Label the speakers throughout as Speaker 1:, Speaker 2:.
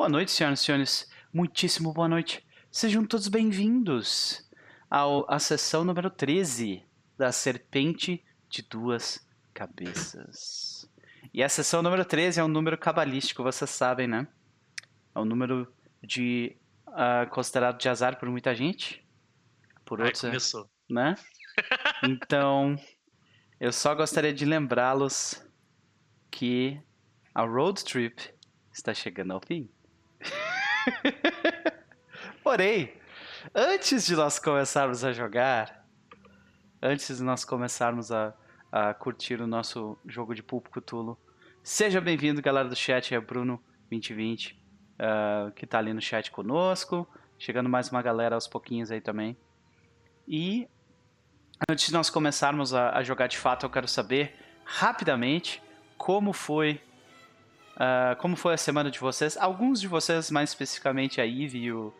Speaker 1: Boa noite, senhoras e senhores. Muitíssimo boa noite. Sejam todos bem-vindos à sessão número 13 da Serpente de Duas Cabeças. E a sessão número 13 é um número cabalístico, vocês sabem, né? É um número de uh, considerado de azar por muita gente. Por outros,
Speaker 2: Ai, começou.
Speaker 1: né? Então, eu só gostaria de lembrá-los que a road trip está chegando ao fim. Porém, antes de nós começarmos a jogar, antes de nós começarmos a, a curtir o nosso jogo de Pulpo Cthulhu, seja bem-vindo, galera do chat, é Bruno 2020, uh, que está ali no chat conosco, chegando mais uma galera aos pouquinhos aí também. E antes de nós começarmos a, a jogar de fato, eu quero saber rapidamente como foi Uh, como foi a semana de vocês? Alguns de vocês, mais especificamente a Eve e o,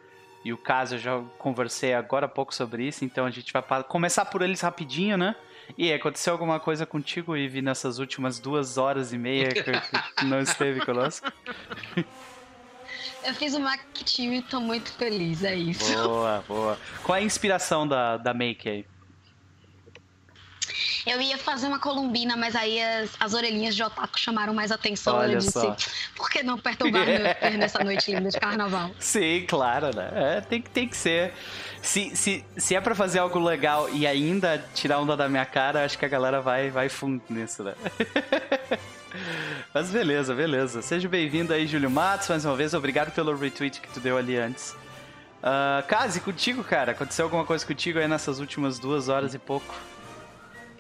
Speaker 1: e o Caso, eu já conversei agora há pouco sobre isso, então a gente vai começar por eles rapidinho, né? E aconteceu alguma coisa contigo, Eve, nessas últimas duas horas e meia que, não esteve conosco?
Speaker 3: Eu fiz o marketing e tô muito feliz, é isso.
Speaker 1: Boa, boa. Qual é a inspiração da, da Make aí?
Speaker 3: Eu ia fazer uma columbina, mas aí as, as orelhinhas de otaku chamaram mais atenção.
Speaker 1: Olha
Speaker 3: eu disse,
Speaker 1: só.
Speaker 3: por que não perturbar meu nessa noite linda de carnaval?
Speaker 1: Sim, claro, né? É, tem, tem que ser. Se, se, se é pra fazer algo legal e ainda tirar onda da minha cara, acho que a galera vai, vai fundo nisso, né? Mas beleza, beleza. Seja bem-vindo aí, Júlio Matos, mais uma vez. Obrigado pelo retweet que tu deu ali antes. Uh, Kazi, contigo, cara? Aconteceu alguma coisa contigo aí nessas últimas duas horas e pouco?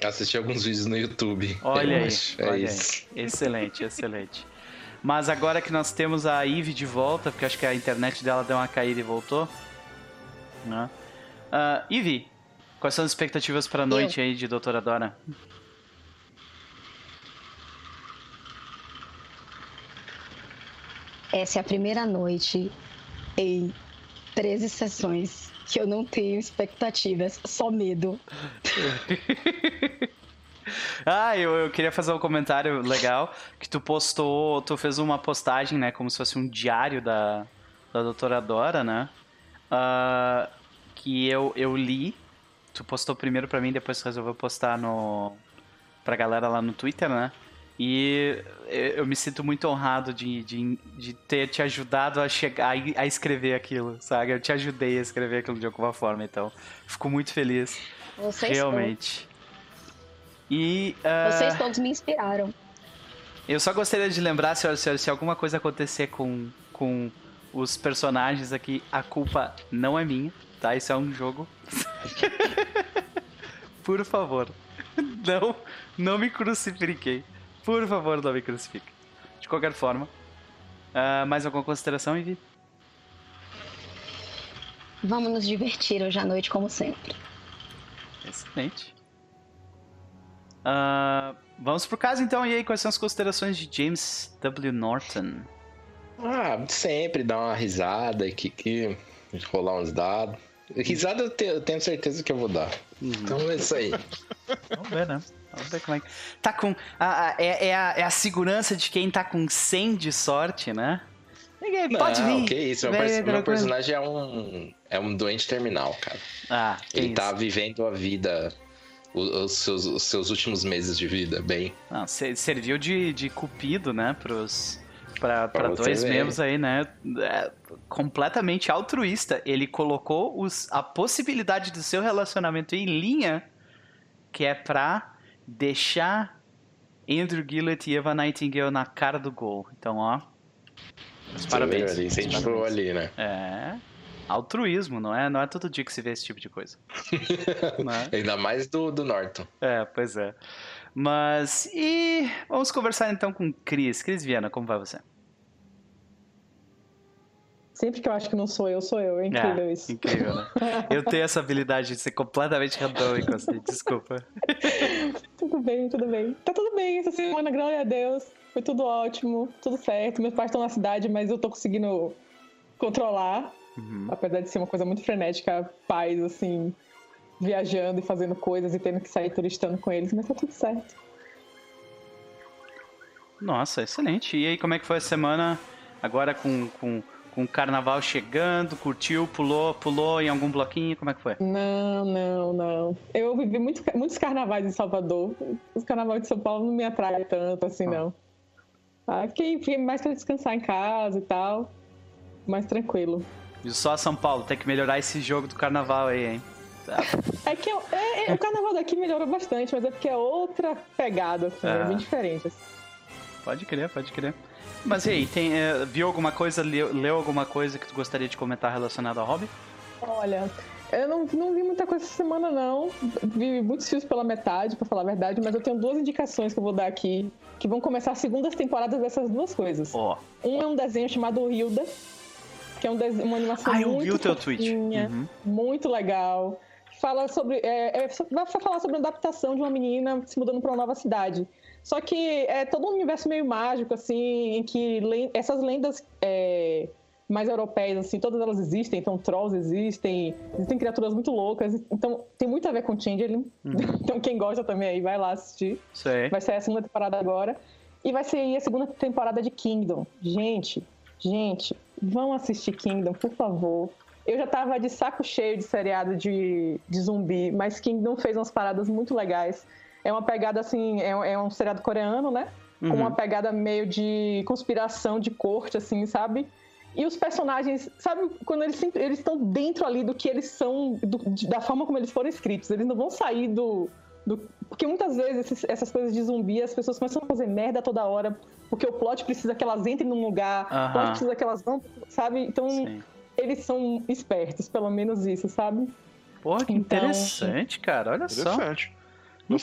Speaker 4: Assisti alguns vídeos no YouTube.
Speaker 1: Olha
Speaker 4: eu
Speaker 1: aí,
Speaker 4: acho. É
Speaker 1: olha
Speaker 4: isso.
Speaker 1: aí. Excelente, excelente. Mas agora que nós temos a Eve de volta, porque acho que a internet dela deu uma caída e voltou. Né? Uh, Eve, quais são as expectativas para a noite aí de Doutora Dora?
Speaker 3: Essa é a primeira noite em 13 sessões que eu não tenho expectativas, só medo.
Speaker 1: ah, eu, eu queria fazer um comentário legal que tu postou, tu fez uma postagem, né, como se fosse um diário da, da doutora Dora, né, uh, que eu, eu li, tu postou primeiro pra mim, depois resolveu postar no, pra galera lá no Twitter, né, e eu me sinto muito honrado de, de, de ter te ajudado a chegar a escrever aquilo, sabe? Eu te ajudei a escrever aquilo de alguma forma, então fico muito feliz.
Speaker 3: Vocês
Speaker 1: realmente. E, uh,
Speaker 3: Vocês todos me inspiraram.
Speaker 1: Eu só gostaria de lembrar, senhoras e senhores, se alguma coisa acontecer com, com os personagens aqui, a culpa não é minha, tá? Isso é um jogo. Por favor, não, não me crucifiquei. Por favor, não me crucifique. De qualquer forma, uh, mais alguma consideração, Ivy?
Speaker 3: Vamos nos divertir hoje à noite, como sempre.
Speaker 1: Excelente. Uh, vamos pro caso então, e aí, quais são as considerações de James W. Norton?
Speaker 4: Ah, sempre dar uma risada e que, que rolar uns dados. Risada eu, te, eu tenho certeza que eu vou dar.
Speaker 1: Uhum.
Speaker 4: Então é isso aí.
Speaker 1: Vamos ver, né? Vamos ver como é que. Tá com. A, a, é, é, a, é a segurança de quem tá com 100 de sorte, né? Ninguém pode
Speaker 4: Não,
Speaker 1: vir.
Speaker 4: que isso. Meu, meu personagem é um, é um doente terminal, cara.
Speaker 1: Ah,
Speaker 4: Ele
Speaker 1: isso.
Speaker 4: tá vivendo a vida, os seus, os seus últimos meses de vida, bem.
Speaker 1: Não, se- serviu de, de cupido, né, pros. Pra, pra
Speaker 4: você
Speaker 1: dois membros aí, né? É, completamente altruísta. Ele colocou os, a possibilidade do seu relacionamento em linha, que é pra deixar Andrew Gillett e Eva Nightingale na cara do gol. Então, ó. Parabéns.
Speaker 4: Ali, incentivou ali, né?
Speaker 1: É. Altruísmo, não é, não é todo dia que se vê esse tipo de coisa. É?
Speaker 4: Ainda mais do, do Norton.
Speaker 1: É, pois é. Mas e vamos conversar então com Cris. Cris Viana, como vai você?
Speaker 5: Sempre que eu acho que não sou eu, sou eu. É incrível
Speaker 1: Ah,
Speaker 5: isso.
Speaker 1: Incrível, né? Eu tenho essa habilidade de ser completamente randômico, assim, desculpa.
Speaker 5: Tudo bem, tudo bem. Tá tudo bem essa semana, glória a Deus. Foi tudo ótimo, tudo certo. Meus pais estão na cidade, mas eu tô conseguindo controlar.
Speaker 1: Uhum.
Speaker 5: Apesar de ser uma coisa muito frenética, pais, assim, viajando e fazendo coisas e tendo que sair turistando com eles, mas tá tudo certo.
Speaker 1: Nossa, excelente. E aí, como é que foi a semana Agora com, com, com o carnaval chegando, curtiu, pulou, pulou em algum bloquinho? Como é que foi?
Speaker 5: Não, não, não. Eu vivi muito, muitos carnavais em Salvador. Os carnavais de São Paulo não me atraem tanto assim,
Speaker 1: Ah.
Speaker 5: não. Ah, fiquei, fiquei mais pra descansar em casa e tal. Mais tranquilo.
Speaker 1: E só São Paulo, tem que melhorar esse jogo do carnaval aí, hein?
Speaker 5: É que eu- é- é- o carnaval daqui melhorou bastante, mas é porque é outra pegada, assim,
Speaker 1: Ah.
Speaker 5: é bem diferente. assim.
Speaker 1: Pode crer, pode crer. Mas e aí, tem, eh, viu alguma coisa, leu, leu alguma coisa que tu gostaria de comentar relacionada ao hobby?
Speaker 5: Olha, eu não, não vi muita coisa essa semana, não. Vi muitos filmes pela metade, pra falar a verdade, mas eu tenho duas indicações que eu vou dar aqui, que vão começar as segundas temporadas dessas duas coisas.
Speaker 1: Ó,
Speaker 5: Um é um desenho chamado Hilda, que é um dese- uma animação
Speaker 1: ah, eu
Speaker 5: muito
Speaker 1: vi o teu tweet. Uhum.
Speaker 5: muito legal. Fala sobre. É, é, vai falar sobre a adaptação de uma menina se mudando para uma nova cidade. Só que é todo um universo meio mágico, assim, em que essas lendas é, mais europeias, assim, todas elas existem. Então, trolls existem, existem criaturas muito loucas. Então, tem muito a ver com Changeling.
Speaker 1: Uhum.
Speaker 5: Então, quem gosta também aí, vai lá assistir.
Speaker 1: Aí.
Speaker 5: Vai ser a segunda temporada agora. E vai ser a segunda temporada de Kingdom. Gente, gente, vão assistir Kingdom, por favor. Eu já tava de saco cheio de seriado de, de zumbi, mas Kingdom fez umas paradas muito legais. É uma pegada assim, é, é um seriado coreano, né? Com
Speaker 1: Uhum.
Speaker 5: uma pegada meio de conspiração de corte, assim, sabe? E os personagens, sabe, quando eles sempre- eles estão dentro ali do que eles são, do- da forma como eles foram escritos. Eles não vão sair do. do- porque muitas vezes esses- essas coisas de zumbi, as pessoas começam a fazer merda toda hora, porque o plot precisa que elas entrem num lugar, o plot precisa que elas vão, sabe? Então,
Speaker 1: Sim.
Speaker 5: eles são espertos, pelo menos isso, sabe?
Speaker 1: Porra, que
Speaker 5: Então-
Speaker 1: interessante, cara. Olha só.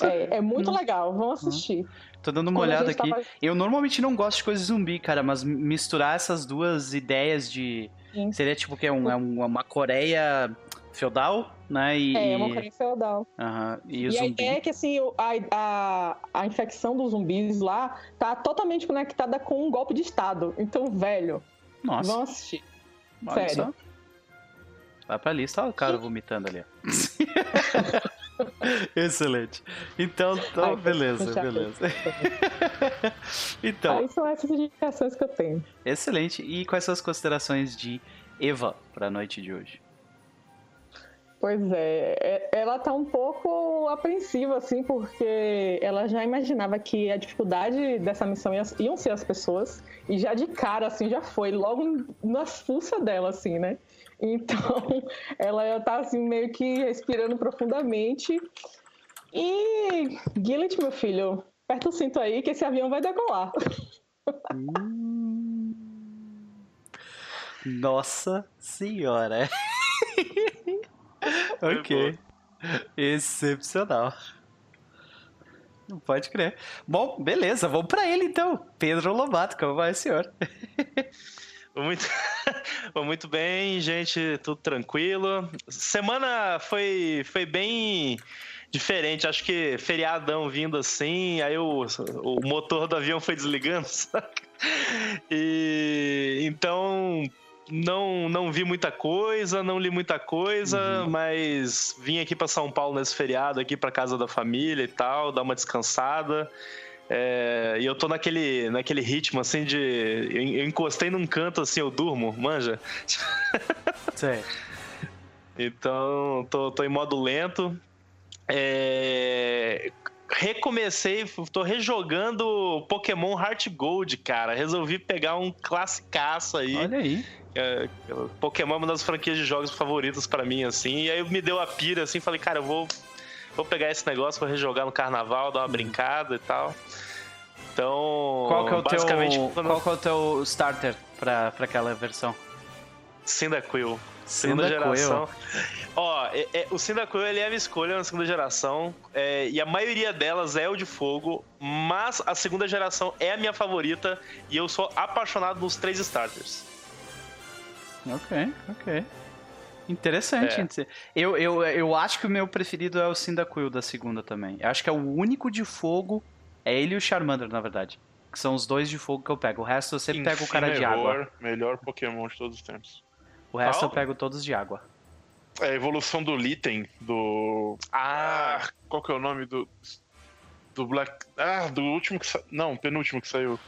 Speaker 5: É, é muito
Speaker 1: Não.
Speaker 5: legal, vão assistir.
Speaker 1: Tô dando uma
Speaker 5: Quando
Speaker 1: olhada aqui.
Speaker 5: tava-
Speaker 1: Eu normalmente não gosto de coisa zumbi, cara, mas misturar essas duas ideias de.
Speaker 5: Sim.
Speaker 1: Seria tipo o quê? Um, é um- uma Coreia feudal, né? E,
Speaker 5: É, é uma Coreia feudal.
Speaker 1: Aham, e o
Speaker 5: E a ideia é que assim, a, a, a infecção dos zumbis lá tá totalmente conectada com um golpe de Estado. Então, velho,
Speaker 1: Nossa,
Speaker 5: vão assistir.
Speaker 1: olha
Speaker 5: sério.
Speaker 1: só. Vai pra lista, olha o cara vomitando ali. Excelente. Então, então
Speaker 5: Ai,
Speaker 1: beleza, beleza. então,
Speaker 5: Aí são essas indicações que eu tenho.
Speaker 1: excelente. E quais são as considerações de Eva pra noite de hoje?
Speaker 5: Pois é, é- ela tá um pouco apreensiva, assim, porque ela já imaginava que a dificuldade dessa missão ia- iam ser as pessoas, e já de cara, assim, já foi, logo nas fuças dela, assim, né? Então, ela tá, assim, meio que respirando profundamente. E, Gillet, meu filho, aperta o cinto aí que esse avião vai decolar.
Speaker 1: Nossa senhora. ok. Excepcional. Não pode crer. Bom, beleza, vamos pra ele então. Pedro Lobato, como vai, senhor?
Speaker 2: Muito, muito bem, gente, tudo tranquilo. Semana foi, foi bem diferente, acho que feriadão vindo assim, aí o, o motor do avião foi desligando, saca? E então não, não vi muita coisa, não li muita coisa, mas vim aqui para São Paulo nesse feriado, aqui para casa da família e tal, dar uma descansada. É, e eu tô naquele, naquele ritmo assim de. Eu, eu encostei num canto assim, eu durmo, manja?
Speaker 1: Sei.
Speaker 2: Então, tô, tô em modo lento. É, Recomecei, tô rejogando Pokémon Heart Gold, cara. Resolvi pegar um classicaço aí.
Speaker 1: Olha aí.
Speaker 2: É, Pokémon é uma das franquias de jogos favoritas pra mim, assim. E aí me deu a pira, assim, falei, cara, eu vou, vou pegar esse negócio, vou rejogar no carnaval, dar uma brincada e tal. Então,
Speaker 1: Qual que é o teu,
Speaker 2: basicamente, quando-
Speaker 1: qual que é o teu starter pra, pra aquela versão?
Speaker 2: Cyndaquil. Segunda geração. Ó, é- é- o Cyndaquil ele é a minha escolha na segunda geração. é, e a maioria delas é o de fogo. Mas a segunda geração é a minha favorita. E eu sou apaixonado nos três starters.
Speaker 1: Ok, ok. Interessante.
Speaker 2: É.
Speaker 1: Eu, eu, eu acho que o meu preferido é o Cyndaquil da segunda também. Eu acho que é o único de fogo. É ele e o Charmander, na verdade. Que são os dois de fogo que eu pego. O resto eu sempre pego o cara de água.
Speaker 6: Melhor Pokémon de todos os tempos.
Speaker 1: O resto
Speaker 2: Qual?
Speaker 1: eu pego todos de água.
Speaker 6: É a evolução do Litten, do.
Speaker 2: Ah,
Speaker 6: Ah, qual que é o nome do. Do Black. Ah, do último que saiu. Não, penúltimo que saiu.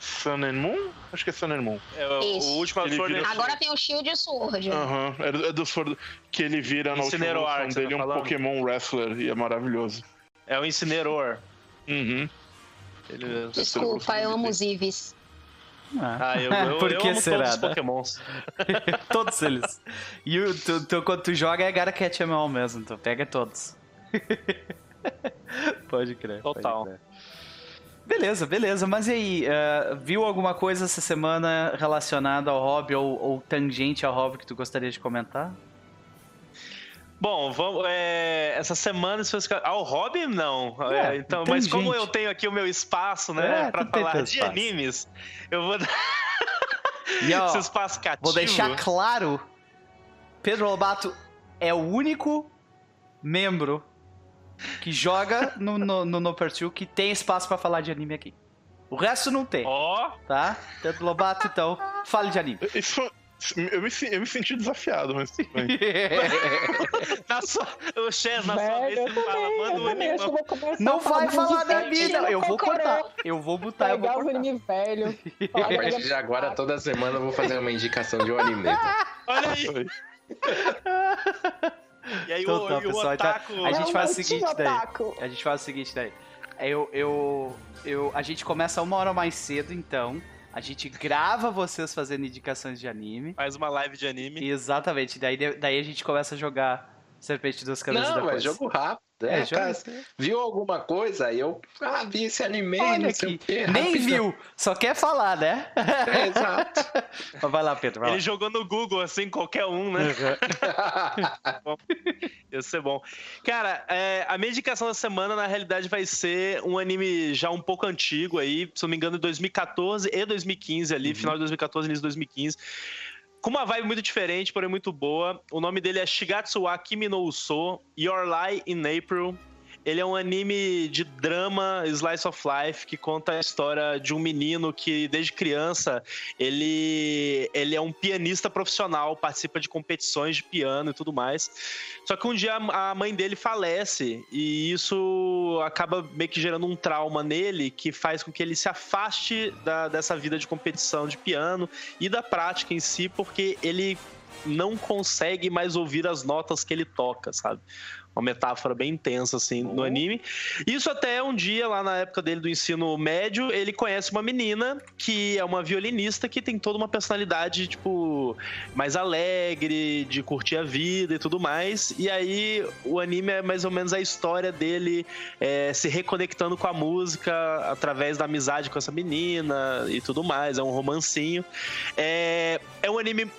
Speaker 6: Sun and Moon? Acho que é Sun and Moon.
Speaker 2: É, o,
Speaker 3: Isso.
Speaker 2: o último
Speaker 6: Ele
Speaker 2: Sword
Speaker 6: vira-
Speaker 3: Agora tem o Shield Sword.
Speaker 6: Aham, é do, é do Sword que ele vira na última evolução
Speaker 2: você
Speaker 6: dele
Speaker 2: tá
Speaker 6: um? Pokémon Wrestler e é maravilhoso.
Speaker 2: É o Incineroar.
Speaker 6: Uhum.
Speaker 2: Ele...
Speaker 3: Desculpa, eu amo os Ives.
Speaker 1: Ah,
Speaker 2: Ah, eu, eu,
Speaker 1: Por
Speaker 2: eu
Speaker 1: que
Speaker 2: amo
Speaker 1: será,
Speaker 2: todos os
Speaker 1: né?
Speaker 2: pokémons.
Speaker 1: todos eles. E o, tu, tu- quando tu joga é Catch 'em All mesmo, tu pega todos. pode crer. pode
Speaker 2: Total.
Speaker 1: crer. Beleza, beleza. Mas e aí, eh, viu alguma coisa essa semana relacionada ao hobby ou, ou tangente ao hobby que tu gostaria de comentar?
Speaker 2: Bom, vamos, é, essa semana ao hobby não.
Speaker 1: É,
Speaker 2: É, então, mas como eu tenho aqui o meu espaço, né,
Speaker 1: É, tem
Speaker 2: falar de
Speaker 1: espaço.
Speaker 2: animes, eu vou dar esse espaço cativo.
Speaker 1: vou deixar claro: Pedro Lobato é o único membro que joga no, no, no No que tem espaço pra falar de anime aqui. O resto não tem,
Speaker 2: Ó,
Speaker 1: tá? Pedro Lobato, então, fale de anime.
Speaker 6: Isso foi- eu, me, eu me senti desafiado, mas tudo bem.
Speaker 2: na sua, o Chess, na sua vez,
Speaker 5: Velho,
Speaker 2: você fala, manda um anime.
Speaker 1: Não vai falar
Speaker 5: de
Speaker 1: da
Speaker 5: velho,
Speaker 1: vida, eu vou cortar. Eu vou botar, eu vou
Speaker 5: Pegar
Speaker 1: cortar.
Speaker 5: animes velhos.
Speaker 4: A partir de agora, toda semana eu vou fazer uma indicação de um anime. tá?
Speaker 2: Olha aí. E aí
Speaker 1: Então
Speaker 2: o,
Speaker 1: tá,
Speaker 2: e o
Speaker 1: pessoal, então,
Speaker 2: otaku...
Speaker 1: a gente faz o seguinte daí. A gente faz o seguinte daí. Eu, eu, eu, a gente começa uma hora mais cedo, então. A gente grava vocês fazendo indicações de anime.
Speaker 2: Faz uma live de anime.
Speaker 1: Exatamente. Daí, daí a gente começa a jogar Serpente dos Cabeças
Speaker 4: Não, mas jogo rápido. É,
Speaker 1: É,
Speaker 4: cara, viu alguma coisa? Aí eu, ah, vi esse anime,
Speaker 1: Olha
Speaker 4: não sei
Speaker 1: aqui.
Speaker 4: o quê.
Speaker 1: Nem viu, só quer falar, né?
Speaker 4: É, exato.
Speaker 1: Mas vai lá, Pedro. Vai
Speaker 2: Ele
Speaker 1: lá.
Speaker 2: jogou no Google, assim, qualquer um, né? Ia ser bom. Cara, é, a minha indicação da semana, na realidade, vai ser um anime já um pouco antigo aí, se não me engano, de 2014 e 2015 ali, final de 2014 início de 2015. Com uma vibe muito diferente, porém muito boa. O nome dele é Shigatsu wa Kimi no Uso, Your Lie in April. Ele é um anime de drama, slice of life, que conta a história de um menino que, desde criança, ele, ele é um pianista profissional, participa de competições de piano e tudo mais. Só que um dia a mãe dele falece e isso acaba meio que gerando um trauma nele que faz com que ele se afaste da- dessa vida de competição de piano e da prática em si, porque ele não consegue mais ouvir as notas que ele toca, sabe? Uma metáfora bem intensa, assim, no anime. Isso até um dia, lá na época dele do ensino médio, ele conhece uma menina que é uma violinista que tem toda uma personalidade, tipo, mais alegre, de curtir a vida e tudo mais. E aí o anime é mais ou menos a história dele é, se reconectando com a música através da amizade com essa menina e tudo mais. É um romancinho. É, é um anime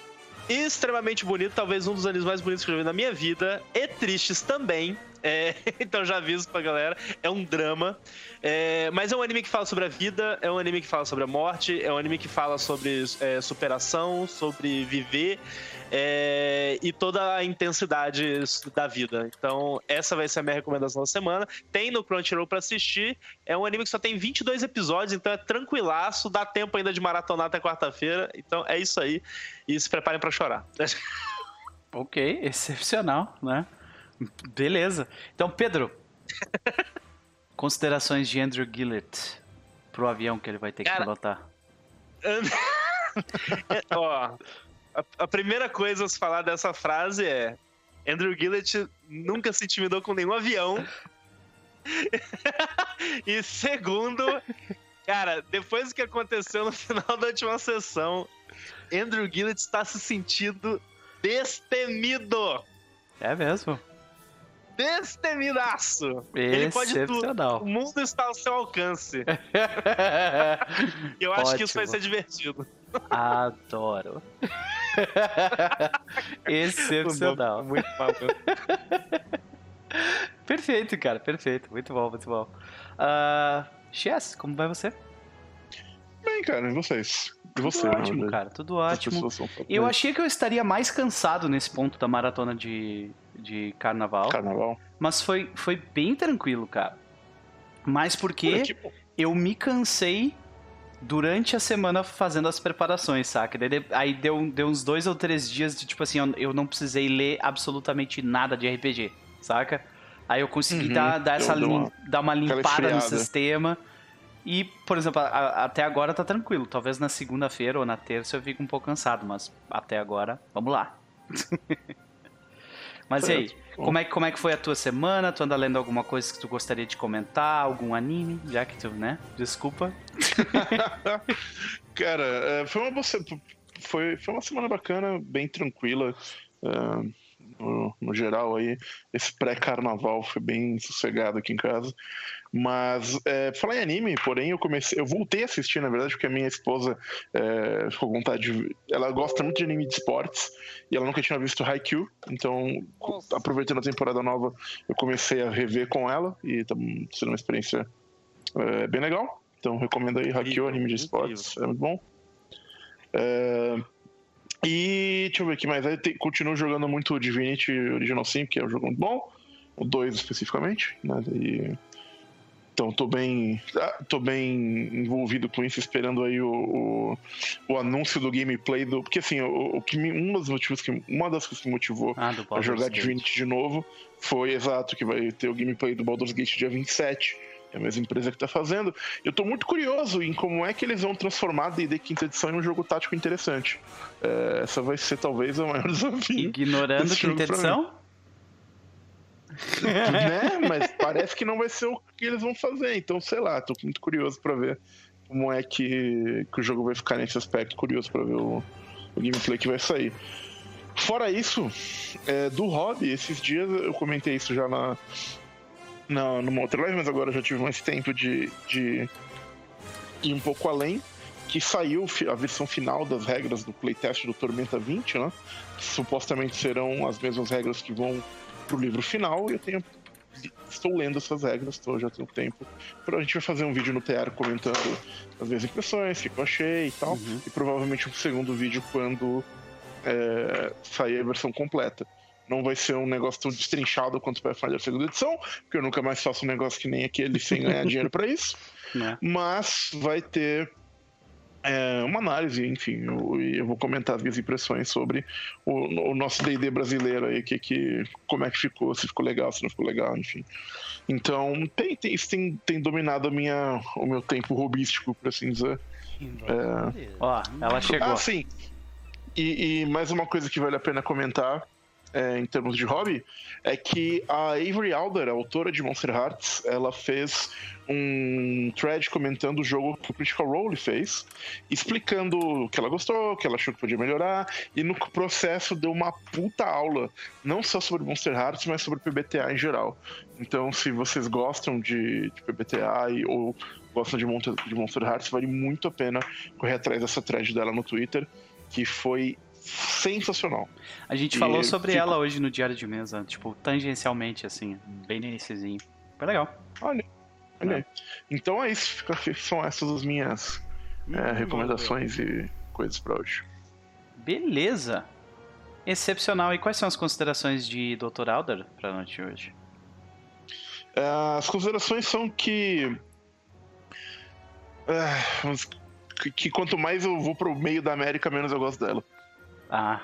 Speaker 2: extremamente bonito, talvez um dos animes mais bonitos que eu já vi na minha vida, e tristes também. É, então já aviso pra galera, é um drama. É, mas é um anime que fala sobre a vida, é um anime que fala sobre a morte, é um anime que fala sobre é, superação, sobre viver é, e toda a intensidade da vida. Então, essa vai ser a minha recomendação da semana. Tem no Crunchyroll pra assistir. É um anime que só tem 22 episódios, então é tranquilaço, dá tempo ainda de maratonar até quarta-feira. Então é isso aí. E se preparem pra chorar.
Speaker 1: Ok, excepcional, né? Beleza. Então, Pedro, considerações de Andrew Gillett pro avião que ele vai ter que
Speaker 2: Cara,
Speaker 1: pilotar.
Speaker 2: Ó, a, a primeira coisa a se falar dessa frase é: Andrew Gillett nunca se intimidou com nenhum avião. e segundo, cara, depois do que aconteceu no final da última sessão, Andrew Gillett está se sentindo destemido.
Speaker 1: É mesmo?
Speaker 2: Destemidaço. Ele pode tudo. O mundo está ao seu alcance. Eu acho que isso vai
Speaker 1: Ótimo.
Speaker 2: ser divertido.
Speaker 1: Adoro. Excepcional.
Speaker 2: Muito mal.
Speaker 1: Perfeito, cara, perfeito. Muito bom, muito bom. Uh, Chess, como vai você?
Speaker 6: Bem, cara, e vocês? E você,
Speaker 1: Tudo ótimo,
Speaker 6: verdade?
Speaker 1: cara, tudo ótimo. Eu achei que eu estaria mais cansado nesse ponto da maratona de, de carnaval,
Speaker 6: Carnaval.
Speaker 1: mas foi, foi bem tranquilo, cara. Mas porque
Speaker 6: que bom.
Speaker 1: eu me cansei durante a semana fazendo as preparações, saca? Daí Aí deu, deu uns dois ou três dias de tipo assim, eu, eu não precisei ler absolutamente nada de RPG, saca? Aí eu consegui
Speaker 6: Uhum,
Speaker 1: dar, dar, essa lim-
Speaker 6: uma-
Speaker 1: dar uma limpada no sistema E, por exemplo, a- a- até agora tá tranquilo. Talvez na segunda-feira ou na terça eu fique um pouco cansado, mas até agora, vamos lá. mas e aí,
Speaker 6: Certo.
Speaker 1: como é, que- como é que foi a tua semana? Tu anda lendo alguma coisa que tu gostaria de comentar? Algum anime? Já que tu, né? Desculpa.
Speaker 6: Cara, é, foi uma foi, foi uma semana bacana, bem tranquila. é, no, no geral aí, esse pré-carnaval foi bem sossegado aqui em casa. Mas é, falar em anime, porém, eu comecei. Eu voltei a assistir, na verdade, porque a minha esposa é, ficou com vontade de. Ela gosta muito de anime de esportes e ela nunca tinha visto Haikyuu. Então,
Speaker 2: Nossa.
Speaker 6: aproveitando a temporada nova, eu comecei a rever com ela e tá sendo uma experiência é, bem legal. Então, recomendo aí Haikyuu, anime de esportes. É muito bom. É, E deixa eu ver aqui mais. Aí te- continuo jogando muito Divinity Original Sim, que é um jogo muito bom. O 2 especificamente, né? E- Então tô bem. ah, tô bem envolvido com isso, esperando aí o, o, o anúncio do gameplay do. Porque assim, o, o que me- um dos motivos que. Uma das coisas que me motivou
Speaker 1: Ah, Baldur's
Speaker 6: jogar. Divinity de novo foi exato, que vai ter o gameplay do Baldur's Gate dia 27. É a mesma empresa que tá fazendo. Eu tô muito curioso em como é que eles vão transformar a D&D quinta edição em um jogo tático interessante. É, essa vai ser talvez o maior desafio.
Speaker 1: Ignorando quinta edição?
Speaker 6: Né? Mas parece que não vai ser o que eles vão fazer. Então, sei lá, tô muito curioso pra ver como é que, que o jogo vai ficar nesse aspecto. Curioso pra ver o, o gameplay que vai sair. Fora isso, é, do hobby, esses dias eu comentei isso já na, na numa outra live, mas agora já tive mais tempo de, de ir um pouco além. Que saiu a versão final das regras do playtest do Tormenta 20, né? Que supostamente serão as mesmas regras que vão pro livro final. E eu tenho estou lendo essas regras, estou já tenho tempo. A gente vai fazer um vídeo no TR comentando as minhas impressões, o que eu achei e tal.
Speaker 1: Uhum.
Speaker 6: E provavelmente um segundo vídeo quando é, sair a versão completa. Não vai ser um negócio tão destrinchado quanto o Pathfinder da segunda edição, porque eu nunca mais faço um negócio que nem aquele sem ganhar dinheiro pra isso.
Speaker 1: Né?
Speaker 6: Mas vai ter é, uma análise, enfim, eu, eu vou comentar as minhas impressões sobre o, o nosso D&D brasileiro aí, que, que, como é que ficou, se ficou legal, se não ficou legal, enfim. Então, tem, tem- isso tem, tem dominado a minha, o meu tempo robístico, por assim dizer. É,
Speaker 1: Ó, ela chegou.
Speaker 6: ah, sim. E, e mais uma coisa que vale a pena comentar é, em termos de hobby é que a Avery Alder, a autora de Monster Hearts, ela fez um thread comentando o jogo que o Critical Role fez, explicando o que ela gostou, o que ela achou que podia melhorar, e no processo deu uma puta aula, não só sobre Monster Hearts, mas sobre PBTA em geral. Então, se vocês gostam de, de PBTA e, ou gostam de Monster, de Monster Hearts, vale muito a pena correr atrás dessa thread dela no Twitter, que foi sensacional.
Speaker 1: A gente
Speaker 6: E
Speaker 1: falou sobre ela hoje no Diário de Mesa, tipo, tangencialmente, assim, bem no iniciozinho. Foi legal.
Speaker 6: Olha, olha. Então é isso, são essas as minhas é, recomendações e coisas pra hoje.
Speaker 1: Beleza. Excepcional. E quais são as considerações de Dr. Alder pra noite de hoje?
Speaker 6: É, As considerações são é, que- que quanto mais eu vou pro meio da América, menos eu gosto dela.
Speaker 1: Ah,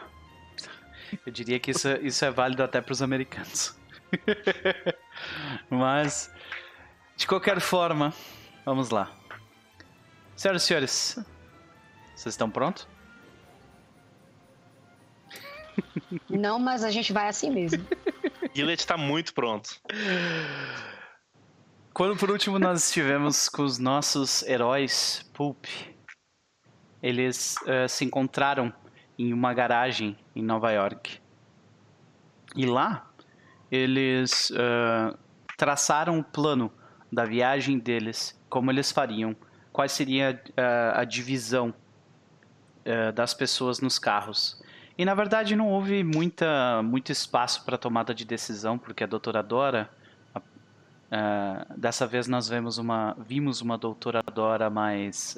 Speaker 1: eu diria que isso, é- isso é válido até pros americanos. Mas, de qualquer forma, vamos lá. Senhoras e senhores, vocês estão prontos?
Speaker 3: Não, mas a gente vai assim mesmo.
Speaker 2: Gillet tá muito pronto.
Speaker 1: Quando por último nós estivemos com os nossos heróis Pulp, eles eh, se encontraram em uma garagem em Nova York. E lá eles eh, traçaram o plano da viagem deles, como eles fariam, qual seria eh, a divisão eh, das pessoas nos carros. E na verdade não houve muita, muito espaço para tomada de decisão, porque a doutora Dora dessa vez nós vemos uma, vimos uma doutora Dora mais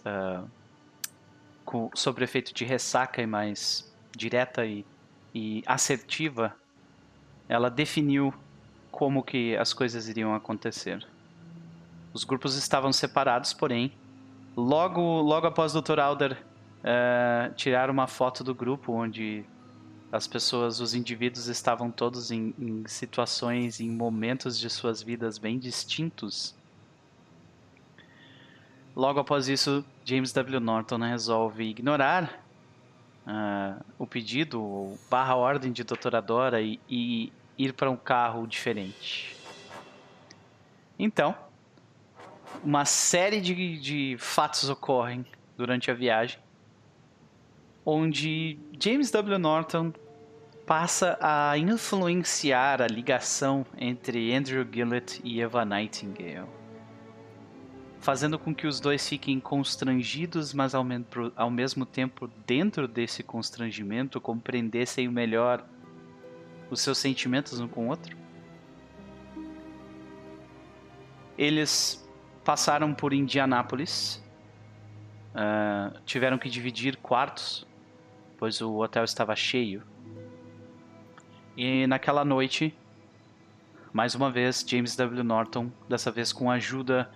Speaker 1: com, sobre efeito de ressaca e mais direta e, e assertiva. Ela definiu como que as coisas iriam acontecer. Os grupos estavam separados, porém, logo, logo após o Dr. Alder ah, tirar uma foto do grupo onde as pessoas, os indivíduos estavam todos em, em situações, em momentos de suas vidas bem distintos. Logo após isso, James W. Norton resolve ignorar uh, o pedido, ou barra ordem de doutoradora e, e ir para um carro diferente. Então, uma série de, de fatos ocorrem durante a viagem, onde James W. Norton passa a influenciar a ligação entre Andrew Gillett e Eva Nightingale, fazendo com que os dois fiquem constrangidos, mas ao, ao mesmo tempo, dentro desse constrangimento, compreendessem melhor os seus sentimentos um com o outro. Eles passaram por Indianápolis, uh, tiveram que dividir quartos, pois o hotel estava cheio. E naquela noite, mais uma vez, James W. Norton, dessa vez com a ajuda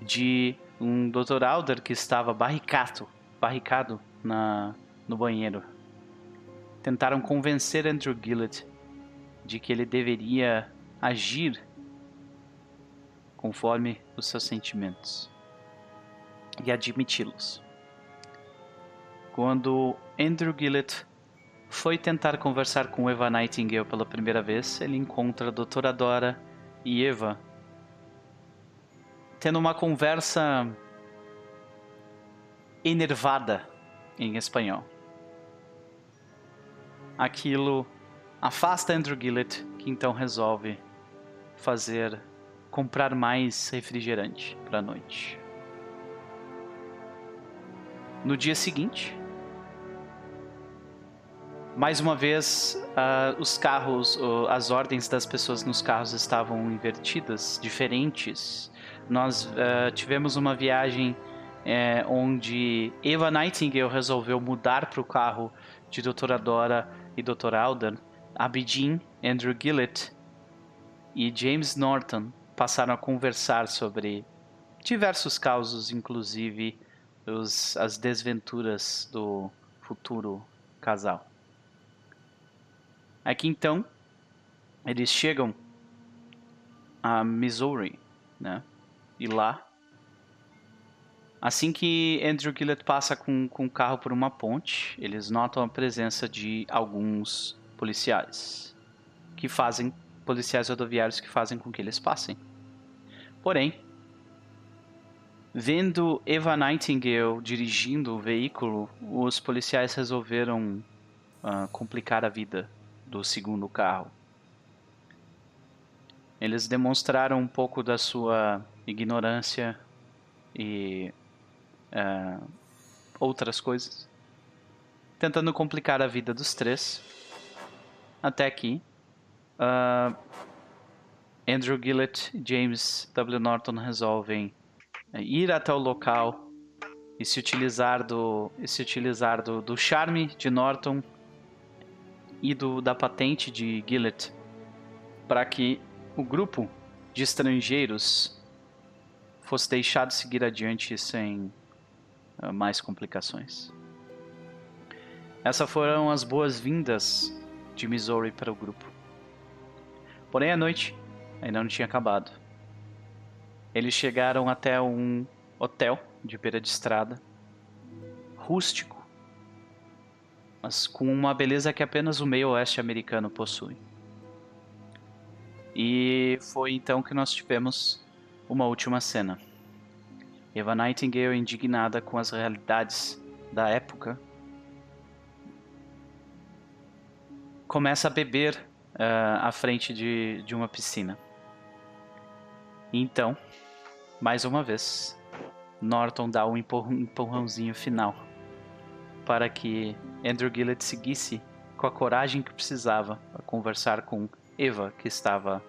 Speaker 1: de um Dr. Alder que estava barricado, barricado na, no banheiro. Tentaram convencer Andrew Gillett de que ele deveria agir conforme os seus sentimentos e admiti-los. Quando Andrew Gillett foi tentar conversar com Eva Nightingale pela primeira vez, ele encontra a doutora Dora e Eva tendo uma conversa enervada em espanhol. Aquilo afasta Andrew Gillett, que então resolve fazer comprar mais refrigerante para a noite. No dia seguinte, mais uma vez, uh, os carros, uh, as ordens das pessoas nos carros estavam invertidas, diferentes. Nós uh, tivemos uma viagem eh, onde Eva Nightingale resolveu mudar para o carro de Doutora Dora e Dr. Alden. Abidin, Andrew Gillett e James Norton passaram a conversar sobre diversos causos, inclusive os, as desventuras do futuro casal. Aqui então, eles chegam a Missouri, né? E lá, assim que Andrew Gillett passa com, com o carro por uma ponte, eles notam a presença de alguns policiais que fazem policiais rodoviários que fazem com que eles passem. Porém, vendo Eva Nightingale dirigindo o veículo, os policiais resolveram uh, complicar a vida do segundo carro. Eles demonstraram um pouco da sua ignorância e uh, outras coisas, tentando complicar a vida dos três. Até aqui, uh, Andrew Gillett e James W. Norton resolvem é, ir até o local e se utilizar do, se utilizar do, do charme de Norton e do, da patente de Gillett para que o grupo de estrangeiros fosse deixado seguir adiante sem uh, mais complicações. Essas foram as boas-vindas de Missouri para o grupo. Porém, à noite, ainda não tinha acabado. Eles chegaram até um hotel de beira de estrada, rústico, mas com uma beleza que apenas o meio oeste americano possui. E foi então que nós tivemos uma última cena. Eva Nightingale, indignada com as realidades da época, começa a beber uh, à frente de, de uma piscina. Então, mais uma vez, Norton dá um empurrãozinho final para que Andrew Gillett seguisse com a coragem que precisava a conversar com Eva, que estava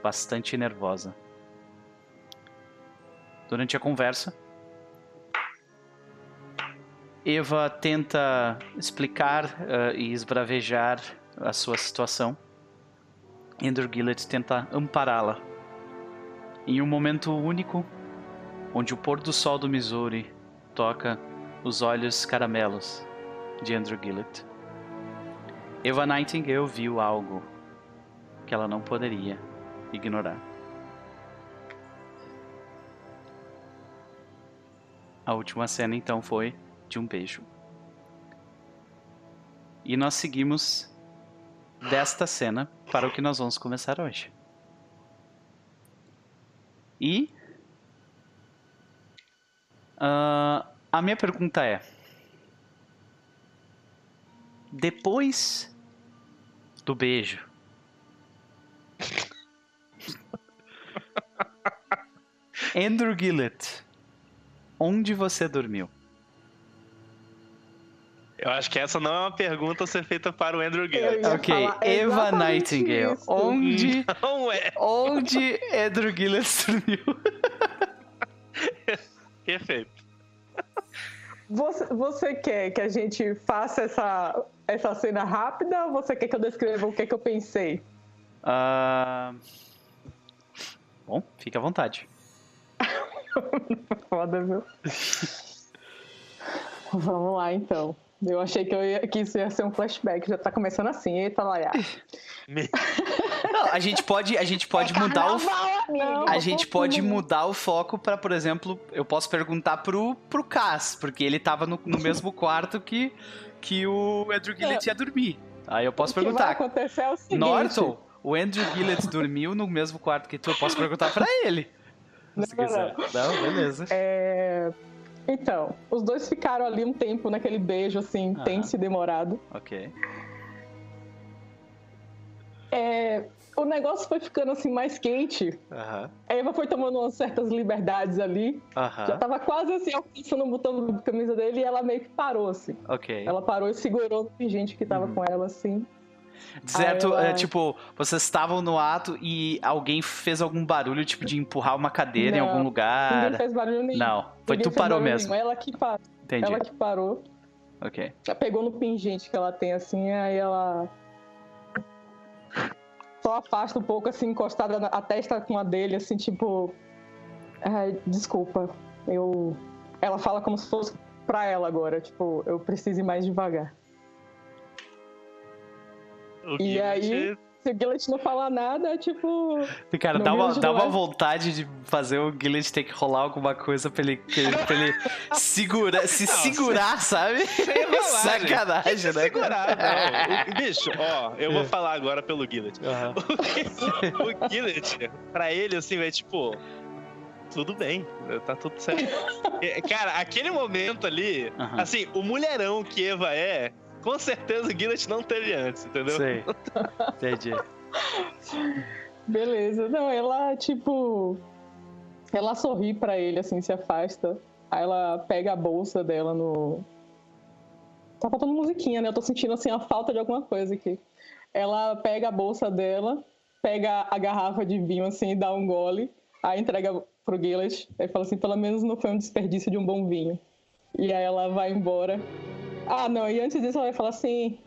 Speaker 1: bastante nervosa. Durante a conversa, Eva tenta explicar uh, e esbravejar a sua situação. Andrew Gillett tenta ampará-la em um momento único, onde o pôr do sol do Missouri toca os olhos caramelos de Andrew Gillett. Eva Nightingale viu algo que ela não poderia ignorar. A última cena então foi de um beijo. E nós seguimos desta cena para o que nós vamos começar hoje. E ah, a minha pergunta é: depois do beijo, Andrew Gillett, onde você dormiu?
Speaker 2: Eu acho que essa não é uma pergunta a ser feita para o Andrew
Speaker 5: ia
Speaker 1: Ok, Eva Nightingale,
Speaker 5: isso.
Speaker 1: onde,
Speaker 2: Não é.
Speaker 1: onde Andrew Gillett dormiu?
Speaker 2: Perfeito.
Speaker 5: Você, você quer que a gente faça essa, essa cena rápida ou você quer que eu descreva o que, é que eu pensei?
Speaker 1: Ah, Bom, fique à vontade.
Speaker 5: Foda, viu? Vamos lá, então. Eu achei que, eu ia, que isso ia ser um flashback. Já tá começando assim. Eita, Laia.
Speaker 1: Não, a gente pode, a gente pode mudar o
Speaker 5: Não,
Speaker 1: A gente pode mudar o foco pra, por exemplo, eu posso perguntar pro, pro Cass, porque ele tava no, no mesmo quarto que, que o Andrew Gillett ia dormir. Aí eu posso
Speaker 5: O que vai
Speaker 1: perguntar.
Speaker 5: acontecer é o seguinte.
Speaker 1: Norton, o Andrew Gillett dormiu no mesmo quarto que tu, eu posso perguntar pra ele. Se
Speaker 5: Não,
Speaker 1: quiser. Não, beleza.
Speaker 5: É, Então, os dois ficaram ali um tempo naquele beijo, assim,
Speaker 1: Aham.
Speaker 5: tenso e demorado.
Speaker 1: Ok.
Speaker 5: É, O negócio foi ficando, assim, mais quente. A Eva foi tomando umas certas liberdades ali. Já tava quase, assim, alcançando o botão da camisa dele e ela meio que parou, assim.
Speaker 1: Ok.
Speaker 5: Ela parou e segurou no pingente que
Speaker 1: Uhum.
Speaker 5: tava com ela, assim.
Speaker 1: Certo, é, tipo, vocês estavam no ato e alguém fez algum barulho, tipo, de empurrar uma cadeira em
Speaker 5: Não,
Speaker 1: algum
Speaker 5: Ninguém
Speaker 1: lugar.
Speaker 5: fez barulho nenhum.
Speaker 1: Não, foi
Speaker 5: Ninguém
Speaker 1: tu parou mesmo.
Speaker 5: nenhum. Ela que, parou.
Speaker 1: Entendi.
Speaker 5: ela que parou.
Speaker 1: Ok.
Speaker 5: Já pegou no pingente que ela tem, assim, aí ela. Só afasta um pouco, assim, encostada na a testa com a dele, assim, tipo. "Ai, desculpa, eu. Ela fala como se fosse pra ela agora, tipo, eu preciso ir mais devagar.
Speaker 2: O
Speaker 5: E aí- Se o Gillett não falar nada, é tipo.
Speaker 1: Cara, dá uma, dá uma vontade de fazer o Gillett ter que rolar alguma coisa pra ele, pra ele, pra ele segura, se
Speaker 2: Não,
Speaker 1: segurar, sabe?
Speaker 2: Sem.
Speaker 1: Sacanagem,
Speaker 2: Se
Speaker 1: né?
Speaker 2: segurar, não. O- Bicho, ó, eu
Speaker 1: É.
Speaker 2: vou falar agora pelo Gillett.
Speaker 1: Aham.
Speaker 2: o Gillett, pra ele, assim, é tipo. Tudo bem, tá tudo certo. É, Cara, aquele momento ali,
Speaker 1: Aham.
Speaker 2: assim, o mulherão que Eva é, com certeza o Gillett não teve antes, entendeu?
Speaker 1: Sei. Entendi.
Speaker 5: Beleza. Não, ela, tipo. Ela sorri pra ele, assim, se afasta. Aí ela pega a bolsa dela no. Tá faltando musiquinha, né? Eu tô sentindo, assim, a falta de alguma coisa aqui. Ela pega a bolsa dela, pega a garrafa de vinho, assim, e dá um gole. Aí entrega pro Gillett. Aí fala assim: pelo menos não foi um desperdício de um bom vinho. E aí ela vai embora. Ah, não, e antes disso ela vai falar assim.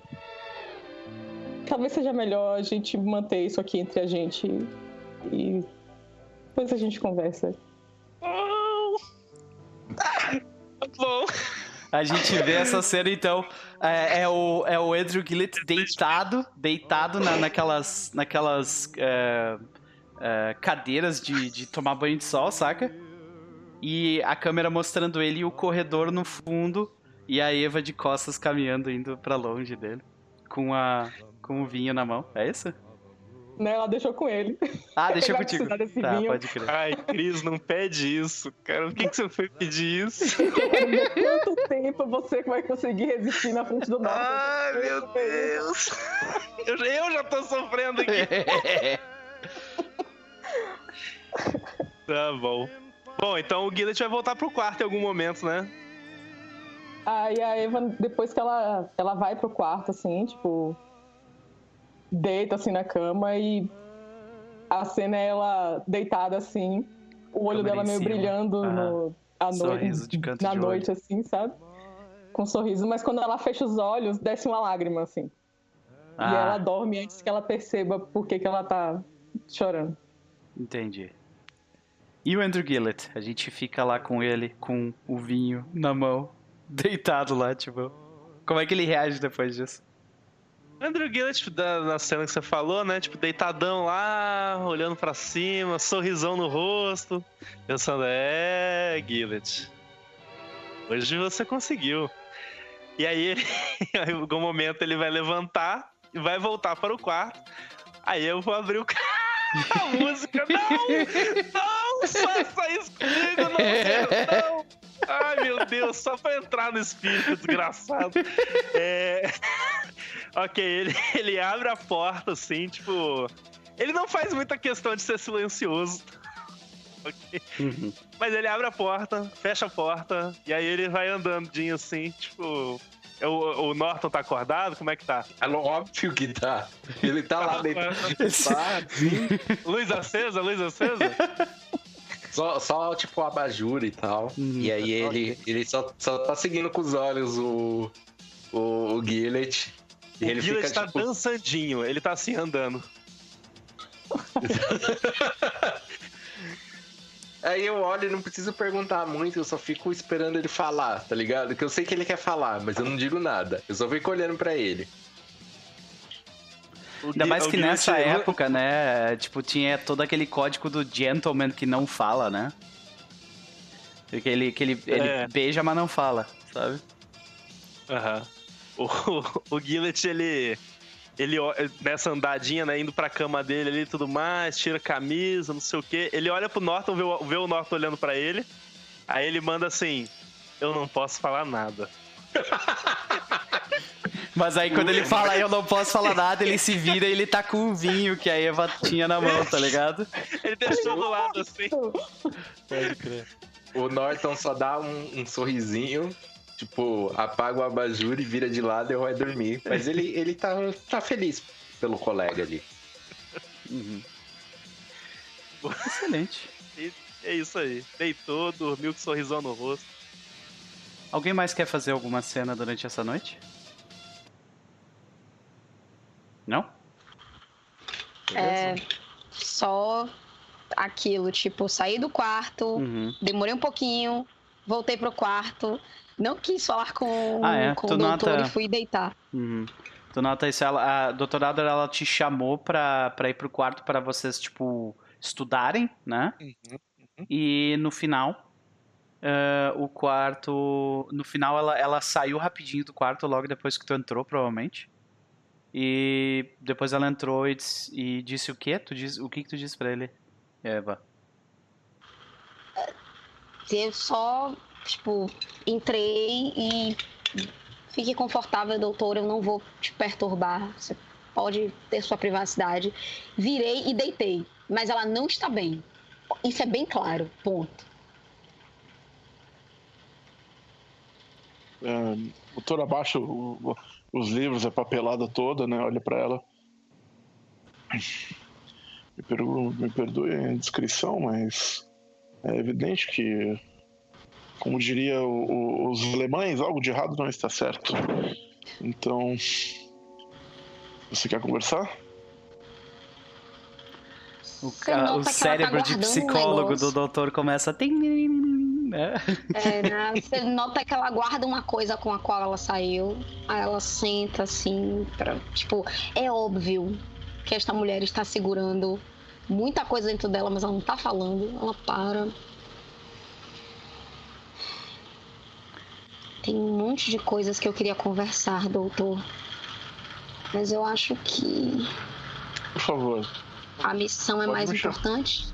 Speaker 5: Talvez seja melhor a gente manter isso aqui entre a gente e depois a gente conversa.
Speaker 2: Oh. Tá Bom,
Speaker 1: A gente vê essa cena, então, é, é o, é o Andrew Gillett deitado, deitado na- naquelas, naquelas é, é, cadeiras de, de tomar banho de sol, saca? E a câmera mostrando ele e o corredor no fundo e a Eva de costas caminhando, indo pra longe dele, com, a, com o vinho na mão. É isso?
Speaker 5: Né, ela deixou com ele.
Speaker 1: Ah,
Speaker 5: vai
Speaker 1: contigo. Tá,
Speaker 5: vinho.
Speaker 1: pode crer.
Speaker 2: ai, Cris, não pede isso, cara. Por que, que você foi pedir isso?
Speaker 5: Quanto tempo você vai conseguir resistir na frente do norte.
Speaker 2: Ai, meu Deus. Eu, eu já tô sofrendo aqui. Tá bom. Bom, então o Gillett vai voltar pro quarto em algum momento, né?
Speaker 5: Aí a Eva, depois que ela, ela vai pro quarto, assim, tipo, deita assim na cama e a cena é ela deitada assim, o olho dela meio brilhando
Speaker 1: Aham.
Speaker 5: no, à noite, na noite, assim, sabe? Com um sorriso, mas quando ela fecha os olhos, desce uma lágrima, assim. E ela
Speaker 1: Ah,
Speaker 5: dorme antes que ela perceba por que, que ela tá chorando.
Speaker 1: entendi. E o Andrew Gillett? A gente fica lá com ele, com o vinho na mão, deitado lá, tipo. Como é que ele reage depois disso?
Speaker 2: Andrew Gillett, tipo, da- na cena que você falou, né? Tipo, deitadão lá, olhando pra cima, sorrisão no rosto, pensando, é, Gillett. Hoje você conseguiu. E aí, em algum momento ele vai levantar e vai voltar para o quarto. Aí eu vou abrir o a música. Não! Não! Faça isso comigo, não! Não! Ai, meu Deus, só pra entrar no espírito, desgraçado. É... ok, ele, ele abre a porta, assim, tipo. Ele não faz muita questão de ser silencioso. ok? Uhum. Mas ele abre a porta, fecha a porta, e aí ele vai andandinho assim, tipo. É o, o Norton tá acordado? Como é que tá?
Speaker 4: É óbvio que tá. Ele tá lá dentro.
Speaker 2: Tá, luz acesa, luz acesa?
Speaker 4: Só, só tipo abajur e tal. Hum, e aí ele, ele só, só tá seguindo com os olhos o, o, o Gillet.
Speaker 2: O ele Gillet fica, tá tipo... dançandinho, ele tá assim andando.
Speaker 4: Aí eu olho e não preciso perguntar muito, eu só fico esperando ele falar, tá ligado? Que eu sei que ele quer falar, mas eu não digo nada. Eu só fico olhando para ele.
Speaker 1: Ainda mais que nessa época, né? Tipo, tinha todo aquele código do gentleman que não fala, né? Que ele, que ele, ele é. beija, mas não fala, sabe?
Speaker 2: Aham. Uhum. O, o Gillet, ele ele nessa andadinha, né, indo pra cama dele ali e tudo mais, tira camisa, não sei o quê. Ele olha pro Norton, vê o, vê o Norton olhando para ele. Aí ele manda assim: Eu não posso falar nada.
Speaker 1: Mas aí quando ele fala eu não posso falar nada, ele se vira e ele tá com o vinho que a Eva tinha na mão, tá ligado?
Speaker 2: ele deixou do lado assim.
Speaker 4: Pode crer. O Norton só dá um, um sorrisinho tipo, apaga o abajur e vira de lado e vai dormir. Mas ele, ele tá, tá feliz pelo colega ali.
Speaker 1: Uhum. Excelente.
Speaker 2: E é isso aí. Deitou, dormiu com um sorrisão no rosto.
Speaker 1: Alguém mais quer fazer alguma cena durante essa noite? Não?
Speaker 3: É. Só aquilo, tipo, saí do quarto, uhum. demorei um pouquinho, voltei pro quarto, não quis falar com, ah, é? com o doutor nota... e fui deitar.
Speaker 1: Uhum. Tu nota isso, ela, a doutorada ela te chamou pra, pra ir pro quarto para vocês, tipo, estudarem, né? Uhum. Uhum. E no final, uh, o quarto. No final, ela, ela saiu rapidinho do quarto logo depois que tu entrou, provavelmente. E depois ela entrou e disse, e disse o quê? Tu diz, o que, que tu disse pra ele, Eva?
Speaker 3: Eu só Tipo, entrei e fique confortável, doutor, eu não vou te perturbar. Você pode ter sua privacidade. Virei e deitei, mas ela não está bem. Isso é bem claro, ponto.
Speaker 6: É, doutor abaixa o, os livros, a papelada toda, né? Olha para ela. Me, perdoe, me perdoe a indiscrição, mas é evidente que como diria o, o, os alemães, algo de errado não está certo. Então, você quer conversar?
Speaker 1: O, o tá cérebro de psicólogo um do doutor começa a.
Speaker 3: Né? É, né? Você nota que ela guarda uma coisa com a qual ela saiu. Aí ela senta assim. Pra, tipo, é óbvio que esta mulher está segurando muita coisa dentro dela, mas ela não está falando. Ela para Tem um monte de coisas que eu queria conversar, doutor. Mas eu acho que.
Speaker 6: Por favor.
Speaker 3: A missão é mais importante?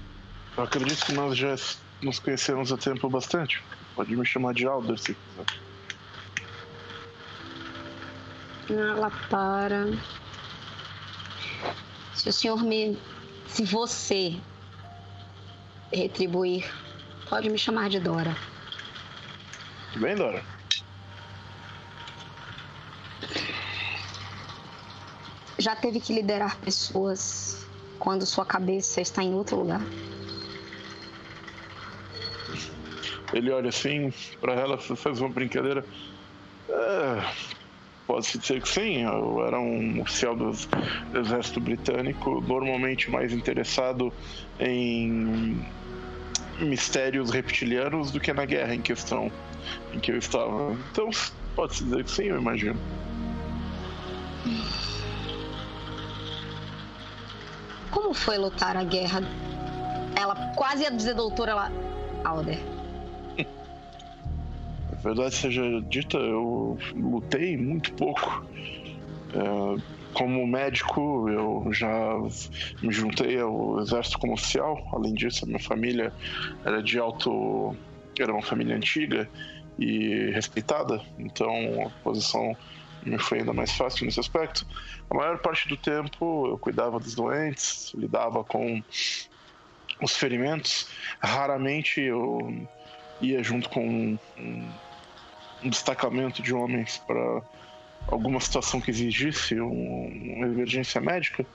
Speaker 6: Eu acredito que nós já nos conhecemos há tempo bastante. Pode me chamar de Alder se
Speaker 3: quiser. Ela para. Se o senhor me. Se você retribuir, pode me chamar de Dora.
Speaker 6: Tudo bem, Dora?
Speaker 3: já teve que liderar pessoas quando sua cabeça está em outro lugar?
Speaker 6: Ele olha assim para ela, faz uma brincadeira. É, Pode-se dizer que sim. Eu era um oficial do exército britânico, normalmente mais interessado em mistérios reptilianos do que na guerra em questão em que eu estava. Então, pode-se dizer que sim, eu imagino.
Speaker 3: Como foi lutar a guerra? Ela quase ia dizer doutora, ela. Alder.
Speaker 6: Verdade seja dita, eu lutei muito pouco. É, como médico, eu já me juntei ao exército como oficial. Além disso, a minha família era de alto. era uma família antiga e respeitada, então a posição me foi ainda mais fácil nesse aspecto. A maior parte do tempo eu cuidava dos doentes, lidava com os ferimentos. Raramente eu ia junto com um, um destacamento de homens para alguma situação que exigisse um, uma emergência médica,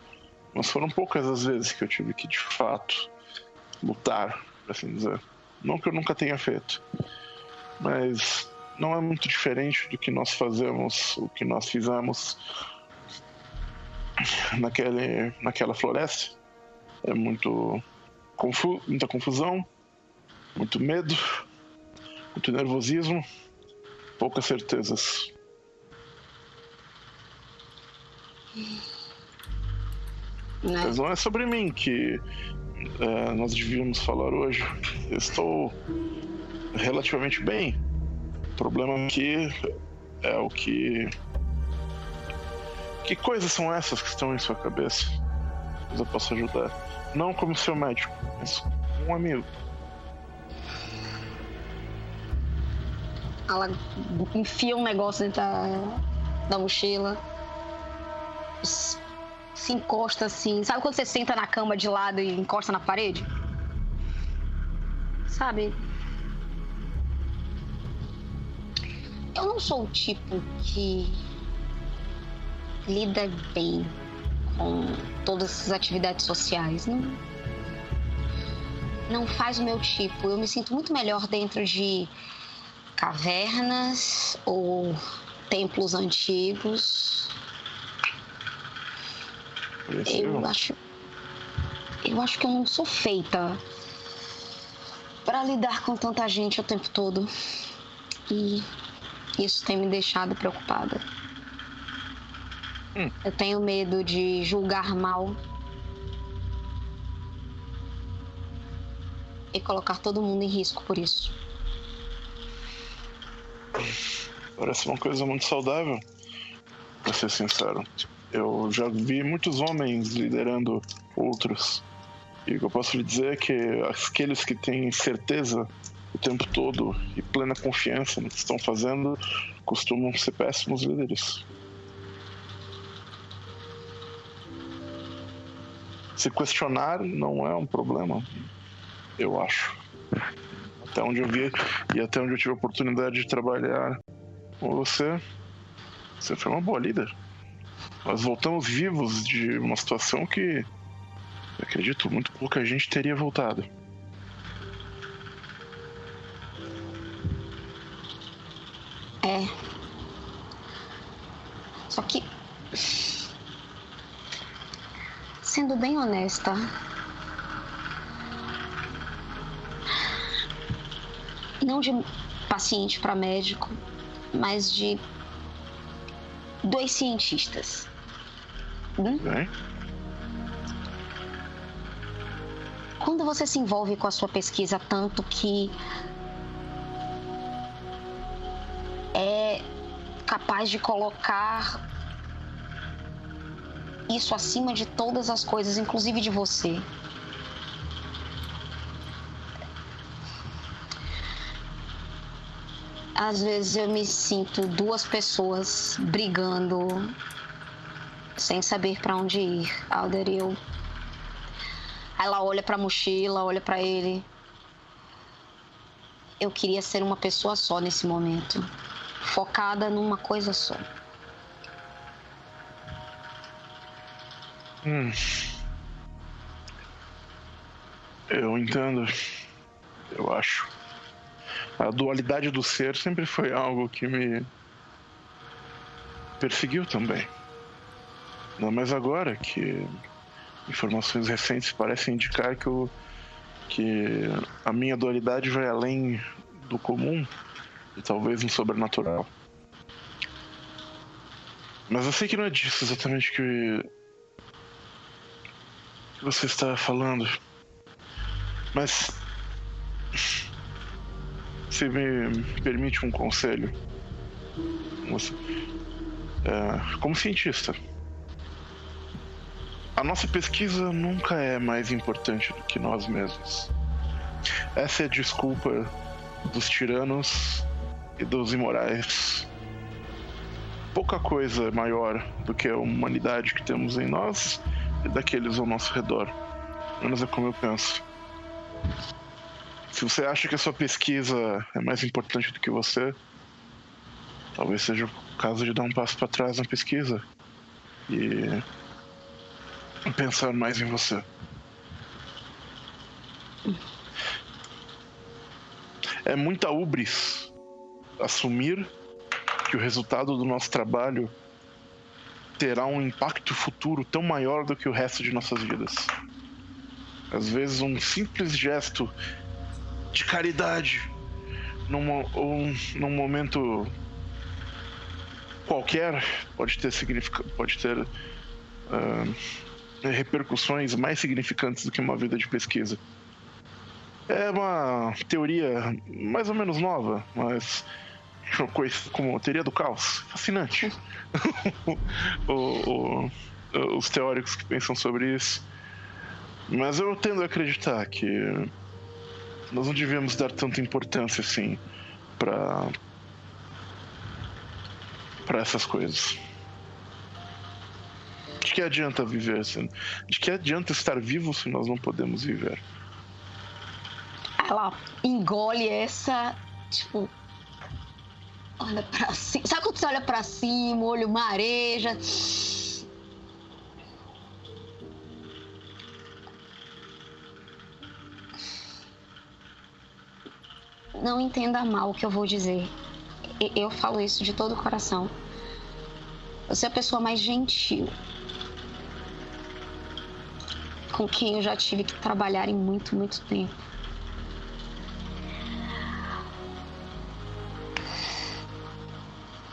Speaker 6: mas foram poucas as vezes que eu tive que de fato lutar, por assim dizer. Não que eu nunca tenha feito, mas não é muito diferente do que nós fazemos, o que nós fizemos naquele, naquela floresta. É muito confu muita confusão, muito medo, muito nervosismo, poucas certezas.
Speaker 3: Né?
Speaker 6: Mas não é sobre mim que é, nós devíamos falar hoje. Eu estou relativamente bem. O problema aqui é o que. Que coisas são essas que estão em sua cabeça? Mas eu posso ajudar. Não como seu médico, mas como um amigo.
Speaker 3: Ela enfia um negócio dentro da, da mochila. Se encosta assim. Sabe quando você senta na cama de lado e encosta na parede? Sabe? Eu não sou o tipo que lida bem com todas essas atividades sociais. Não, não faz o meu tipo. Eu me sinto muito melhor dentro de cavernas ou templos antigos. Eu acho. Eu acho que eu não sou feita para lidar com tanta gente o tempo todo. E isso tem me deixado preocupada.
Speaker 6: Hum.
Speaker 3: Eu tenho medo de julgar mal e colocar todo mundo em risco por isso.
Speaker 6: Parece uma coisa muito saudável, pra ser sincero. Eu já vi muitos homens liderando outros. E o que eu posso lhe dizer é que aqueles que têm certeza o tempo todo e plena confiança no que estão fazendo costumam ser péssimos líderes. Se questionar não é um problema, eu acho. Até onde eu vi e até onde eu tive a oportunidade de trabalhar com você, você foi uma boa líder. Nós voltamos vivos de uma situação que, acredito, muito pouca gente teria voltado.
Speaker 3: É. Só que. Sendo bem honesta. Não de paciente para médico, mas de dois cientistas. Hum?
Speaker 6: Bem,
Speaker 3: Quando você se envolve com a sua pesquisa tanto que é capaz de colocar isso acima de todas as coisas, inclusive de você. Às vezes eu me sinto duas pessoas brigando sem saber para onde ir. Alder e eu. Ela olha para a mochila, olha para ele. Eu queria ser uma pessoa só nesse momento, focada numa coisa só.
Speaker 6: Hum. Eu entendo. Eu acho. A dualidade do ser sempre foi algo que me perseguiu também. Não mais agora que informações recentes parecem indicar que, o, que a minha dualidade vai além do comum e talvez no sobrenatural. Mas eu sei que não é disso exatamente que que você está falando. Mas. Se me permite um conselho. É, como cientista, a nossa pesquisa nunca é mais importante do que nós mesmos. Essa é a desculpa dos tiranos e dos imorais. Pouca coisa é maior do que a humanidade que temos em nós e daqueles ao nosso redor. Menos é como eu penso. Se você acha que a sua pesquisa é mais importante do que você, talvez seja o caso de dar um passo para trás na pesquisa e pensar mais em você. É muita ubris assumir que o resultado do nosso trabalho terá um impacto futuro tão maior do que o resto de nossas vidas. Às vezes, um simples gesto de caridade num, ou num momento qualquer pode ter significa, pode ter uh, repercussões mais significantes do que uma vida de pesquisa. É uma teoria mais ou menos nova, mas como teoria do caos. Fascinante. o, o, os teóricos que pensam sobre isso. Mas eu tendo a acreditar que nós não devíamos dar tanta importância assim para para essas coisas. De que adianta viver assim? De que adianta estar vivo se nós não podemos viver?
Speaker 3: Ela engole essa, tipo, olha pra cima. Sabe quando você olha pra cima, o olho mareja? Não entenda mal o que eu vou dizer. Eu falo isso de todo o coração. Você é a pessoa mais gentil com quem eu já tive que trabalhar em muito, muito tempo.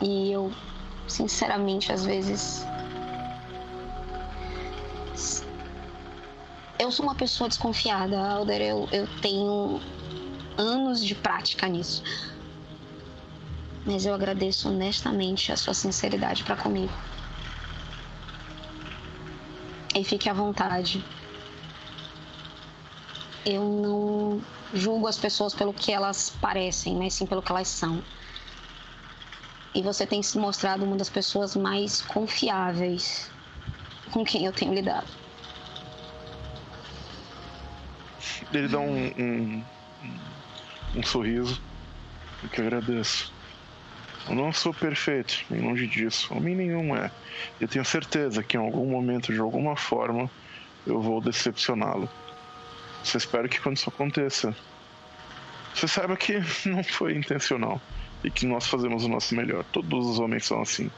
Speaker 3: E eu, sinceramente, às vezes. Eu sou uma pessoa desconfiada, Alder. Eu, eu tenho anos de prática nisso. Mas eu agradeço honestamente a sua sinceridade para comigo. E fique à vontade. Eu não julgo as pessoas pelo que elas parecem, mas sim pelo que elas são. E você tem se mostrado uma das pessoas mais confiáveis com quem eu tenho lidado.
Speaker 6: Ele dá um, um, um sorriso, o que agradeço. Eu não sou perfeito, nem longe disso. Homem nenhum é. Eu tenho certeza que em algum momento, de alguma forma, eu vou decepcioná-lo. Só espero que quando isso aconteça, você saiba que não foi intencional e que nós fazemos o nosso melhor. Todos os homens são assim.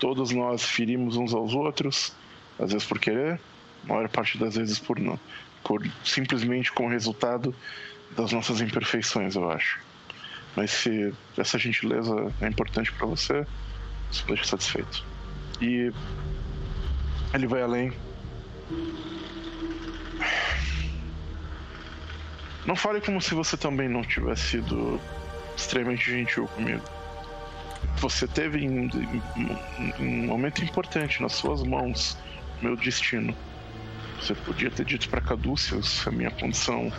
Speaker 6: Todos nós ferimos uns aos outros, às vezes por querer, a maior parte das vezes por não, por simplesmente como resultado das nossas imperfeições, eu acho. Mas se essa gentileza é importante para você, isso me deixa satisfeito. E ele vai além. Não fale como se você também não tivesse sido extremamente gentil comigo. Você teve em, um momento importante nas suas mãos meu destino. Você podia ter dito para Caduceus a minha condição.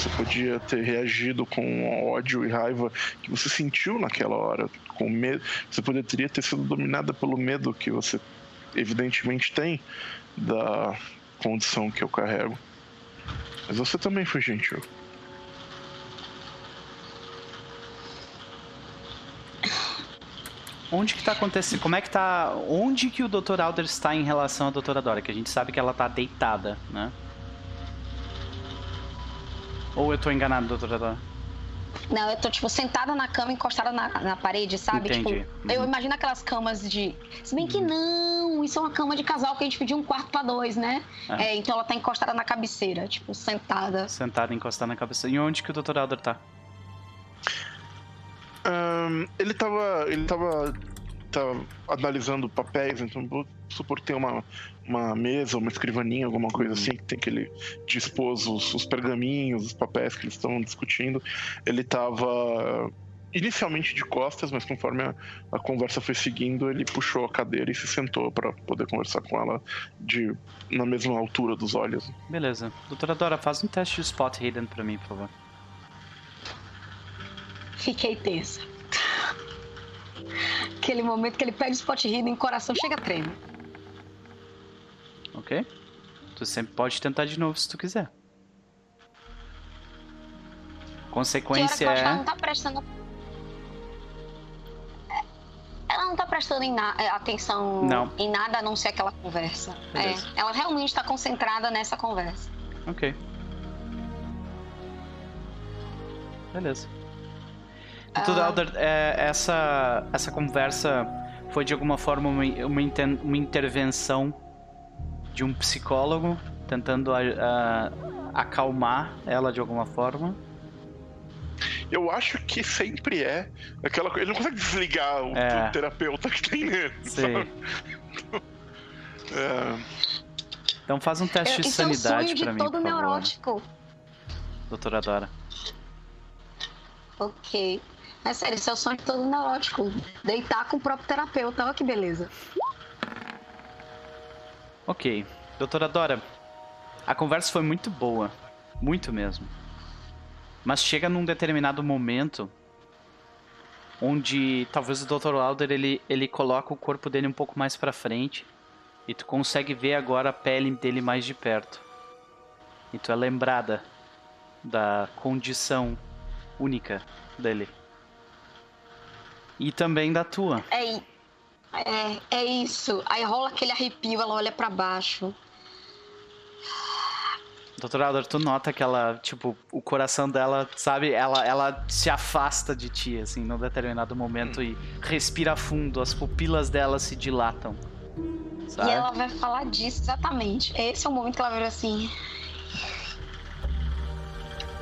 Speaker 6: Você podia ter reagido com ódio e raiva que você sentiu naquela hora, com medo. Você poderia ter sido dominada pelo medo que você evidentemente tem da condição que eu carrego. Mas você também foi gentil.
Speaker 1: Onde que tá acontecendo? Como é que tá. Onde que o Dr. Alder está em relação à Doutora Dora? Que a gente sabe que ela tá deitada, né? Ou eu tô enganado, doutora?
Speaker 3: Não, eu tô, tipo, sentada na cama, encostada na, na parede, sabe?
Speaker 1: Entendi.
Speaker 3: Tipo, uhum. eu imagino aquelas camas de. Se bem que uhum. não, isso é uma cama de casal que a gente pediu um quarto pra dois, né? É. É, então ela tá encostada na cabeceira, tipo, sentada.
Speaker 1: Sentada, encostada na cabeceira. E onde que o Dr. Alder tá?
Speaker 6: Um, ele tava. Ele tava tá analisando papéis, então vou supor que tem uma, uma mesa, uma escrivaninha, alguma coisa assim, que tem que ele dispôs os, os pergaminhos, os papéis que eles estão discutindo. Ele tava inicialmente de costas, mas conforme a, a, conversa foi seguindo, ele puxou a cadeira e se sentou para poder conversar com ela de na mesma altura dos olhos.
Speaker 1: Beleza. Doutora Dora, faz um teste de spot hidden para mim, por favor.
Speaker 3: Fiquei tensa. Aquele momento que ele pega o spot hidden, o coração chega a tremer.
Speaker 1: Ok. Tu sempre pode tentar de novo se tu quiser. Consequência
Speaker 3: que ela
Speaker 1: é.
Speaker 3: não tá prestando. Ela não tá prestando em na- atenção
Speaker 1: Não.
Speaker 3: em nada a não ser aquela conversa.
Speaker 1: Beleza.
Speaker 3: É, ela realmente tá concentrada nessa conversa.
Speaker 1: Ok. Beleza. Doutor
Speaker 3: Ah.
Speaker 1: Elder, é, essa, essa conversa foi de alguma forma uma, uma, uma intervenção de um psicólogo tentando a- a- acalmar ela de alguma forma?
Speaker 6: Eu acho que sempre é aquela coisa. Ele não consegue desligar o,
Speaker 1: É.
Speaker 6: o terapeuta que tem nele. Sabe? É,
Speaker 1: Então faz um teste de
Speaker 3: Isso é
Speaker 1: sanidade
Speaker 3: sonho de
Speaker 1: pra mim,
Speaker 3: todo
Speaker 1: por favor,
Speaker 3: neurótico.
Speaker 1: doutora Dora.
Speaker 3: Ok. É sério, isso é o sonho de todo neurótico. Deitar com o próprio terapeuta. Olha que beleza.
Speaker 1: Ok. Doutora Dora, a conversa foi muito boa. Muito mesmo. Mas chega num determinado momento onde talvez o Dr. Lauder ele, ele coloca o corpo dele um pouco mais pra frente e tu consegue ver agora a pele dele mais de perto. E tu é lembrada da condição única dele. E também da tua.
Speaker 3: É, é, é isso. Aí rola aquele arrepio, ela olha pra baixo.
Speaker 1: Doutor Alder, tu nota que ela, tipo, o coração dela, sabe, ela, ela se afasta de ti, assim, num determinado momento e respira fundo, as pupilas dela se dilatam. Sabe?
Speaker 3: E ela vai falar disso exatamente. Esse é o momento que ela vira assim.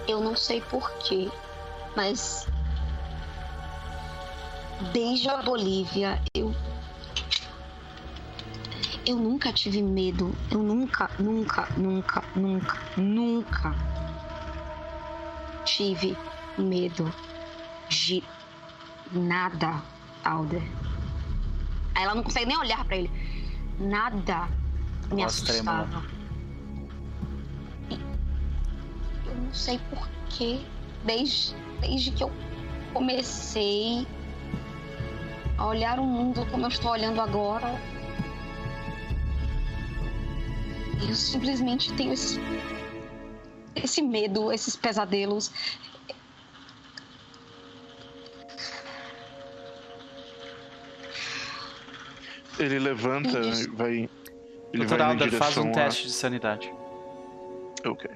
Speaker 3: Eu não sei porquê, mas. Desde a Bolívia, eu. Eu nunca tive medo. Eu nunca, nunca, nunca, nunca, nunca tive medo de nada, Alder. Aí ela não consegue nem olhar pra ele. Nada me
Speaker 1: trêmula.
Speaker 3: assustava. Eu não sei porquê. Desde, desde que eu comecei a olhar o mundo como eu estou olhando agora. Eu simplesmente tenho esse, esse medo, esses pesadelos.
Speaker 6: ele levanta e vai. Ele
Speaker 1: Doutor
Speaker 6: vai
Speaker 1: Alder, faz um
Speaker 6: a-
Speaker 1: teste de sanidade.
Speaker 6: Ok.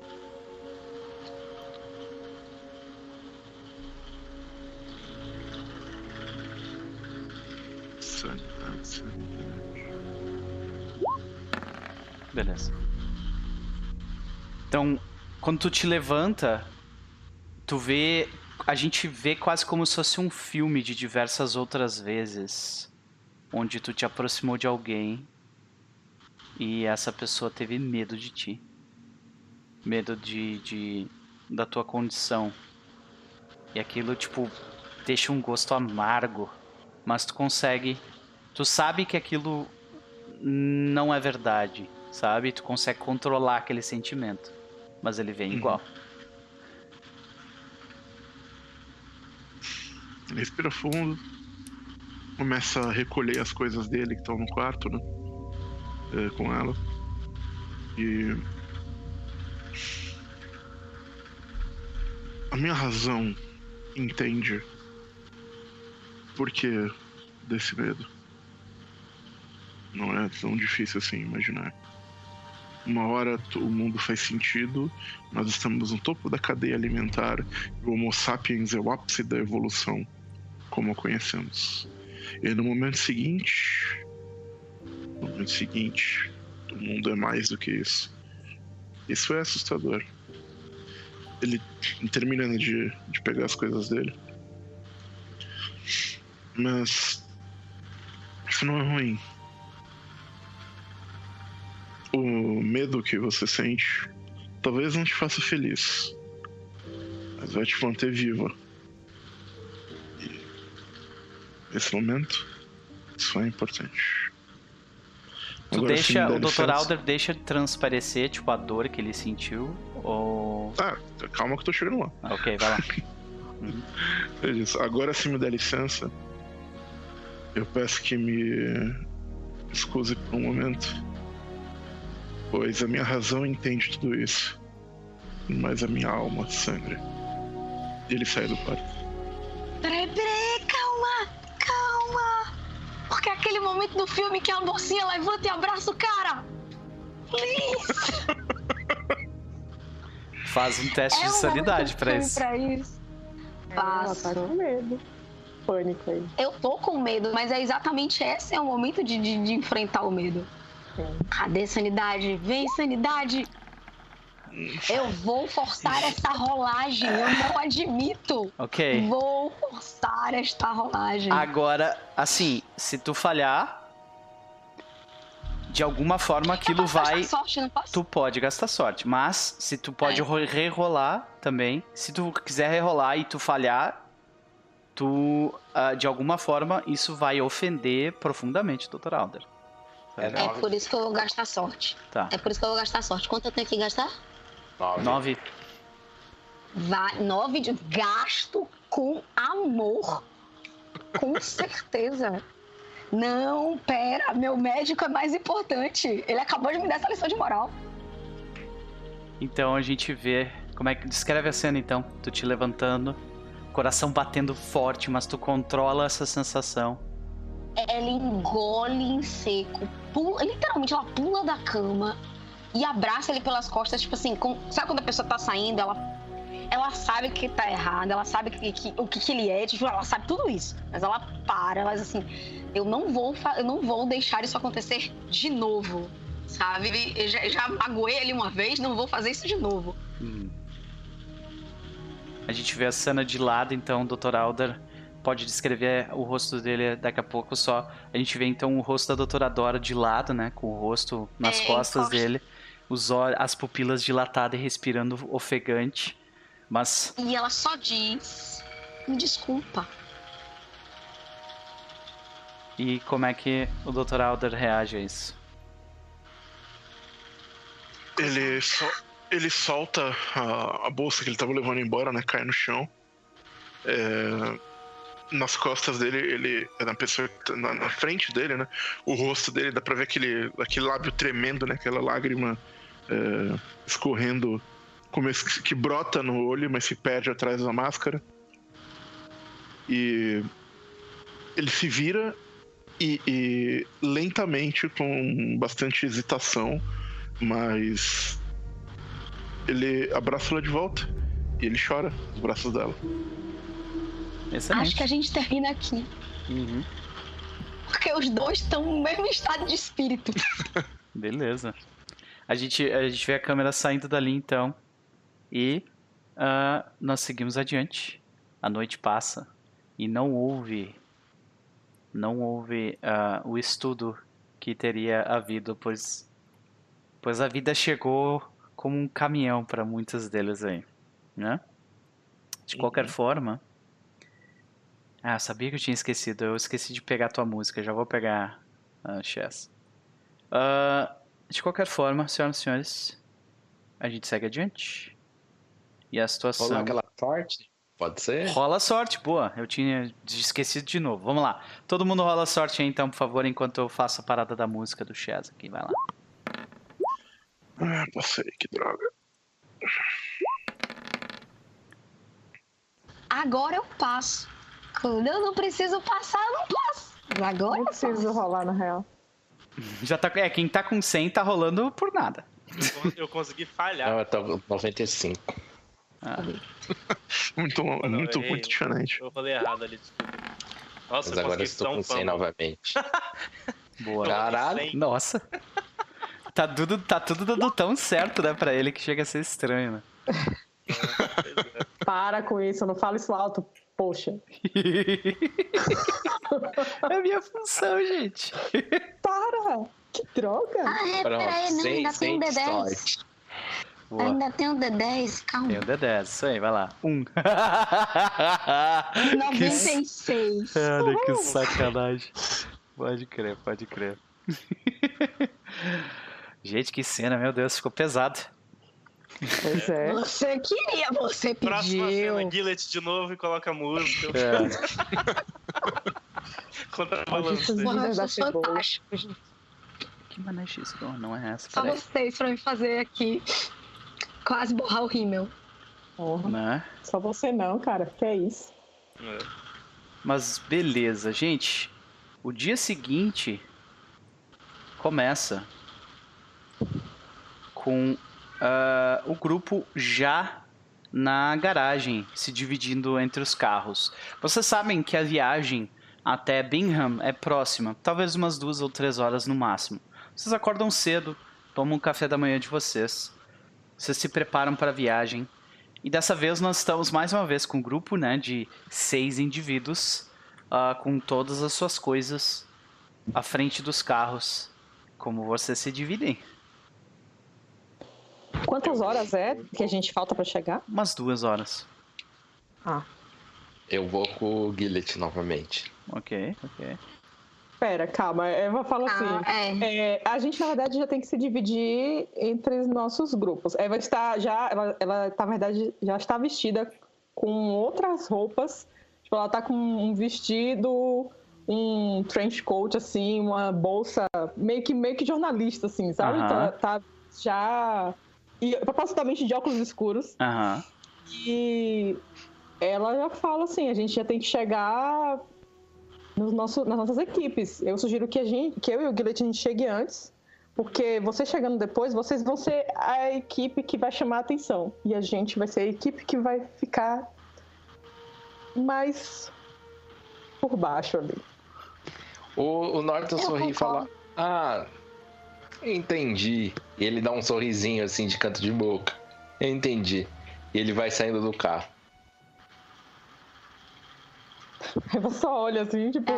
Speaker 1: Beleza. Então, quando tu te levanta, tu vê. A gente vê quase como se fosse um filme de diversas outras vezes. Onde tu te aproximou de alguém e essa pessoa teve medo de ti. Medo de, de da tua condição. E aquilo, tipo, deixa um gosto amargo. Mas tu consegue. Tu sabe que aquilo não é verdade, sabe? Tu consegue controlar aquele sentimento. Mas ele vem
Speaker 6: Uhum.
Speaker 1: igual.
Speaker 6: Ele respira fundo. Começa a recolher as coisas dele que estão no quarto, né? É, com ela. E. A minha razão entende por que desse medo. Não é tão difícil assim imaginar. Uma hora o mundo faz sentido, nós estamos no topo da cadeia alimentar e o Homo sapiens é o ápice da evolução, como a conhecemos. E no momento seguinte, no momento seguinte, o mundo é mais do que isso. Isso é assustador. Ele termina né, de, de pegar as coisas dele. Mas isso não é ruim. O medo que você sente talvez não te faça feliz, mas vai te manter viva. E nesse momento, isso é importante.
Speaker 1: Tu
Speaker 6: Agora,
Speaker 1: deixa, o Dr. Alder deixa transparecer, tipo, a dor que ele sentiu, ou...
Speaker 6: Ah, calma que eu tô chegando lá.
Speaker 1: Ah, Ok, vai lá.
Speaker 6: É isso. Agora, se me der licença, eu peço que me escuse por um momento. Pois a minha razão entende tudo isso. Mas a minha alma sangra. E ele sai do quarto.
Speaker 3: Peraí, peraí, calma, calma. Porque é aquele momento do filme que a mocinha levanta e abraça o cara. Please.
Speaker 1: Faz um teste
Speaker 3: É
Speaker 1: de sanidade pra isso.
Speaker 3: pra isso.
Speaker 5: Ela
Speaker 3: Faço.
Speaker 5: tá com medo. Pânico aí.
Speaker 3: Eu tô com medo, mas é exatamente esse é o momento de, de, de enfrentar o medo. Cadê sanidade? Vem, sanidade! Eu vou forçar essa rolagem, eu não admito.
Speaker 1: Ok.
Speaker 3: Vou forçar esta rolagem.
Speaker 1: Agora, assim, se tu falhar, de alguma forma aquilo vai.
Speaker 3: sorte?
Speaker 1: Tu pode gastar sorte, mas se tu pode
Speaker 3: É.
Speaker 1: ro- rerolar também, se tu quiser rerolar e tu falhar, tu, ah, de alguma forma, isso vai ofender profundamente o Dr. Alder.
Speaker 4: É
Speaker 3: É por isso que eu vou gastar sorte.
Speaker 1: Tá.
Speaker 3: É por isso que eu vou gastar sorte. Quanto eu tenho que gastar?
Speaker 4: Nove.
Speaker 1: Nove.
Speaker 3: Vai, nove de gasto com amor. Com certeza. Não, pera, meu médico é mais importante. Ele acabou de me dar essa lição de moral.
Speaker 1: Então a gente vê. Como é que. Descreve a cena então. Tu te levantando, coração batendo forte, mas tu controla essa sensação.
Speaker 3: Ela engole em seco. Pula, literalmente, ela pula da cama e abraça ele pelas costas, tipo assim, com- sabe quando a pessoa tá saindo, ela, ela sabe que tá errado, ela sabe que, que- o que, que ele é, tipo, ela sabe tudo isso. Mas ela para, ela diz assim, eu não vou, eu não vou deixar isso acontecer de novo. Sabe? Eu já, já magoei ele uma vez, não vou fazer isso de novo.
Speaker 1: Hum. A gente vê a cena de lado, então, Dr. Alder pode descrever o rosto dele daqui a pouco só. A gente vê então o rosto da doutora Dora de lado, né? Com o rosto nas
Speaker 3: É,
Speaker 1: costas
Speaker 3: encosta.
Speaker 1: dele, os olhos, as pupilas dilatadas e respirando ofegante. Mas
Speaker 3: E ela só diz, me desculpa.
Speaker 1: e como é que o Dr. Alder reage a isso?
Speaker 6: Ele, sol- ele solta a, a bolsa que ele tava levando embora, né? Cai no chão. É, nas costas dele, ele. Na pessoa tá na, na frente dele, né? O rosto dele, dá pra ver aquele, aquele lábio tremendo, né? Aquela lágrima é, escorrendo, como esse- que brota no olho, mas se perde atrás da máscara. E ele se vira e, e lentamente, com bastante hesitação, mas ele abraça ela de volta e ele chora nos braços dela.
Speaker 1: Excelente.
Speaker 3: Acho que a gente termina aqui.
Speaker 1: Uhum.
Speaker 3: Porque os dois estão no mesmo estado de espírito.
Speaker 1: Beleza. A gente, a gente vê a câmera saindo dali então. E ah, nós seguimos adiante. A noite passa. E não houve. Não houve ah, o estudo que teria havido, pois. Pois a vida chegou como um caminhão para muitos deles aí. Né? De qualquer forma. Ah, sabia que eu tinha esquecido. Eu esqueci de pegar tua música. Já vou pegar a Chess. Ah, de qualquer forma, senhoras e senhores, a gente segue adiante. E a situação.
Speaker 4: Rolar aquela sorte? Pode ser?
Speaker 1: Rola sorte, boa. Eu tinha esquecido de novo. Vamos lá. Todo mundo rola sorte aí, então, por favor, enquanto eu faço a parada da música do Chaz aqui. Vai lá.
Speaker 6: Ah, passei, que droga.
Speaker 3: Agora eu passo. Quando eu não preciso passar, eu não passo. Mas Agora
Speaker 5: Não
Speaker 3: eu
Speaker 5: preciso
Speaker 3: passo.
Speaker 5: rolar, na real.
Speaker 1: Já tá, é, quem tá com 100 tá rolando por nada.
Speaker 2: Eu consegui falhar.
Speaker 4: Não, eu tô 95.
Speaker 1: Ah,
Speaker 6: Muito,
Speaker 2: não,
Speaker 6: muito,
Speaker 2: errei.
Speaker 6: muito diferente.
Speaker 2: Eu falei errado ali, desculpa. Nossa,
Speaker 4: Mas
Speaker 2: eu
Speaker 4: agora eu estou com 100
Speaker 2: fumble.
Speaker 4: novamente.
Speaker 1: boa.
Speaker 4: Caralho.
Speaker 1: Nossa. Tá tudo, tá tudo dando tão certo, né, pra ele que chega a ser estranho, né?
Speaker 5: Para com isso, não fala isso alto, poxa.
Speaker 1: É a minha função, gente.
Speaker 5: Para! Que droga!
Speaker 3: Ah, é,
Speaker 4: Pronto,
Speaker 3: peraí, não,
Speaker 4: sem,
Speaker 3: ainda tem um D10.
Speaker 4: sorte.
Speaker 1: Boa.
Speaker 3: Ainda tem um D10, calma.
Speaker 1: Tem o D10, isso aí, vai lá. Um. que,
Speaker 3: 96.
Speaker 1: cara, que sacanagem. Pode crer, pode crer. Gente, que cena, meu Deus, ficou pesado.
Speaker 5: Pois é.
Speaker 3: Você queria, você
Speaker 2: Próxima
Speaker 3: pediu.
Speaker 2: cena, Gillet de novo e coloca a música.
Speaker 1: É.
Speaker 2: Contrabalança.
Speaker 5: Maldito.
Speaker 3: Mano, eu
Speaker 5: Da
Speaker 3: sou
Speaker 5: cebola.
Speaker 3: fantástico, gente.
Speaker 1: Que mané X? Não, não é essa,
Speaker 3: Só vocês pra me fazer aqui quase borrar o rímel.
Speaker 5: Porra,
Speaker 1: Né?
Speaker 5: Só você não, cara. Que é isso?
Speaker 2: É.
Speaker 1: Mas beleza, gente. O dia seguinte começa com ah, o grupo já na garagem, se dividindo entre os carros. Vocês sabem que a viagem até Bingham é próxima, talvez umas duas ou três horas no máximo. Vocês acordam cedo, tomam o café da manhã de vocês, vocês se preparam para a viagem. E dessa vez nós estamos mais uma vez com um grupo né, de seis indivíduos ah, com todas as suas coisas à frente dos carros. Como vocês se dividem?
Speaker 5: Quantas horas é que a gente falta pra chegar?
Speaker 1: Umas duas horas.
Speaker 5: Ah,
Speaker 4: Eu vou com o Gillet novamente.
Speaker 1: Ok, ok.
Speaker 5: pera, calma. Eva fala assim.
Speaker 3: Ah, é.
Speaker 5: É, a gente, na verdade, já tem que se dividir entre os nossos grupos. Eva está já, ela, ela tá, na verdade, já está vestida com outras roupas. Tipo, ela tá com um vestido, um trench coat, assim, uma bolsa, meio que, meio que jornalista, assim, sabe?
Speaker 1: Aham.
Speaker 5: Então, ela tá já. E propositalmente de óculos escuros.
Speaker 1: Aham.
Speaker 5: E ela já fala assim, a gente já tem que chegar nos nosso, nas nossas equipes. Eu sugiro que a gente, que eu e o Guilherme a gente chegue antes, porque você chegando depois, vocês vão ser a equipe que vai chamar a atenção e a gente vai ser a equipe que vai ficar mais por baixo ali.
Speaker 4: O, o Norton sorri e fala. Ah, entendi. E ele dá um sorrisinho assim de canto de boca. Eu entendi. E ele vai saindo do carro.
Speaker 5: Você só olha assim, tipo,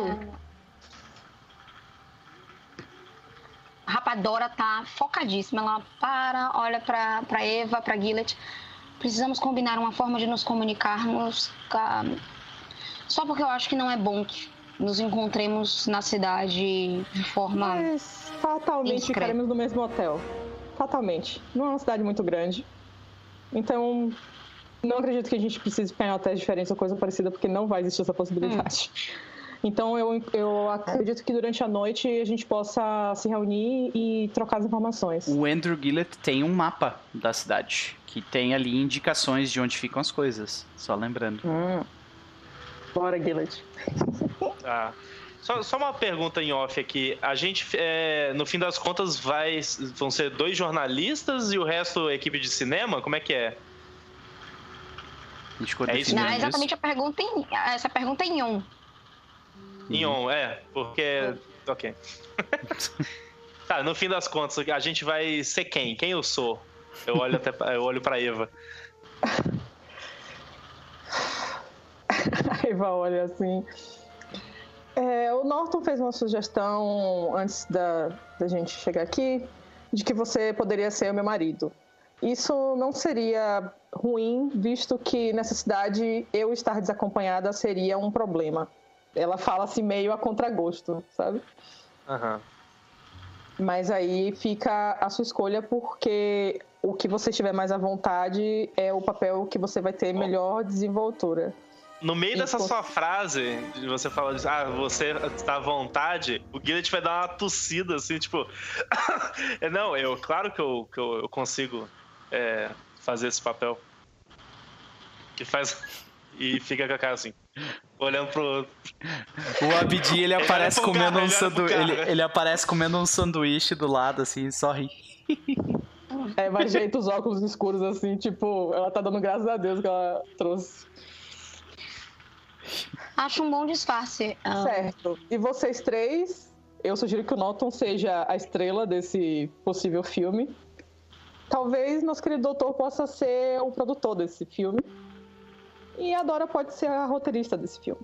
Speaker 3: A Rapadora tá focadíssima. Ela para, olha pra, pra Eva, pra Gillet. Precisamos combinar uma forma de nos comunicarmos. ca- Só porque eu acho que não é bom que nos encontremos na cidade de forma.
Speaker 5: mas fatalmente ficaremos no mesmo hotel. Fatalmente. Não é uma cidade muito grande. Então, não acredito que a gente precise ficar em hotéis diferentes ou coisa parecida, porque não vai existir essa possibilidade. Então, eu, eu acredito que durante a noite a gente possa se reunir e trocar as informações.
Speaker 1: O Andrew Gillett tem um mapa da cidade, que tem ali indicações de onde ficam as coisas. Só lembrando.
Speaker 5: Hum. Bora, Gillet.
Speaker 2: Tá. Só, só uma pergunta em off aqui. A gente, é, no fim das contas, vai, vão ser dois jornalistas e o resto equipe de cinema? Como é que é? É isso
Speaker 3: Não, é exatamente a pergunta em. Essa pergunta é em um.
Speaker 2: Em on, é, porque. Ok. tá, no fim das contas, a gente vai ser quem? Quem eu sou? Eu olho, até, eu olho pra Eva.
Speaker 5: A Eva olha assim. É, o Norton fez uma sugestão antes da, da gente chegar aqui de que você poderia ser o meu marido. Isso não seria ruim, visto que nessa cidade eu estar desacompanhada seria um problema. Ela fala assim meio a contragosto, sabe?
Speaker 2: Aham.
Speaker 5: Mas aí fica a sua escolha porque o que você estiver mais à vontade é o papel que você vai ter melhor desenvoltura.
Speaker 2: No meio dessa
Speaker 5: Enquanto-
Speaker 2: sua frase, de você falar de, ah, você está à vontade, o Guilherme vai dar uma tossida, assim, tipo. É, Não, eu, claro que eu, que eu, eu consigo é, fazer esse papel. Que faz. E fica com a cara assim, olhando pro outro.
Speaker 1: O Abdi, ele aparece
Speaker 2: pro
Speaker 1: comendo
Speaker 2: cara,
Speaker 1: um
Speaker 2: ele pro
Speaker 1: sanduíche. Ele, ele aparece comendo um sanduíche do lado, assim, só ri.
Speaker 5: É, vai ajeita os óculos escuros assim, tipo, ela tá dando graças a Deus que ela trouxe.
Speaker 3: Acho um bom disfarce. Ah,
Speaker 5: Certo. E vocês três, eu sugiro que o Norton seja a estrela desse possível filme. Talvez nosso querido doutor possa ser o produtor desse filme. E a Dora pode ser a roteirista desse filme.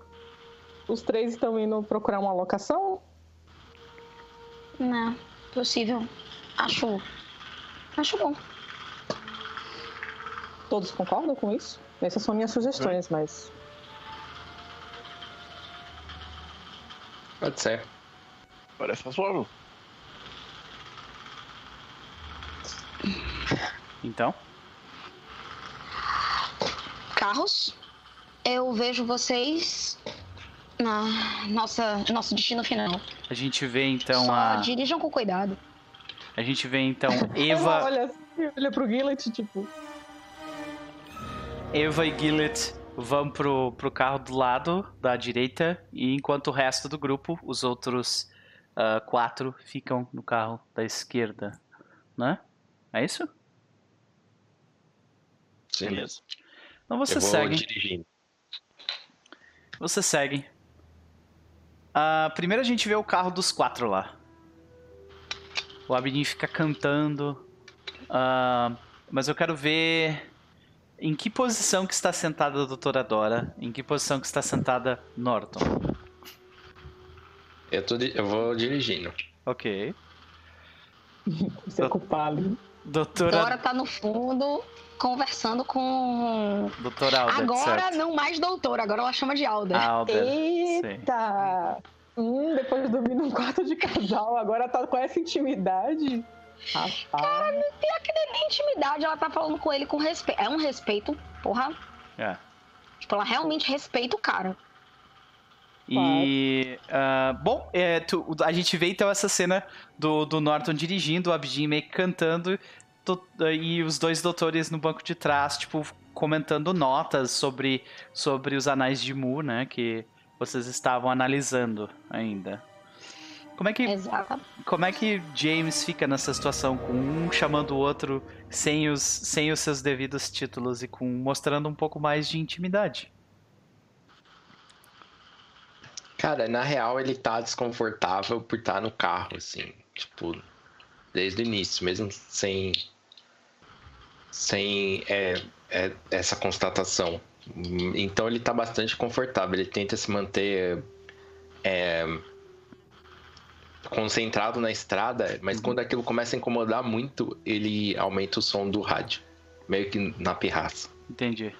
Speaker 5: os três estão indo procurar uma locação?
Speaker 3: Não, possível. Acho. Acho bom.
Speaker 5: Todos concordam com isso? Essas são minhas sugestões, mas.
Speaker 4: Pode ser.
Speaker 6: Parece razoável.
Speaker 1: Então,
Speaker 3: Carros, eu vejo vocês na nossa nosso destino final.
Speaker 1: a gente vê então
Speaker 3: Só
Speaker 1: a.
Speaker 3: dirijam com cuidado.
Speaker 1: A gente vê então
Speaker 5: Ela
Speaker 1: Eva,
Speaker 5: olha, assim, olha pro Gillet, tipo.
Speaker 1: Eva e Gillet vão pro, pro carro do lado da direita e enquanto o resto do grupo, os outros ah, quatro, ficam no carro da esquerda, né? É isso?
Speaker 4: Sim.
Speaker 1: Beleza. Então você
Speaker 4: Eu
Speaker 1: segue.
Speaker 4: dirigindo.
Speaker 1: Você segue. Ah, primeiro a gente vê o carro dos quatro lá. O Abedin fica cantando. Ah, mas eu quero ver em que posição que está sentada a doutora Dora. Em que posição que está sentada Norton.
Speaker 4: Eu, tô eu vou dirigindo.
Speaker 1: Ok.
Speaker 5: Você é culpado.
Speaker 1: Doutora,
Speaker 3: Dora tá no fundo conversando com.
Speaker 1: doutora Alder,
Speaker 3: agora
Speaker 1: certo.
Speaker 3: não mais doutora, agora ela chama de Alder.
Speaker 1: Alder.
Speaker 5: Eita! Hum, depois de dormir num quarto de casal, agora tá com essa intimidade. Rapaz.
Speaker 3: Pior que nem nem intimidade, ela tá falando com ele com respeito. É um respeito, porra.
Speaker 1: É.
Speaker 3: Tipo, ela realmente respeita o cara.
Speaker 1: E. ah, bom, é, tu- a gente vê então essa cena do, do Norton dirigindo, o Abdin meio que cantando, do- e os dois doutores no banco de trás, tipo, comentando notas sobre, sobre os anais de Mu, né? Que vocês estavam analisando ainda. Como é que,
Speaker 3: Exato.
Speaker 1: como é que James fica nessa situação, com um chamando o outro sem os, sem os seus devidos títulos e com mostrando um pouco mais de intimidade?
Speaker 4: Cara, na real ele tá desconfortável por estar no carro, assim. Tipo, desde o início, mesmo sem. Sem é, é, essa constatação. Então ele tá bastante confortável. Ele tenta se manter. é, concentrado na estrada, mas quando aquilo começa a incomodar muito, ele aumenta o som do rádio. Meio que na pirraça.
Speaker 1: Entendi.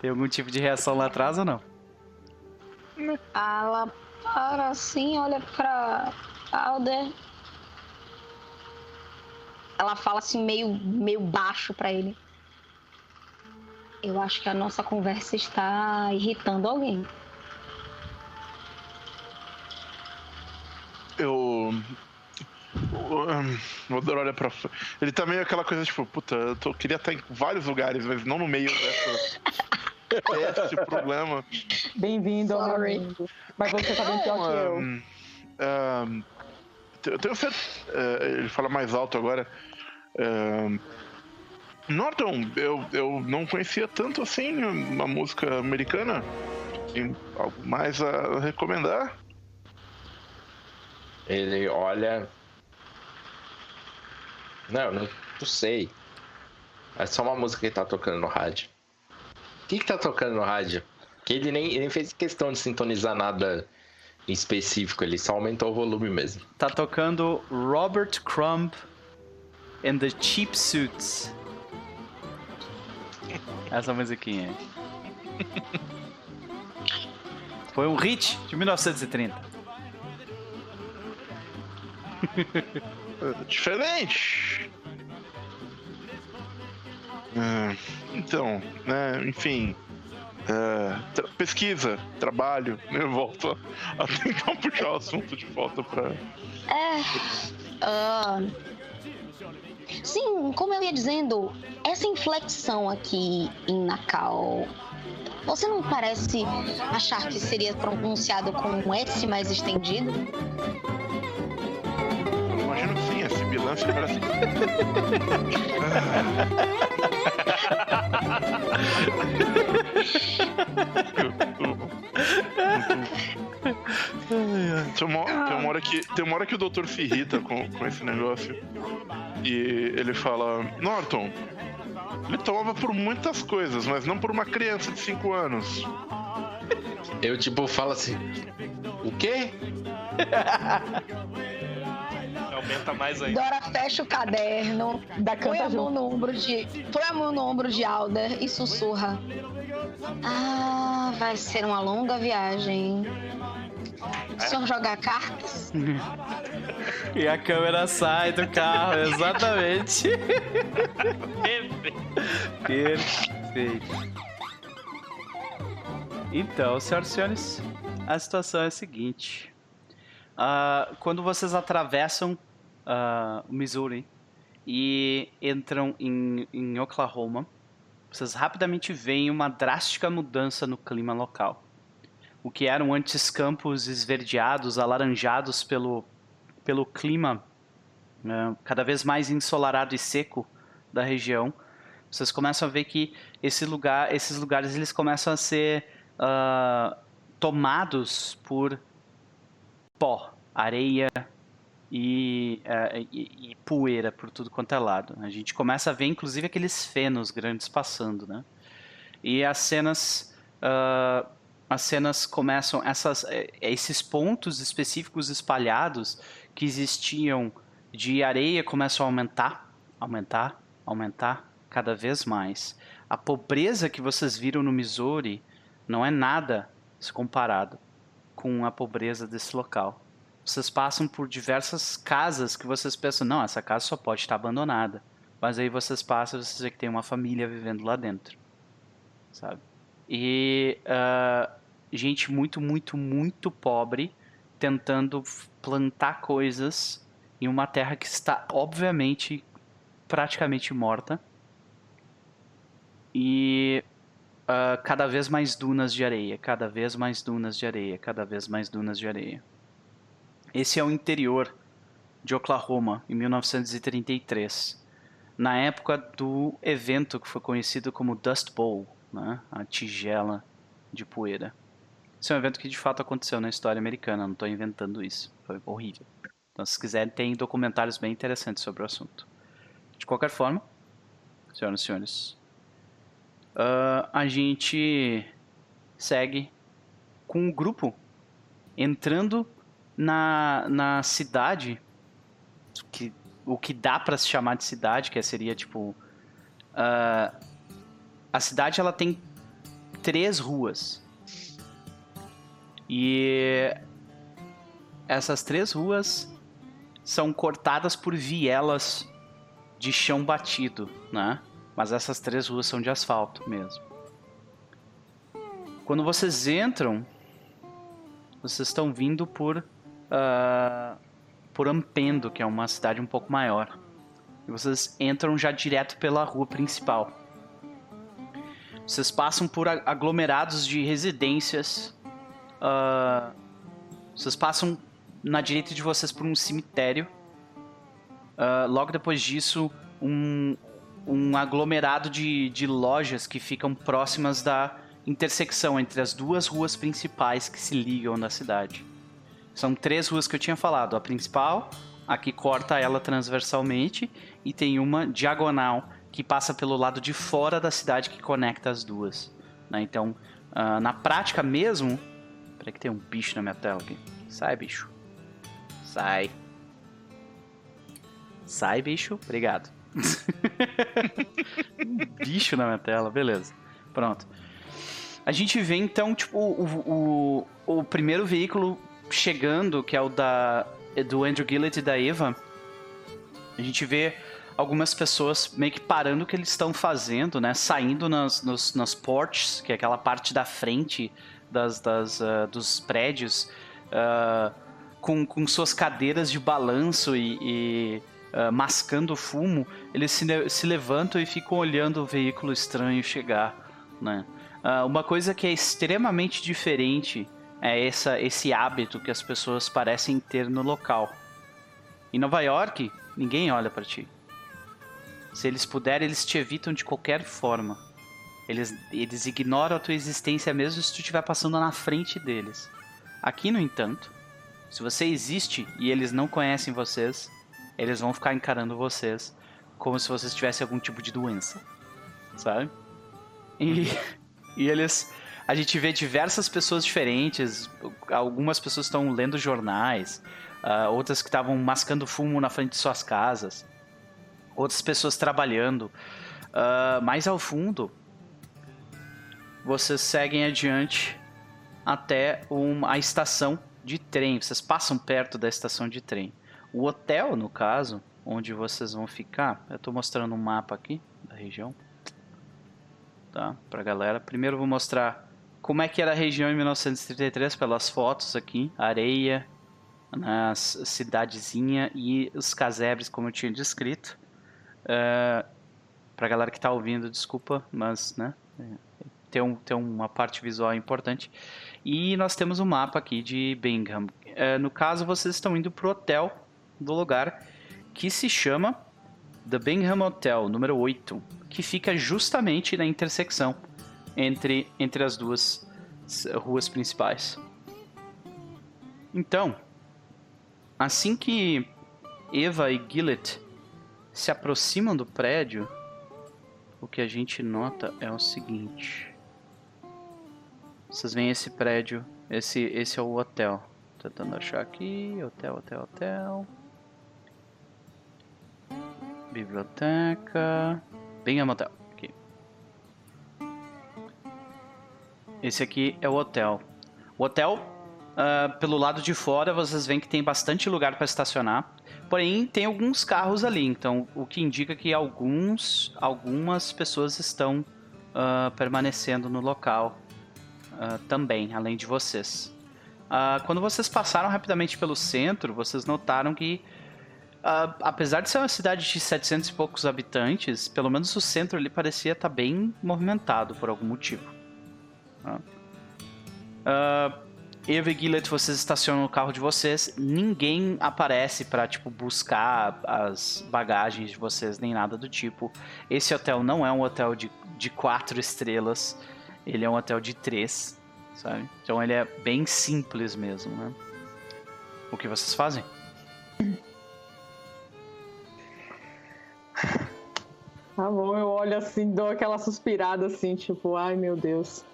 Speaker 1: Tem algum tipo de reação lá atrás ou não?
Speaker 3: Ela para assim, olha pra Alder. Ela fala assim, meio, meio baixo pra ele. Eu acho que a nossa conversa está irritando alguém.
Speaker 6: Eu. O Odor olha pra. Ele tá meio aquela coisa tipo, puta, eu tô- queria estar em vários lugares, mas não no meio dessa. Esse problema.
Speaker 5: Bem-vindo ao meu
Speaker 3: Sorry.
Speaker 5: mundo. Mas você tá bem pior que eu.
Speaker 6: Ahn, ahn, eu tenho certeza. ele fala mais alto agora. Norton, eu, eu não conhecia tanto assim uma música americana. Tem algo mais a recomendar?
Speaker 4: Ele olha. Não, não, não sei. É só uma música que tá tocando no rádio. O que, que tá tocando no rádio? Que ele nem, ele fez questão de sintonizar nada em específico, ele só aumentou o volume mesmo.
Speaker 1: Tá tocando Robert Crumb and the Cheap Suits. Essa musiquinha. Foi um hit de 1930.
Speaker 6: Diferente. É, então, né, enfim. é, tra- pesquisa, trabalho, né, volto a, tentar puxar o assunto de volta pra.
Speaker 3: É. ah, sim, como eu ia dizendo, essa inflexão aqui em Nakao. Você não parece achar que seria pronunciado com um S mais estendido?
Speaker 6: Imagino que sim, esse bilance parece. Tem uma, tem, uma hora que, tem uma hora que o doutor se irrita com, com esse negócio. E ele fala: Norton, Me tomava por muitas coisas, mas não por uma criança de 5 anos.
Speaker 4: Eu, tipo, falo assim: O quê?
Speaker 2: Aumenta mais ainda.
Speaker 3: Dora fecha o caderno,
Speaker 5: Da
Speaker 3: põe a mão no ombro de. Põe a mão no ombro de Alder e sussurra. Ah, vai ser uma longa viagem. O senhor jogar cartas?
Speaker 1: E a câmera sai do carro, exatamente. Perfeito. Então, senhoras e senhores, a situação é a seguinte. Ah, quando vocês atravessam o Missouri e entram em, em Oklahoma, vocês rapidamente veem uma drástica mudança no clima local. O que eram antes campos esverdeados, alaranjados pelo, pelo clima né, cada vez mais ensolarado e seco da região, vocês começam a ver que esse lugar, esses lugares eles começam a ser ah, tomados por pó, areia e, eh, e- e poeira por tudo quanto é lado. A gente começa a ver inclusive aqueles fenos grandes passando, né? E as cenas ah, as cenas começam essas eh, esses pontos específicos espalhados que existiam de areia começam a aumentar, aumentar, aumentar cada vez mais. A pobreza que vocês viram no Missouri não é nada se comparado com a pobreza desse local. Vocês passam por diversas casas que vocês pensam, não, essa casa só pode estar abandonada. Mas aí vocês passam e vocês veem que tem uma família vivendo lá dentro. Sabe? E ah, gente muito, muito, muito pobre tentando plantar coisas em uma terra que está, obviamente, praticamente morta. E ah, cada vez mais dunas de areia, cada vez mais dunas de areia, cada vez mais dunas de areia. Esse é o interior de Oklahoma, em 1933, na época do evento que foi conhecido como Dust Bowl, né? a tigela de poeira. Esse é um evento que de fato aconteceu na história americana, não estou inventando isso, foi horrível. Então, se quiserem, tem documentários bem interessantes sobre o assunto. De qualquer forma, senhoras e senhores, ah, a gente segue com o grupo entrando na, na cidade, que, o que dá para se chamar de cidade, que seria tipo. ah, a cidade ela tem três ruas. E essas três ruas são cortadas por vielas de chão batido, né? Mas essas três ruas são de asfalto mesmo. Quando vocês entram, vocês estão vindo por ah, por Ampendo, que é uma cidade um pouco maior. E vocês entram já direto pela rua principal. Vocês passam por aglomerados de residências. ah, vocês passam na direita de vocês por um cemitério. Ah, logo depois disso, um, um aglomerado de, de lojas que ficam próximas da intersecção entre as duas ruas principais que se ligam na cidade. São três ruas que eu tinha falado. A principal, a que corta ela transversalmente, e tem uma diagonal que passa pelo lado de fora da cidade que conecta as duas. né? Então, ah, na prática mesmo. Peraí que tem um bicho na minha tela aqui. Sai, bicho. Sai. Sai, bicho. Obrigado. um bicho na minha tela, beleza. Pronto. A gente vê então, tipo, o, o, o primeiro veículo chegando, que é o da do Andrew Gillett e da Eva. A gente vê algumas pessoas meio que parando o que eles estão fazendo, né? Saindo nas, nos, nas porches, que é aquela parte da frente das, das, ah, dos prédios, ah, com, com suas cadeiras de balanço e, e, ah, mascando fumo. Eles se, se levantam e ficam olhando o veículo estranho chegar, né? Uma coisa que é extremamente diferente é essa, esse hábito que as pessoas parecem ter no local. Em Nova York, ninguém olha pra ti. Se eles puderem, eles te evitam de qualquer forma. Eles, eles ignoram a tua existência mesmo se tu estiver passando na frente deles. Aqui, no entanto, se você existe e eles não conhecem vocês, eles vão ficar encarando vocês como se vocês tivessem algum tipo de doença. sabe? E, e eles. A gente vê diversas pessoas diferentes. Algumas pessoas estão lendo jornais, uh, outras que estavam mascando fumo na frente de suas casas, outras pessoas trabalhando. Uh, mais ao fundo, vocês seguem adiante até uma, a estação de trem. Vocês passam perto da estação de trem. O hotel, no caso, onde vocês vão ficar, eu estou mostrando um mapa aqui da região, tá? Pra galera. Primeiro vou mostrar como é que era a região em 1933 pelas fotos aqui, areia, na cidadezinha e os casebres como eu tinha descrito. Uh, pra galera que tá ouvindo, desculpa, mas, né, tem, um, tem uma parte visual importante. E nós temos um mapa aqui de Bingham. Uh, no caso, vocês estão indo pro hotel do lugar que se chama The Bingham Hotel, número 8, que fica justamente na intersecção entre, entre as duas ruas principais. Então, assim que Eva e Gillett se aproximam do prédio, o que a gente nota é o seguinte. Vocês veem esse prédio, esse, esse é o hotel. Tentando achar aqui, hotel, hotel, hotel. Biblioteca. Bingham Hotel. Esse aqui é o hotel. O hotel, uh, pelo lado de fora, vocês veem que tem bastante lugar para estacionar. Porém, tem alguns carros ali, então o que indica que alguns, algumas pessoas estão uh, permanecendo no local uh, também, além de vocês. quando vocês passaram rapidamente pelo centro, vocês notaram que Uh, apesar de ser uma cidade de 700 e poucos habitantes, pelo menos o centro ali parecia estar tá bem movimentado por algum motivo. Uh, Eva e Gillett, vocês estacionam o carro de vocês, ninguém aparece para tipo buscar as bagagens de vocês nem nada do tipo. Esse hotel não é um hotel de, de quatro estrelas, ele é um hotel de três, sabe? Então ele é bem simples mesmo, né? O que vocês fazem?
Speaker 5: Tá bom, eu olho assim, dou aquela suspirada assim, tipo, ai meu Deus.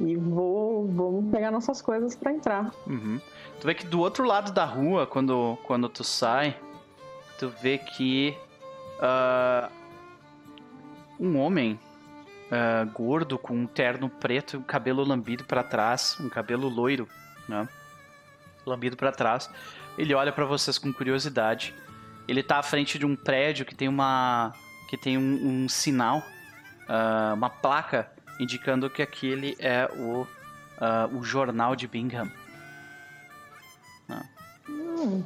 Speaker 5: E vou, vou pegar nossas coisas para entrar.
Speaker 1: Uhum. Tu vê que do outro lado da rua, quando, quando tu sai, tu vê que uh, um homem uh, gordo com um terno preto e um cabelo lambido para trás, um cabelo loiro, né? Lambido para trás. Ele olha para vocês com curiosidade. Ele tá à frente de um prédio que tem uma que tem um, um sinal, uh, uma placa indicando que aquele é o, uh, o jornal de Bingham.
Speaker 5: Hum.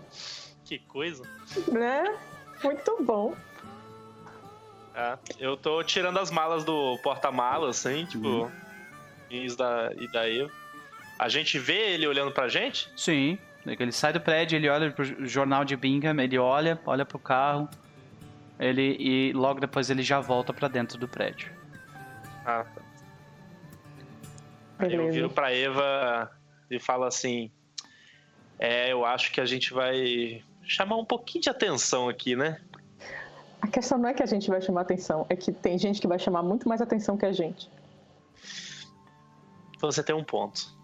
Speaker 2: Que coisa.
Speaker 5: Né? Muito bom.
Speaker 2: É, eu tô tirando as malas do porta-malas, assim, tipo, uhum. e da, e da Eva. A gente vê ele olhando pra gente?
Speaker 1: Sim. Ele sai do prédio, ele olha pro jornal de Bingham, ele olha, olha pro carro, ele e logo depois ele já volta para dentro do prédio.
Speaker 2: Ah, tá. Aí eu viro pra Eva e falo assim: É, eu acho que a gente vai chamar um pouquinho de atenção aqui, né?
Speaker 5: A questão não é que a gente vai chamar atenção, é que tem gente que vai chamar muito mais atenção que a gente.
Speaker 2: Você tem um ponto.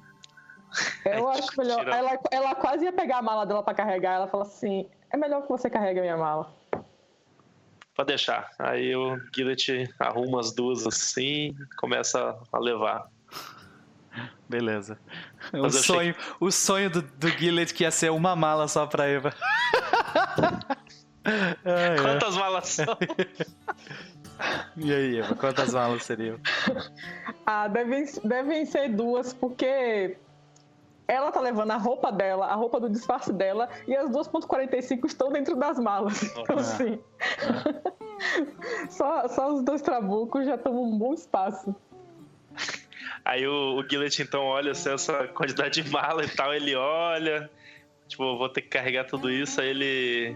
Speaker 5: Eu acho melhor. Ela, ela quase ia pegar a mala dela para carregar. Ela fala assim: é melhor que você carregue a minha mala.
Speaker 2: Pode deixar. Aí o Gillet arruma as duas assim começa a levar.
Speaker 1: Beleza. O sonho, o sonho do, do Gillet que ia ser uma mala só pra Eva.
Speaker 2: Quantas malas são?
Speaker 1: E aí, Eva, quantas malas seriam?
Speaker 5: Ah, devem, devem ser duas, porque ela tá levando a roupa dela, a roupa do disfarce dela, e as 2.45 estão dentro das malas. Então, assim. só, só os dois trabucos já tomam um bom espaço.
Speaker 2: Aí o, o então olha assim, essa quantidade de mala e tal, ele olha, tipo, vou ter que carregar tudo isso, aí ele.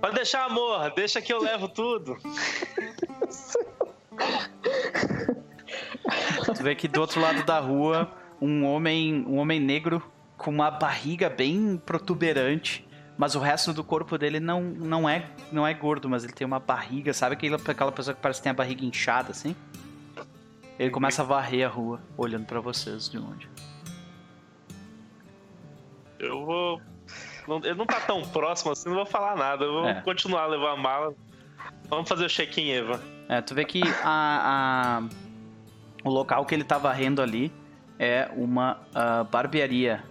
Speaker 2: Pode deixar, amor, deixa que eu levo tudo.
Speaker 1: tu vê que do outro lado da rua um homem, um homem negro com uma barriga bem protuberante, mas o resto do corpo dele não, não, é, não é gordo, mas ele tem uma barriga, sabe aquela pessoa que parece que tem a barriga inchada assim? Ele começa a varrer a rua, olhando pra vocês de longe.
Speaker 2: Eu vou. Não, ele não tá tão próximo assim, não vou falar nada. Eu vou
Speaker 1: É.
Speaker 2: continuar a levar a mala. Vamos fazer o check-in, Eva.
Speaker 1: É, tu vê que a, a- o local que ele tá varrendo ali é uma ah, barbearia.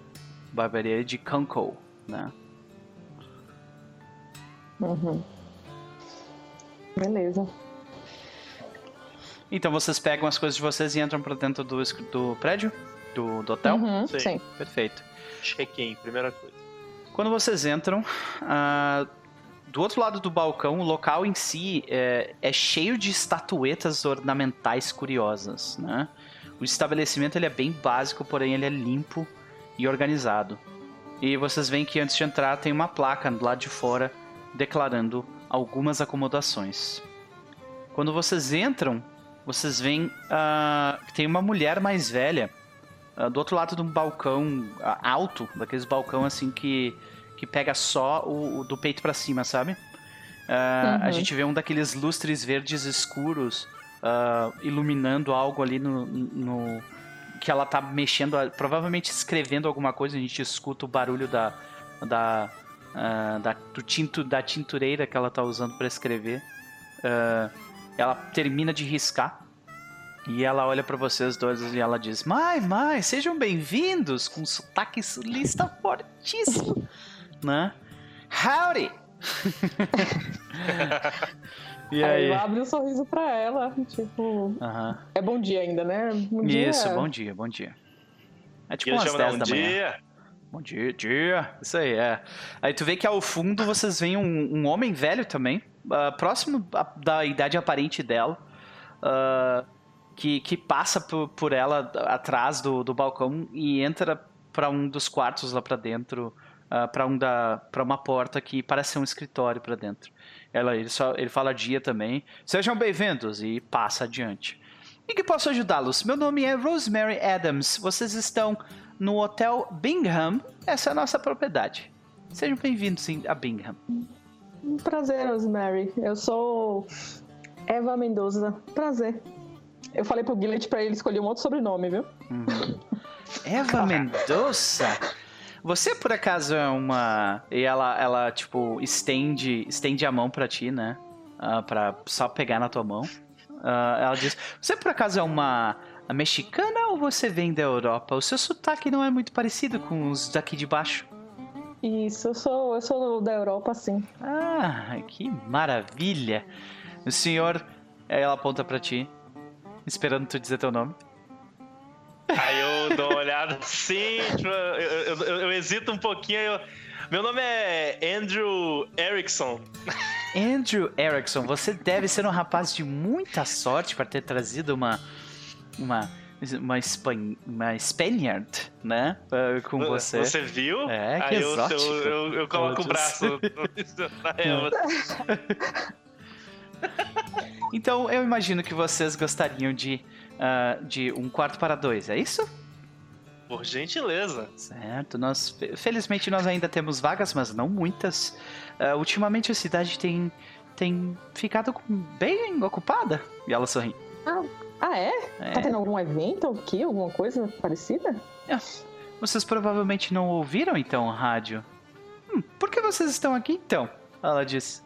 Speaker 1: Barbearia de Kunko, né?
Speaker 5: Uhum. Beleza.
Speaker 1: Então vocês pegam as coisas de vocês e entram pra dentro do, do prédio? Do, do hotel?
Speaker 5: Uhum,
Speaker 2: Sim.
Speaker 5: sim.
Speaker 1: Perfeito.
Speaker 2: Check-in, primeira coisa.
Speaker 1: Quando vocês entram, ah, do outro lado do balcão, o local em si é, é cheio de estatuetas ornamentais curiosas, né? O estabelecimento ele é bem básico, porém ele é limpo e organizado. E vocês veem que antes de entrar tem uma placa do lado de fora declarando algumas acomodações. Quando vocês entram, vocês veem ah, que tem uma mulher mais velha ah, do outro lado de um balcão ah, alto, daqueles balcão assim que, que pega só o, o do peito pra cima, sabe? Ah, A
Speaker 5: Uhum.
Speaker 1: gente vê um daqueles lustres verdes escuros iluminando algo ali no, no- que ela tá mexendo, provavelmente escrevendo alguma coisa. A gente escuta o barulho da da, da, do tinto, da tintureira que ela tá usando para escrever. Ah, ela termina de riscar. E ela olha pra vocês dois e ela diz: Mai, mai, sejam bem-vindos! Com um sotaque sulista fortíssimo, né? Howdy! e
Speaker 5: Aí
Speaker 1: aí?
Speaker 5: eu abro um sorriso pra ela, tipo,
Speaker 1: Aham.
Speaker 5: é bom dia ainda, né? Bom dia.
Speaker 1: Isso, bom dia, bom dia. É
Speaker 2: E
Speaker 1: tipo umas
Speaker 2: chama
Speaker 1: 10
Speaker 2: um
Speaker 1: da manhã.
Speaker 2: dia.
Speaker 1: Bom dia, dia. Isso aí, é. Aí tu vê que ao fundo vocês veem um, um homem velho também, ah, próximo da idade aparente dela, ah, que, que passa por, por ela atrás do, do balcão e entra pra um dos quartos lá pra dentro, ah, pra um da para uma porta que parece ser um escritório pra dentro. Ela, ele, só, ele fala dia também. Sejam bem-vindos e passa adiante. E que posso ajudá-los? Meu nome é Rosemary Adams. Vocês estão no Hotel Bingham. Essa é a nossa propriedade. Sejam bem-vindos em- a Bingham.
Speaker 5: Prazer, Rosemary. Eu sou Eva Mendoza. Prazer. Eu falei pro Gillet pra ele escolher um outro sobrenome, viu?
Speaker 1: Eva Mendoza? Você por acaso é uma. E ela, ela tipo, estende, estende a mão pra ti, né? Ah, pra só pegar na tua mão. Ah, ela diz: Você por acaso é uma mexicana ou você vem da Europa? O seu sotaque não é muito parecido com os daqui de baixo.
Speaker 5: Isso, eu sou, eu sou da Europa, sim.
Speaker 1: Ah, que maravilha! O senhor. Aí ela aponta pra ti, esperando tu dizer teu nome.
Speaker 2: Aí eu dou uma olhada assim, tipo, eu, eu- eu- eu hesito um pouquinho. aí eu- Meu nome é Andrew Erickson.
Speaker 1: Andrew Erickson, você deve ser um rapaz de muita sorte para ter trazido uma. Uma. Uma, Span, uma Spaniard, né? ah, Com você.
Speaker 2: Você viu?
Speaker 1: É, que
Speaker 2: Aí eu,
Speaker 1: exótico.
Speaker 2: eu, eu, eu coloco o
Speaker 1: Eu
Speaker 2: braço na Eva.
Speaker 1: Então eu imagino que vocês gostariam de, ah, de um quarto para dois, é isso?
Speaker 2: Por gentileza.
Speaker 1: Certo, nós fe- felizmente nós ainda temos vagas, mas não muitas. Ah, ultimamente a cidade tem tem ficado bem ocupada. E ela sorri.
Speaker 5: Ah, é?
Speaker 1: É.
Speaker 5: Tá tendo algum evento aqui? Alguma coisa parecida?
Speaker 1: Vocês provavelmente não ouviram então a rádio. Hum, por que vocês estão aqui então? Ela disse.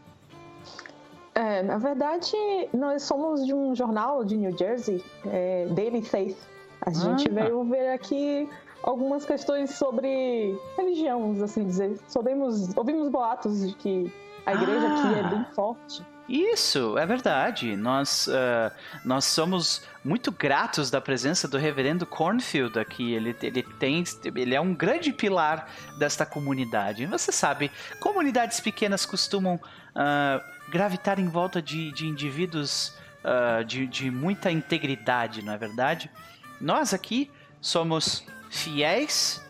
Speaker 5: É, na verdade, nós somos de um jornal de New Jersey, é, Daily Faith. A gente
Speaker 1: Ah.
Speaker 5: veio ver aqui algumas questões sobre religião, assim dizer. Soubemos, ouvimos boatos de que a igreja
Speaker 1: Ah.
Speaker 5: aqui é bem forte.
Speaker 1: Isso, é verdade. Nós, ah, nós somos muito gratos da presença do reverendo Cornfield aqui. Ele, ele, tem, ele é um grande pilar desta comunidade. Você sabe, comunidades pequenas costumam ah, gravitar em volta de, de indivíduos ah, de, de muita integridade, não é verdade? Nós aqui somos fiéis,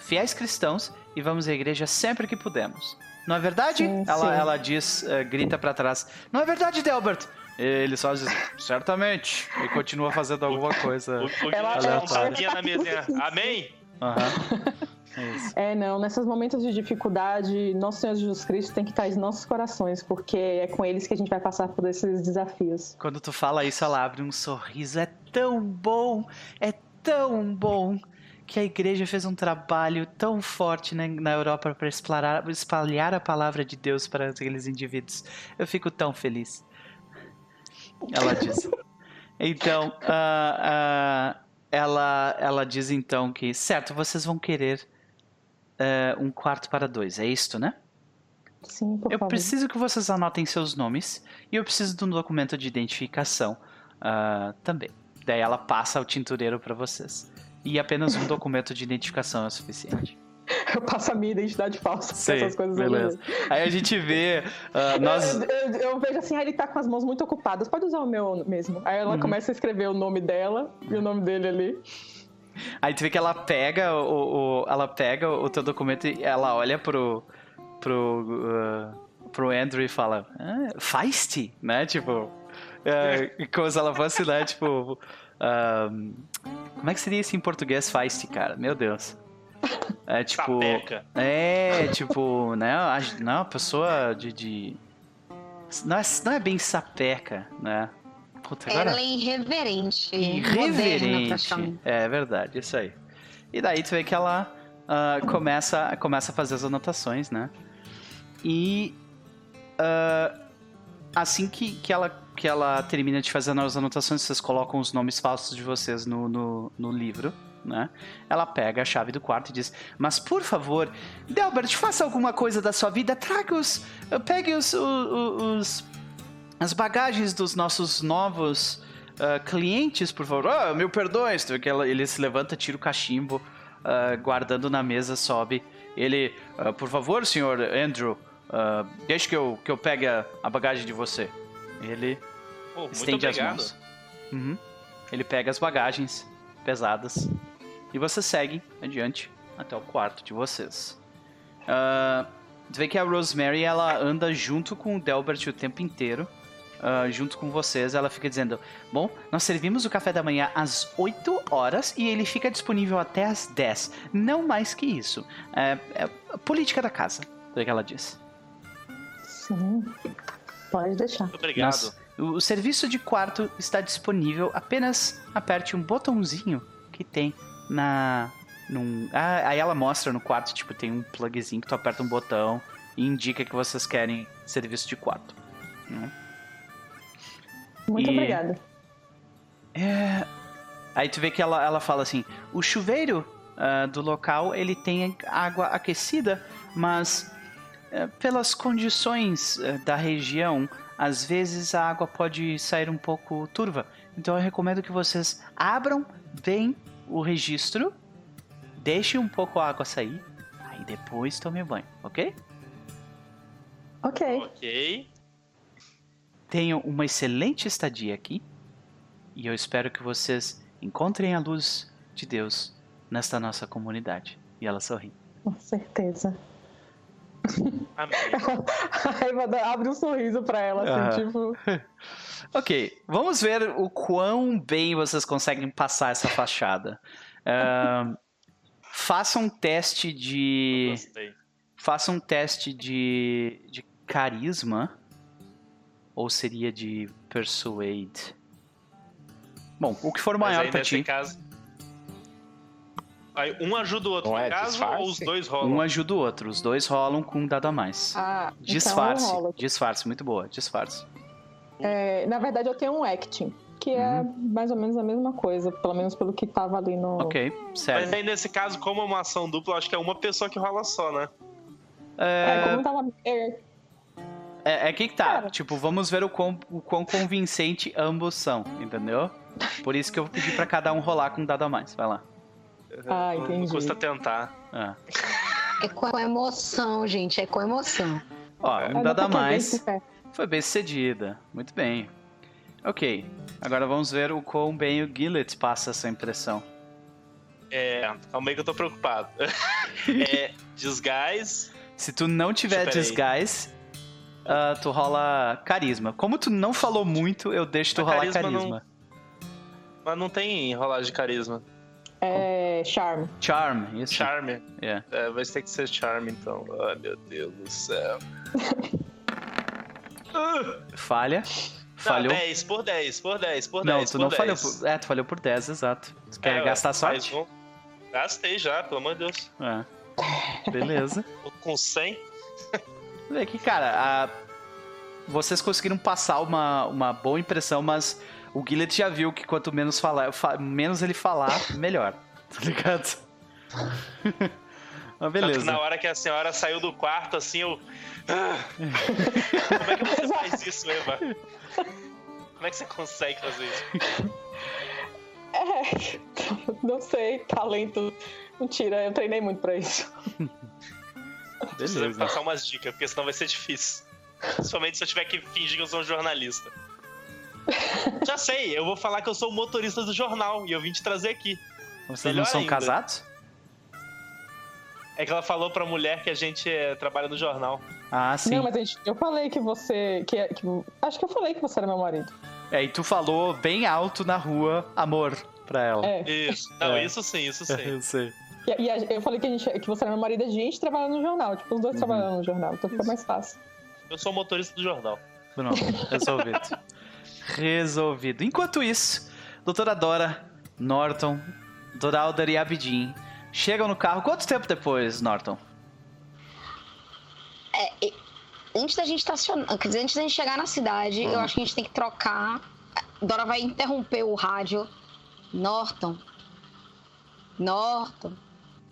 Speaker 1: fiéis cristãos e vamos à igreja sempre que pudermos. Não é verdade?
Speaker 5: Sim,
Speaker 1: ela,
Speaker 5: sim.
Speaker 1: ela diz, eh, grita pra trás. Não é verdade, Delbert? Ele só diz, certamente. E continua fazendo alguma coisa.
Speaker 5: Ela-
Speaker 2: dá um tapinha na mesinha. Amém?
Speaker 1: Aham. Isso.
Speaker 5: É, não, nesses momentos de dificuldade, nosso Senhor Jesus Cristo tem que estar em nossos corações, porque é com eles que a gente vai passar por esses desafios.
Speaker 1: Quando tu fala isso, ela abre um sorriso. É tão bom, é tão bom que a igreja fez um trabalho tão forte né, na Europa para espalhar, espalhar a palavra de Deus para aqueles indivíduos. Eu fico tão feliz. Ela diz. Então, ah, ah, ela, ela diz então que, certo, vocês vão querer eh, um quarto para dois, é isto, né?
Speaker 5: Sim, por
Speaker 1: Eu
Speaker 5: favor.
Speaker 1: preciso que vocês anotem seus nomes e eu preciso de um documento de identificação ah, também. Daí ela passa o tintureiro para vocês. E apenas um documento de identificação é suficiente.
Speaker 5: Eu passo a minha identidade falsa,
Speaker 1: Sei,
Speaker 5: essas coisas
Speaker 1: beleza. Aí a gente vê. ah, nós.
Speaker 5: Eu, eu- eu vejo assim, ah, ele tá com as mãos muito ocupadas, pode usar o meu mesmo. Aí ela
Speaker 1: Uhum.
Speaker 5: começa a escrever o nome dela e o nome dele ali.
Speaker 1: Aí tu vê que ela pega o, o- ela pega o teu documento e ela olha pro pro ah, pro Andrew e fala ah, Feisty, né? Tipo, como se ela fosse, né? Tipo, ah, como é que seria isso em português Feisty, cara? Meu Deus. É tipo,
Speaker 2: Sapeca.
Speaker 1: é tipo, né? a- Não, uma pessoa de, de não é, não é bem sapeca, né? Puta, agora...
Speaker 3: Ela é irreverente. Moderna,
Speaker 1: Irreverente.
Speaker 3: praticamente.
Speaker 1: É verdade, isso aí. E daí tu vê que ela ah, começa, começa a fazer as anotações, né? E ah, assim que, que, ela, que ela termina de fazer as anotações, vocês colocam os nomes falsos de vocês no, no, no livro. Né? Ela pega a chave do quarto e diz: Mas por favor, Delbert, faça alguma coisa da sua vida, traga os. Pegue os, o- o- os, as bagagens dos nossos novos ah, clientes, por favor. Ah, meu perdões. Tu vê que ela- ele se levanta, tira o cachimbo, ah, guardando na mesa, sobe. Ele, ah, por favor, senhor Andrew, deixe que eu, que eu pegue a, a bagagem de você. Ele
Speaker 2: Muito
Speaker 1: estende as mãos. Uhum. Ele pega as bagagens pesadas e você segue adiante até o quarto de vocês. Tu vê que a Rosemary ela anda junto com o Delbert o tempo inteiro. ah, junto com vocês, ela fica dizendo: Bom, nós servimos o café da manhã às 8 horas e ele fica disponível até às 10. Não mais que isso. É, é a política da casa, é o que ela diz.
Speaker 5: Sim, pode deixar.
Speaker 2: Muito obrigado.
Speaker 1: Nós- o, serviço de quarto está disponível. Apenas aperte um botãozinho que tem na. Num, ah, aí ela mostra no quarto, tipo, tem um plugzinho que tu aperta um botão e indica que vocês querem serviço de quarto. né?
Speaker 5: Muito
Speaker 1: E-
Speaker 5: obrigada.
Speaker 1: É, Aí tu vê que ela, ela fala assim: o chuveiro ah, do local ele tem água aquecida, mas eh, pelas condições eh, da região, às vezes a água pode sair um pouco turva. Então eu recomendo que vocês abram bem o registro, deixem um pouco a água sair, aí depois tome banho, ok?
Speaker 5: Ok.
Speaker 2: Ok.
Speaker 1: Tenham uma excelente estadia aqui e eu espero que vocês encontrem a luz de Deus nesta nossa comunidade. E ela sorri.
Speaker 5: Com certeza.
Speaker 2: Amém.
Speaker 5: A Eva dá- abre um sorriso pra ela, assim,
Speaker 1: Aham.
Speaker 5: tipo.
Speaker 1: Ok, vamos ver o quão bem vocês conseguem passar essa fachada. Faça um teste de. Faça um teste de, de carisma. Ou seria de persuade? Bom, o que for maior pra ti.
Speaker 2: caso. Aí um ajuda o outro
Speaker 4: Não
Speaker 2: no
Speaker 4: é
Speaker 2: caso,
Speaker 4: disfarce?
Speaker 2: ou os dois rolam?
Speaker 1: Um ajuda o outro. Os dois rolam com um dado a mais.
Speaker 5: Ah,
Speaker 1: Disfarce.
Speaker 5: Então rola.
Speaker 1: Disfarce, muito boa. Disfarce.
Speaker 5: É, na verdade, eu tenho um acting, que é mais ou menos a mesma coisa, pelo menos pelo que tava ali no.
Speaker 1: Ok,
Speaker 2: Mas
Speaker 1: certo.
Speaker 2: aí nesse caso, como é uma ação dupla, eu acho que é uma pessoa que rola só, né?
Speaker 5: É,
Speaker 1: É,
Speaker 5: como tava. é,
Speaker 1: é, é que que tá.
Speaker 5: Cara.
Speaker 1: Tipo, vamos ver o quão, o quão convincente ambos são, entendeu? Por isso que eu pedi pra cada um rolar com um dado a mais. Vai lá.
Speaker 5: Ah,
Speaker 2: Não-
Speaker 5: entendi.
Speaker 2: Não custa tentar.
Speaker 1: Ah.
Speaker 3: É com emoção, gente. É com emoção.
Speaker 1: Ó, um dado a
Speaker 5: é bem
Speaker 1: mais. Foi bem sucedida. Muito bem. Ok. Agora vamos ver o quão bem o Gillet passa essa impressão.
Speaker 2: É, calma aí que eu tô preocupado. é, disguise.
Speaker 1: Se tu não tiver
Speaker 2: aí.
Speaker 1: disguise, ah, tu rola carisma. Como tu não falou muito, eu deixo tu
Speaker 2: Mas
Speaker 1: rolar
Speaker 2: carisma
Speaker 1: carisma.
Speaker 2: não- Mas não tem rolagem de carisma.
Speaker 5: É. Charm.
Speaker 1: Charm, isso.
Speaker 2: Charme.
Speaker 1: É.
Speaker 2: É, vai ter que ser Charme, então. Ai, meu Deus do céu.
Speaker 1: Falha.
Speaker 2: Não,
Speaker 1: Falhou.
Speaker 2: 10 por 10, por 10, por 10.
Speaker 1: Não, tu
Speaker 2: por
Speaker 1: não
Speaker 2: 10.
Speaker 1: falhou por... É, tu falhou por 10, exato. Tu quer
Speaker 2: É,
Speaker 1: gastar
Speaker 2: mais
Speaker 1: sorte?
Speaker 2: um. Gastei já, pelo amor de Deus.
Speaker 1: É. Beleza.
Speaker 2: Tô Com 100.
Speaker 1: Vê que, cara, a- vocês conseguiram passar uma, uma boa impressão, mas o Gillet já viu que quanto menos falar, fa- menos ele falar, melhor. Tá ligado? mas beleza.
Speaker 2: na hora que a senhora saiu do quarto, assim, eu. Ah, Como é que você faz isso, Eva? Como é que você consegue fazer isso?
Speaker 5: É. Não sei, talento. Mentira, eu treinei muito pra isso.
Speaker 2: Precisa me
Speaker 1: Beleza.
Speaker 2: passar umas dicas, porque senão vai ser difícil. Principalmente se eu tiver que fingir que eu sou um jornalista. Já sei, eu vou falar que eu sou o motorista do jornal e eu vim te trazer aqui.
Speaker 1: Vocês não
Speaker 2: melhor
Speaker 1: são
Speaker 2: ainda.
Speaker 1: casados?
Speaker 2: É que ela falou pra mulher que a gente é, trabalha no jornal.
Speaker 1: Ah, sim.
Speaker 5: Não, mas a gente, eu falei que você. Que, que- acho que eu falei que você era meu marido.
Speaker 1: É, e tu falou bem alto na rua, amor, pra ela.
Speaker 5: É.
Speaker 2: Isso. Não,
Speaker 1: É.
Speaker 2: isso sim, isso sim.
Speaker 1: Eu sei.
Speaker 5: E, e a- eu falei que, a gente, que você era meu marido e a gente trabalha no jornal. Tipo, os dois
Speaker 1: Uhum.
Speaker 5: trabalhando no jornal. Então fica mais fácil.
Speaker 2: Eu sou o motorista do jornal.
Speaker 1: Pronto, resolvido. resolvido. Enquanto isso, doutora Dora, Norton, Doralder e Abidin chegam no carro. Quanto tempo depois, Norton?
Speaker 3: É, antes da gente estacionar, quer dizer, antes da gente chegar na cidade, eu acho que a gente tem que trocar. Dora vai interromper o rádio. Norton. Norton.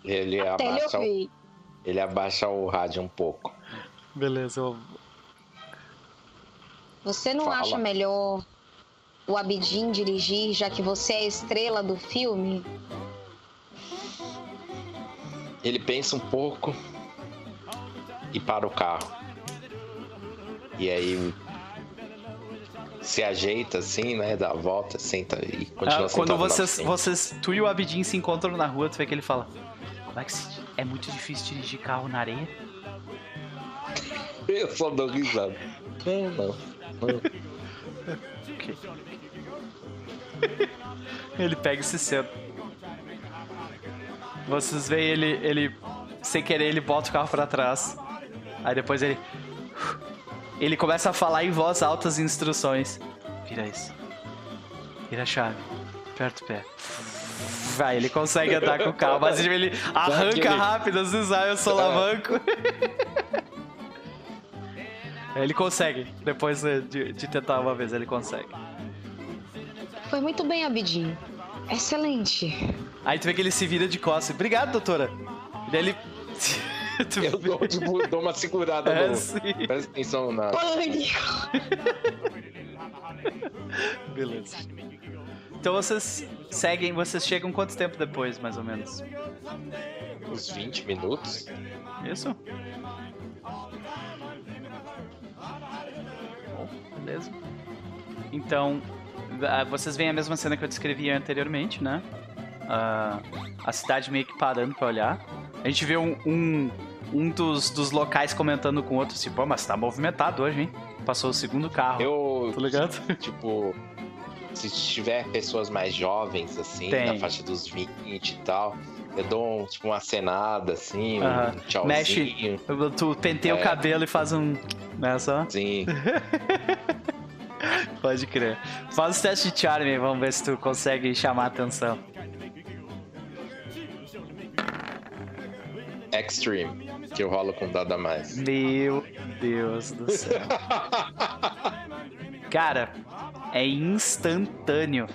Speaker 4: Ele
Speaker 3: Até ele
Speaker 4: abaixa, o-
Speaker 3: ouvir.
Speaker 4: ele abaixa o rádio um pouco.
Speaker 1: Beleza, eu...
Speaker 3: Você não
Speaker 4: Fala.
Speaker 3: acha melhor o Abidin dirigir, já que você é a estrela do filme?
Speaker 4: Ele pensa um pouco e para o carro. E aí se ajeita assim, né? Dá a volta, senta e continua
Speaker 1: Ah, quando vocês, vocês, tu e o Abidin se encontram na rua, tu vê que ele fala: Alex, é muito difícil dirigir carro na areia.
Speaker 4: Eu só dou risada. Não, não. não.
Speaker 1: Ok. Ele pega e se senta. Vocês veem ele, ele, sem querer, ele bota o carro pra trás. Aí depois ele. Ele começa a falar em voz alta as instruções. Vira isso. Vira a chave. Aperta o pé. Vai, ele consegue andar com o carro, mas ele arranca rápido, assim, sai o solavanco. ele consegue. Depois de, de tentar uma vez, ele consegue.
Speaker 3: Foi muito bem, Abidin. Excelente.
Speaker 1: Aí tu vê que ele se vira de costas. Obrigado, doutora. E daí ele.
Speaker 4: Eu dou, tipo, dou uma segurada
Speaker 1: É,
Speaker 4: no.
Speaker 1: sim.
Speaker 4: Presta atenção na.
Speaker 3: Pânico.
Speaker 1: Beleza. Então vocês seguem, vocês chegam quanto tempo depois, mais ou menos?
Speaker 4: Uns 20 minutos.
Speaker 1: Isso? Bom, beleza. Então, vocês veem a mesma cena que eu descrevi anteriormente, né? Ah, a cidade meio que parando pra olhar. A gente vê um, um, um dos, dos locais comentando com o outro, assim, pô, mas tá movimentado hoje, hein? Passou o segundo carro.
Speaker 4: Eu,
Speaker 1: Tá ligado?
Speaker 4: tipo, se tiver pessoas mais jovens, assim,
Speaker 1: Tem.
Speaker 4: na faixa dos 20 e tal, eu dou, um, tipo, uma cenada, assim,
Speaker 1: Aham.
Speaker 4: um tchauzinho.
Speaker 1: Mexe. Tu penteia o
Speaker 4: É.
Speaker 1: cabelo e faz um. Né, só?
Speaker 4: Assim,
Speaker 1: Pode crer. Faz o teste de charme, vamos ver se tu consegue chamar a atenção.
Speaker 4: extreme, que eu rolo com dado a mais.
Speaker 1: Meu Deus do céu. Cara, é instantâneo.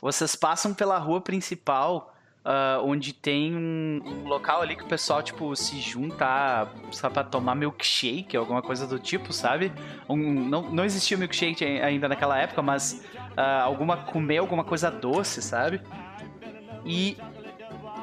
Speaker 1: Vocês passam pela rua principal, ah, onde tem um, um local ali que o pessoal, tipo, se junta sabe, pra tomar milkshake, alguma coisa do tipo, sabe? Um- não, não existia milkshake ainda naquela época, mas ah, alguma comer alguma coisa doce, sabe? E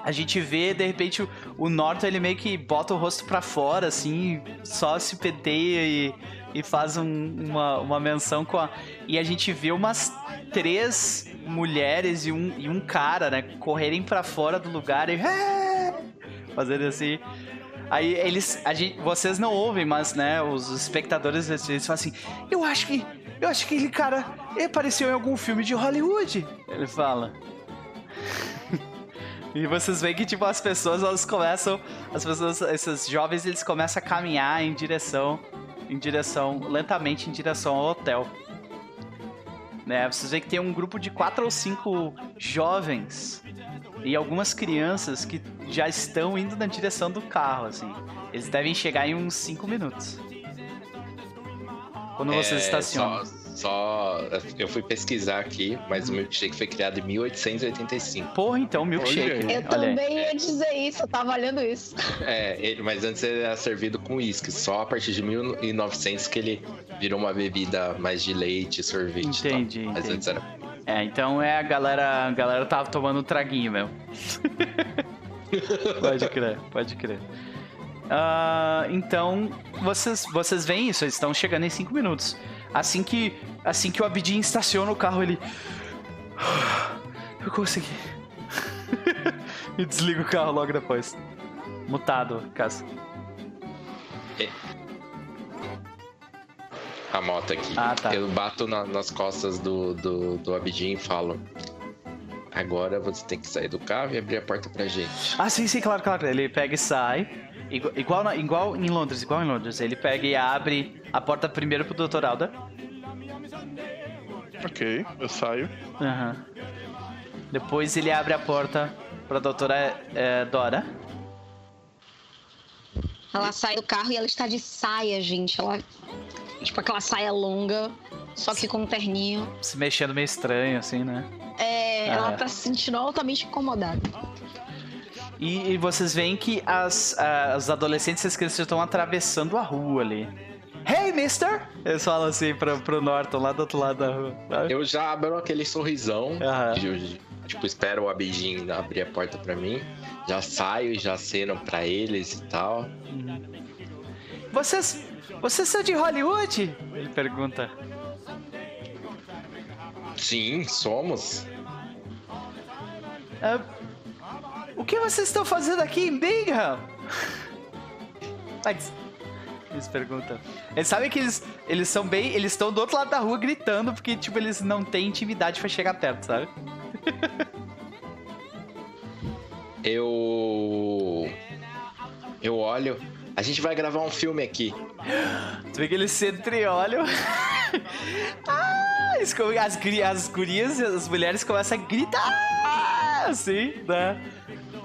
Speaker 1: a gente vê, de repente, o, o Norton, ele meio que bota o rosto pra fora, assim, só se penteia e, e faz um- uma, uma menção com a... E a gente vê umas três mulheres e um, e um cara, né, correrem pra fora do lugar e... Fazendo assim... Aí eles... A gente, vocês não ouvem, mas, né, os espectadores, eles, falam assim... Eu acho que... Eu acho que aquele cara apareceu em algum filme de Hollywood. Ele fala. E vocês veem que, tipo, as pessoas, elas começam. As pessoas, esses jovens, eles começam a caminhar em direção. Em direção. lentamente em direção ao hotel. Né? Vocês veem que tem um grupo de quatro ou cinco jovens e algumas crianças que já estão indo na direção do carro, assim. Eles devem chegar em uns 5 minutos. Quando vocês
Speaker 4: É,
Speaker 1: estacionam.
Speaker 4: Só, só- eu fui pesquisar aqui, mas o milkshake foi criado em 1885.
Speaker 1: Porra, então, milkshake.
Speaker 3: Eu também ia dizer isso, eu tava olhando isso.
Speaker 4: É, ele- mas antes ele era servido com uísque. Só a partir de 1900 que ele virou uma bebida mais de leite, sorvete. e tal.
Speaker 1: Entendi,
Speaker 4: Mas
Speaker 1: entendi.
Speaker 4: antes era.
Speaker 1: É, então é a galera. A galera tava tomando um traguinho mesmo. pode crer, pode crer. Ah, então, vocês, vocês veem isso, eles estão chegando em 5 minutos. Assim que, assim que o Abidin estaciona o carro, ele. Eu consegui. e desliga o carro logo depois. Mutado, caso.
Speaker 4: A moto aqui.
Speaker 1: Ah, tá.
Speaker 4: Eu bato na- nas costas do, do, do Abidin e falo. Agora você tem que sair do carro e abrir a porta pra gente.
Speaker 1: Ah, sim, sim, claro, claro. Ele pega e sai. Igu- Igual, na- igual em Londres, igual em Londres. Ele pega e abre a porta primeiro pro Dr. Alda.
Speaker 6: Ok, eu saio.
Speaker 1: Aham. Depois ele abre a porta pra doutora eh, Dora.
Speaker 3: Ela sai do carro e ela está de saia, gente. Ela. Tipo aquela saia longa, só que com um terninho.
Speaker 1: Se mexendo meio estranho, assim, né?
Speaker 3: É,
Speaker 1: Ah,
Speaker 3: ela
Speaker 1: é.
Speaker 3: tá se sentindo altamente incomodada.
Speaker 1: E, e vocês veem que as, as adolescentes e as crianças estão atravessando a rua ali. Hey, mister! Eles falam assim pro, pro Norton, lá do outro lado da rua.
Speaker 4: Eu já abro aquele sorrisão. De- tipo, espero o Abidin abrir a porta pra mim. Já saio e já aceno pra eles e tal.
Speaker 1: Vocês. Vocês são de Hollywood? Ele pergunta.
Speaker 4: Sim, somos.
Speaker 1: "Ah, o que vocês estão fazendo aqui em Bingham? Mas, eles perguntam. Eles sabem que eles, eles são bem. Eles estão do outro lado da rua gritando, porque, tipo, eles não têm intimidade pra chegar perto, sabe?
Speaker 4: Eu. Eu olho. A gente vai gravar um filme aqui.
Speaker 1: Tu vê que eles se entreolham. ah, eles come- as, as gurias as mulheres começam a gritar assim, né?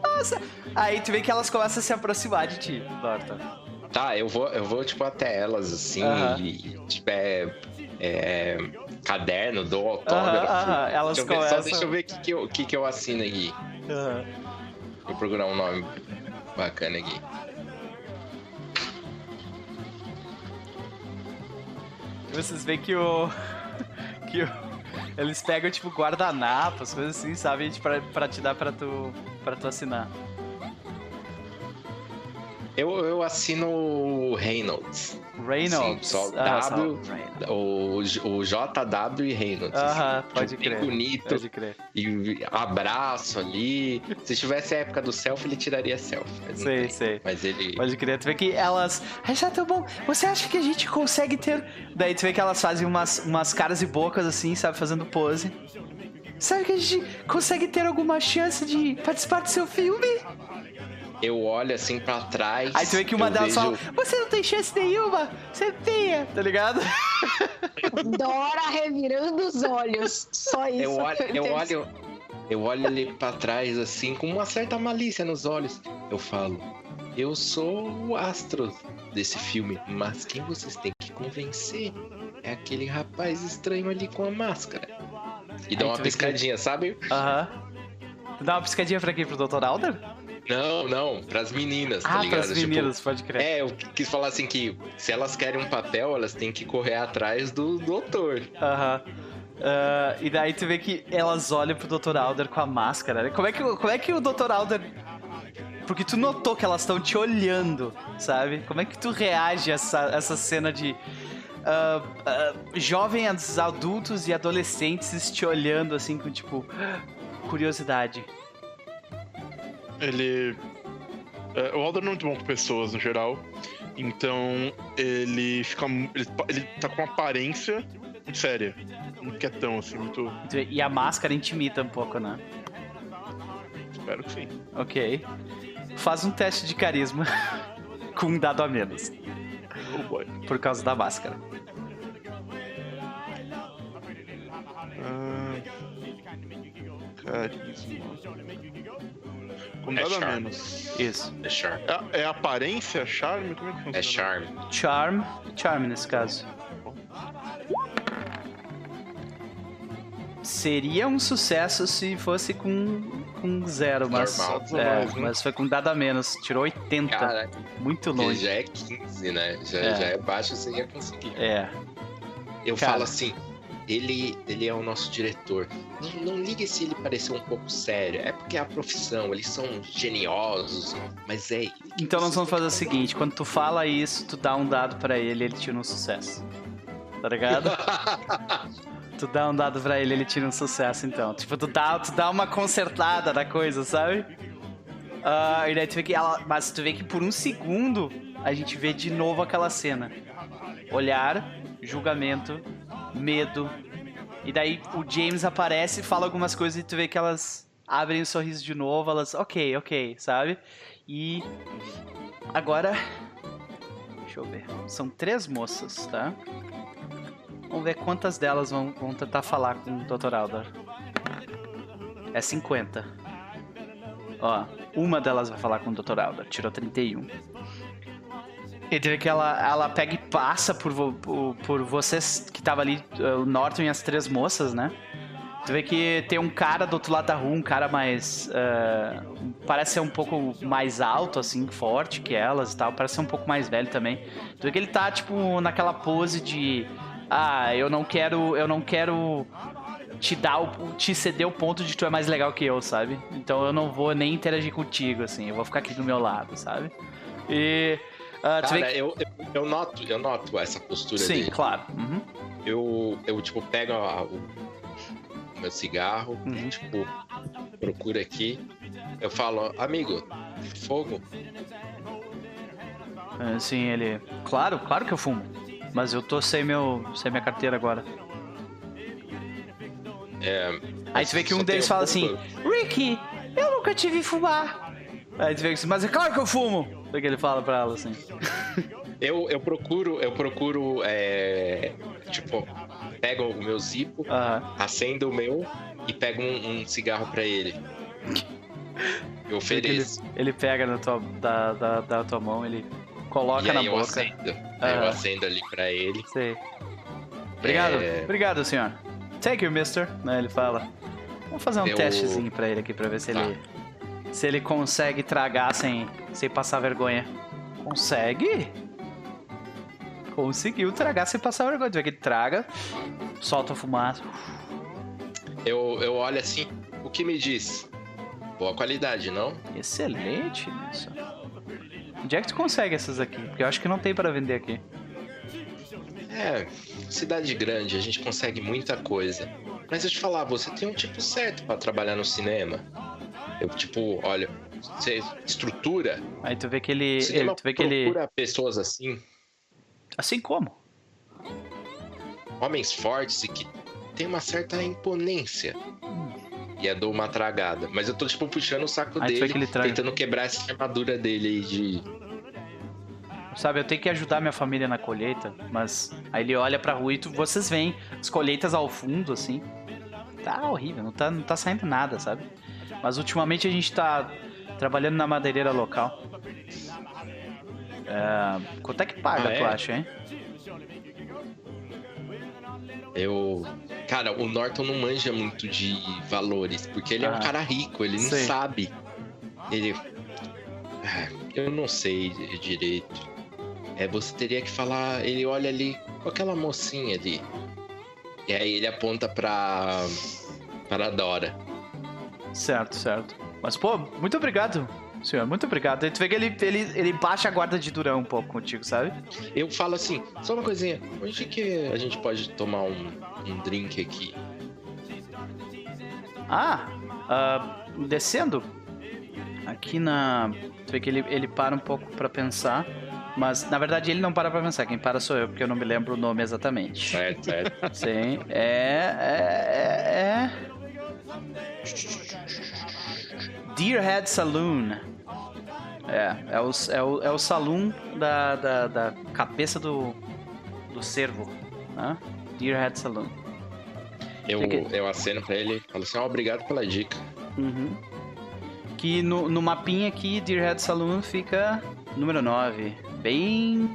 Speaker 1: Nossa. Aí tu vê que elas começam a se aproximar de ti, Norton.
Speaker 4: Tá, eu vou, eu vou tipo, até elas, assim, e, tipo, é, é, caderno, dou autógrafo.
Speaker 1: aham, Elas
Speaker 4: Deixa eu ver,
Speaker 1: começam.
Speaker 4: só deixa eu ver o que, que, eu, que, que eu assino aqui. Vou procurar um nome bacana aqui.
Speaker 1: Vocês veem que o. que o. Eles pegam, tipo, guardanapos, coisas assim, sabe? Tipo, Pra, pra te dar pra tu, pra tu assinar.
Speaker 4: Eu, eu assino o Reynolds.
Speaker 1: Reynolds.
Speaker 4: Sim,
Speaker 1: Ah,
Speaker 4: W.
Speaker 1: Reynolds.
Speaker 4: O, o JW e Reynolds.
Speaker 1: Aham,
Speaker 4: assim,
Speaker 1: pode crer.
Speaker 4: bonito.
Speaker 1: Pode crer.
Speaker 4: E abraço ali. Se tivesse a época do selfie, ele tiraria selfie. Mas,
Speaker 1: Sei,
Speaker 4: tem.
Speaker 1: sei.
Speaker 4: mas ele.
Speaker 1: Pode crer. Tu vê que elas. Tá bom. Você acha que a gente consegue ter. Daí tu vê que elas fazem umas, umas caras e bocas assim, sabe? Fazendo pose. Sabe que a gente consegue ter alguma chance de participar do seu filme?
Speaker 4: Eu olho assim pra trás.
Speaker 1: Aí tu vê que uma delas
Speaker 4: vejo...
Speaker 1: fala: Você não tem chance nenhuma, você é feia, tá ligado?
Speaker 3: Dora revirando os olhos. Só isso.
Speaker 4: Eu olho, eu olho, eu olho ali pra trás assim, com uma certa malícia nos olhos. Eu falo, eu sou o astro desse filme, mas quem vocês têm que convencer é aquele rapaz estranho ali com a máscara. E dá
Speaker 1: Aí
Speaker 4: uma
Speaker 1: vê que-
Speaker 4: piscadinha, sabe?
Speaker 1: Aham. Tu dá uma piscadinha pra quem? Pro Dr. Alder?
Speaker 4: Não, não, pras meninas, tá
Speaker 1: ah,
Speaker 4: ligado?
Speaker 1: pras
Speaker 4: Tipo,
Speaker 1: meninas, pode crer.
Speaker 4: É, eu quis falar assim que se elas querem um papel, elas têm que correr atrás do doutor.
Speaker 1: Aham. Ah, e daí tu vê que elas olham pro Dr. Alder com a máscara. Como é que, o- como é que o Dr. Alder. Porque tu notou que elas estão te olhando, sabe? Como é que tu reage a essa, essa cena de. ah, ah, jovens adultos e adolescentes te olhando assim com tipo. curiosidade.
Speaker 6: Ele. é, o Alder não é muito bom com pessoas no geral. Então ele fica. Ele, ele tá com uma aparência muito séria. Muito quietão, assim, muito.
Speaker 1: E a máscara intimida um pouco, né?
Speaker 6: Espero que sim.
Speaker 1: Ok. Faz um teste de carisma com um dado a menos.
Speaker 6: Oh boy.
Speaker 1: Por causa da máscara.
Speaker 6: Ah, carisma. Com
Speaker 4: É
Speaker 6: nada
Speaker 4: charme.
Speaker 6: menos.
Speaker 1: Isso.
Speaker 4: É charme.
Speaker 6: É, é aparência, charme? Como é que funciona?
Speaker 4: É charme.
Speaker 1: Charm. Charm nesse caso. Seria um sucesso se fosse com, com zero, mas,
Speaker 4: Normal.
Speaker 1: é,
Speaker 6: né?
Speaker 1: mas foi com dado a menos. Tirou 80.
Speaker 4: Cara,
Speaker 1: muito longe.
Speaker 4: já é 15, né? Já
Speaker 1: É.
Speaker 4: já é baixo, você ia conseguir.
Speaker 1: É.
Speaker 4: Eu
Speaker 1: Cara.
Speaker 4: falo assim, ele, ele é o nosso diretor. Não, não ligue se ele parecer um pouco sério. É porque é a profissão, eles são geniosos, mas é.
Speaker 1: Então nós vamos fazer o seguinte: quando tu fala isso, tu dá um dado pra ele ele tira um sucesso. Tá ligado? tu dá um dado pra ele ele tira um sucesso, então. Tipo, tu dá, tu dá uma consertada na coisa, sabe? Ah, e daí tu vê que ela. Mas tu vê que por um segundo a gente vê de novo aquela cena. Olhar, julgamento, medo. E daí o James aparece, fala algumas coisas e tu vê que elas abrem o sorriso de novo, elas, ok, ok, sabe? E agora. Deixa eu ver. São três moças, tá? Vamos ver quantas delas vão, vão tentar falar com o Dr. Aldar. É 50. Ó, uma delas vai falar com o Dr. Aldar, tirou 31. E teve que ela, ela pega e passa por, por, por vocês que tava ali, eh, o Norton e as três moças, né? Tu vê que tem um cara do outro lado da rua, um cara mais. eh, parece ser um pouco mais alto, assim, forte que elas e tal. Parece ser um pouco mais velho também. Tu vê que ele tá, tipo, naquela pose de. Ah, eu não quero. Eu não quero te dar o, te ceder o ponto de tu é mais legal que eu, sabe? Então eu não vou nem interagir contigo, assim, eu vou ficar aqui do meu lado, sabe? E. ah, tu vê
Speaker 4: Cara, eu, eu, eu noto, eu noto essa postura
Speaker 1: Sim,
Speaker 4: dele.
Speaker 1: claro. Uhum.
Speaker 4: Eu, eu, tipo, pego a- o, meu cigarro,
Speaker 1: Uhum.
Speaker 4: tipo, procuro aqui. Eu falo, amigo, fogo.
Speaker 1: Assim, ele. Claro, claro que eu fumo. Mas eu tô sem, meu, sem minha carteira agora.
Speaker 4: É,
Speaker 1: Aí tu vê que um deles fala
Speaker 4: um
Speaker 1: assim. Ricky, eu nunca te vi fumar. Aí tu vê que assim, mas é claro que eu fumo. É que ele fala pra ela assim.
Speaker 4: Eu, eu procuro, eu procuro, é, tipo, pego o meu zipo, acendo o meu e pego um, um cigarro pra ele. Eu
Speaker 1: que ele,
Speaker 4: ofereço.
Speaker 1: ele pega na tua, da, da, da tua mão, ele coloca
Speaker 4: E
Speaker 1: na
Speaker 4: eu
Speaker 1: boca.
Speaker 4: acendo. Eu acendo ali pra ele.
Speaker 1: Sei. Obrigado,
Speaker 4: É.
Speaker 1: obrigado, senhor. Thank you, mister. Né, ele fala. Vamos fazer um
Speaker 4: Eu-
Speaker 1: testezinho pra ele aqui pra ver se
Speaker 4: Tá.
Speaker 1: ele. Se ele consegue tragar sem, sem passar vergonha. Consegue? Conseguiu tragar sem passar vergonha. Tu vê que ele traga, solta a fumaça.
Speaker 4: Eu, eu olho assim, o que me diz? Boa qualidade, não?
Speaker 1: Excelente, Nilson. Onde é que tu consegue essas aqui? Porque eu acho que não tem pra vender aqui.
Speaker 4: É, cidade grande, a gente consegue muita coisa. Mas eu te falar, você tem um tipo certo pra trabalhar no cinema. Eu, tipo, olha, você estrutura.
Speaker 1: Aí tu vê que ele.
Speaker 4: O
Speaker 1: ele tu vê que ele.
Speaker 4: pessoas assim,
Speaker 1: Assim como?
Speaker 4: homens fortes e que tem uma certa imponência. E eu dou uma tragada. Mas eu tô, tipo, puxando o saco
Speaker 1: Aí
Speaker 4: dele,
Speaker 1: que traga.
Speaker 4: tentando quebrar essa armadura dele aí de.
Speaker 1: Sabe, eu tenho que ajudar minha família na colheita, mas aí ele olha pra rua e tu, vocês veem as colheitas ao fundo, assim. Tá horrível, não tá, não tá saindo nada, sabe? Mas ultimamente a gente tá trabalhando na madeireira local. É, quanto é que paga,
Speaker 4: Ah,
Speaker 1: tu
Speaker 4: é?
Speaker 1: acha, hein?
Speaker 4: Eu. Cara, o Norton não manja muito de valores, porque ele é
Speaker 1: Ah.
Speaker 4: um cara rico, ele não sabe. Ele. Ah, Eu não sei direito. É, você teria que falar. Ele olha ali com aquela mocinha ali. E aí ele aponta pra. para Dora.
Speaker 1: Certo, certo. Mas, pô, muito obrigado, senhor, muito obrigado. Tu vê que ele, ele, ele baixa a guarda de durão um pouco contigo, sabe?
Speaker 4: Eu falo assim, só uma coisinha, onde que a gente pode tomar um, um drink aqui?
Speaker 1: Ah, ah, descendo. Aqui na. Tu vê que ele, ele para um pouco pra pensar. Mas na verdade ele não para pra pensar. Quem para sou eu, porque eu não me lembro o nome exatamente.
Speaker 4: Certo, certo.
Speaker 1: Sim, é. É. é, é... Deerhead Saloon. É, é o, é o, é o saloon da, da, da cabeça do, do cervo. Né? Deerhead Saloon.
Speaker 4: Eu,
Speaker 1: que-
Speaker 4: eu aceno pra ele falo assim, ó, obrigado pela dica.
Speaker 1: Uhum. Que no, no mapinha aqui, Deerhead Saloon fica número 9. Bem.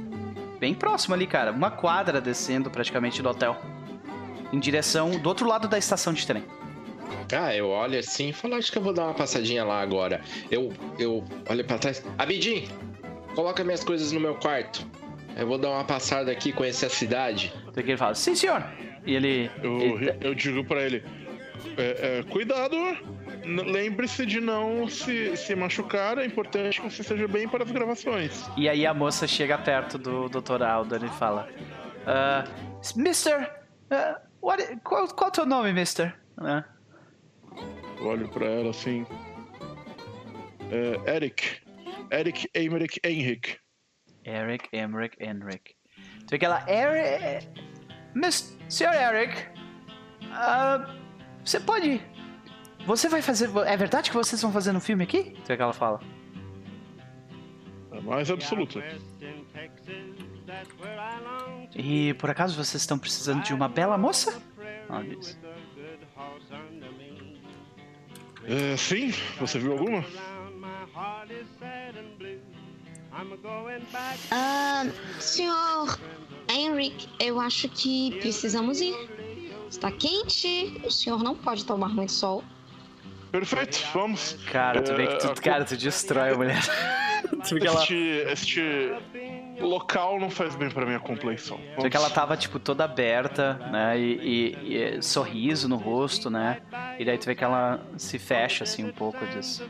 Speaker 1: Bem próximo ali, cara. Uma quadra descendo praticamente do hotel. Em direção do outro lado da estação de trem.
Speaker 4: Ah, eu olho assim e falo, acho que eu vou dar uma passadinha lá agora. Eu, eu olho pra trás. Abidin, coloca minhas coisas no meu quarto. Eu vou dar uma passada aqui, conhecer a cidade.
Speaker 1: Então que ele fala, sim senhor. E ele.
Speaker 6: Eu,
Speaker 1: ele-
Speaker 6: eu digo pra ele: é, é, cuidado, lembre-se de não se, se machucar. É importante que você esteja bem para as gravações.
Speaker 1: E aí a moça chega perto do Dr. Alden e fala: ah, Mister, ah, what- qual, qual é o teu nome, Mister?
Speaker 6: Eu olho pra ela assim: é, Eric. Eric Emmerich Henrik.
Speaker 1: Eric, Emmerich, Henrik. Tu vê que ela. Eric. Miss, Sr. Eric. ah, você pode. Você vai fazer. É verdade que vocês vão fazer no filme aqui? Tu vê que ela fala.
Speaker 6: A mais absoluta.
Speaker 1: E por acaso vocês estão precisando de uma bela moça? Ela diz.
Speaker 6: É, sim, você viu alguma?
Speaker 3: Ah, senhor Henrik, eu acho que precisamos ir. Está quente, o senhor não pode tomar muito sol.
Speaker 6: Perfeito, vamos.
Speaker 1: Cara, tu vê que
Speaker 6: É,
Speaker 1: tu,
Speaker 6: a-
Speaker 1: cara, tu destrói a mulher. ela.
Speaker 6: Este, local não faz bem pra minha complexão.
Speaker 1: Tu vê que ela tava, tipo, toda aberta, né? E, e- e sorriso no rosto, né? E daí tu vê que ela se fecha, assim, um pouco diz...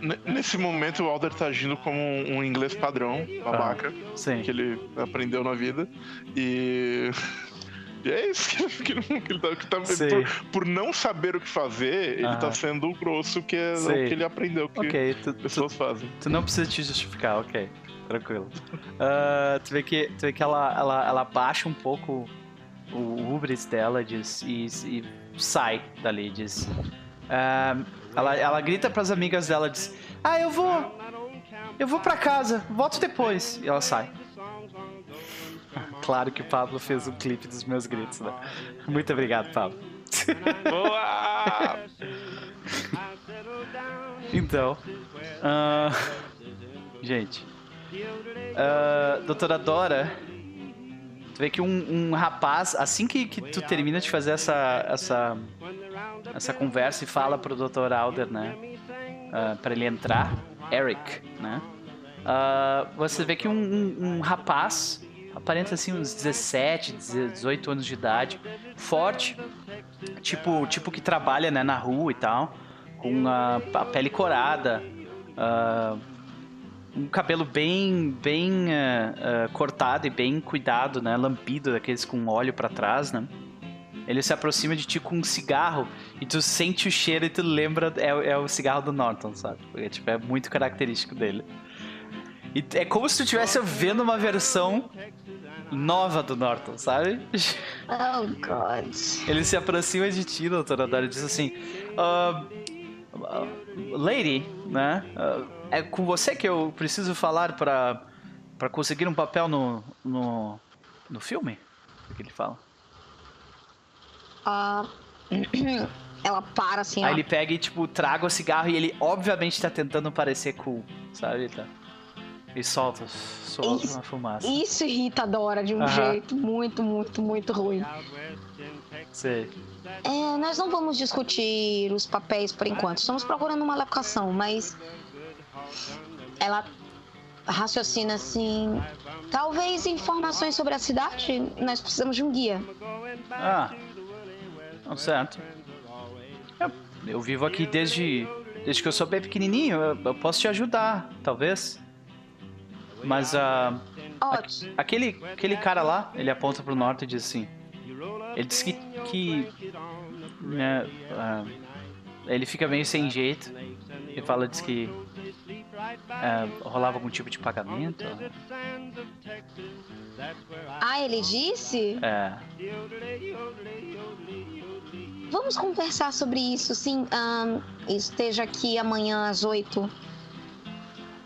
Speaker 6: N- Nesse momento, o Alder tá agindo como um inglês padrão, babaca,
Speaker 1: Sim.
Speaker 6: que ele aprendeu na vida. E. e é isso que, não- que ele tá. Que tá por, por não saber o que fazer, ele tá sendo grosso, que é
Speaker 1: Sei.
Speaker 6: o que ele aprendeu que
Speaker 1: Ok, tu,
Speaker 6: as
Speaker 1: tu,
Speaker 6: pessoas fazem.
Speaker 1: tu não precisa te justificar, ok. Tranquilo. Ah, tu vê que, tu vê que ela, ela, ela baixa um pouco o ubris dela diz, e, e sai dali, diz... ah, ela, ela grita pras amigas dela, diz... Ah, eu vou... Eu vou pra casa, volto depois. E ela sai. Claro que o Pablo fez um clipe dos meus gritos, né? Muito obrigado, Pablo.
Speaker 2: Boa!
Speaker 1: Então, ah, gente, ah, doutora Dora, tu vê que um, um rapaz, assim que, que tu termina de fazer essa, essa, essa conversa e fala pro Dr. Alder, né, ah, pra ele entrar, Eric, né, ah, você vê que um, um, um rapaz, aparenta assim uns 17, 18 anos de idade, forte, tipo, tipo que trabalha, né, na rua e tal, com a, a pele corada, ah, um cabelo bem, bem ah, ah, cortado e bem cuidado, né, lampido, daqueles com óleo pra trás, né. Ele se aproxima de ti com um cigarro e tu sente o cheiro e tu lembra é, é o cigarro do Norton, sabe? Porque, tipo, é muito característico dele. E é como se tu estivesse vendo uma versão nova do Norton, sabe?
Speaker 3: Oh, God.
Speaker 1: Ele se aproxima de ti, doutora Dora, e diz assim: "Ah, ah, Lady, né? É com você que eu preciso falar pra, pra conseguir um papel no, no, no filme? O que ele fala?
Speaker 3: Ah, ela para assim,
Speaker 1: Aí
Speaker 3: ó.
Speaker 1: ele pega e, tipo, traga o cigarro e ele, obviamente, tá tentando parecer cool, sabe? Tá- E solta, solta
Speaker 3: Isso-
Speaker 1: uma fumaça.
Speaker 3: Isso irrita a Dora de um jeito muito, muito, muito ruim.
Speaker 1: Sei.
Speaker 3: É, nós não vamos discutir os papéis por enquanto. Estamos procurando uma locação, mas ela raciocina assim. Talvez informações sobre a cidade. Nós precisamos de um guia.
Speaker 1: Ah, tá certo. Eu, eu vivo aqui desde, desde que eu sou bem pequenininho. Eu, eu posso te ajudar, talvez. Mas ah,
Speaker 3: Ótimo.
Speaker 1: aquele, aquele cara lá, ele aponta pro norte e diz assim. Ele diz que. que né, ah, ele fica meio sem jeito. Ele fala, diz que. Ah, rolava algum tipo de pagamento.
Speaker 3: Ah, ele disse?
Speaker 1: É.
Speaker 3: vamos conversar sobre isso, sim. Ahn, esteja aqui amanhã às oito.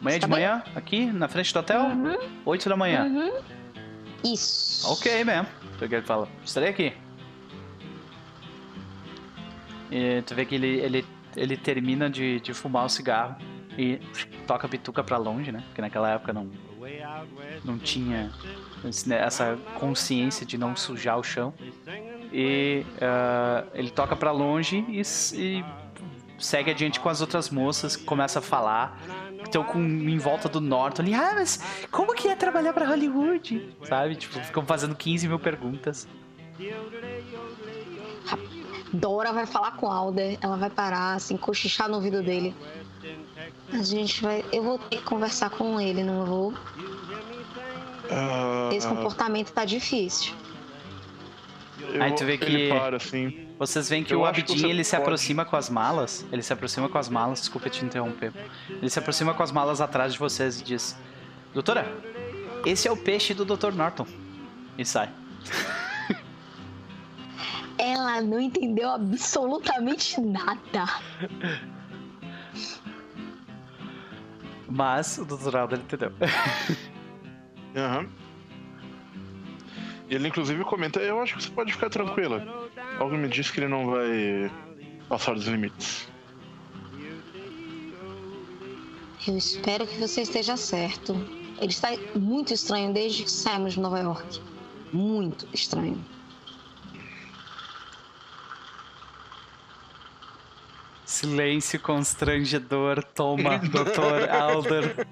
Speaker 1: Amanhã de
Speaker 3: Tá bem?
Speaker 1: manhã, aqui, na frente do hotel?
Speaker 3: Uhum,
Speaker 1: 8 da manhã.
Speaker 3: uhum. Isso.
Speaker 1: Ok, mesmo. Foi o que ele fala. Estarei aqui. E tu vê que ele, ele, ele termina de, de fumar o cigarro e toca bituca pra longe, né? Porque naquela época não, não tinha essa consciência de não sujar o chão. E ah, ele toca pra longe e, e segue adiante com as outras moças, começa a falar. Estão com em volta do Norton ali. Ah, mas como que é trabalhar pra Hollywood? Sabe? Tipo, ficam fazendo 15 mil perguntas.
Speaker 3: Dora vai falar com Alder. Ela vai parar, assim, cochichar no ouvido dele. A gente vai. Eu vou ter que conversar com ele, não vou.
Speaker 6: Ah,
Speaker 3: Esse comportamento tá difícil.
Speaker 6: eu-
Speaker 1: Aí tu vê que-
Speaker 6: Ele para, assim.
Speaker 1: Vocês veem que
Speaker 6: Eu
Speaker 1: o
Speaker 6: que
Speaker 1: Abdin ele se
Speaker 6: pode-
Speaker 1: aproxima com as malas. Ele se aproxima com as malas, desculpa te interromper. Ele se aproxima com as malas atrás de vocês e diz: Doutora, esse é o peixe do Dr. Norton. E sai.
Speaker 3: Ela não entendeu absolutamente nada.
Speaker 1: Mas o Dr. Alder entendeu.
Speaker 6: Aham. Ele inclusive comenta, eu acho que você pode ficar tranquila. Algo me diz que ele não vai passar dos limites.
Speaker 3: Eu espero que você esteja certo. Ele está muito estranho desde que saímos de Nova York. Muito estranho.
Speaker 1: Silêncio constrangedor toma Dr. Alder.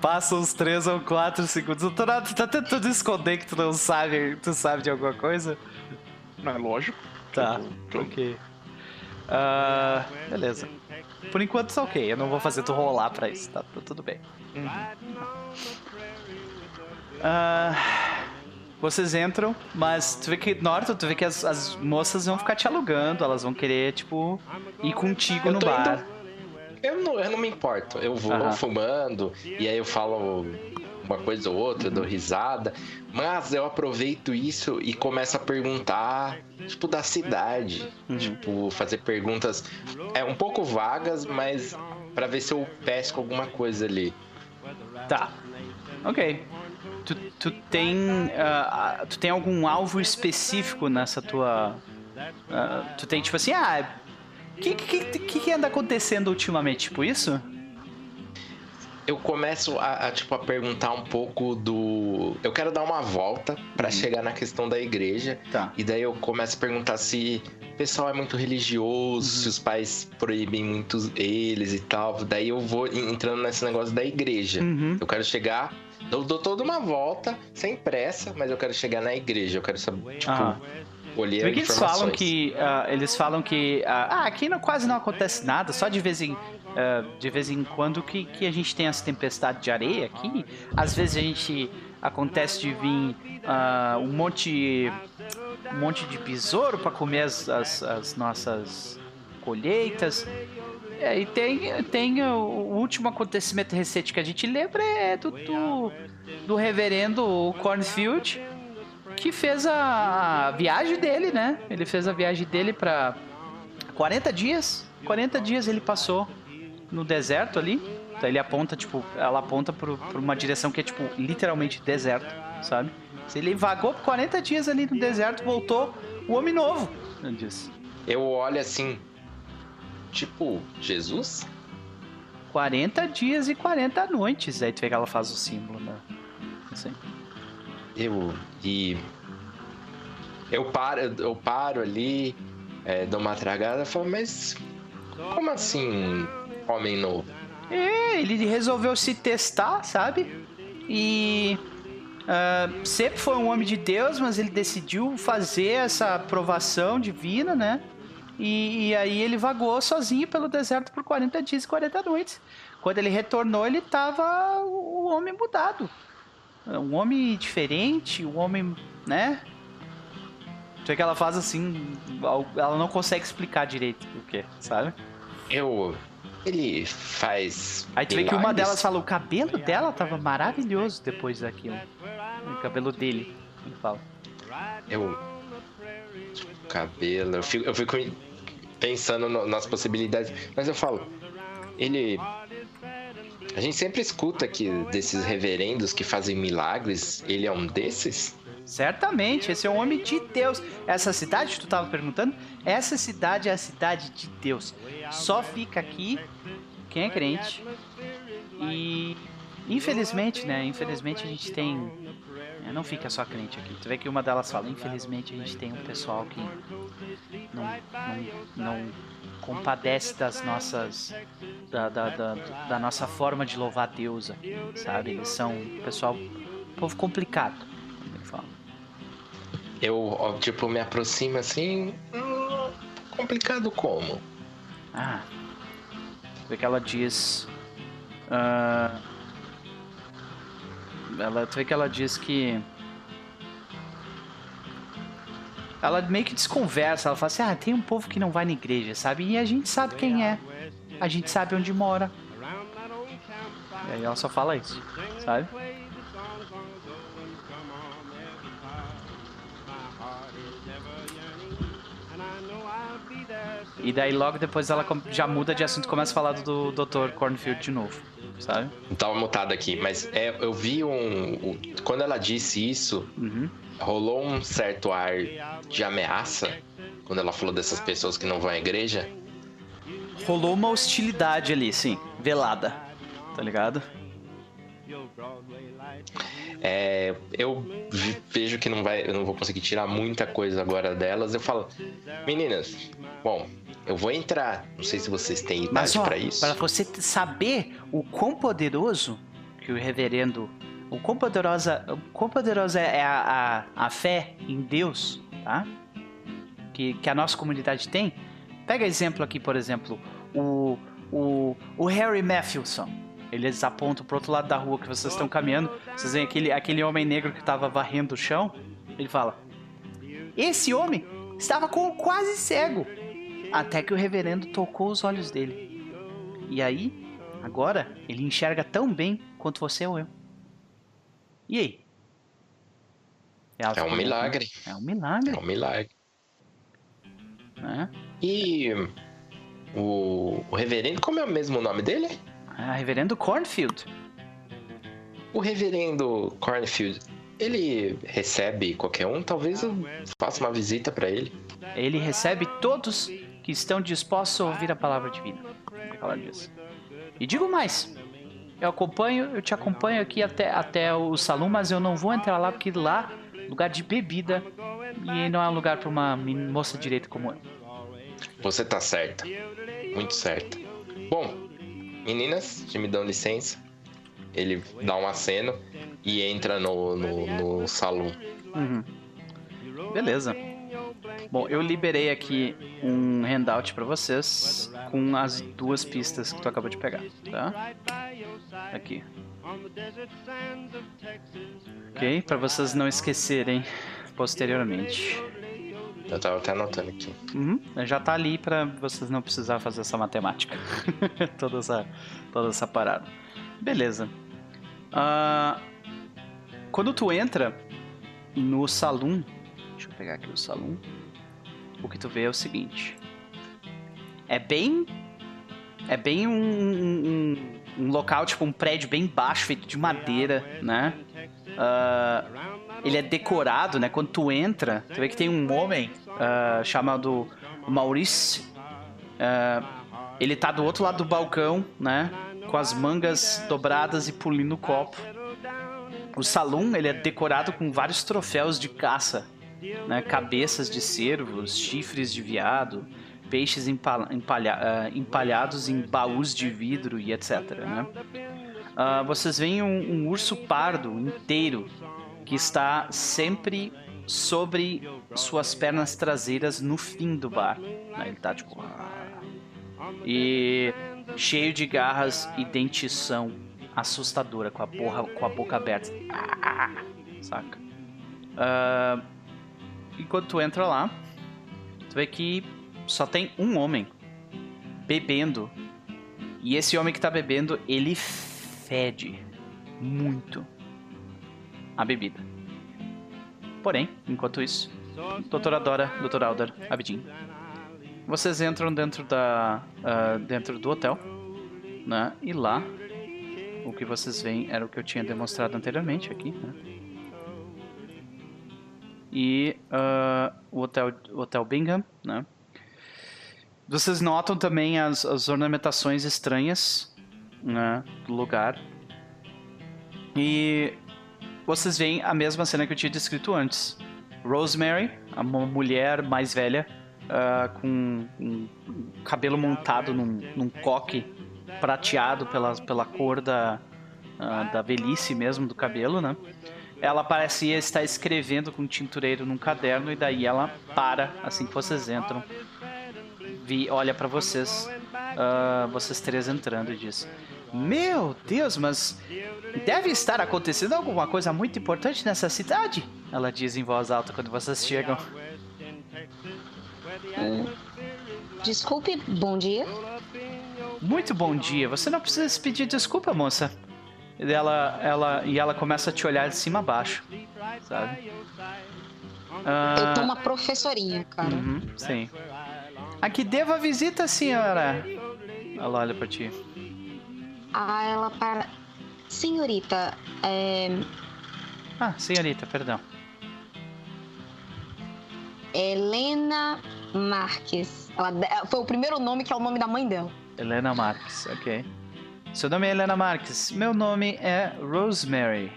Speaker 1: Passa uns 3 ou 4 segundos. Doutor Alder, tu tá tentando esconder que tu não sabe, tu sabe de alguma coisa?
Speaker 6: Não é lógico.
Speaker 1: Tá,
Speaker 6: Eu- eu-
Speaker 1: ok. Ah, beleza. Por enquanto tá ok, eu não vou fazer tu rolar pra isso, tá, tá tudo bem. Ah, vocês entram, mas tu vê que, Norton, tu vê que as, as moças vão ficar te alugando, elas vão querer, tipo, ir contigo no bar.
Speaker 4: indo. Eu não, eu não me importo. Eu vou fumando e aí eu falo uma coisa ou outra, dou risada. Mas eu aproveito isso e começo a perguntar, tipo, da cidade.
Speaker 1: Uhum.
Speaker 4: Tipo, fazer perguntas é um pouco vagas, mas pra ver se eu pesco alguma coisa ali.
Speaker 1: Tá. Ok. Tu, tu tem. ah, tu tem algum alvo específico nessa tua. ah, tu tem tipo assim, ah. O que, que, que, que anda acontecendo ultimamente? Tipo isso?
Speaker 4: Eu começo a, a, tipo a perguntar um pouco do. Eu quero dar uma volta pra chegar na questão da igreja.
Speaker 1: Tá.
Speaker 4: E daí eu começo a perguntar se o pessoal é muito religioso, se os pais proíbem muito eles e tal. Daí eu vou en- entrando nesse negócio da igreja.
Speaker 1: Uhum.
Speaker 4: Eu quero chegar. Eu dou toda uma volta, sem pressa, mas eu quero chegar na igreja. Eu quero saber, tipo,
Speaker 1: Aham.
Speaker 4: colher
Speaker 1: Tu vê que eles falam que. ah, eles falam que. ah, ah, aqui não, quase não acontece nada, só de vez em. ah, de vez em quando que, que a gente tem essa tempestade de areia aqui. Às vezes a gente. Acontece de vir ah, um monte. Um monte de besouro para comer as, as, as nossas colheitas. É, e tem, tem o, último acontecimento recente que a gente lembra é do, do, do reverendo Cornfield, que fez a viagem dele, né? Ele fez a viagem dele pra 40 dias. 40 dias ele passou no deserto ali. Então ele aponta, tipo, ela aponta pro, pra uma direção que é, tipo, literalmente deserto, sabe? Ele vagou por 40 dias ali no deserto, voltou o homem novo. Eu disse.
Speaker 4: Eu olho assim. Tipo, Jesus?
Speaker 1: 40 dias e 40 noites. Aí tu vê que ela faz o símbolo, né? Assim.
Speaker 4: Eu. E. Eu paro, eu paro ali, é, dou uma tragada e falo, mas. Como assim, homem novo?
Speaker 1: É, ele resolveu se testar, sabe? E ah, sempre foi um homem de Deus, mas ele decidiu fazer essa provação divina, né? E, e aí ele vagou sozinho pelo deserto por 40 dias e 40 noites. Quando ele retornou, ele tava o homem mudado. Um homem diferente, um homem, né? Só que ela faz assim, ela não consegue explicar direito o que, sabe?
Speaker 4: Eu. Ele faz.
Speaker 1: Aí tu vê que uma delas fala, o cabelo dela tava maravilhoso depois daquilo. O cabelo dele, ele fala.
Speaker 4: Eu. Cabelo. Eu fico, eu fico pensando no, nas possibilidades. Mas eu falo, ele. A gente sempre escuta que desses reverendos que fazem milagres, ele é um desses?
Speaker 1: Certamente, esse é um homem de Deus. Essa cidade, tu estava perguntando? Essa cidade é a cidade de Deus. Só fica aqui quem é crente. E infelizmente, né? Infelizmente a gente tem. Não fica só crente aqui. Tu vê que uma delas fala, infelizmente a gente tem um pessoal que não, não, não compadece das nossas. Da, da, da, da, nossa forma de louvar Deus aqui, sabe? Eles são pessoal. povo complicado, como ele fala.
Speaker 4: Eu, tipo, me aproximo assim. Hum, complicado como?
Speaker 1: Ah. Vê que ela diz. Uh, ela vê que ela diz que. Ela meio que desconversa, ela fala assim: ah, tem um povo que não vai na igreja, sabe? E a gente sabe quem é. A gente sabe onde mora. E aí ela só fala isso, sabe? E daí logo depois ela já muda de assunto e começa a falar do Dr. Cornfield de novo, sabe?
Speaker 4: Tava mutado aqui, mas é, eu vi um, um. Quando ela disse isso,
Speaker 1: uhum.
Speaker 4: rolou um certo ar de ameaça quando ela falou dessas pessoas que não vão à igreja.
Speaker 1: Rolou uma hostilidade ali, sim, velada. Tá ligado?
Speaker 4: É, eu vejo que não vai, eu não vou conseguir tirar muita coisa agora delas. Eu falo, meninas, bom, eu vou entrar. Não sei se vocês têm idade para isso.
Speaker 1: Para você saber o quão poderoso que o reverendo, o quão poderosa, o quão poderosa é a, a, a fé em Deus, tá? Que, que a nossa comunidade tem. Pega exemplo aqui, por exemplo, o, o, o Harry Matthewson. Eles apontam pro outro lado da rua que vocês estão caminhando. Vocês veem aquele, aquele homem negro que estava varrendo o chão. Ele fala: Esse homem estava com, quase cego. Até que o reverendo tocou os olhos dele. E aí, agora, ele enxerga tão bem quanto você ou eu. E aí?
Speaker 4: É um milagre.
Speaker 1: É um milagre.
Speaker 4: É um milagre.
Speaker 1: É.
Speaker 4: E o, o reverendo, como é o mesmo nome dele?
Speaker 1: Ah, reverendo Cornfield.
Speaker 4: O reverendo Cornfield, ele recebe qualquer um? Talvez eu faça uma visita para ele.
Speaker 1: Ele recebe todos que estão dispostos a ouvir a palavra divina. Ela diz. E digo mais. Eu acompanho, eu te acompanho aqui até, até o salão, mas eu não vou entrar lá porque lá lugar de bebida e não é um lugar para uma moça direita como eu.
Speaker 4: Você tá certa. Muito certa. Bom, meninas, se me dão licença. Ele dá um aceno e entra no, no, no salão.
Speaker 1: Uhum. Beleza. Bom, eu liberei aqui um handout para vocês com as duas pistas que tu acabou de pegar, tá? Aqui. Ok? Para vocês não esquecerem posteriormente.
Speaker 4: Eu tava até anotando aqui.
Speaker 1: Uhum, já tá ali para vocês não precisar fazer essa matemática. toda, essa, toda essa parada. Beleza. Uh, quando tu entra no salão, deixa eu pegar aqui o salão. O que tu vê é o seguinte: é bem, é bem um, um, um local tipo um prédio bem baixo feito de madeira, né? Uh, ele é decorado, né? Quando tu entra, tu vê que tem um homem uh, chamado Maurice. Uh, ele tá do outro lado do balcão, né? Com as mangas dobradas e pulindo o copo. O salão ele é decorado com vários troféus de caça, né? Cabeças de cervos, chifres de veado, peixes empalha, uh, empalhados em baús de vidro e etc. Né? Uh, vocês veem um, um, urso pardo inteiro que está sempre sobre suas pernas traseiras no fim do bar. Né? Ele tá tipo. E cheio de garras e dentição assustadora, com a, porra, com a boca aberta. Saca? Uh, enquanto tu entra lá, tu vê que só tem um homem bebendo. E esse homem que tá bebendo, ele fede muito a bebida. Porém, enquanto isso, doutora Dora, doutor Alder, Abidin. Vocês entram dentro da ah, dentro do hotel, né? E lá o que vocês veem era o que eu tinha demonstrado anteriormente aqui, né? E ah, o hotel o hotel Bingham, né? Vocês notam também as, as ornamentações estranhas né, do lugar. E vocês veem a mesma cena que eu tinha descrito antes. Rosemary, uma mulher mais velha, ah, com um cabelo montado num, num coque prateado pela, pela cor da, ah, da velhice mesmo do cabelo, né? Ela parecia estar escrevendo com um tintureiro num caderno e daí ela para assim que vocês entram. Vi, olha pra vocês, ah, vocês três entrando e diz: Meu Deus, mas deve estar acontecendo alguma coisa muito importante nessa cidade. Ela diz em voz alta quando vocês chegam.
Speaker 3: Desculpe, bom dia.
Speaker 1: Muito bom dia. Você não precisa se pedir desculpa, moça. E ela, ela, e ela começa a te olhar de cima a baixo, sabe? Ah,
Speaker 3: Eu tô uma professorinha, cara.
Speaker 1: uhum, sim. A que devo a visita, senhora? Ela olha pra ti.
Speaker 3: Ah, ela para. Senhorita, é.
Speaker 1: Ah, senhorita, perdão.
Speaker 3: Helena Marques. Ela foi o primeiro nome que é o nome da mãe dela.
Speaker 1: Helena Marques, ok. Seu nome é Helena Marques. Meu nome é Rosemary.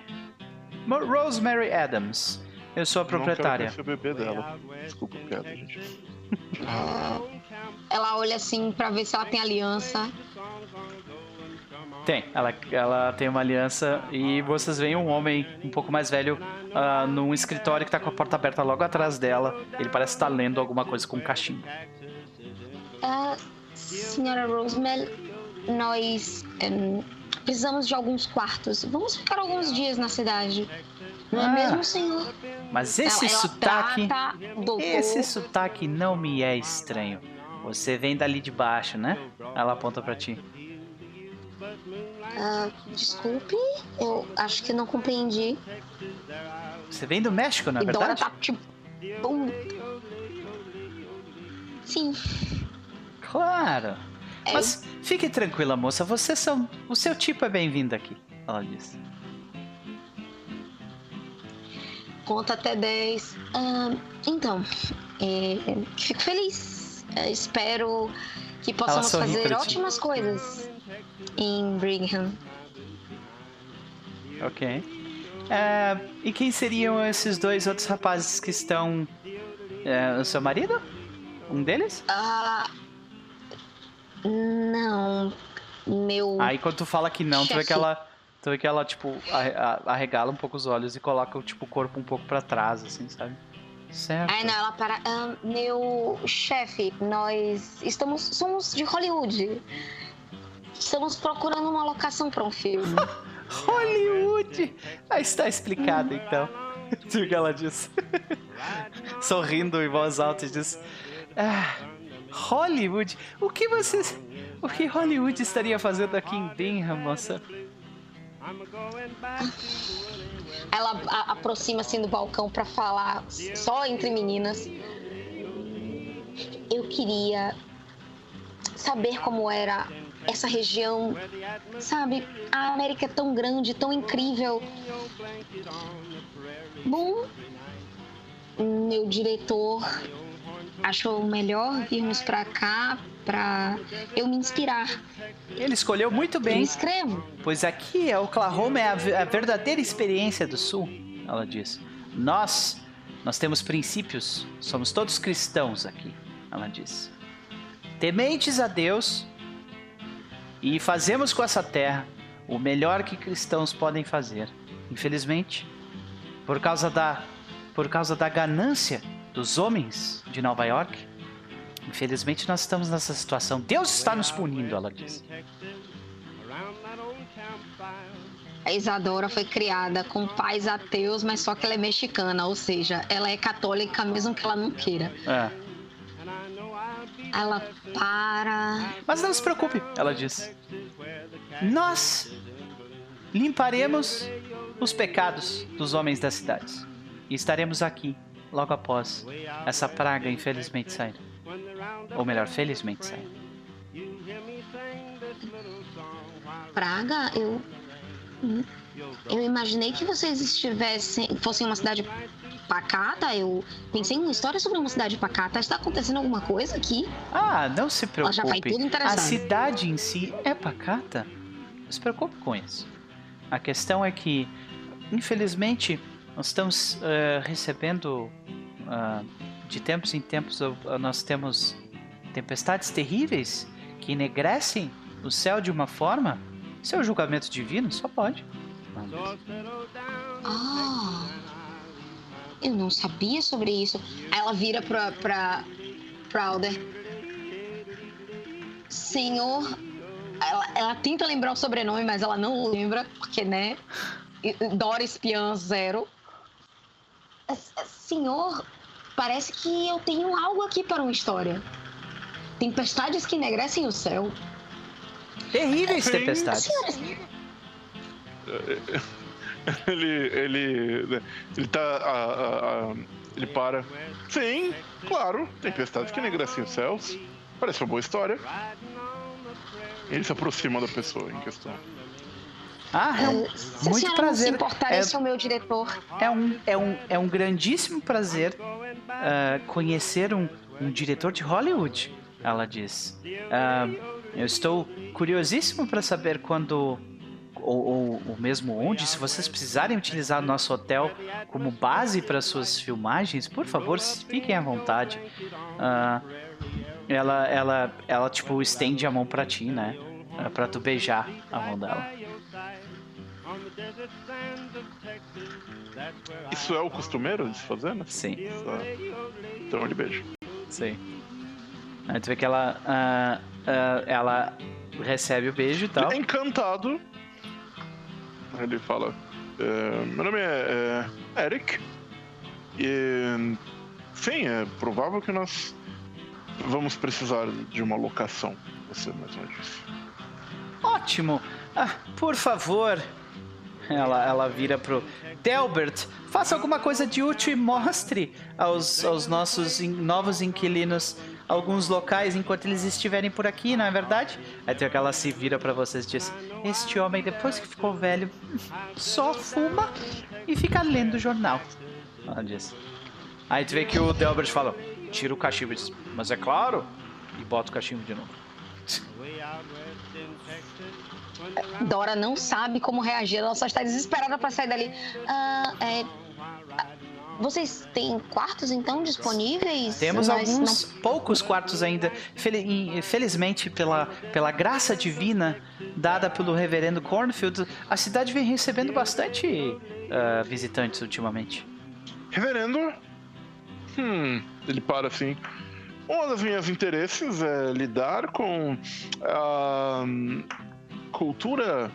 Speaker 1: Mo- Rosemary Adams. Eu sou a proprietária.
Speaker 6: Não quero o bebê dela. Desculpa a piada, gente.
Speaker 3: Ela olha assim pra ver se ela tem aliança.
Speaker 1: Tem, ela, ela tem uma aliança e vocês veem um homem um pouco mais velho ah, num escritório que tá com a porta aberta logo atrás dela. Ele parece estar lendo alguma coisa com um cachimbo.
Speaker 3: Ah, senhora Rosemary, nós em, precisamos de alguns quartos. Vamos ficar alguns dias na cidade. Não é
Speaker 1: Ah,
Speaker 3: mesmo, senhor?
Speaker 1: Mas esse
Speaker 3: ela,
Speaker 1: sotaque.
Speaker 3: trata.
Speaker 1: Esse sotaque não me é estranho. Você vem dali de baixo, né? Ela aponta pra ti.
Speaker 3: Ah, desculpe, eu acho que não compreendi.
Speaker 1: Você vem do México, não é
Speaker 3: e Dora
Speaker 1: verdade?
Speaker 3: tá tipo. Sim.
Speaker 1: Claro.
Speaker 3: É.
Speaker 1: Mas fique tranquila, moça. Vocês são. O seu tipo é bem-vindo aqui. Ela diz.
Speaker 3: Conta até 10. Ah, então, é, fico feliz. É, espero que possamos fazer
Speaker 1: ti.
Speaker 3: ótimas coisas em Brigham.
Speaker 1: Ok. É, e quem seriam esses dois outros rapazes que estão. É, o seu marido? Um deles?
Speaker 3: Ah, não. Meu.
Speaker 1: Aí quando tu fala que não, tu vê
Speaker 3: Chefe.
Speaker 1: que ela. Tu vê que ela, tipo, arregala um pouco os olhos e coloca tipo, o corpo um pouco pra trás, assim, sabe? Certo.
Speaker 3: Ai, não, ela para. Ah, meu chefe, nós estamos. Somos de Hollywood. Estamos procurando uma locação para um filme.
Speaker 1: Hollywood! Aí está explicado, então. Que ela diz. Sorrindo em voz alta e diz. Ah, Hollywood? O que vocês. O que Hollywood estaria fazendo aqui em Bingham, moça?
Speaker 3: Ela aproxima assim do balcão para falar só entre meninas. Eu queria saber como era essa região, sabe? A América é tão grande, tão incrível. Bom, meu diretor achou melhor virmos para cá para eu me inspirar.
Speaker 1: Ele escolheu muito
Speaker 3: Eu
Speaker 1: bem.
Speaker 3: escrevo.
Speaker 1: Pois aqui, é Oklahoma é a, a verdadeira experiência do Sul, ela diz. Nós, nós temos princípios, somos todos cristãos aqui, ela diz. Tementes a Deus e fazemos com essa terra o melhor que cristãos podem fazer. Infelizmente, por causa da, por causa da ganância dos homens de Nova York, infelizmente nós estamos nessa situação. Deus está nos punindo, ela diz.
Speaker 3: A Isadora foi criada com pais ateus, mas só que ela é mexicana, ou seja, ela é católica mesmo que ela não queira.
Speaker 1: É.
Speaker 3: Ela para.
Speaker 1: Mas não se preocupe, ela diz. Nós limparemos os pecados dos homens das cidades. E estaremos aqui logo após essa praga infelizmente sair. Ou melhor, felizmente sair.
Speaker 3: Praga, eu. Eu imaginei que vocês estivessem. fossem uma cidade pacata. Eu pensei em uma história sobre uma cidade pacata. Está acontecendo alguma coisa aqui?
Speaker 1: Ah, não se
Speaker 3: Ela já vai
Speaker 1: preocupe.
Speaker 3: tudo
Speaker 1: A cidade em si é pacata. Não se preocupe com isso. A questão é que, infelizmente, nós estamos eh, recebendo ah, de tempos em tempos ah, nós temos tempestades terríveis que enegrecem o céu de uma forma. Seu julgamento divino só pode.
Speaker 3: Ah, eu não sabia sobre isso. Aí ela vira pra, pra, pra Alder. Senhor. Ela, ela tenta lembrar o sobrenome, mas ela não lembra, porque, né? Dora Espiã Zero. Senhor, parece que eu tenho algo aqui para uma história. Tempestades que enegrecem o céu.
Speaker 1: Terríveis
Speaker 6: Sim.
Speaker 1: tempestades.
Speaker 6: Ele. ele. ele tá. ah, ah, ele para. Sim, claro, tempestades que negraciam os céus. Parece uma boa história. Ele se aproxima da pessoa em questão.
Speaker 1: Ah, é um,
Speaker 3: se a
Speaker 1: muito
Speaker 3: senhora não se
Speaker 1: prazer.
Speaker 3: importar,
Speaker 1: É-
Speaker 3: esse é o meu diretor.
Speaker 1: É um, é um, é um grandíssimo prazer ah, conhecer um, um diretor de Hollywood, ela diz. Ah, eu estou curiosíssimo para saber quando, ou, ou, ou mesmo onde, se vocês precisarem utilizar o nosso hotel como base para suas filmagens, por favor, fiquem à vontade. Ah, ela, ela, ela, tipo, estende a mão para ti, né? Pra tu beijar a mão dela.
Speaker 6: Isso é o costumeiro de se fazer, né?
Speaker 1: Sim.
Speaker 6: Então ele beija.
Speaker 1: Sim. Aí tu vê que ela, ah, ah, ela recebe o beijo e tal.
Speaker 6: Encantado. Ele fala: "É, Meu nome é, é Eric. E. Sim, é provável que nós vamos precisar de uma locação. Você mesmo disse.
Speaker 1: Ótimo! Ah, por favor. Ela, ela vira pro Delbert, faça alguma coisa de útil e mostre aos, aos nossos in- novos inquilinos alguns locais enquanto eles estiverem por aqui, não é verdade? Aí tem que ela se vira pra vocês e diz: Este homem, depois que ficou velho, só fuma e fica lendo jornal. Ela diz. Aí tu vê que o Delbert fala: Tira o cachimbo e diz: Mas é claro! E bota o cachimbo de novo.
Speaker 3: Dora não sabe como reagir, ela só está desesperada para sair dali. Ah, é, vocês têm quartos então disponíveis?
Speaker 1: Temos
Speaker 3: Nós
Speaker 1: alguns poucos quartos ainda. Fel- Felizmente, pela, pela graça divina dada pelo reverendo Cornfield, a cidade vem recebendo bastante ah, visitantes ultimamente.
Speaker 6: Reverendo. Hum. Ele para assim. Um dos meus interesses é lidar com a cultura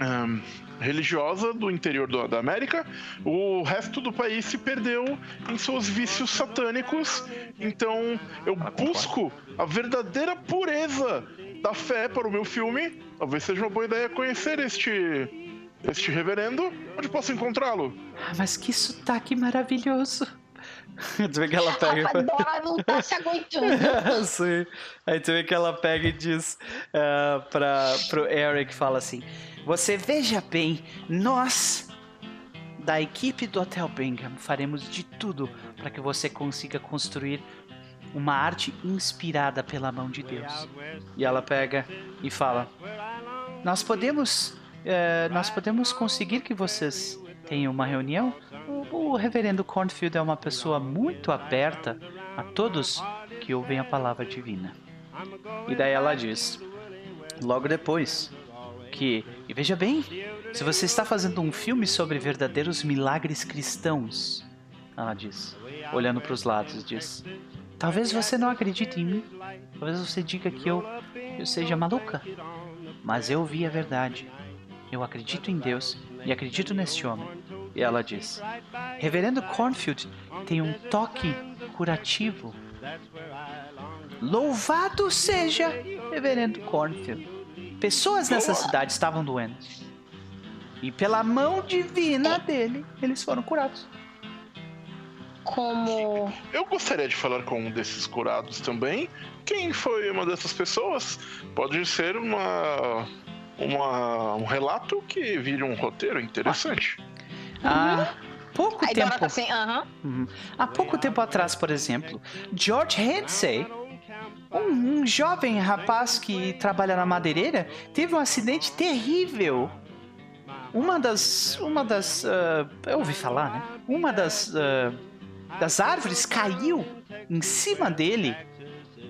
Speaker 6: hum, religiosa do interior do- da América. O resto do país se perdeu em seus vícios satânicos. Então eu busco a verdadeira pureza da fé para o meu filme. Talvez seja uma boa ideia conhecer este. Este reverendo, onde posso encontrá-lo?
Speaker 1: Ah, mas que sotaque maravilhoso! tu vê que ela
Speaker 3: A
Speaker 1: pega.
Speaker 3: Dora não tá se aguentando.
Speaker 1: Sim. Aí tu vê que ela pega e diz ah, para pro Eric, fala assim: Você veja bem, nós da equipe do Hotel Bingham faremos de tudo para que você consiga construir uma arte inspirada pela mão de Deus. E ela pega e fala: Nós podemos, eh, nós podemos conseguir que vocês tenham uma reunião. O, o Reverendo Cornfield é uma pessoa muito aberta a todos que ouvem a palavra divina. E daí ela diz, logo depois, que, e veja bem, se você está fazendo um filme sobre verdadeiros milagres cristãos, ela diz, olhando para os lados, diz, talvez você não acredite em mim, talvez você diga que eu, eu seja maluca, mas eu vi a verdade. Eu acredito em Deus e acredito neste homem. E ela diz: Reverendo Cornfield tem um toque curativo. Louvado seja Reverendo Cornfield. Pessoas nessa cidade estavam doentes. E pela mão divina dele, eles foram curados.
Speaker 3: como.
Speaker 6: Eu gostaria de falar com um desses curados também. Quem foi uma dessas pessoas? Pode ser uma. Uma um relato que vire um roteiro interessante.
Speaker 1: Há pouco
Speaker 3: Aí
Speaker 1: tempo.
Speaker 3: Tá assim, aham.
Speaker 1: Uhum. Há pouco tempo atrás, por exemplo, George Hensey, um, um jovem rapaz que trabalha na madeireira, teve um acidente terrível. Uma das. Uma das. ah, eu ouvi falar, né? Uma das. ah, das árvores caiu em cima dele,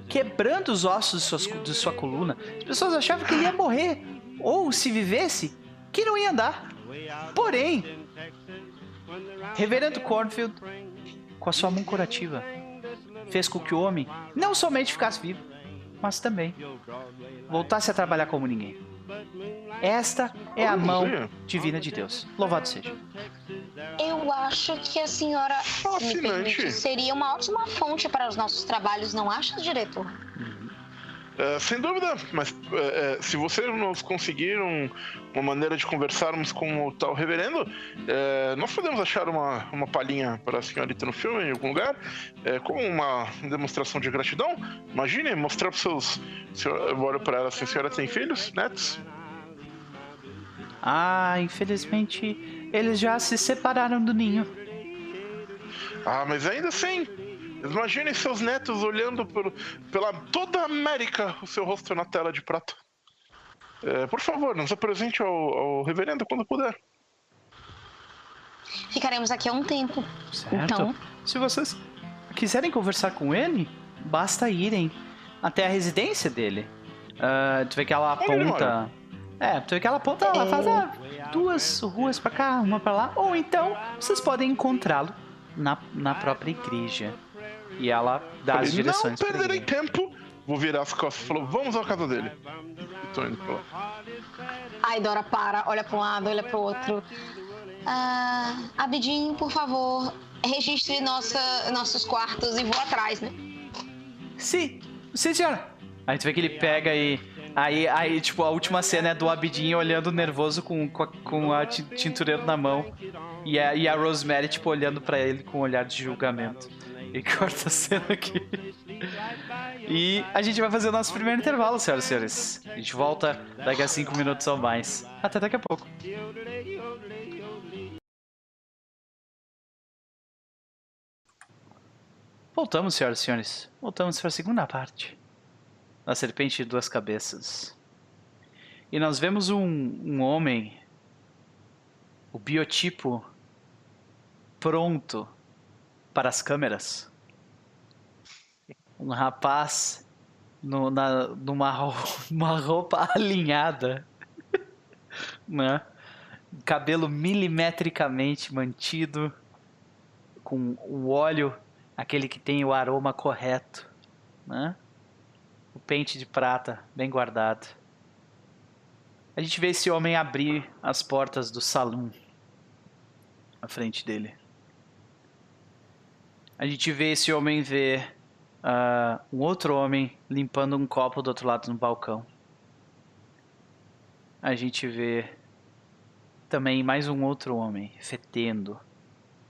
Speaker 1: quebrando os ossos de, suas- de sua coluna. As pessoas achavam que ele ia morrer. Ou, se vivesse, que não ia andar. Porém, Reverendo Cornfield, com a sua mão curativa, fez com que o homem não somente ficasse vivo, mas também voltasse a trabalhar como ninguém. Esta é a mão divina de Deus. Louvado seja.
Speaker 3: Eu acho que a senhora me permite, seria uma ótima fonte para os nossos trabalhos, não acha, diretor?
Speaker 6: É, sem dúvida, mas é, é, se você nos conseguir um- uma maneira de conversarmos com o tal reverendo, nós podemos achar uma, uma palhinha para a senhorita no filme em algum lugar, como uma demonstração de gratidão. Imagine mostrar para seus. senhor- Eu olho para ela assim: a senhora tem filhos, netos?
Speaker 1: Ah, infelizmente, eles já se separaram do ninho.
Speaker 6: Ah, mas ainda assim. Imagine seus netos olhando por, pela toda a América, o seu rosto na tela de prata. É, por favor, nos apresente ao, ao reverendo quando puder.
Speaker 3: Ficaremos aqui há um tempo.
Speaker 1: Certo?
Speaker 3: Então.
Speaker 1: Se vocês quiserem conversar com ele, basta irem até a residência dele. Ah, tu vê que ela aponta. É, tu vê que ela aponta, ela faz ah, duas ruas pra cá, uma pra lá. Ou então vocês podem encontrá-lo na, na própria igreja. E ela dá as
Speaker 6: Falei,
Speaker 1: direções
Speaker 6: Não
Speaker 1: pra
Speaker 6: perderei tempo. Vou virar as costas e falou: vamos à casa dele. E tô indo pra lá.
Speaker 3: Ai, Dora para, olha para um lado, olha para o outro. Ah, Abidin, por favor, registre nossa, nossos quartos e vou atrás, né?
Speaker 1: Sim, sim, senhora. Aí tu vê que ele pega e. Aí, aí tipo, a última cena é do Abidin olhando nervoso com, com a, com a tintureiro na mão. E a, e a Rosemary, tipo, olhando pra ele com um olhar de julgamento. E corta a cena aqui. E a gente vai fazer o nosso primeiro intervalo, senhoras e senhores. A gente volta daqui a cinco minutos ou mais. Até daqui a pouco. Voltamos, senhoras e senhores. Voltamos para a segunda parte. Da Serpente de Duas Cabeças. E nós vemos um, um homem, o biotipo pronto para as câmeras. Um rapaz no- na, numa, ro- numa roupa alinhada, né? Cabelo milimetricamente mantido, com o óleo, aquele que tem o aroma correto, né? O pente de prata bem guardado. A gente vê esse homem abrir as portas do salão à frente dele. A gente vê esse homem ver ah, um outro homem limpando um copo do outro lado no balcão. A gente vê também mais um outro homem fetendo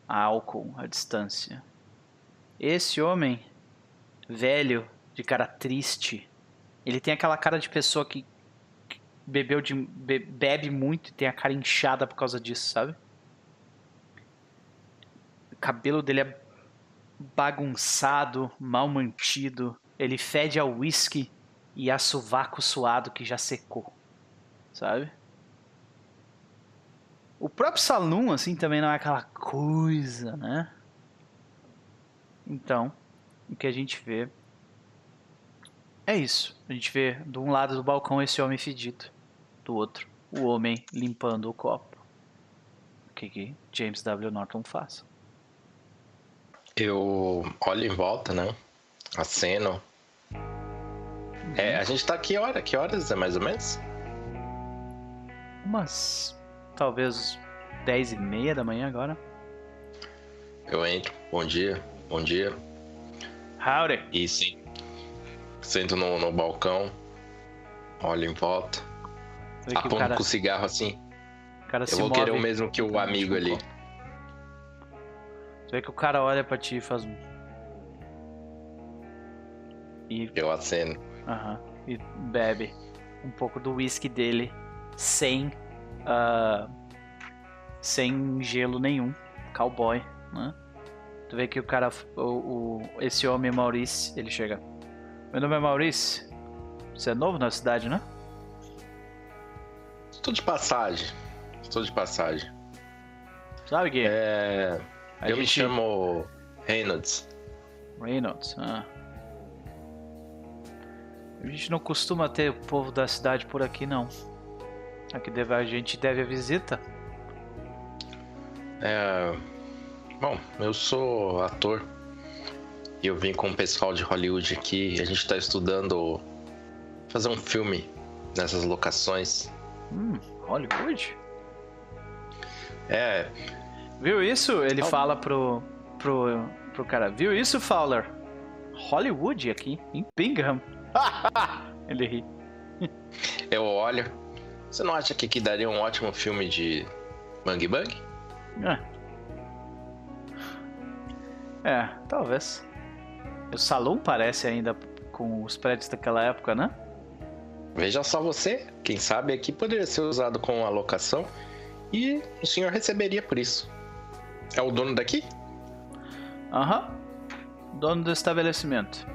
Speaker 1: álcool à distância. Esse homem, velho, de cara triste, ele tem aquela cara de pessoa que bebeu de be- bebe muito e tem a cara inchada por causa disso, sabe? O cabelo dele é bagunçado, mal mantido. Ele fede a whisky e a sovaco suado que já secou, sabe? O próprio salão, assim, também não é aquela coisa, né? Então, o que a gente vê é isso. A gente vê de um lado do balcão esse homem fedido, do outro o homem limpando o copo. O que, que James W. Norton faz?
Speaker 4: Eu olho em volta, né? Aceno. É, a gente tá aqui hora? Que horas é mais ou menos?
Speaker 1: Umas talvez 10 e meia da manhã agora.
Speaker 4: Eu entro. Bom dia, bom dia.
Speaker 1: Howdy!
Speaker 4: E sim. Sento no, no balcão. Olho em volta. Aponto
Speaker 1: cara,
Speaker 4: com o cigarro assim.
Speaker 1: o cara
Speaker 4: Eu
Speaker 1: se
Speaker 4: vou
Speaker 1: move.
Speaker 4: querer o mesmo que o amigo ali.
Speaker 1: Tu vê que o cara olha pra ti e faz um. E,
Speaker 4: Eu aceno.
Speaker 1: aham, e bebe um pouco do whisky dele sem. ah, sem gelo nenhum. Cowboy, né? Tu vê que o cara. O, o- esse homem Maurício, ele chega. Meu nome é Maurício. Você é novo na cidade, né?
Speaker 4: Estou de passagem. Estou de passagem.
Speaker 1: Sabe que
Speaker 4: É, eu me
Speaker 1: gente-
Speaker 4: chamo Reynolds.
Speaker 1: Reynolds. Ah. A gente não costuma ter o povo da cidade por aqui, não. Aqui deve, a gente deve a visita.
Speaker 4: É, bom, eu sou ator. E eu vim com o pessoal de Hollywood aqui. A gente está estudando fazer um filme nessas locações.
Speaker 1: Hum, Hollywood?
Speaker 4: É,
Speaker 1: Viu isso? Ele
Speaker 4: Oh.
Speaker 1: fala pro, pro, pro cara. Viu isso, Fowler? Hollywood aqui, em Bingham. Ele ri.
Speaker 4: eu olho. Você não acha que aqui daria um ótimo filme de Bang Bang?
Speaker 1: É. É, talvez. O salão parece ainda com os prédios daquela época, né?
Speaker 4: Veja só você. Quem sabe aqui poderia ser usado como alocação. E o senhor receberia por isso. É o dono daqui?
Speaker 1: Aham. Dono do estabelecimento.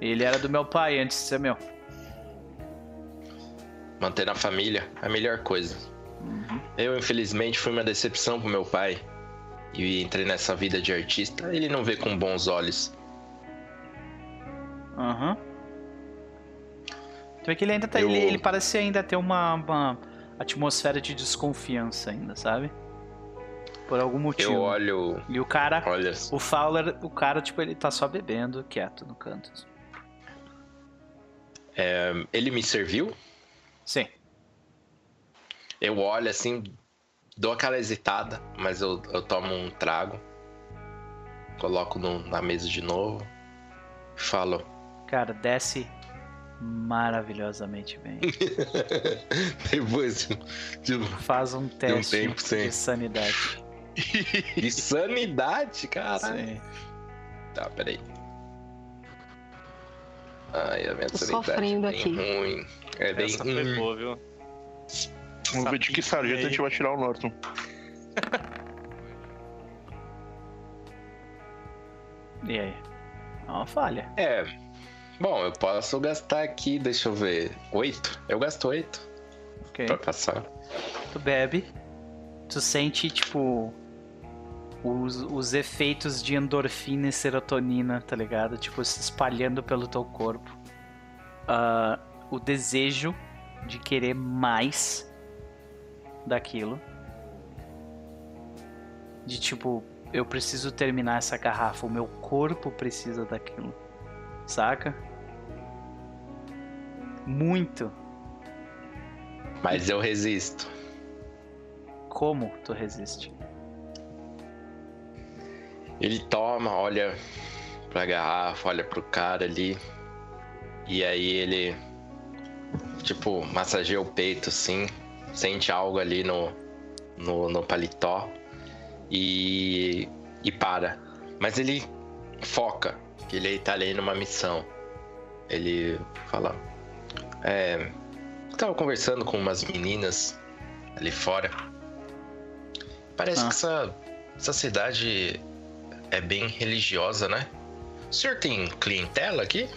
Speaker 1: Ele era do meu pai antes de ser meu.
Speaker 4: Manter na família é a melhor coisa. Eu, infelizmente, fui uma decepção pro meu pai. E entrei nessa vida de artista, ele não vê com bons olhos.
Speaker 1: Aham. Tu vê que ele ainda tá.
Speaker 4: Eu-
Speaker 1: Ele, ele parece ainda ter uma, uma atmosfera de desconfiança ainda, sabe? Por algum motivo.
Speaker 4: Eu olho.
Speaker 1: E o cara.
Speaker 4: Olha,
Speaker 1: O Fowler, o cara, tipo, ele tá só bebendo, quieto no canto.
Speaker 4: é, ele me serviu.
Speaker 1: Sim.
Speaker 4: Eu olho assim, dou aquela hesitada, mas eu, eu tomo um trago. Coloco no- na mesa de novo. Falo.
Speaker 1: Cara, desce maravilhosamente bem.
Speaker 4: Depois de,
Speaker 1: Faz um teste
Speaker 4: tempo, sim.
Speaker 1: de sanidade.
Speaker 4: de sanidade, cara.
Speaker 1: Sim.
Speaker 4: Tá, peraí. Ai, a minha
Speaker 3: Tô
Speaker 4: sanidade
Speaker 3: sofrendo
Speaker 4: bem
Speaker 3: aqui.
Speaker 4: ruim. É bem
Speaker 2: Essa foi
Speaker 4: ruim.
Speaker 2: boa, viu?
Speaker 6: Vamos ver de que sargento a gente vai tirar o Norton.
Speaker 1: E aí? É uma falha.
Speaker 4: É. Bom, eu posso gastar aqui, deixa eu ver. Oito? Eu gasto oito
Speaker 1: Ok.
Speaker 4: pra passar.
Speaker 1: Tu bebe, tu sente, tipo, os, os efeitos de endorfina e serotonina, tá ligado? Tipo, se espalhando pelo teu corpo. Ah, o desejo de querer mais daquilo. De tipo, eu preciso terminar essa garrafa, o meu corpo precisa daquilo. Saca? Muito.
Speaker 4: Mas eu resisto.
Speaker 1: Como tu resiste?
Speaker 4: Ele toma, olha pra garrafa, olha pro cara ali. E aí ele, tipo, massageia o peito assim, sente algo ali no, no, no paletó e, e para. Mas ele foca, que ele tá ali numa missão. Ele fala: É. Eu tava conversando com umas meninas ali fora. Parece
Speaker 1: Ah.
Speaker 4: que essa, essa cidade é bem religiosa, né? O senhor tem clientela aqui?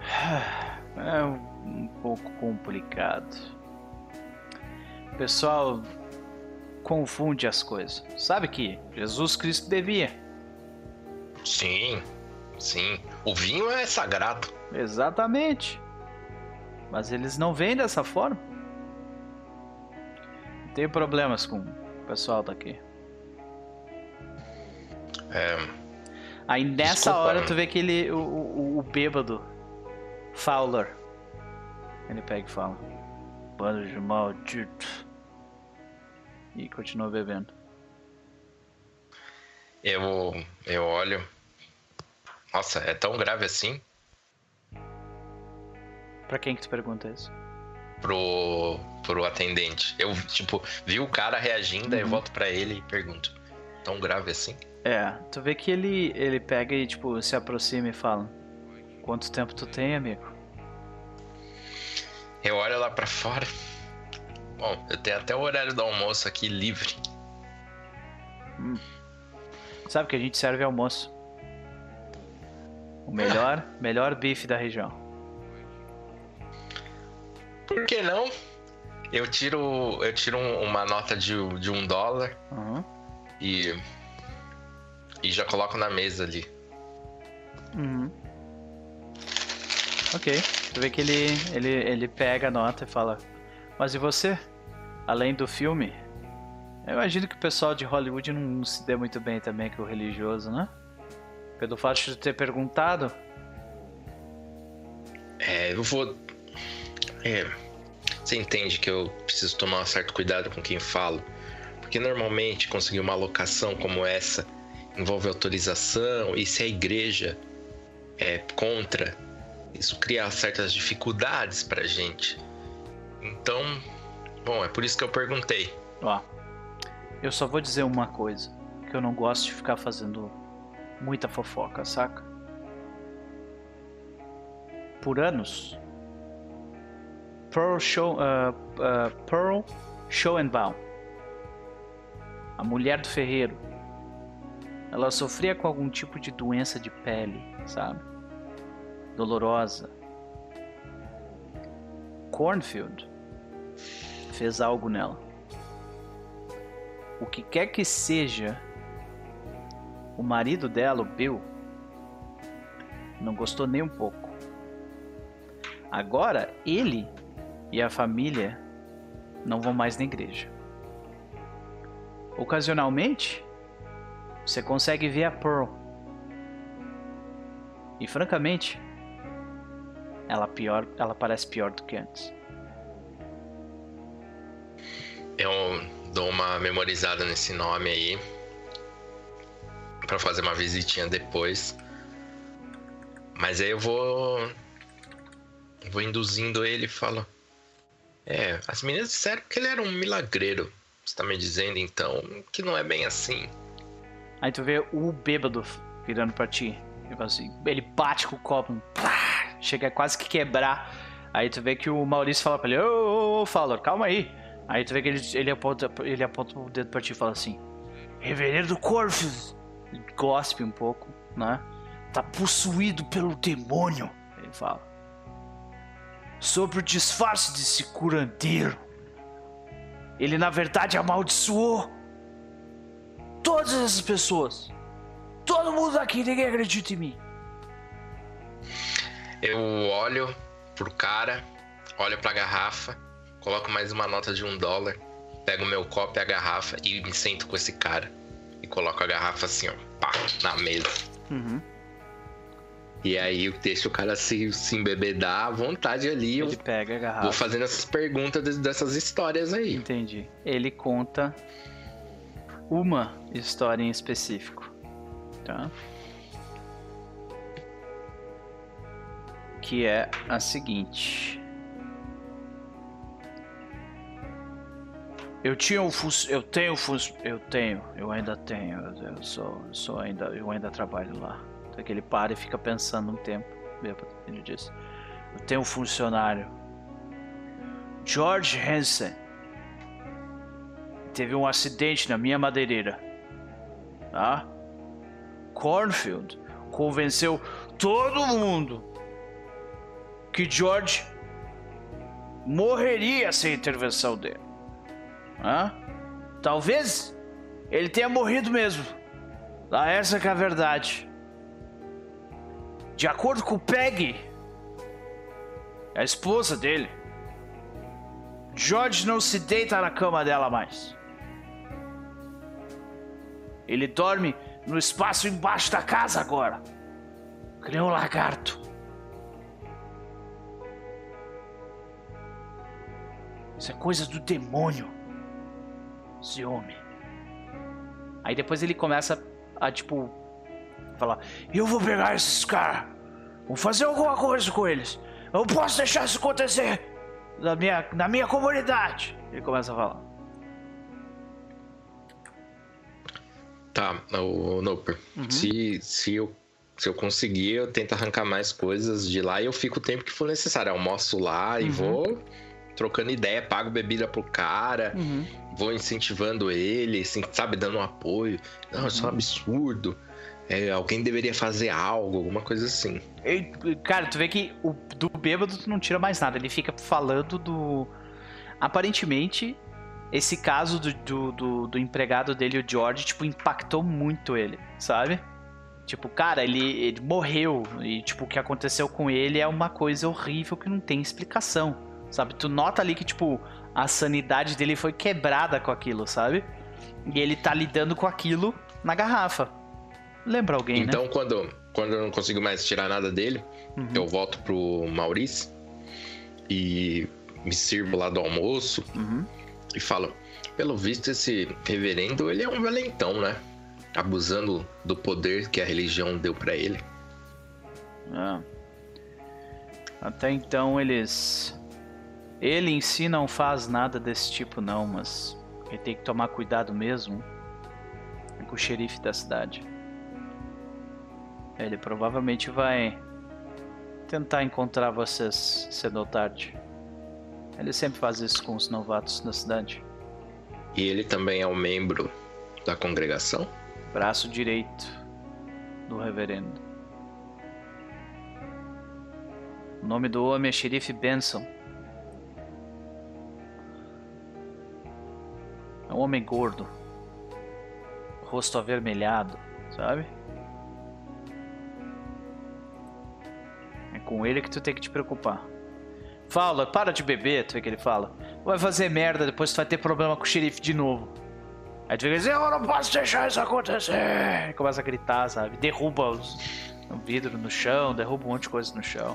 Speaker 1: É um, pouco complicado. O pessoal confunde as coisas. Sabe que Jesus Cristo devia.
Speaker 4: Sim, sim. O vinho é sagrado.
Speaker 1: Exatamente. Mas eles não veem dessa forma. Tenho problemas com o pessoal daqui.
Speaker 4: É,
Speaker 1: Aí nessa
Speaker 4: Desculpa.
Speaker 1: hora tu vê que ele, o, o, o bêbado, Fowler, ele pega e fala: Bando de maldito. E continua bebendo.
Speaker 4: eu, eu olho. Nossa, é tão grave assim?
Speaker 1: Pra quem que tu pergunta isso?
Speaker 4: pro, pro atendente. Eu, tipo, vi o cara reagindo, uhum. aí eu volto pra ele e pergunto: tão grave assim?
Speaker 1: É, tu vê que ele, ele pega e, tipo, se aproxima e fala: Quanto tempo tu tem, amigo?
Speaker 4: Eu olho lá para fora. Bom, eu tenho até o horário do almoço aqui livre.
Speaker 1: Hum. Sabe que a gente serve almoço. O melhor, melhor bife da região.
Speaker 4: Por que não? Eu tiro, eu tiro uma nota de, de um dólar
Speaker 1: uhum.
Speaker 4: e e já coloco na mesa ali.
Speaker 1: Uhum. Ok. Tu vê que ele, ele, ele pega a nota e fala: Mas e você? Além do filme? Eu imagino que o pessoal de Hollywood não se dê muito bem também com o religioso, né? Pelo fato de ter perguntado.
Speaker 4: É, eu vou. É. Você entende que eu preciso tomar um certo cuidado com quem falo? Porque normalmente conseguir uma alocação como essa envolve autorização, e se a igreja é contra, isso cria certas dificuldades pra gente. Então, bom, é por isso que eu perguntei.
Speaker 1: Ó, eu só vou dizer uma coisa, que eu não gosto de ficar fazendo muita fofoca, saca? Por anos, Pearl Show, uh, uh, Pearl Schoenbaum, a mulher do ferreiro, ela sofria com algum tipo de doença de pele, sabe? Dolorosa. Cornfield fez algo nela. O que quer que seja, o marido dela, o Bill, não gostou nem um pouco. Agora ele e a família não vão mais na igreja. Ocasionalmente, você consegue ver a Pearl. E francamente, ela pior, ela parece pior do que antes.
Speaker 4: Eu dou uma memorizada nesse nome aí para fazer uma visitinha depois. Mas aí eu vou vou induzindo ele e falo: "É, as meninas disseram que ele era um milagreiro. Você tá me dizendo então que não é bem assim?"
Speaker 1: Aí tu vê o bêbado virando pra ti. Assim, ele bate com o copo, chega a quase que quebrar. Aí tu vê que o Maurício fala pra ele: Ô, ô, ô, Fallor, calma aí. Aí tu vê que ele, ele, aponta, ele aponta o dedo pra ti e fala assim: Reverendo Corvus, gospe um pouco, né? Tá possuído pelo demônio. Ele fala: Sobre o disfarce desse curandeiro. Ele na verdade amaldiçoou todas essas pessoas. Todo mundo aqui, ninguém acredita em mim.
Speaker 4: Eu olho pro cara, olho pra garrafa, coloco mais uma nota de um dólar, pego meu copo e a garrafa e me sento com esse cara. E coloco a garrafa assim, ó, pá, na mesa.
Speaker 1: Uhum.
Speaker 4: E aí eu deixo o cara se, se embebedar à vontade ali.
Speaker 1: Ele pega a garrafa.
Speaker 4: Vou fazendo essas perguntas dessas histórias aí.
Speaker 1: Entendi. Ele conta uma história em específico, tá? Que é a seguinte. Eu tinha um fus... eu tenho fus... eu tenho, eu ainda tenho, eu sou, sou ainda, eu ainda trabalho lá. Então que ele para e fica pensando um tempo. Ele diz: Eu tenho um funcionário, George Hansen teve um acidente na minha madeireira. Tá? Cornfield convenceu todo mundo que George morreria sem intervenção dele. Hã? Talvez ele tenha morrido mesmo. Ah, essa é a verdade. De acordo com Peggy, a esposa dele, George não se deita na cama dela mais. Ele dorme no espaço embaixo da casa agora. Que um lagarto. Isso é coisa do demônio. Esse homem. Aí depois ele começa a, tipo, falar: Eu vou pegar esses caras. Vou fazer alguma coisa com eles. Eu posso deixar isso acontecer. da minha, na minha comunidade. Ele começa a falar.
Speaker 4: Tá, o Noper.
Speaker 1: Uhum.
Speaker 4: Se, se, eu, se eu conseguir, eu tento arrancar mais coisas de lá e eu fico o tempo que for necessário. Eu almoço lá e
Speaker 1: Uhum.
Speaker 4: vou trocando ideia, pago bebida pro cara,
Speaker 1: Uhum.
Speaker 4: vou incentivando ele, assim, sabe, dando um apoio. Não, isso é um
Speaker 1: Uhum.
Speaker 4: absurdo. É, alguém deveria fazer algo, alguma coisa assim.
Speaker 1: E, Cara, tu vê que o, do bêbado tu não tira mais nada. Ele fica falando do. Aparentemente, esse caso do, do, do, do empregado dele, o George, tipo, impactou muito ele, sabe? Tipo, cara, ele, ele morreu. E, tipo, o que aconteceu com ele é uma coisa horrível que não tem explicação. Sabe? Tu nota ali que, tipo, a sanidade dele foi quebrada com aquilo, sabe? E ele tá lidando com aquilo na garrafa. Lembra alguém, né?
Speaker 4: Então, quando, quando eu não consigo mais tirar nada dele,
Speaker 1: Uhum.
Speaker 4: eu volto pro Maurício e me sirvo lá do almoço
Speaker 1: Uhum.
Speaker 4: E falo: pelo visto, esse reverendo, ele é um valentão, né? Abusando do poder que a religião deu pra ele.
Speaker 1: Ah. Até então eles. Ele em si não faz nada desse tipo, não, mas ele tem que tomar cuidado mesmo com o xerife da cidade. Ele provavelmente vai tentar encontrar vocês cedo ou tarde. Ele sempre faz isso com os novatos da cidade.
Speaker 4: E ele também é um membro da congregação?
Speaker 1: Braço direito do reverendo. O nome do homem é Xerife Benson. É um homem gordo. Rosto avermelhado, sabe? É com ele que tu tem que te preocupar. Fala, para de beber, tu vê que ele fala. Vai fazer merda, depois tu vai ter problema com o xerife de novo. Aí tu fica assim, eu não posso deixar isso acontecer. E começa a gritar, sabe? Derruba os, o vidro no chão, derruba um monte de coisa no chão.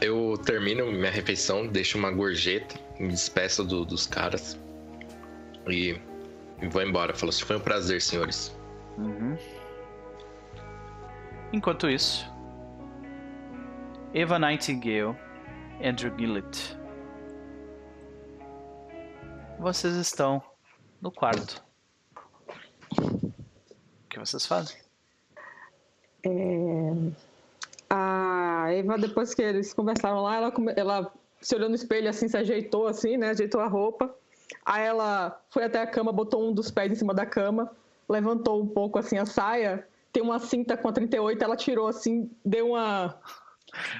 Speaker 4: Eu termino minha refeição, deixo uma gorjeta, me despeço do- dos caras e, e vou embora. Falo assim: foi um prazer, senhores.
Speaker 1: Uhum. Enquanto isso, Eva Nightingale, Andrew Gillett, vocês estão no quarto. O que vocês fazem?
Speaker 5: A Eva, depois que eles conversaram lá, ela, ela se olhou no espelho assim, se ajeitou assim, né? Ajeitou a roupa. Aí ela foi até a cama, botou um dos pés em cima da cama, levantou um pouco assim a saia. Tem uma cinta com a 38, ela tirou assim, deu uma.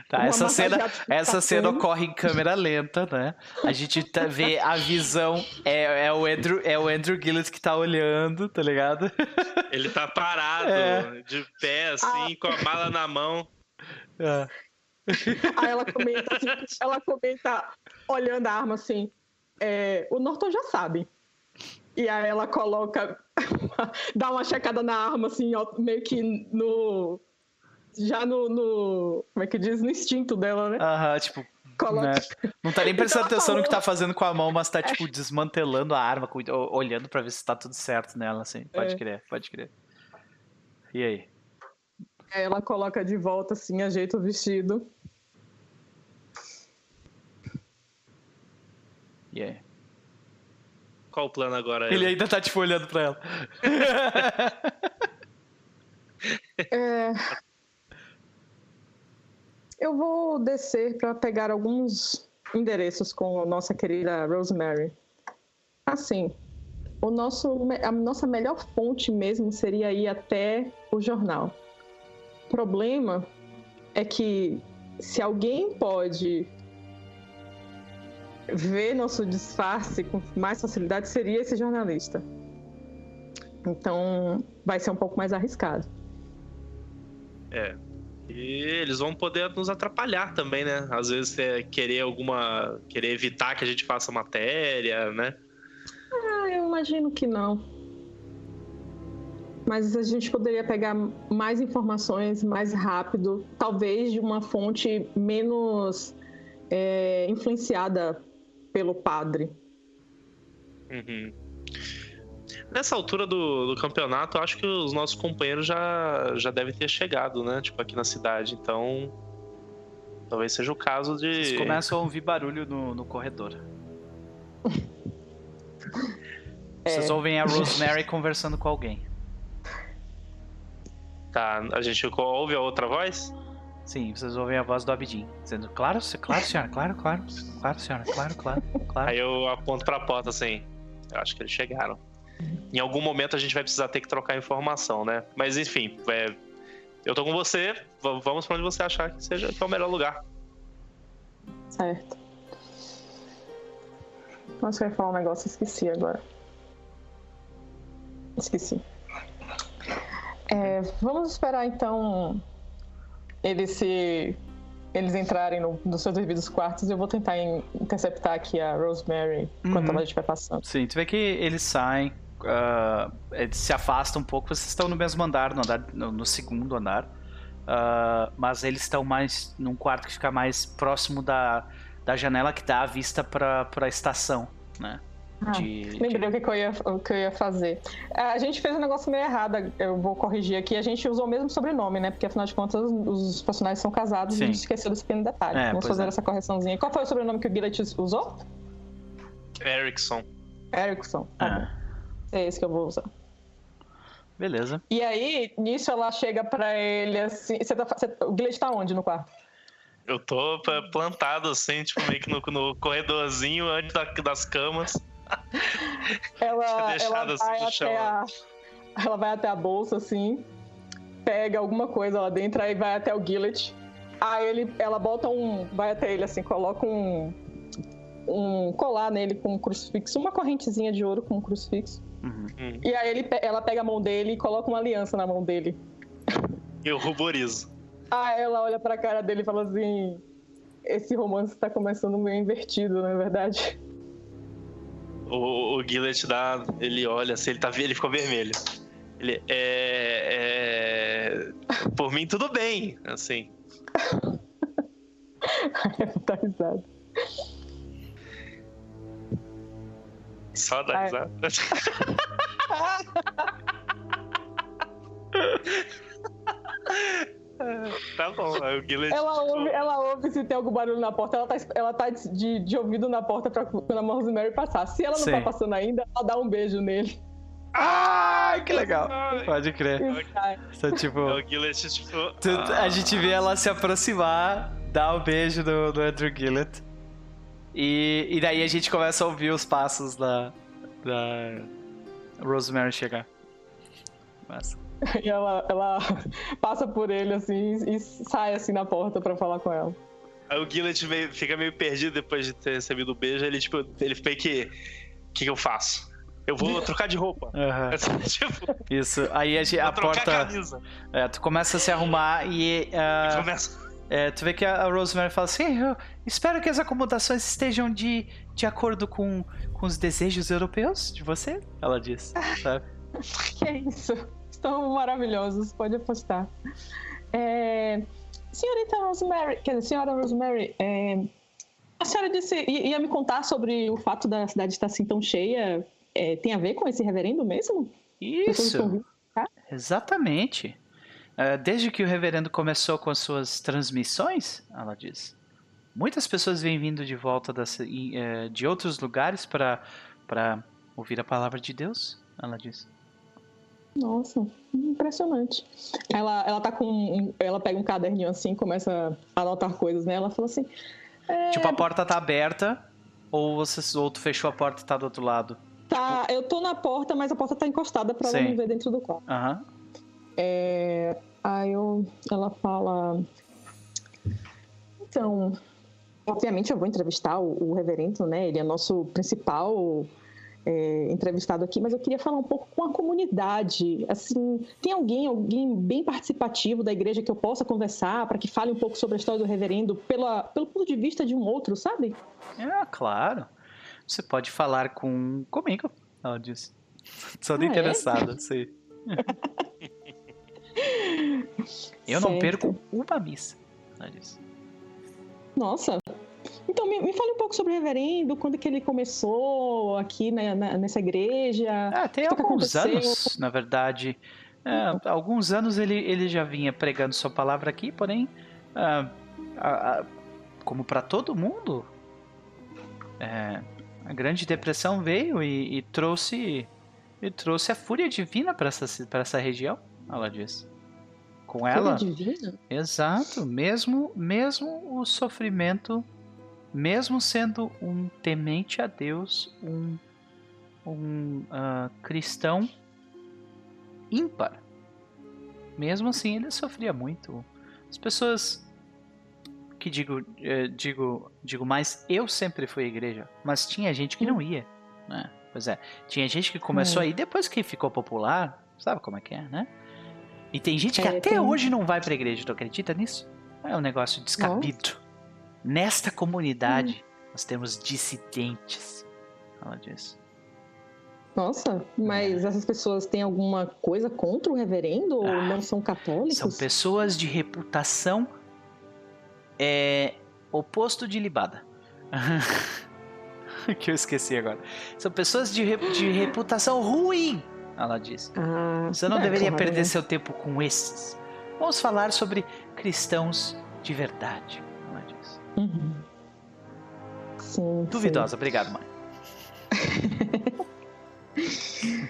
Speaker 1: Tá, essa cena, essa cena ocorre em câmera lenta, né? A gente tá, vê a visão, é, é, o Andrew, é o Andrew Gillett que tá olhando, tá ligado?
Speaker 2: Ele tá parado,
Speaker 1: É.
Speaker 2: de pé, assim, com a mala na mão.
Speaker 1: É.
Speaker 5: Aí ela comenta, assim, ela comenta, olhando a arma assim, é, o Norton já sabe. E aí ela coloca, dá uma checada na arma, assim, ó, meio que no. Já no, no- Como é que diz? No instinto dela, né?
Speaker 1: Aham, tipo, né? Não tá nem prestando
Speaker 5: Então
Speaker 1: atenção no que tá fazendo com a mão, mas tá, tipo, desmantelando a arma, olhando pra ver se tá tudo certo nela, assim. Pode
Speaker 5: É.
Speaker 1: crer, pode crer. E aí?
Speaker 5: Aí ela coloca de volta, assim, ajeita o vestido.
Speaker 1: E aí?
Speaker 2: Qual o plano agora?
Speaker 1: Ele ainda tá, tipo, olhando pra ela.
Speaker 5: É, Eu vou descer para pegar alguns endereços com a nossa querida Rosemary. Assim, o nosso, a nossa melhor fonte mesmo seria ir até o jornal. O problema é que se alguém pode ver nosso disfarce com mais facilidade, seria esse jornalista. Então, vai ser um pouco mais arriscado.
Speaker 2: É. E eles vão poder nos atrapalhar também, né? Às vezes é querer alguma. querer evitar que a gente faça matéria, né?
Speaker 5: Ah, eu imagino que não. Mas a gente poderia pegar mais informações mais rápido, talvez de uma fonte menos é, influenciada pelo padre.
Speaker 2: Uhum. Nessa altura do, do campeonato, eu acho que os nossos companheiros já, já devem ter chegado, né? Tipo, aqui na cidade. Então. Talvez seja o caso de.
Speaker 1: Vocês começam a ouvir barulho no, no corredor. Vocês
Speaker 5: É.
Speaker 1: ouvem a Rosemary conversando com alguém.
Speaker 2: Tá, a gente ouve a outra voz?
Speaker 1: Sim, vocês ouvem a voz do Abidin, dizendo, claro, claro, senhora, claro, claro, claro, senhora, claro, claro, claro.
Speaker 2: Aí eu aponto pra porta assim. Eu acho que eles chegaram. Em algum momento a gente vai precisar ter que trocar informação, né? Mas enfim, é, eu tô com você. Vamos pra onde você achar que seja que é o melhor lugar.
Speaker 5: Certo. Nossa, eu ia falar um negócio, esqueci agora. Esqueci. É, vamos esperar então eles se. Eles entrarem no- nos seus devidos quartos e eu vou tentar in- interceptar aqui a Rosemary enquanto
Speaker 1: Uhum.
Speaker 5: ela estiver passando.
Speaker 1: Sim, tu vê que eles saem, ah, eles se afastam um pouco, vocês estão no mesmo andar, no, andar, no, no segundo andar, ah, mas eles estão mais num quarto que fica mais próximo da, da janela que dá a vista para a estação, né?
Speaker 5: Ah,
Speaker 1: De, de-
Speaker 5: Lembrei o que, eu ia, o que eu ia fazer. A gente fez um negócio meio errado, eu vou corrigir aqui. A gente usou o mesmo sobrenome, né? Porque afinal de contas os personagens são casados
Speaker 1: Sim.
Speaker 5: e a gente esqueceu desse pequeno detalhe.
Speaker 1: É,
Speaker 5: Vamos fazer
Speaker 1: é.
Speaker 5: essa correçãozinha. Qual foi o sobrenome que o Gillet usou?
Speaker 2: Erickson.
Speaker 5: Erickson. Tá
Speaker 1: Ah.
Speaker 5: É esse que eu vou usar.
Speaker 1: beleza.
Speaker 5: E aí, nisso ela chega pra ele assim. Você tá, você- o Gillet tá onde no quarto?
Speaker 2: Eu tô p- plantado assim, tipo, meio que no, no corredorzinho antes da- das camas.
Speaker 5: Ela, ela
Speaker 2: assim
Speaker 5: vai
Speaker 2: chão,
Speaker 5: até a, ela vai até a bolsa assim, pega alguma coisa lá dentro, aí vai até o Gillet. Aí ele, ela bota um, vai até ele assim, coloca um um colar nele com um crucifixo, uma correntezinha de ouro com um crucifixo.
Speaker 1: Uhum.
Speaker 5: E aí ele, ela pega a mão dele e coloca uma aliança na mão dele.
Speaker 2: Eu ruborizo.
Speaker 5: Aí ela olha pra cara dele e fala assim: esse romance tá começando meio invertido, não é verdade?
Speaker 2: O, o Gillet dá. Ele olha assim, ele, tá, ele ficou vermelho. Ele é, é. Por mim, tudo bem. Assim.
Speaker 5: Tá risada.
Speaker 2: Só dá
Speaker 5: Ai.
Speaker 2: risada. tá bom, aí o Gillet.
Speaker 5: Ela ouve, ela ouve se tem algum barulho na porta, ela tá, ela tá de, de ouvido na porta pra quando a Rosemary passar. Se ela não
Speaker 1: Sim.
Speaker 5: tá passando ainda, ela dá um beijo nele.
Speaker 1: Ai, que legal.
Speaker 2: Ai.
Speaker 1: Pode crer. Então, tipo,
Speaker 2: É o Gillet, tipo.
Speaker 1: tu- a gente vê ela se aproximar, dar o beijo do, do Andrew Gillett. E, e daí a gente começa a ouvir os passos da, da Rosemary chegar. Massa.
Speaker 5: E ela, ela passa por ele assim e sai assim na porta pra falar com ela.
Speaker 2: Aí o Gillet meio- fica meio perdido depois de ter recebido o beijo. Ele, tipo, ele meio que. O que, que eu faço? Eu vou trocar de roupa.
Speaker 1: Aham.
Speaker 2: tipo,
Speaker 1: Isso. Aí a, gente-
Speaker 2: vou
Speaker 1: a
Speaker 2: trocar a
Speaker 1: porta.
Speaker 2: camisa.
Speaker 1: É, tu começa a se arrumar e. ah,
Speaker 2: Começa.
Speaker 1: É, tu vê que a a Rosemary fala assim: eu espero que as acomodações estejam de, de acordo com, com os desejos europeus de você. Ela diz, sabe?
Speaker 5: Que é isso? Estão maravilhosos, pode apostar. É, Senhorita Rosemary, quer dizer, senhora Rosemary, é, a senhora disse, ia me contar sobre o fato da cidade estar assim tão cheia. é, tem a ver com esse reverendo mesmo?
Speaker 1: Isso,
Speaker 5: cá?
Speaker 1: exatamente. É, desde que o reverendo começou com as suas transmissões, ela diz, muitas pessoas vêm vindo de volta das, e, é, de outros lugares para ouvir a palavra de Deus. Ela diz.
Speaker 5: Nossa, impressionante. Ela, ela tá com. ela pega um caderninho assim, começa a anotar coisas, né? Ela fala assim.
Speaker 1: Tipo, a porta tá aberta, ou, você, ou tu fechou a porta e tá do outro lado.
Speaker 5: Tá, eu tô na porta, mas a porta tá encostada pra ela
Speaker 1: Sim.
Speaker 5: não ver dentro do quarto.
Speaker 1: Aham.
Speaker 5: É, aí eu, ela fala. Então, obviamente eu vou entrevistar o, o reverendo, né? Ele é nosso principal é, entrevistado aqui, mas eu queria falar um pouco com a comunidade. Assim, tem alguém, alguém bem participativo da igreja que eu possa conversar para que fale um pouco sobre a história do reverendo pela, pelo ponto de vista de um outro, sabe?
Speaker 1: É, claro. Você pode falar com comigo, ela disse. Toda
Speaker 5: Ah, é?
Speaker 1: interessada, sim. Eu não
Speaker 5: Certo.
Speaker 1: perco uma missa, ela disse.
Speaker 5: Nossa. Então, me, me fale um pouco sobre o reverendo, quando que ele começou aqui né, na- nessa igreja.
Speaker 1: Ah, tem alguns anos, na verdade. É, alguns anos ele, ele já vinha pregando sua palavra aqui, porém, ah, a- a- como para todo mundo, é, a Grande Depressão veio e, e trouxe e trouxe a fúria divina para essa, pra essa região, ela diz. Com ela.
Speaker 3: Fúria divina?
Speaker 1: Exato, mesmo mesmo o sofrimento, mesmo sendo um temente a Deus, um um uh, cristão ímpar, mesmo assim ele sofria muito. As pessoas que digo eh, digo digo mais, eu sempre fui à igreja, mas tinha gente que não ia, né? Pois é, tinha gente que começou
Speaker 5: É.
Speaker 1: aí depois que ficou popular, sabe como é que é, né? E tem gente que
Speaker 5: É,
Speaker 1: até
Speaker 5: tem-
Speaker 1: hoje não vai pra igreja, tu acredita nisso? É um negócio descabido. Nesta comunidade, nós temos dissidentes. Ela diz.
Speaker 5: Nossa, mas essas pessoas têm alguma coisa contra o reverendo ou
Speaker 1: Ah,
Speaker 5: não são católicos?
Speaker 1: São pessoas de reputação é, oposto de libada. que eu esqueci agora. São pessoas de, de reputação ruim, ela diz.
Speaker 5: Ah,
Speaker 1: Você não
Speaker 5: é,
Speaker 1: deveria
Speaker 5: claro,
Speaker 1: perder
Speaker 5: né?
Speaker 1: seu tempo com esses. Vamos falar sobre cristãos de verdade.
Speaker 5: Uhum. Sim,
Speaker 1: Duvidosa, obrigado, mãe.
Speaker 5: sim.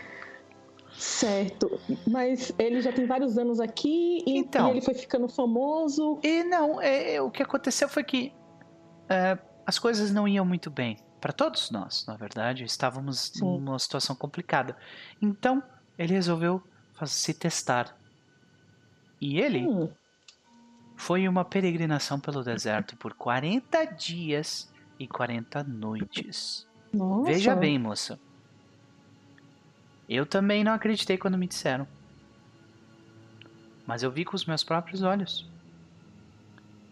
Speaker 5: Certo, mas ele já tem vários anos aqui e,
Speaker 1: Então.
Speaker 5: e ele foi ficando famoso.
Speaker 1: E não, é, é, o que aconteceu foi que é, as coisas não iam muito bem. Para todos nós, na verdade, estávamos
Speaker 5: Sim.
Speaker 1: numa situação complicada. Então, ele resolveu se testar. E ele
Speaker 5: Hum,
Speaker 1: foi uma peregrinação pelo deserto por 40 dias e 40 noites.
Speaker 5: nossa.
Speaker 1: Veja bem, moça. Eu também não acreditei quando me disseram. Mas eu vi com os meus próprios olhos.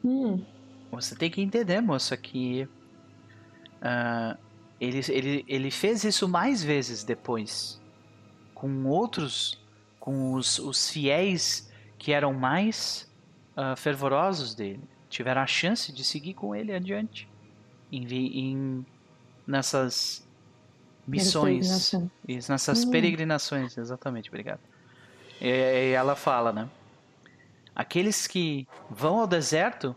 Speaker 5: Hum,
Speaker 1: Você tem que entender, moça, que ah, ele, ele, ele fez isso mais vezes depois. Com outros, com os, os fiéis que eram mais ah, fervorosos dele. Tiveram a chance de seguir com ele adiante. Em, em- nessas missões. Isso, nessas
Speaker 5: Hum.
Speaker 1: peregrinações, exatamente, obrigado. E, e ela fala, né? Aqueles que vão ao deserto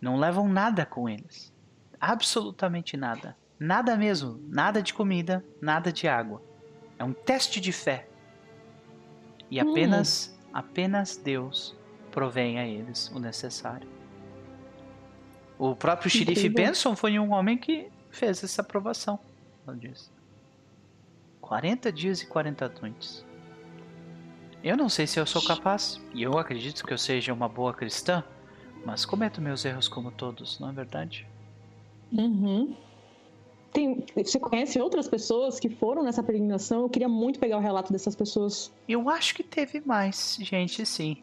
Speaker 1: não levam nada com eles. Absolutamente nada. Nada mesmo. Nada de comida, nada de água. É um teste de fé. E
Speaker 5: Hum.
Speaker 1: apenas, apenas Deus provém a eles o necessário. O próprio xerife. Benson foi um homem que fez essa aprovação. Ela diz. 40 dias e 40 noites. Eu não sei se eu sou capaz, e eu acredito que eu seja uma boa cristã, mas cometo meus erros como todos, não é verdade?
Speaker 5: Uhum. Tem, você conhece outras pessoas que foram nessa peregrinação? Eu queria muito pegar o relato dessas pessoas.
Speaker 1: Eu acho que teve mais gente, sim.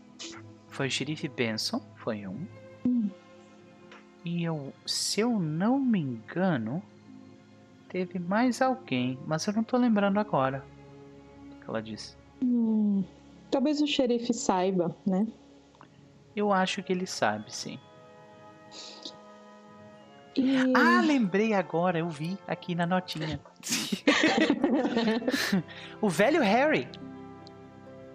Speaker 1: Foi o xerife Benson, foi um. E eu, se eu não me engano, teve mais alguém, mas eu não tô lembrando agora. O que ela disse.
Speaker 5: Hum, talvez o xerife saiba, né?
Speaker 1: Eu acho que ele sabe, sim.
Speaker 5: E...
Speaker 1: Ah, lembrei agora, eu vi aqui na notinha. o velho Harry.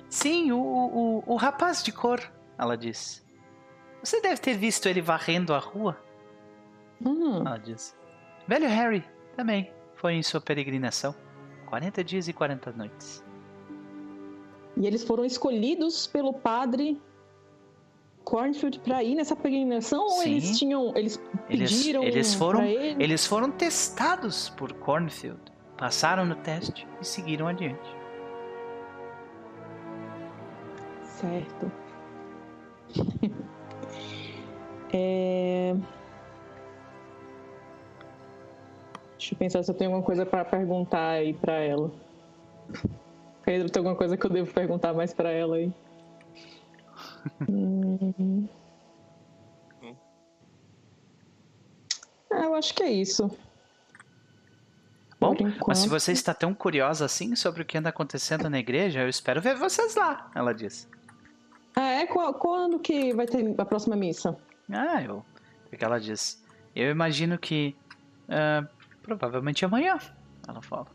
Speaker 1: Sim, o, o, o rapaz de cor, ela diz. Você deve ter visto ele varrendo a rua,
Speaker 5: Hum,
Speaker 1: ela diz. Velho Harry também foi em sua peregrinação. 40 dias e 40 noites.
Speaker 5: e eles foram escolhidos pelo padre Cornfield para ir nessa peregrinação ou
Speaker 1: Sim.
Speaker 5: eles tinham, eles
Speaker 1: Eles,
Speaker 5: pediram
Speaker 1: eles foram
Speaker 5: pra ele?
Speaker 1: eles foram testados por Cornfield, passaram no teste e seguiram adiante.
Speaker 5: Certo. É, Deixa eu pensar se eu tenho alguma coisa para perguntar aí para ela. Pedro, tem alguma coisa que eu devo perguntar mais para ela aí? Hum. Ah, eu acho que é isso.
Speaker 1: Bom,
Speaker 5: Por
Speaker 1: mas se
Speaker 5: enquanto.
Speaker 1: você está tão curiosa assim sobre o que anda acontecendo na igreja, eu espero ver vocês lá, ela disse.
Speaker 5: Ah, é? Quando que vai ter a próxima missa?
Speaker 1: Ah, eu. O que ela diz? Eu imagino que. ah, provavelmente amanhã, ela fala.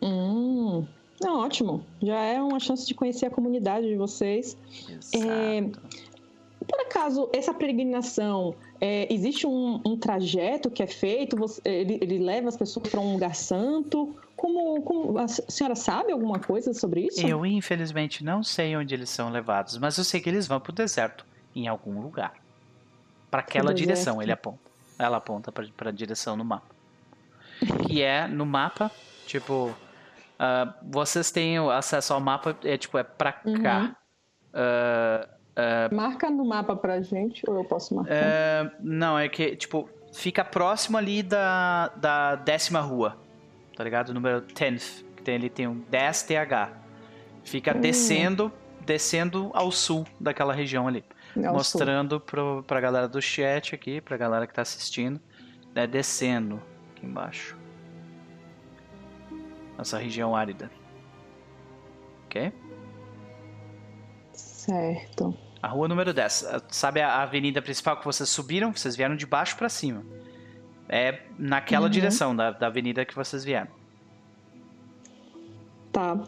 Speaker 5: Hum, não, ótimo. Já é uma chance de conhecer a comunidade de vocês.
Speaker 1: Exato.
Speaker 5: É, Por acaso, essa peregrinação É, existe um, um, trajeto que é feito? Você, ele, ele, leva as pessoas para um lugar santo? Como, como, a senhora sabe alguma coisa sobre isso?
Speaker 1: Eu, infelizmente, não sei onde eles são levados, mas eu sei que eles vão para o deserto, em algum lugar. Para aquela direção, ele aponta. Ela aponta para a direção no mapa. Que é no mapa, tipo, uh, vocês têm acesso ao mapa, é tipo, é para cá. Uhum.
Speaker 5: Uh, Uh, Marca no mapa pra gente, ou eu posso marcar?
Speaker 1: Uh, não, é que, tipo, fica próximo ali da, da décima rua, tá ligado? Número 10, que tem, ele tem um 10 TH. Fica hum. descendo, descendo ao sul daquela região ali. Ao mostrando pro, pra galera do chat aqui, pra galera que tá assistindo, né, descendo aqui embaixo. Essa região árida. Ok?
Speaker 5: Certo.
Speaker 1: A rua número 10. Sabe a avenida principal que vocês subiram? Vocês vieram de baixo para cima. É naquela uhum. direção da, da avenida que vocês vieram.
Speaker 5: Tá.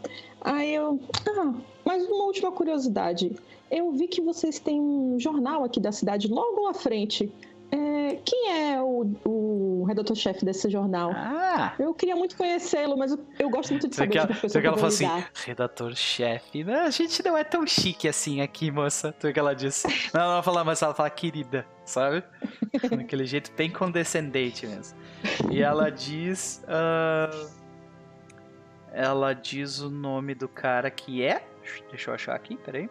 Speaker 5: Aí eu. Ah, mais uma última curiosidade. Eu vi que vocês têm um jornal aqui da cidade logo à frente. É, quem é o, o redator-chefe desse jornal?
Speaker 1: Ah!
Speaker 5: Eu queria muito conhecê-lo, mas eu, eu, gosto muito de saber
Speaker 1: que,
Speaker 5: pessoas que
Speaker 1: ela fala assim, redator-chefe. A gente não é tão chique assim aqui, moça. Tu que ela disse. Não, ela fala, mas ela fala querida, sabe? Daquele jeito bem condescendente mesmo. E ela diz... Uh, ela diz o nome do cara que é... Deixa eu achar aqui, peraí.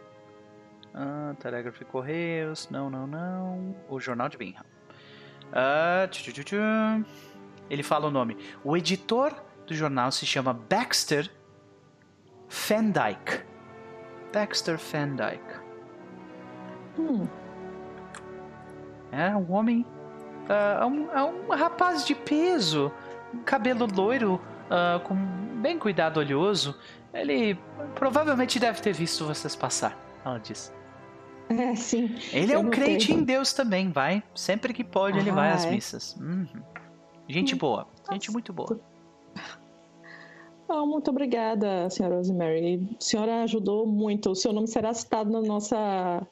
Speaker 1: Ah, Telegraph Correios. Não, não, não. O Jornal de Bingham. Ah, tchu, tchu, tchu. Ele fala o nome. O editor do jornal se chama Baxter Fendyke. Baxter Fendyke.
Speaker 5: Hum.
Speaker 1: É um homem. Uh, é, um, é um rapaz de peso. Cabelo loiro, uh, com bem cuidado olhoso. Ele provavelmente deve ter visto vocês passar. Ela disse.
Speaker 5: É, sim.
Speaker 1: Ele é um crente em Deus também, vai. Sempre que pode, ah, ele vai às é? missas. Uhum. Gente hum. boa. Gente muito boa.
Speaker 5: Oh, muito obrigada, senhora Rosemary. A senhora ajudou muito. O seu nome será citado na nossa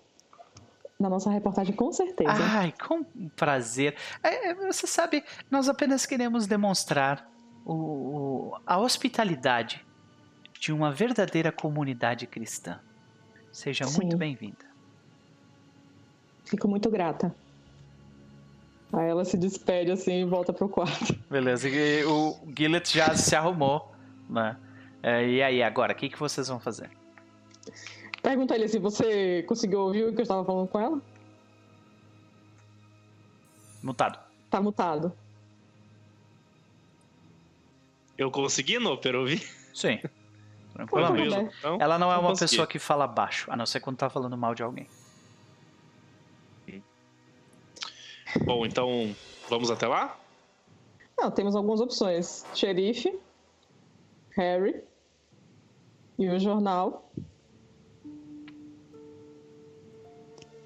Speaker 5: na nossa reportagem, com certeza.
Speaker 1: Ai, com prazer. É, é você sabe, nós apenas queremos demonstrar o, o, a hospitalidade de uma verdadeira comunidade cristã. Seja Sim. muito bem-vinda.
Speaker 5: Fico muito grata. Aí ela se despede assim e volta pro quarto.
Speaker 1: Beleza, e o Gillet já se arrumou, né? É, e aí, agora, o que, que vocês vão fazer?
Speaker 5: Pergunta ele se você conseguiu ouvir o que eu estava falando com ela.
Speaker 1: Mutado.
Speaker 5: Tá mutado.
Speaker 2: Eu consegui, Noper, ouvir?
Speaker 1: Sim. Tranquilamente. Então, ela não é uma pessoa que fala baixo, a não ser quando tá falando mal de alguém.
Speaker 2: Bom, então vamos até lá?
Speaker 5: Não, temos algumas opções: xerife, Harry e o jornal.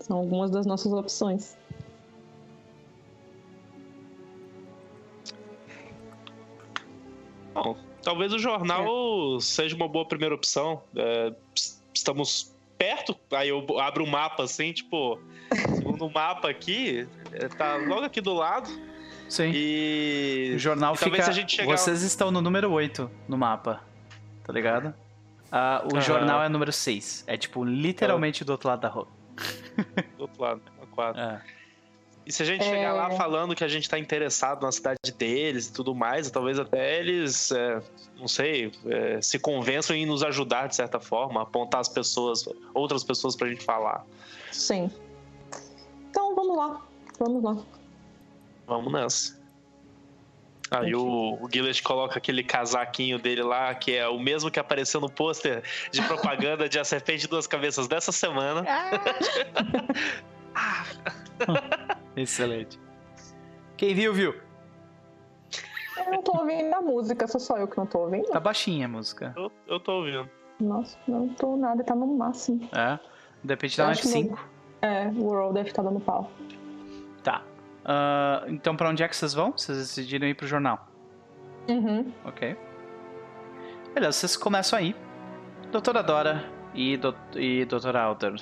Speaker 5: São algumas das nossas opções.
Speaker 2: Bom, talvez o jornal é. seja uma boa primeira opção. É, estamos perto, aí eu abro o um mapa assim, tipo, segundo o mapa aqui, é, tá logo aqui do lado.
Speaker 1: Sim.
Speaker 2: E
Speaker 1: o jornal e fica. Chegar... Vocês estão no número 8 no mapa, tá ligado? Ah, o uhum. jornal é número 6. É tipo literalmente do outro lado da rua.
Speaker 2: Do outro lado, a 4. É. E se a gente é... chegar lá é. falando que a gente tá interessado na cidade deles e tudo mais, talvez até eles, é, não sei, é, se convençam em nos ajudar de certa forma, apontar as pessoas, outras pessoas pra gente falar.
Speaker 5: Sim. Então vamos lá, vamos lá.
Speaker 2: Vamos nessa. Aí o, o coloca aquele casaquinho dele lá, que é o mesmo que apareceu no pôster de propaganda de A Serpente de Duas Cabeças dessa semana.
Speaker 1: Ah. Excelente. Quem viu, viu.
Speaker 5: Eu não tô ouvindo a música, sou só eu que não tô ouvindo.
Speaker 1: Tá baixinha a música.
Speaker 2: Eu, eu tô ouvindo.
Speaker 5: Nossa, não tô nada, tá no máximo.
Speaker 1: É? De repente tá no F5.
Speaker 5: É, o World deve estar tá dando pau.
Speaker 1: Tá. Uh, então pra onde é que vocês vão? Vocês decidiram ir pro jornal?
Speaker 5: Uhum.
Speaker 1: Ok. Beleza, vocês começam aí. Doutora Dora e, do, e Doutora Alder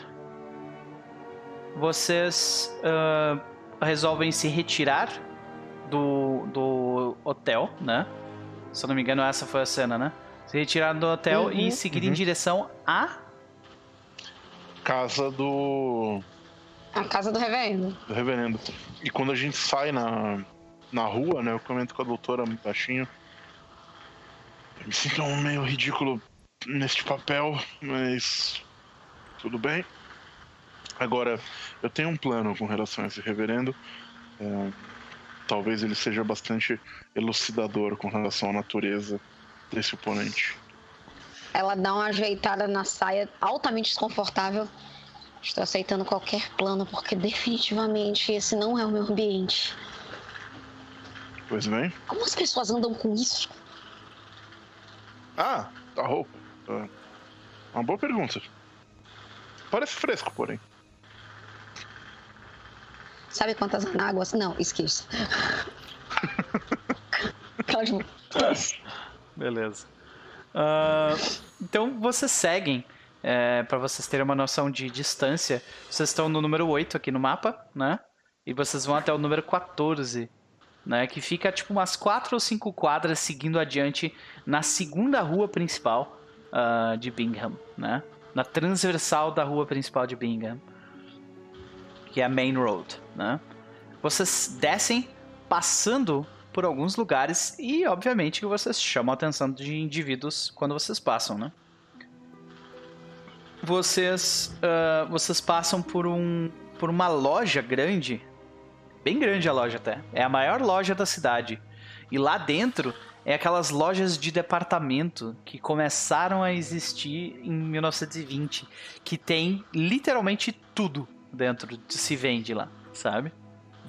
Speaker 1: vocês uh, resolvem se retirar do, do hotel, né? Se eu não me engano, essa foi a cena, né? Se retirar do hotel
Speaker 3: Uhum.
Speaker 1: e seguir em
Speaker 6: Uhum.
Speaker 1: direção a.
Speaker 6: Casa do,
Speaker 3: A casa do reverendo.
Speaker 6: do reverendo. E quando a gente sai na, na rua, né? Eu comento com a doutora muito baixinho. Eu me sinto um meio ridículo neste papel, mas tudo bem. Agora, eu tenho um plano com relação a esse reverendo. É, talvez ele seja bastante elucidador com relação à natureza desse oponente.
Speaker 3: Ela dá uma ajeitada na saia, altamente desconfortável. Estou aceitando qualquer plano, porque definitivamente esse não é o meu ambiente.
Speaker 6: Pois bem.
Speaker 3: Como as pessoas andam com isso?
Speaker 6: Ah, a roupa. Tá. Uma boa pergunta. Parece fresco, porém.
Speaker 3: Sabe quantas anáguas? Não, esqueça.
Speaker 1: Beleza. Ah, então vocês seguem. É, para vocês terem uma noção de distância, vocês estão no número 8 aqui no mapa, né? E vocês vão até o número 14, né? Que fica tipo umas 4 ou 5 quadras seguindo adiante na segunda rua principal ah, de Bingham, né? Na transversal da rua principal de Bingham, que é a Main Road, né? Vocês descem passando por alguns lugares e, obviamente, que vocês chamam a atenção de indivíduos quando vocês passam, né? Vocês, ah, vocês passam por um, por uma loja grande, bem grande a loja até. É a maior loja da cidade. E lá dentro é aquelas lojas de departamento que começaram a existir em 1920, que tem literalmente tudo dentro, de- se vende lá, sabe?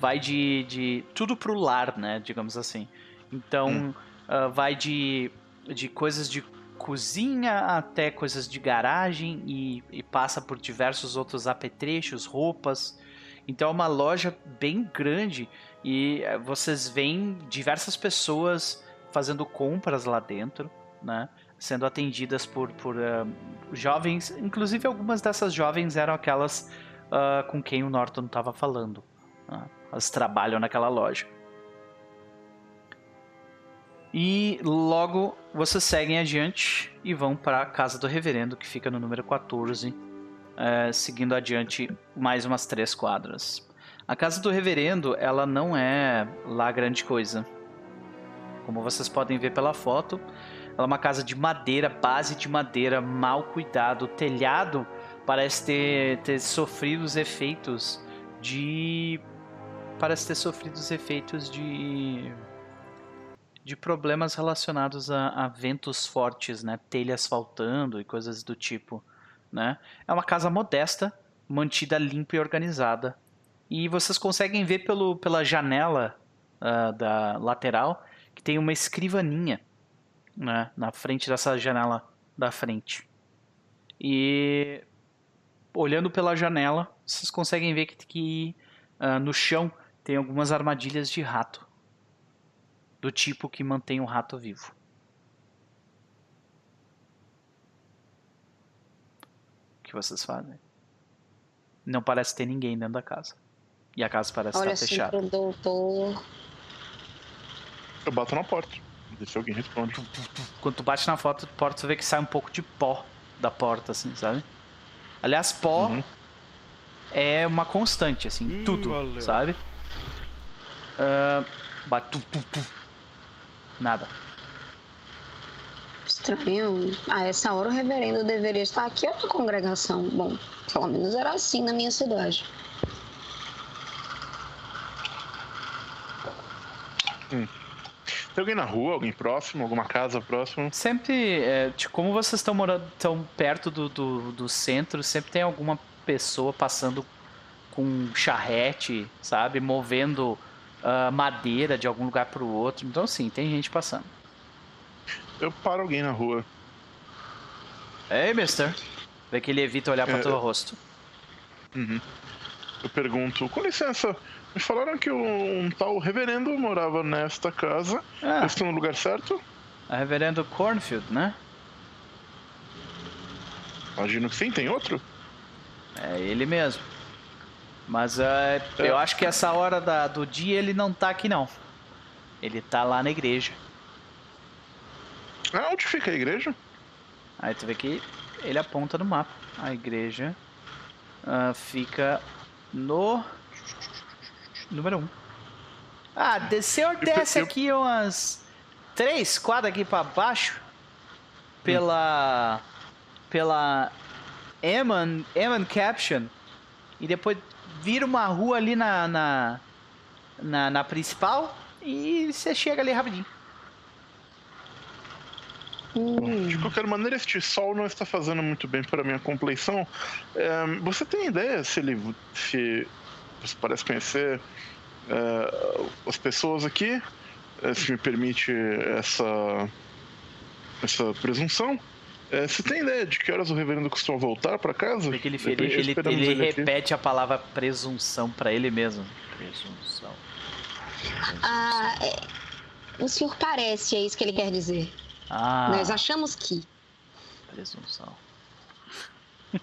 Speaker 1: Vai de, de tudo pro lar, né? Digamos assim. Então, ah, vai de, de coisas de cozinha até coisas de garagem e, e passa por diversos outros apetrechos, roupas. Então, é uma loja bem grande e eh, vocês veem diversas pessoas fazendo compras lá dentro, né? Sendo atendidas por, por ah, jovens. Inclusive, algumas dessas jovens eram aquelas ah, com quem o Norton estava falando. Né? Elas trabalham naquela loja. E logo vocês seguem adiante e vão para a casa do reverendo, que fica no número 14, eh, seguindo adiante mais umas três quadras. A casa do reverendo, ela não é lá grande coisa. Como vocês podem ver pela foto, ela é uma casa de madeira, base de madeira, mal cuidado. O telhado parece ter, ter sofrido os efeitos de parece ter sofrido os efeitos de de problemas relacionados a, a ventos fortes, né, telhas faltando e coisas do tipo, né? É uma casa modesta, mantida limpa e organizada. E vocês conseguem ver pelo, pela janela ah, da lateral que tem uma escrivaninha, né, na frente dessa janela da frente. E olhando pela janela, vocês conseguem ver que, que ah, no chão tem algumas armadilhas de rato. Do tipo que mantém o rato vivo. O que vocês fazem? Não parece ter ninguém dentro da casa. E a casa parece
Speaker 3: olha
Speaker 1: estar
Speaker 3: assim
Speaker 1: fechada.
Speaker 3: pro doutor.
Speaker 6: Eu bato na porta. Se alguém responde.
Speaker 1: Quando tu bate na foto, porta, tu vê que sai um pouco de pó da porta, assim, sabe? Aliás, pó
Speaker 6: Uhum.
Speaker 1: é uma constante, assim,
Speaker 7: Hum,
Speaker 1: tudo,
Speaker 7: valeu.
Speaker 1: sabe? Ah, bate, tu, tu, tu. Nada.
Speaker 3: Estranho. A essa hora o reverendo deveria estar aqui ou na congregação. Bom, pelo menos era assim na minha cidade.
Speaker 6: Tem alguém na rua, alguém próximo, alguma casa próxima?
Speaker 1: Sempre, é, de como vocês estão morando tão perto do, do, do centro, sempre tem alguma pessoa passando com um charrete, sabe? Movendo ah, madeira de algum lugar pro outro. Então, sim, tem gente passando.
Speaker 6: Eu paro alguém na rua.
Speaker 1: Ei, mister. Vê que ele evita olhar para
Speaker 6: É,
Speaker 1: teu
Speaker 6: eu-
Speaker 1: rosto.
Speaker 6: Eu pergunto, com licença, me falaram que um tal reverendo morava nesta casa.
Speaker 1: Ah,
Speaker 6: estou no lugar certo?
Speaker 1: é reverendo Cornfield, né?
Speaker 6: Imagino que sim, tem outro?
Speaker 1: É ele mesmo. Mas é, eu acho que essa hora da- do dia ele não tá aqui não. Ele tá lá na igreja.
Speaker 6: Ah, onde fica a igreja?
Speaker 1: Aí tu vê que ele aponta no mapa. A igreja ah, fica no número 1. Um. Ah, desceu, desce
Speaker 6: eu-
Speaker 1: aqui umas três quadras aqui pra baixo. Pela. Pela. Eman, Eman Caption. E depois vira uma rua ali na. na, na, na principal. E você chega ali rapidinho.
Speaker 3: Hum,
Speaker 6: De qualquer maneira, este sol não está fazendo muito bem para a minha compleição. É, você tem ideia se ele. se você parece conhecer é, as pessoas aqui? É, se me permite essa. essa presunção? É, você tem ideia de que horas o reverendo costuma voltar para casa?
Speaker 1: Vê que ele,
Speaker 6: Depois
Speaker 1: ele, ele, ele repete a palavra presunção pra ele mesmo. Presunção.
Speaker 3: ah, é, o senhor parece, é isso que ele quer dizer.
Speaker 1: Ah,
Speaker 3: Nós achamos que.
Speaker 1: presunção.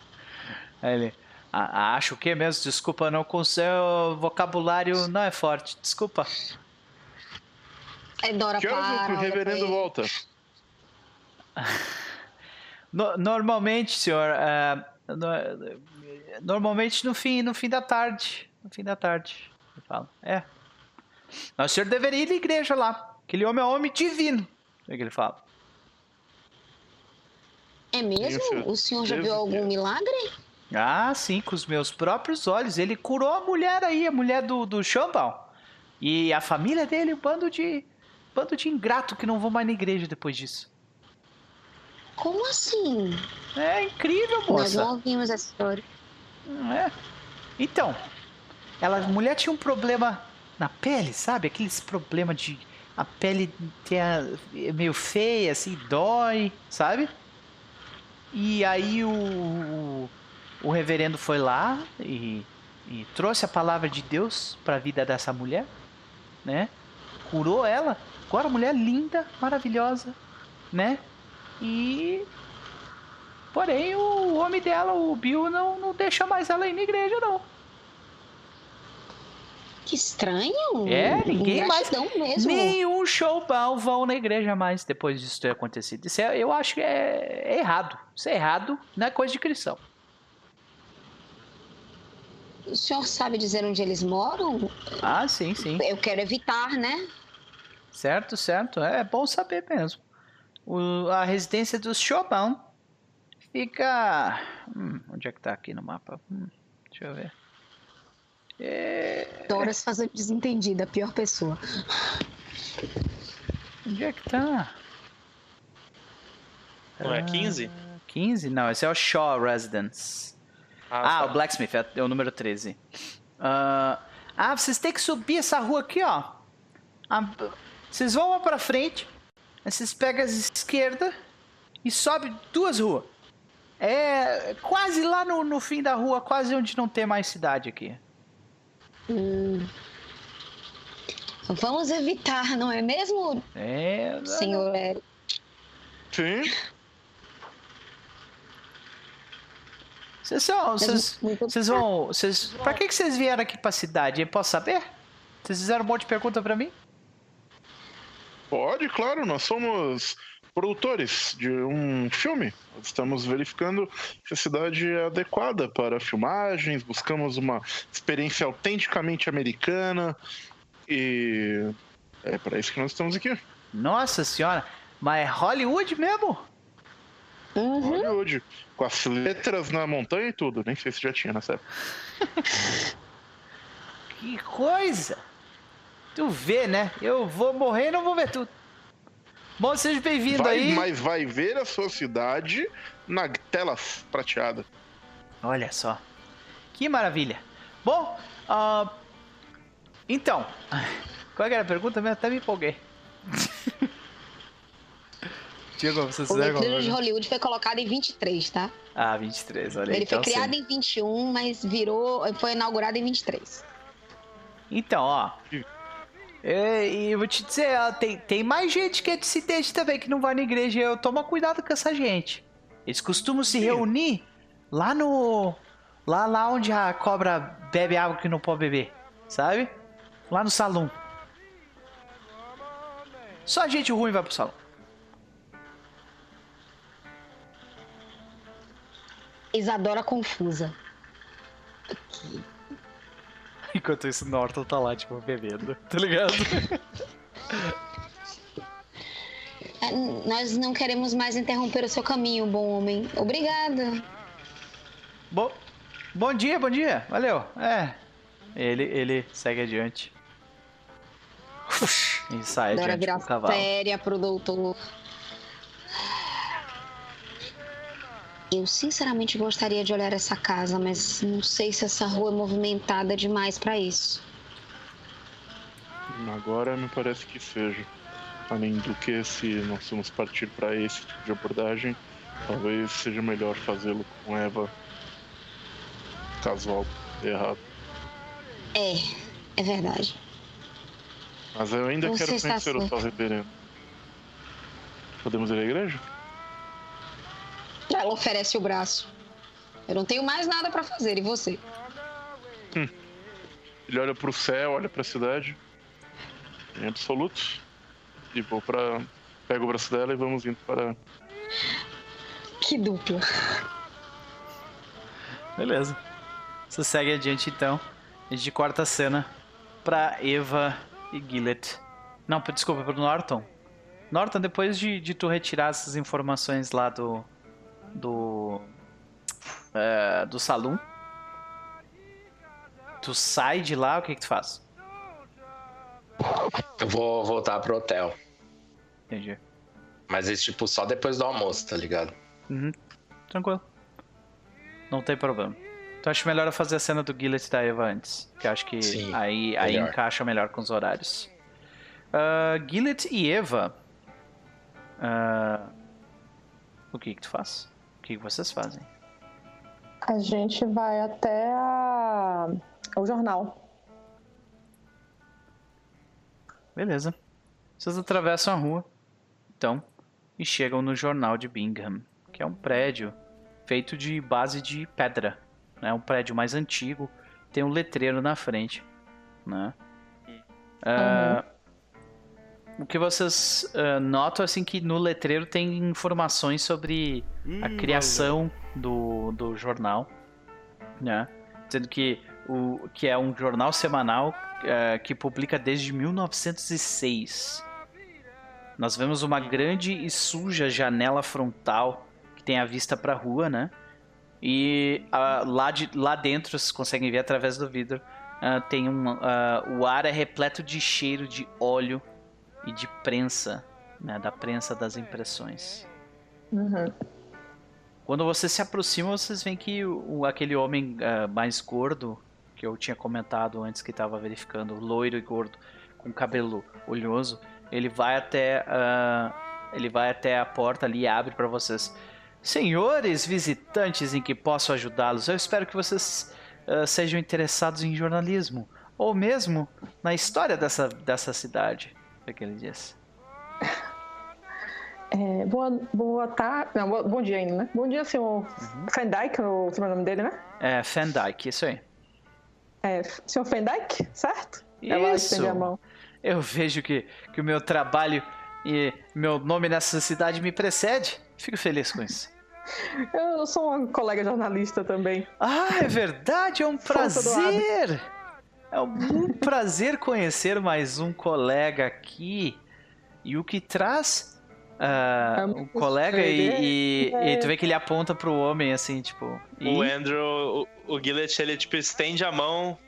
Speaker 1: Aí ele. "Ah, acho o que mesmo? Desculpa, não com seu vocabulário não é forte. Desculpa.
Speaker 3: É Dora
Speaker 6: Que horas
Speaker 3: para.
Speaker 6: o reverendo
Speaker 3: ele.
Speaker 6: volta?
Speaker 1: No- normalmente, senhor. ah, no- normalmente no fim, no fim da tarde. No fim da tarde. Eu falo. É. Mas o senhor deveria ir à igreja lá. Aquele homem é um homem divino. É o que ele fala.
Speaker 3: É mesmo? O senhor já
Speaker 6: Deus
Speaker 3: viu algum
Speaker 6: céu.
Speaker 3: milagre?
Speaker 1: Ah, sim, com os meus próprios olhos. Ele curou a mulher aí, a mulher do, do Chambal. E a família dele, um bando de. bando de ingrato que não vão mais na igreja depois disso.
Speaker 3: Como assim?
Speaker 1: É incrível,
Speaker 3: Nós
Speaker 1: moça.
Speaker 3: não ouvimos essa história.
Speaker 1: É. Então, ela, a mulher tinha um problema na pele, sabe? Aqueles problemas de. A pele ter a- é meio feia, assim, dói, sabe? E aí o, o, o reverendo foi lá e, e trouxe a palavra de Deus para a vida dessa mulher, né? Curou ela. Agora, mulher linda, maravilhosa, né? E Porém, o homem dela, o Bill, não, não deixa mais ela ir na igreja, não.
Speaker 3: Que estranho.
Speaker 1: É, ninguém mais-
Speaker 3: mesmo.
Speaker 1: Nenhum showball vão na igreja mais depois disso ter acontecido. Isso é- eu acho que é, é errado. Isso é errado, não é coisa de cristão.
Speaker 3: O senhor sabe dizer onde eles moram?
Speaker 1: Ah, sim, sim.
Speaker 3: Eu quero evitar, né?
Speaker 1: Certo, certo. É bom saber mesmo. O- a residência dos showball fica... Hum, onde é que tá aqui no mapa? Hum, deixa eu ver. É,
Speaker 3: Dora se fazer desentendida, a pior pessoa.
Speaker 1: onde é que tá?
Speaker 2: Não é 15?
Speaker 1: 15? Não, esse é o Shaw Residence. Ah,
Speaker 2: tá.
Speaker 1: o Blacksmith é, é o número 13. Ah, ah, vocês têm que subir essa rua aqui, ó. Ah, vocês vão lá pra frente, aí vocês pegam a esquerda e sobe duas ruas. É quase lá no, no fim da rua, quase onde não tem mais cidade aqui.
Speaker 3: Hum. Vamos evitar, não é mesmo,
Speaker 1: É.
Speaker 3: senhor Eric?
Speaker 6: Sim.
Speaker 1: Vocês são. Vocês, vão. Vocês, pra que, que vocês vieram aqui pra cidade? Eu posso saber? Vocês fizeram um monte de pergunta pra mim?
Speaker 6: Pode, claro, nós somos produtores de um filme. Estamos verificando se a cidade é adequada para filmagens, buscamos uma experiência autenticamente americana e é para isso que nós estamos aqui.
Speaker 1: Nossa senhora, mas é Hollywood mesmo?
Speaker 3: Uhum.
Speaker 6: Hollywood, com as letras na montanha e tudo. Nem sei se já tinha nessa época.
Speaker 1: Que coisa! Tu vê, né? Eu vou morrer e não vou ver tudo. Bom, seja bem-vindo aí.
Speaker 6: mas vai ver a sua cidade na tela prateada.
Speaker 1: Olha só. Que maravilha. Bom, ah, então, qual é que era a pergunta mesmo? Até me empolguei. Diego, vocês
Speaker 3: O Letreiro de? Hollywood foi colocado em 23, tá?
Speaker 1: Ah, 23, olha aí.
Speaker 3: Ele
Speaker 1: então
Speaker 3: foi criado
Speaker 1: sim.
Speaker 3: em 21, mas virou, foi inaugurado em 23.
Speaker 1: Então, ó. É, e eu vou te dizer, ó, tem, tem mais gente que é dissidente também que não vai na igreja. Eu toma cuidado com essa gente. Eles costumam se reunir lá no Lá, lá onde a cobra bebe água que não pode beber, sabe? Lá no salão. Só gente ruim vai pro salão.
Speaker 3: Isadora confusa.
Speaker 1: Enquanto isso, Norton tá lá, tipo, bebendo, tá ligado?
Speaker 3: É, Nós não queremos mais interromper o seu caminho, bom homem. Obrigada.
Speaker 1: Bom, bom dia, bom dia. Valeu. É. Ele, ele segue adiante. E sai
Speaker 3: Dora
Speaker 1: adiante
Speaker 3: virar
Speaker 1: com o cavalo.
Speaker 3: séria pro doutor. Eu sinceramente gostaria de olhar essa casa, mas não sei se essa rua é movimentada demais pra isso.
Speaker 6: Agora me parece que seja. Além do que, se nós vamos partir para esse tipo de abordagem, talvez seja melhor fazê-lo com Eva. Caso algo dê errado.
Speaker 3: É, é verdade.
Speaker 6: Mas eu ainda
Speaker 3: Você
Speaker 6: quero conhecer o tal reverendo. Podemos ir à igreja?
Speaker 3: Ela oferece o braço. Eu não tenho mais nada pra fazer, e você?
Speaker 6: Ele olha pro céu, olha pra cidade. Em absoluto. E vou pra. Pego o braço dela e vamos indo para.
Speaker 3: Que dupla.
Speaker 1: Beleza. Você segue adiante então. A gente corta a cena pra Eva e Gillet. Não, desculpa, pro Norton. Norton, depois de, de tu retirar essas informações lá do. Do. é, do salão. Tu sai de lá, o que que tu faz?
Speaker 4: Eu vou voltar pro hotel.
Speaker 1: Entendi.
Speaker 4: Mas isso, tipo, só depois do almoço, tá ligado?
Speaker 1: Uhum. Tranquilo. Não tem problema. Então acho melhor eu fazer a cena do Gillet e da Eva antes. Que acho que
Speaker 4: Sim,
Speaker 1: aí, aí encaixa melhor com os horários. Uh, Gillet e Eva. ah, o que que tu faz? O que vocês fazem?
Speaker 5: A gente vai até a... o jornal.
Speaker 1: Beleza. Vocês atravessam a rua, então, e chegam no jornal de Bingham, que é um prédio feito de base de pedra. É um prédio mais antigo, tem um letreiro na frente. Né? Ah, O que vocês ah, notam assim que no letreiro tem informações sobre a criação do, do jornal, né? Dizendo que o que é um jornal semanal eh, que publica desde 1906. Nós vemos uma grande e suja janela frontal que tem a vista para a rua, né? E ah, lá, de, lá dentro, vocês conseguem ver através do vidro, tem um, o ar é repleto de cheiro de óleo e de prensa, né? Da prensa das impressões.
Speaker 5: Uhum.
Speaker 1: Quando você se aproxima, vocês veem que o, aquele homem ah, mais gordo, que eu tinha comentado antes que estava verificando, loiro e gordo, com cabelo olhoso, ele vai até ah, ele vai até a porta ali e abre para vocês. Senhores visitantes em que posso ajudá-los, eu espero que vocês ah, sejam interessados em jornalismo ou mesmo na história dessa, dessa cidade, é que ele diz.
Speaker 5: É, boa, boa tarde. Não, boa- bom dia ainda, né? Bom dia, senhor Fendyke, o sobrenome dele, né?
Speaker 1: É, Fendike, isso aí.
Speaker 5: É, senhor Fendyke, certo? Ela
Speaker 1: Isso.
Speaker 5: estende a mão.
Speaker 1: Eu vejo que, que o meu trabalho e meu nome nessa cidade me precede. Fico feliz com isso.
Speaker 5: Eu sou uma colega jornalista também.
Speaker 1: Ah, é verdade, é um prazer. É um prazer conhecer mais um colega aqui. E o que traz um colega e, e,
Speaker 5: É.
Speaker 1: e tu vê que ele aponta pro homem assim, tipo.
Speaker 2: O
Speaker 1: E,
Speaker 2: Andrew, o, o Gillett, ele tipo estende a mão.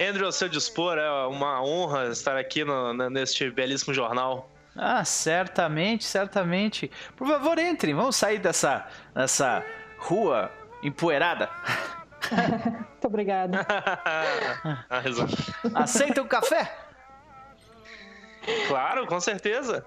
Speaker 2: Andrew, ao seu dispor, é uma honra estar aqui no- na- neste belíssimo jornal.
Speaker 1: ah, certamente, certamente. Por favor, entrem. Vamos sair dessa, dessa rua empoeirada.
Speaker 5: Muito obrigada.
Speaker 2: A risada.
Speaker 1: Aceita um café?
Speaker 2: claro, com certeza.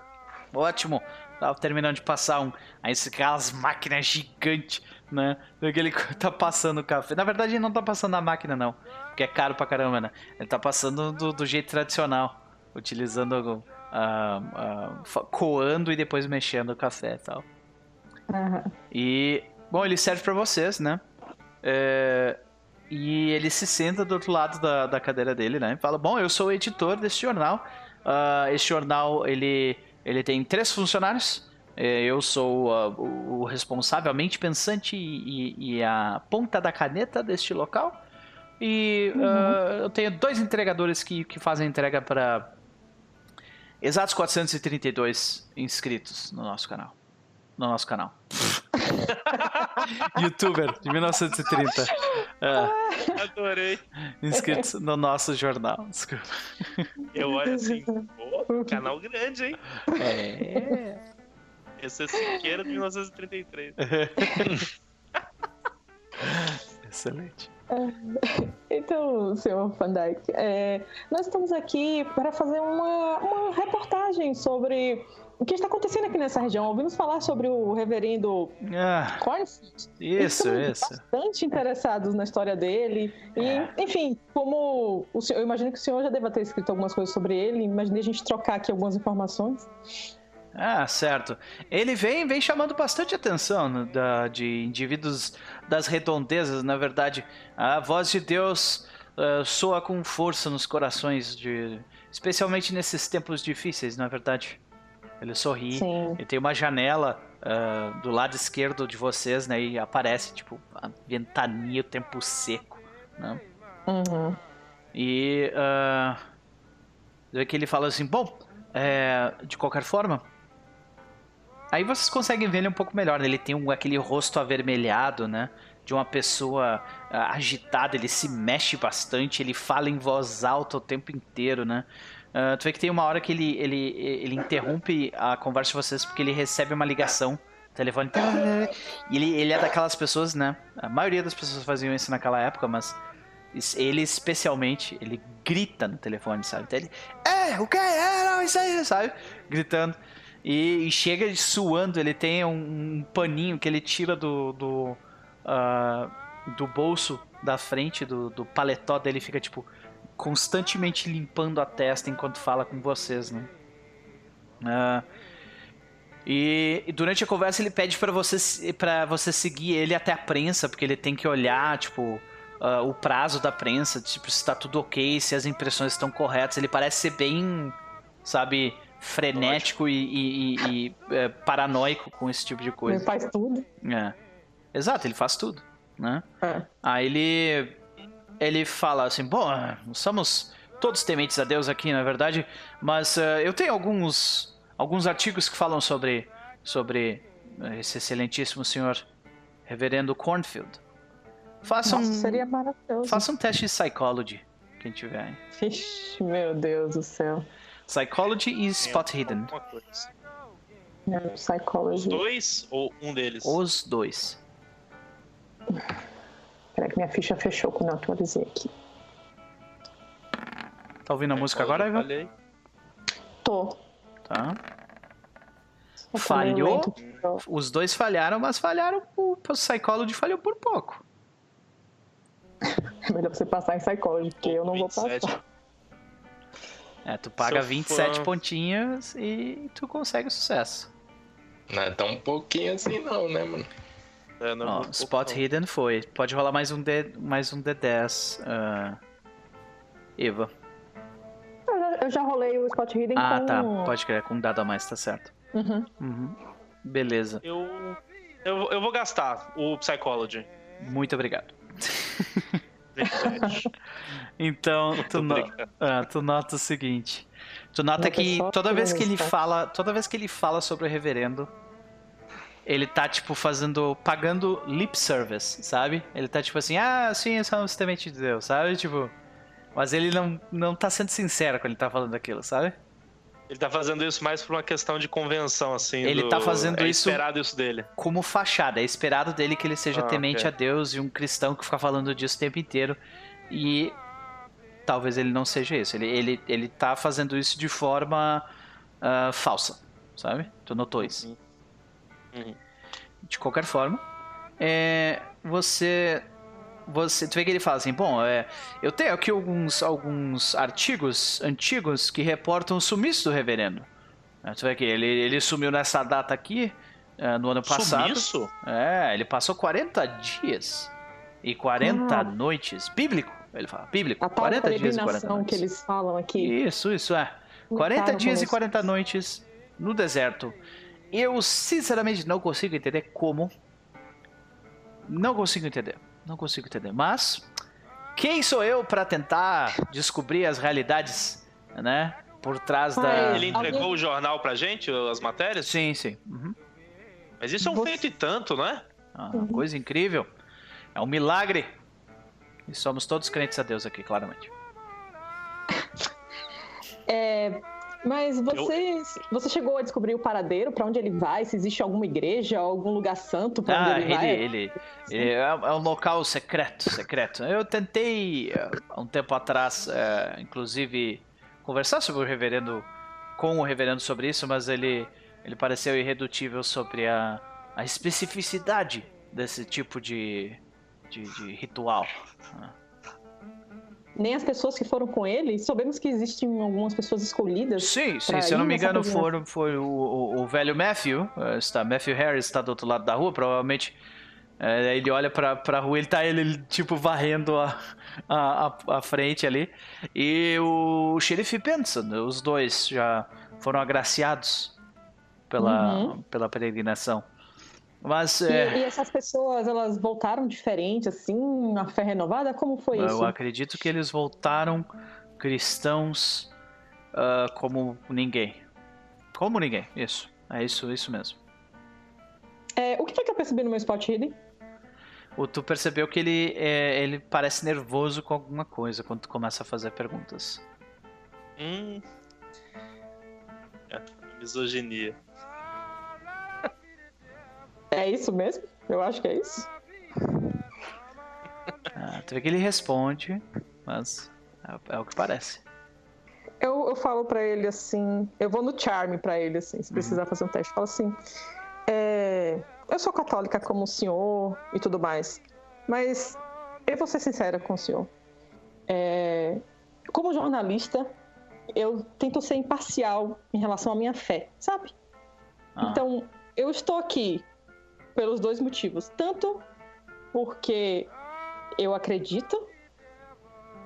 Speaker 1: Ótimo. Tava terminando de passar um. Aí aquelas máquinas gigantes, né? Ele tá passando o café. Na verdade, ele não tá passando a máquina, não. Porque é caro pra caramba, né? Ele tá passando do, do jeito tradicional. Utilizando. ah, ah, fa- coando e depois mexendo o café e tal.
Speaker 5: Aham.
Speaker 1: E. Bom, ele serve pra vocês, né? É, e ele se senta do outro lado da, da cadeira dele, né? E fala: Bom, eu sou o editor desse jornal. Uh, esse jornal ele, ele tem três funcionários. É, eu sou uh, o, o responsavelmente pensante e, e, a ponta da caneta deste local. E uhum. uh, eu tenho dois entregadores que, que fazem entrega para exatos 432 inscritos no nosso canal. No nosso canal. Youtuber de 1930.
Speaker 2: É. Adorei.
Speaker 1: Inscritos no nosso jornal. Desculpa.
Speaker 2: Eu olho assim, pô, canal grande, hein?
Speaker 1: É.
Speaker 2: Esse é Siqueira de 1933.
Speaker 1: Excelente.
Speaker 5: Então, senhor Van Dyke, é, nós estamos aqui para fazer uma, uma reportagem sobre o que está acontecendo aqui nessa região. Ouvimos falar sobre o reverendo
Speaker 1: ah,
Speaker 5: Cornfield.
Speaker 1: Isso, isso.
Speaker 5: Bastante interessados na história dele. E, é. enfim, como o senhor, eu imagino que o senhor já deva ter escrito algumas coisas sobre ele. Imaginei a gente trocar aqui algumas informações.
Speaker 1: Ah, certo. Ele vem, vem chamando bastante atenção né, da, de indivíduos das redondezas. Na verdade, a voz de Deus uh, soa com força nos corações, de, especialmente nesses tempos difíceis, na é verdade. Ele sorri.
Speaker 5: Sim.
Speaker 1: Ele tem uma janela uh, do lado esquerdo de vocês, né? E aparece, tipo, a ventania, o tempo seco, né?
Speaker 5: Uhum.
Speaker 1: E... Uh, que ele fala assim, bom, é, de qualquer forma... Aí vocês conseguem ver ele um pouco melhor, né? Ele tem um, aquele rosto avermelhado, né? De uma pessoa uh, agitada, ele se mexe bastante, ele fala em voz alta o tempo inteiro, né? Uh, tu vê que tem uma hora que ele, ele, ele interrompe a conversa de vocês porque ele recebe uma ligação. Telefone. E ele, ele é daquelas pessoas, né? A maioria das pessoas faziam isso naquela época, mas ele especialmente, ele grita no telefone, sabe? Então ele, é, o que é? Não, isso aí, sabe? Gritando. E, e chega suando, ele tem um, um, paninho que ele tira do, do, uh, do bolso da frente do, do paletó dele, fica tipo constantemente limpando a testa enquanto fala com vocês, né? Uh, e, e, durante a conversa ele pede para você para você seguir ele até a prensa, porque ele tem que olhar, tipo, uh, o prazo da prensa, tipo, se tá tudo ok, se as impressões estão corretas. Ele parece ser bem, sabe, frenético e, e, e é, paranoico com esse tipo de coisa.
Speaker 5: Ele faz tudo.
Speaker 1: É. Exato, ele faz tudo, né?
Speaker 5: É.
Speaker 1: Aí ele ele fala assim: Bom, somos todos tementes a Deus aqui, na é verdade, mas uh, eu tenho alguns alguns artigos que falam sobre sobre esse excelentíssimo senhor Reverendo Cornfield. Faça
Speaker 5: Nossa,
Speaker 1: um
Speaker 5: seria maravilhoso.
Speaker 1: Faça um teste de psychology, quem tiver.
Speaker 5: Ixi, meu Deus do céu.
Speaker 1: Psychology e Spot Hidden.
Speaker 5: É, psychology.
Speaker 2: Os dois ou um deles?
Speaker 1: Os dois.
Speaker 5: Peraí que minha ficha fechou quando eu atualizei aqui.
Speaker 1: Tá ouvindo a música agora, Ivan?
Speaker 5: Tô.
Speaker 1: Tá. Falhou. Os dois falharam, mas falharam. O Psychology falhou por pouco.
Speaker 5: É melhor você passar em Psychology, porque eu não 27. vou passar.
Speaker 1: É, tu paga Sou 27 fã. pontinhos e tu consegue o sucesso.
Speaker 4: Não é tão pouquinho assim não, né, mano?
Speaker 1: É, não, é Spot não. Hidden foi. Pode rolar mais um D, mais um D10. Uh... Eva.
Speaker 5: Eu já, eu já, rolei o Spot Hidden
Speaker 1: ah,
Speaker 5: com...
Speaker 1: tá. Pode crer, com um dado a mais, tá certo.
Speaker 5: Uhum.
Speaker 1: Uhum. Beleza.
Speaker 2: Eu, eu, eu vou gastar o Psychology.
Speaker 1: Muito obrigado. então, tu, no... ah, tu, nota o seguinte. Tu nota que toda vez que ele fala, toda vez que ele fala sobre o reverendo, ele tá, tipo, fazendo. pagando lip service, sabe? Ele tá tipo assim, ah, sim, somos temente de Deus, sabe? Tipo. Mas ele não, não tá sendo sincero quando ele tá falando aquilo, sabe?
Speaker 2: Ele tá fazendo isso mais por uma questão de convenção, assim.
Speaker 1: Ele
Speaker 2: do...
Speaker 1: tá fazendo
Speaker 2: é
Speaker 1: isso.
Speaker 2: É esperado isso dele.
Speaker 1: Como fachada. É esperado dele que ele seja ah, temente okay. a Deus e um cristão que fica falando disso o tempo inteiro. E talvez ele não seja isso. Ele, ele, ele tá fazendo isso de forma uh, falsa, sabe? Tu notou isso. Uhum. Uhum. De qualquer forma, é, você você tu vê que ele fala assim, bom, é, eu tenho aqui alguns alguns artigos antigos que reportam o sumiço do reverendo. É, tu vê que ele, ele sumiu nessa data aqui, é, no ano passado.
Speaker 2: Sumiço?
Speaker 1: É, ele passou 40 dias. e 40 noites. Bíblico, ele fala. Bíblico.
Speaker 5: A tal
Speaker 1: 40 dias e 40
Speaker 5: peregrinação
Speaker 1: noites.
Speaker 5: que eles falam aqui.
Speaker 1: Isso, isso é. 40
Speaker 5: Lutaram
Speaker 1: dias e 40
Speaker 5: vocês.
Speaker 1: noites no deserto. Eu sinceramente não consigo entender como. Não consigo entender. Não consigo entender. Mas quem sou eu para tentar descobrir as realidades, né? Por trás da.
Speaker 2: Ele entregou
Speaker 5: Alguém-
Speaker 2: o jornal pra gente, as matérias?
Speaker 1: Sim, sim. Uhum.
Speaker 2: Mas isso é um
Speaker 5: Você-
Speaker 2: feito e tanto, né?
Speaker 1: Ah, uma coisa incrível. É um milagre. E somos todos crentes a Deus aqui, claramente.
Speaker 5: É, mas você, você chegou a descobrir o paradeiro, pra onde ele vai? Se existe alguma igreja, algum lugar santo pra onde
Speaker 1: Ah,
Speaker 5: ele
Speaker 1: ele,
Speaker 5: vai?
Speaker 1: ele, ele é, é um local secreto, secreto. Eu tentei há um tempo atrás, eh, inclusive, conversar sobre o reverendo, com o reverendo sobre isso, mas ele, ele pareceu irredutível sobre a, a especificidade desse tipo de, de, de ritual.
Speaker 5: Nem as pessoas que foram com ele? Soubemos que existem algumas pessoas escolhidas.
Speaker 1: Sim, sim, se eu não me engano, foram, foi o, o, o velho Matthew, eh, está, Matthew Harris está do outro lado da rua, provavelmente. eh, ele olha pra, pra rua, ele tá ele, tipo varrendo a, a, a, a frente ali. E o xerife Benson, os dois já foram agraciados pela,
Speaker 5: Uhum.
Speaker 1: pela peregrinação. Mas
Speaker 5: E,
Speaker 1: é,
Speaker 5: e essas pessoas, elas voltaram diferentes, assim, a fé renovada? Como foi
Speaker 1: eu
Speaker 5: isso?
Speaker 1: acredito que eles voltaram cristãos ah, como ninguém. Como ninguém, isso. É isso, isso mesmo.
Speaker 5: É, o que foi que eu percebi no meu spot hidden?
Speaker 1: O tu percebeu que ele, é, ele parece nervoso com alguma coisa quando tu começa a fazer perguntas.
Speaker 2: Hum. É, misoginia.
Speaker 5: É isso mesmo? Eu acho que é isso.
Speaker 1: Ah, tu vê que ele responde, mas é, é o que parece.
Speaker 5: Eu, eu falo pra ele assim, eu vou no charme pra ele assim, se precisar fazer um teste, eu falo assim, é, eu sou católica como o senhor e tudo mais, mas eu vou ser sincera com o senhor. É, como jornalista, eu tento ser imparcial em relação à minha fé, sabe?
Speaker 1: Ah,
Speaker 5: Então, eu estou aqui pelos dois motivos. Tanto porque eu acredito,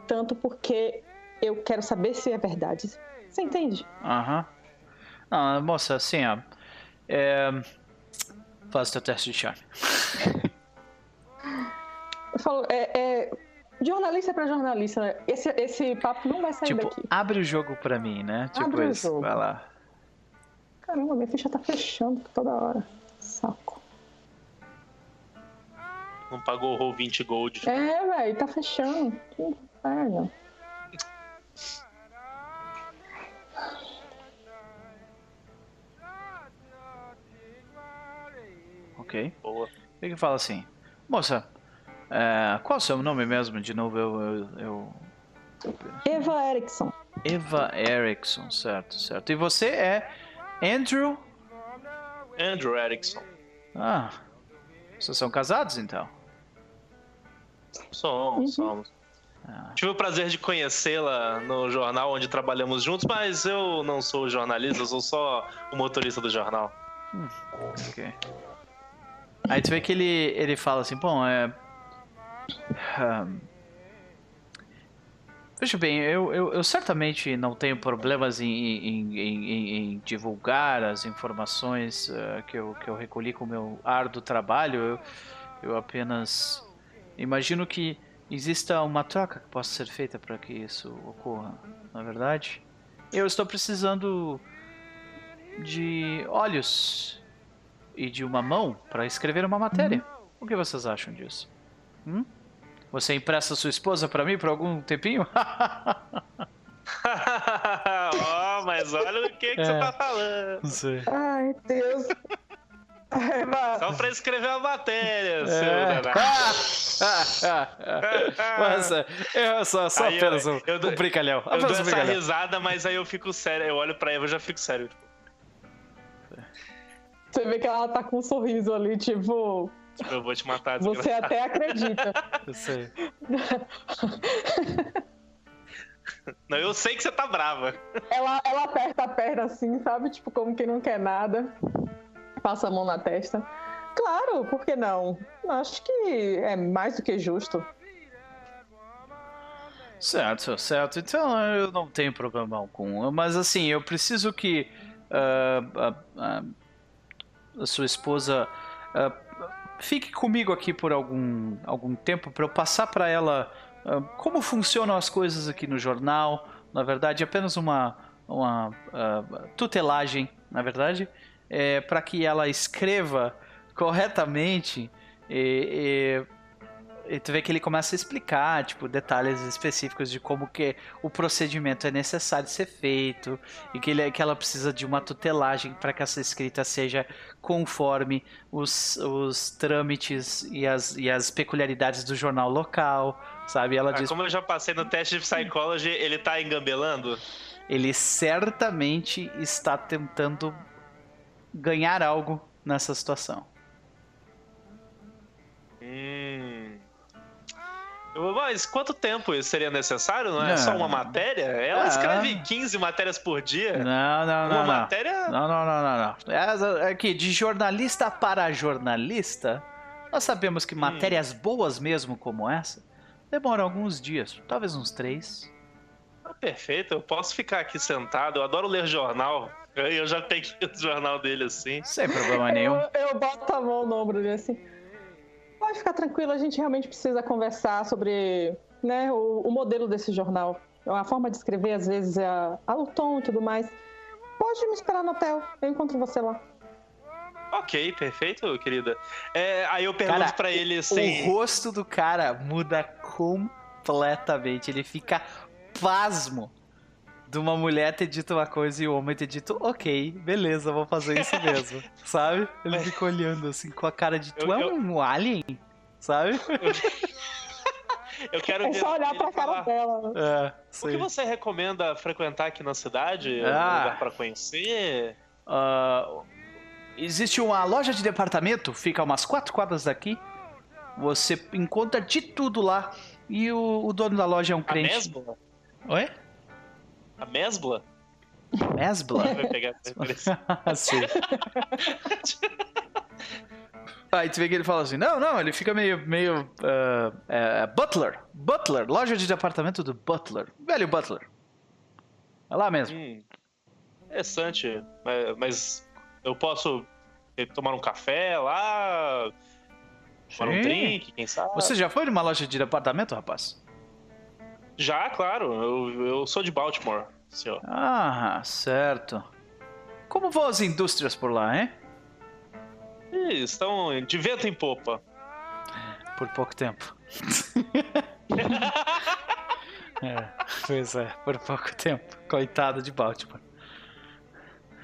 Speaker 5: tanto porque eu quero saber se é verdade. Você entende?
Speaker 1: Aham. Não, moça, assim, ó. É... Faz teu teste de charme.
Speaker 5: Eu falo, é, é, jornalista para jornalista, né? esse, esse papo não vai sair
Speaker 1: Tipo,
Speaker 5: daqui.
Speaker 1: abre o jogo pra mim, né? Tipo
Speaker 5: Abre o
Speaker 1: isso.
Speaker 5: jogo.
Speaker 1: Vai lá.
Speaker 5: Caramba, minha ficha tá fechando toda hora. Saco.
Speaker 2: Não pagou o roll 20 gold.
Speaker 5: É, velho, tá fechando. Que inferno.
Speaker 1: Ok.
Speaker 2: Boa.
Speaker 1: Ele fala assim: Moça, é, qual é o seu nome mesmo? De novo, eu. eu, eu-
Speaker 5: Eva Erickson.
Speaker 1: Eva Erickson, certo, certo. E você é Andrew.
Speaker 2: Andrew Erickson.
Speaker 1: Ah, vocês são casados então?
Speaker 2: Somos, somos.
Speaker 1: Ah,
Speaker 2: Tive o prazer de conhecê-la no jornal onde trabalhamos juntos, mas eu não sou jornalista, eu sou só o motorista do jornal.
Speaker 1: ok. Aí tu vê que ele, ele fala assim: Bom, é. Veja bem, eu, eu, eu certamente não tenho problemas em, em, em- em- em divulgar as informações eh, que, eu, que eu recolhi com o meu árduo trabalho. Eu, eu apenas imagino que exista uma troca que possa ser feita para que isso ocorra, na verdade. Eu estou precisando de olhos e de uma mão para escrever uma matéria. O que vocês acham disso? Hum? Você empresta sua esposa para mim por algum tempinho?
Speaker 2: Ó, mas olha o que, que
Speaker 1: É.
Speaker 2: você tá falando.
Speaker 5: Ai, Deus. Eva,
Speaker 2: Só pra escrever a matéria, seu
Speaker 1: É.
Speaker 2: danado.
Speaker 1: Mas é, eu sou só
Speaker 2: Aí eu-
Speaker 1: apenas um,
Speaker 2: eu dou-
Speaker 1: um brincalhão.
Speaker 2: Eu dou
Speaker 1: um
Speaker 2: essa
Speaker 1: brincalhão.
Speaker 2: risada, mas aí eu fico sério. Eu olho pra Eva e já fico sério.
Speaker 5: você vê que ela tá com um sorriso ali, tipo,
Speaker 2: Tipo, eu vou te matar.
Speaker 5: você
Speaker 2: desgraçado.
Speaker 5: até acredita.
Speaker 1: Eu sei.
Speaker 2: Não, eu sei que você tá brava.
Speaker 5: Ela, ela aperta a perna assim, sabe? Tipo, como quem não quer nada. Passa a mão na testa. Claro, por que não? Acho que é mais do que justo.
Speaker 1: Certo, certo. Então eu não tenho problema com. Mas assim, eu preciso que uh, uh, uh, sua esposa fique comigo aqui por algum, algum tempo para eu passar para ela como funcionam as coisas aqui no jornal. Na verdade, apenas uma, uma tutelagem, na verdade, é, para que ela escreva corretamente. E, e e tu vê que ele começa a explicar, tipo, detalhes específicos de como que o procedimento é necessário ser feito e que, ele, que ela precisa de uma tutelagem para que essa escrita seja conforme os, os trâmites e as, e as peculiaridades do jornal local, sabe? Ela
Speaker 2: ah,
Speaker 1: diz...
Speaker 2: Como eu já passei no teste de Psychology, ele tá engambelando?
Speaker 1: Ele certamente está tentando ganhar algo nessa situação.
Speaker 2: Hum... Mas quanto tempo isso seria necessário? Não é não. só uma matéria? Ela ah. escreve 15 matérias por dia.
Speaker 1: Não, não, não.
Speaker 2: Uma
Speaker 1: não.
Speaker 2: matéria.
Speaker 1: Não, não, não, não, não. É, aqui, de jornalista para jornalista, nós sabemos que hum. matérias boas mesmo como essa demoram alguns dias, talvez uns três.
Speaker 2: Ah, perfeito, eu posso ficar aqui sentado. Eu adoro ler jornal. Eu já peguei o jornal dele assim.
Speaker 1: Sem problema nenhum.
Speaker 5: Eu, eu boto a mão no ombro dele assim. Pode ficar tranquilo, a gente realmente precisa conversar sobre né, o, o modelo desse jornal. A forma de escrever, às vezes, é a, a, o tom e tudo mais. Pode me esperar no hotel, eu encontro você lá.
Speaker 2: Ok, perfeito, querida. É, aí eu pergunto para ele assim.
Speaker 1: O rosto do cara muda completamente. Ele fica pasmo de uma mulher ter dito uma coisa e o homem ter dito, ok, beleza, vou fazer isso mesmo. sabe? Ele fica olhando assim com a cara de tu eu, é um alien? Sabe?
Speaker 2: Eu quero
Speaker 5: é só olhar pra cara dela.
Speaker 1: É,
Speaker 2: o que você recomenda frequentar aqui na cidade? Ah. Um lugar pra conhecer?
Speaker 1: Uh, existe uma loja de departamento, fica umas quatro quadras daqui. Você encontra de tudo lá. E o, o dono da loja é um crente. A
Speaker 2: mesma?
Speaker 1: Oi?
Speaker 2: A Mesbla?
Speaker 1: Mesbla?
Speaker 2: Vai pegar
Speaker 1: Sim. Aí tu vê que ele fala assim, não, não, ele fica meio, meio, uh, uh, Butler, Butler, loja de departamento do Butler, velho Butler. É lá mesmo. Hum,
Speaker 2: interessante, mas, mas, eu posso tomar um café lá, tomar Sim. um drink, quem sabe?
Speaker 1: Você já foi numa loja de departamento, rapaz?
Speaker 2: Já, claro. Eu, eu sou de Baltimore, senhor.
Speaker 1: Ah, certo. Como vão as indústrias por lá, hein?
Speaker 2: estão de vento em popa.
Speaker 1: Por pouco tempo. é, pois é, por pouco tempo. Coitado de Baltimore.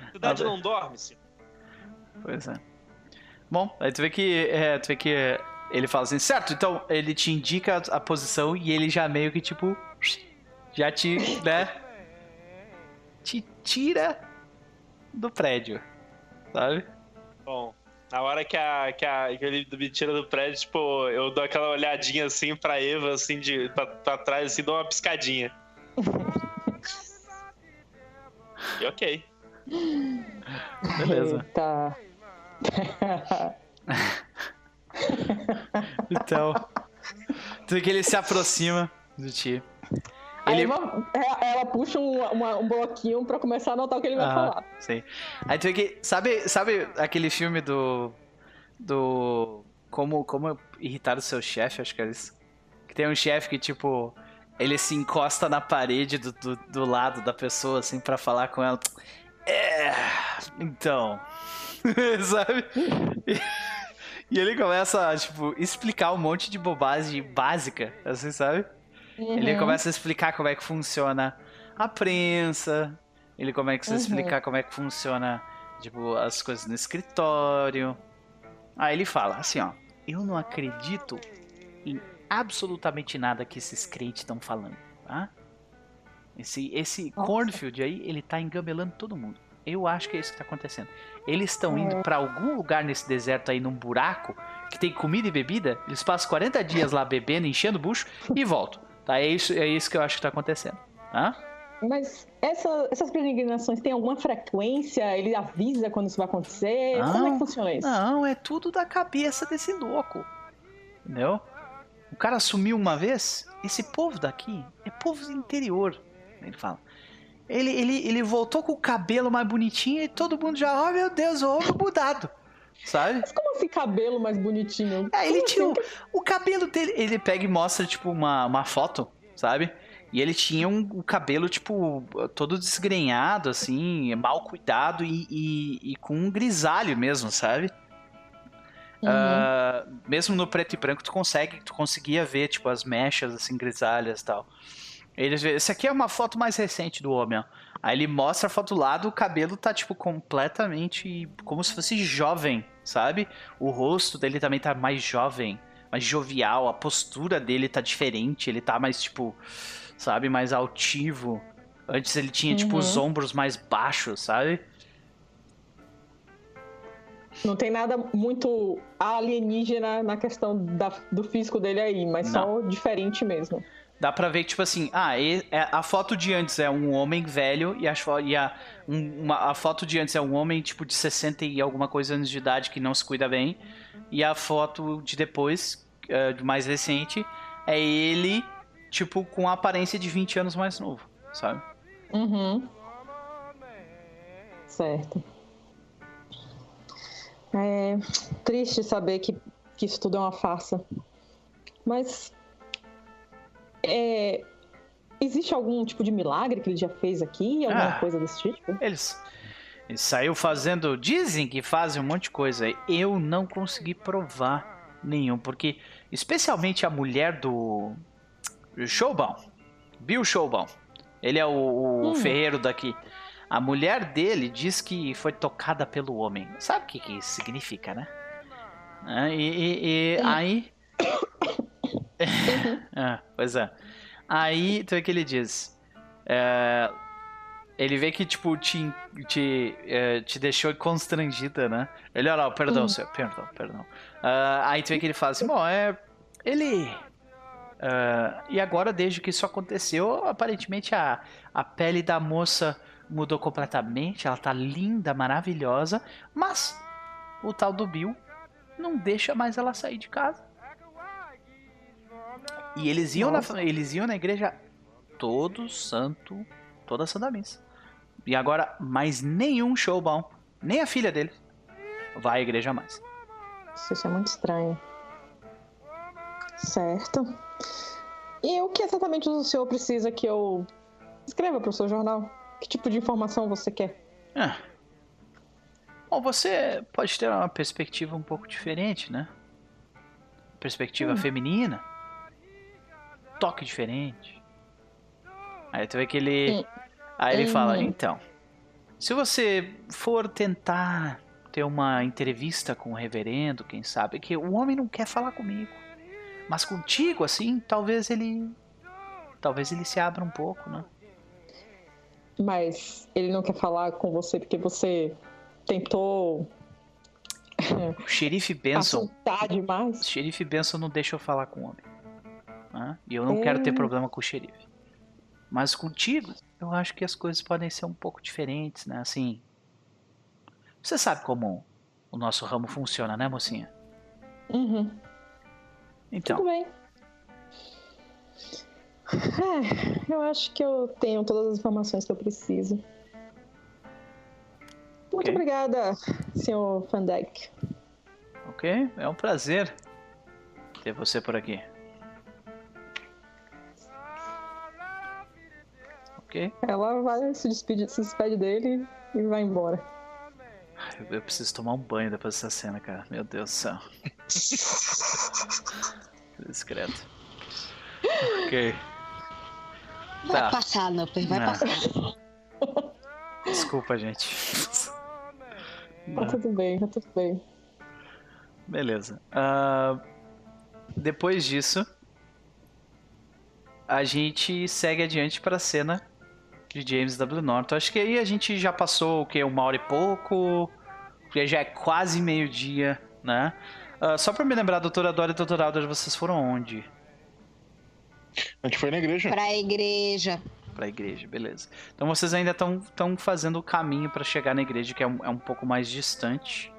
Speaker 2: A cidade não dorme, senhor.
Speaker 1: Pois é. Bom, aí tu vê que, é, tu vê que ele fala assim, certo, então ele te indica a posição e ele já meio que tipo. Já te, né? Te tira do prédio, sabe?
Speaker 2: Bom, na hora que, a, que, a, que ele me tira do prédio, tipo, eu dou aquela olhadinha assim pra Eva, assim, de, pra, pra trás, assim, dou uma piscadinha. e ok.
Speaker 1: Beleza.
Speaker 5: Tá.
Speaker 1: então, tu que ele se aproxima do ti. Ele...
Speaker 5: Ela, ela puxa um, uma, um bloquinho pra começar a anotar o que ele vai ah, falar.
Speaker 1: Sim. Aí tu vê que. Sabe, sabe aquele filme do. Do. Como, como irritar o seu chefe, acho que é isso. Que tem um chefe que, tipo. Ele se encosta na parede do, do, do lado da pessoa, assim, para falar com ela. É. Então. sabe? E ele começa a, tipo, explicar um monte de bobagem básica, assim, sabe? Uhum. Ele começa a explicar como é que funciona a prensa, ele começa a uhum. explicar como é que funciona, tipo, as coisas no escritório. Aí ele fala assim, ó, eu não acredito em absolutamente nada que esses crentes estão falando, tá? Esse, esse cornfield aí, ele tá engabelando todo mundo. Eu acho que é isso que tá acontecendo. Eles estão indo para algum lugar nesse deserto aí, num buraco, que tem comida e bebida. Eles passam 40 dias lá bebendo, enchendo o bucho e voltam. Tá? É isso, é isso que eu acho que tá acontecendo. Tá?
Speaker 5: Mas essa, essas peregrinações têm alguma frequência? Ele avisa quando isso vai acontecer? Não, Como é que funciona isso?
Speaker 1: Não, é tudo da cabeça desse louco. Entendeu? O cara sumiu uma vez. Esse povo daqui é povo do interior. Ele fala. Ele, ele, ele voltou com o cabelo mais bonitinho e todo mundo já, oh meu Deus, o homem mudado. Sabe?
Speaker 5: Mas como assim cabelo mais bonitinho?
Speaker 1: É, ele
Speaker 5: Como
Speaker 1: tinha.
Speaker 5: assim?
Speaker 1: O, o cabelo dele. Ele pega e mostra, tipo, uma, uma foto, sabe? E ele tinha um, o cabelo, tipo, todo desgrenhado, assim, mal cuidado e, e, e com um grisalho mesmo, sabe?
Speaker 5: Uhum.
Speaker 1: Ah, mesmo no preto e branco, tu consegue, tu conseguia ver, tipo, as mechas, assim, grisalhas e tal. Eles, esse aqui é uma foto mais recente do homem, ó. Aí ele mostra a foto do lado, o cabelo tá, tipo, completamente como se fosse jovem, sabe? O rosto dele também tá mais jovem, mais jovial, a postura dele tá diferente, ele tá mais, tipo, sabe, mais altivo. Antes ele tinha, tipo,
Speaker 5: Uhum.
Speaker 1: os ombros mais baixos, sabe?
Speaker 5: Não tem nada muito alienígena na questão da- do físico dele aí, mas só diferente mesmo.
Speaker 1: Dá pra ver que, tipo assim, ah, é- a foto de antes é um homem velho e, as fo- e a, um- uma- a foto de antes é um homem, tipo, de 60 e alguma coisa anos de idade que não se cuida bem. E a foto de depois, de mais recente, é ele, tipo, com a aparência de 20 anos mais novo, sabe?
Speaker 5: Uhum. Certo. É triste saber que, que isso tudo é uma farsa. Mas. É, existe algum tipo de milagre que ele já fez aqui? Alguma
Speaker 1: Ah.
Speaker 5: coisa desse tipo?
Speaker 1: Eles, ele saiu fazendo. Dizem que fazem um monte de coisa. Eu não consegui provar nenhum, porque especialmente a mulher do Showball, Bill Showball, ele é o, o
Speaker 5: Hum.
Speaker 1: ferreiro daqui. A mulher dele diz que foi tocada pelo homem. Sabe o que, que isso significa, né? Ah, e e- e aí. Ah, pois é. Aí, tu vê que ele diz. é, ele vê que, tipo, te, te, é, te deixou constrangida, né? Ele, olha, perdão,
Speaker 5: Hum.
Speaker 1: senhor, perdão, perdão. Ah, aí tu vê que ele fala assim, bom, é... Ele... ah, e agora, desde que isso aconteceu, aparentemente a, a pele da moça mudou completamente, ela tá linda, maravilhosa, mas o tal do Bill não deixa mais ela sair de casa. E eles iam, na, eles iam na igreja todo santo, toda santa missa. E agora, mais nenhum showball, nem a filha dele, vai à igreja mais.
Speaker 5: Isso é muito estranho. Certo. E o que exatamente o senhor precisa que eu escreva para o seu jornal? Que tipo de informação você quer?
Speaker 1: Ah. Bom, você pode ter uma perspectiva um pouco diferente, né? Perspectiva
Speaker 5: Hum.
Speaker 1: feminina. Toque diferente. Aí tu vê que ele. Aí ele fala:
Speaker 5: Hum.
Speaker 1: então, se você for tentar ter uma entrevista com o reverendo, quem sabe, que o homem não quer falar comigo. Mas contigo, assim, talvez ele. Talvez ele se abra um pouco, né?
Speaker 5: Mas ele não quer falar com você porque você tentou
Speaker 1: O xerife Benson.
Speaker 5: demais?
Speaker 1: O xerife Benson não deixa eu falar com o homem. Né? E eu não quero ter
Speaker 5: Hum.
Speaker 1: problema com o xerife. Mas contigo, eu acho que as coisas podem ser um pouco diferentes, né? Assim. Você sabe como o nosso ramo funciona, né, mocinha?
Speaker 5: Uhum.
Speaker 1: Então,
Speaker 5: Tudo bem. É, eu acho que eu tenho todas as informações que eu preciso. Muito
Speaker 1: Ok.
Speaker 5: obrigada, senhor Fandek.
Speaker 1: ok? É um prazer ter você por aqui. Ok?
Speaker 5: Ela vai se despedir, se despede dele e vai embora.
Speaker 1: Eu, eu preciso tomar um banho depois dessa cena, cara. Meu Deus do céu. Discreto. Ok.
Speaker 3: Vai
Speaker 1: Tá.
Speaker 3: passar, Nupper, vai
Speaker 1: Ah.
Speaker 3: passar.
Speaker 1: Desculpa, gente.
Speaker 5: Tá tudo bem, tá tudo bem.
Speaker 1: Beleza. Ah, depois disso, a gente segue adiante para a cena de James W. Norton. Acho que aí a gente já passou o que uma hora e pouco, porque já é quase meio-dia, né? Ah, só para me lembrar, doutora Dora e doutora Alder, vocês foram onde?
Speaker 6: A gente foi na igreja.
Speaker 3: Pra igreja.
Speaker 1: Para a igreja, beleza. Então vocês ainda estão fazendo o caminho para chegar na igreja, que é um, é um pouco mais distante.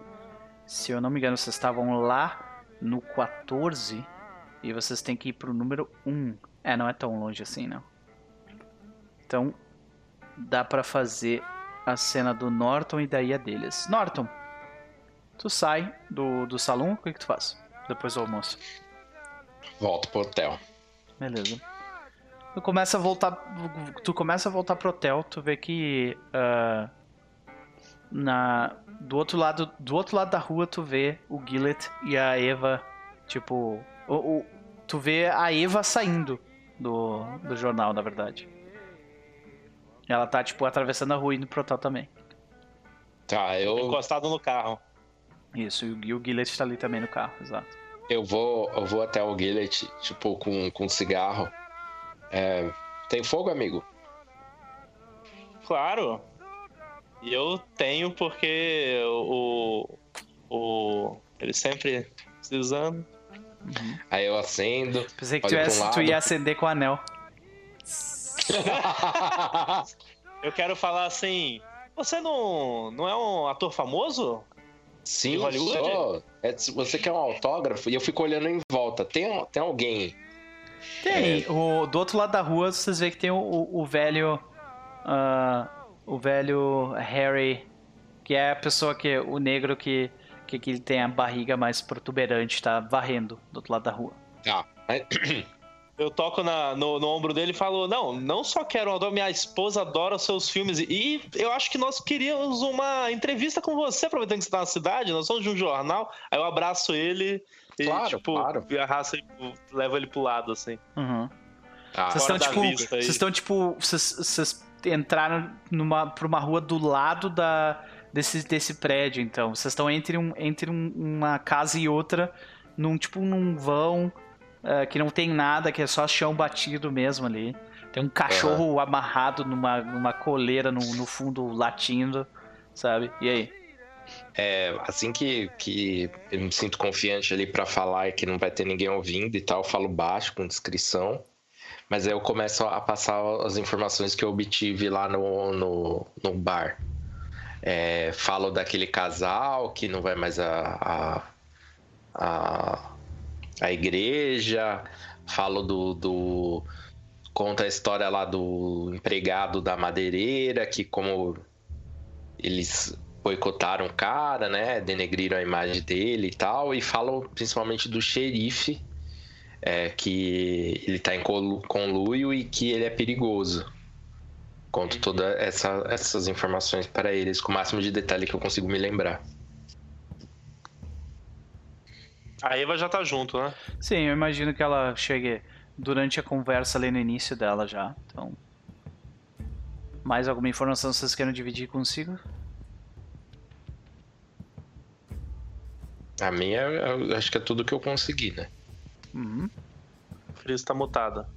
Speaker 1: Se eu não me engano, vocês estavam lá no 14. E vocês têm que ir pro número 1. É, não é tão longe assim, não. Então, dá pra fazer a cena do Norton e daí a deles. Norton, tu sai do, do salão, o que, que tu faz? Depois do almoço.
Speaker 4: Volto pro hotel.
Speaker 1: Beleza. Tu começa a voltar. Tu começa a voltar pro hotel, tu vê que. ah, na. Do outro lado. Do outro lado da rua tu vê o Gillet e a Eva. Tipo. O, o- tu vê a Eva saindo do, do jornal, na verdade. Ela tá, tipo, atravessando a rua e indo pro hotel também.
Speaker 4: Tá, eu,
Speaker 2: Encostado no carro.
Speaker 1: Isso, e o, e o Gillet tá ali também no carro, exato.
Speaker 4: eu vou eu vou até o Gillet, tipo, com, com cigarro. É, tem fogo, amigo?
Speaker 2: Claro. E eu tenho porque o. o ele sempre precisando.
Speaker 4: Aí eu acendo.
Speaker 1: Pensei que tu ia,
Speaker 4: um
Speaker 1: tu ia acender com o anel.
Speaker 2: Eu quero falar assim. Você não, não é um ator famoso?
Speaker 4: Sim, sou. É, você quer um autógrafo? E eu fico olhando em volta. Tem, tem alguém?
Speaker 1: Tem. O, do outro lado da rua, vocês veem que tem o, o- o velho. ah, o velho Harry. Que é a pessoa que. O negro que. Que, que ele tem a barriga mais protuberante, tá varrendo do outro lado da rua.
Speaker 4: Tá. Aí-
Speaker 2: Eu toco na- no, no ombro dele e falo: Não, não só quero ator, minha esposa adora os seus filmes. E eu acho que nós queríamos uma entrevista com você, aproveitando que você tá na cidade. Nós somos de um jornal. Aí eu abraço ele e,
Speaker 4: Claro,
Speaker 2: tipo,
Speaker 4: claro.
Speaker 2: e arrasto ele, levo ele pro lado, assim.
Speaker 1: Uhum.
Speaker 4: Tá.
Speaker 1: Vocês estão tipo. Vocês estão tipo. Vocês vocês entraram numa, pra uma rua do lado da, desse, desse prédio, então. Vocês estão entre, um, entre um- uma casa e outra, num tipo num vão eh, que não tem nada, que é só chão batido mesmo ali. Tem um cachorro amarrado numa, numa coleira no, no fundo latindo, sabe? E aí?
Speaker 4: É, assim que, que eu me sinto confiante ali pra falar e que não vai ter ninguém ouvindo e tal, eu falo baixo, com descrição. Mas aí eu começo a passar as informações que eu obtive lá no, no, no bar. É, falo daquele casal que não vai mais a, a, a, a igreja. Falo do, do. Conta a história lá do empregado da madeireira, que como eles boicotaram o cara, né? Denegriram a imagem dele e tal. E falam principalmente do xerife, é, que ele tá em conluio e que ele é perigoso. Conto todas essa, essas informações para eles, com o máximo de detalhe que eu consigo me lembrar.
Speaker 2: A Eva já tá junto, né?
Speaker 1: Sim, eu imagino que ela chegue durante a conversa ali no início dela já. Então. Mais alguma informação vocês querem dividir consigo?
Speaker 4: A minha, eu acho que é tudo que eu consegui, né?
Speaker 1: Uhum.
Speaker 2: Frizz tá mutada.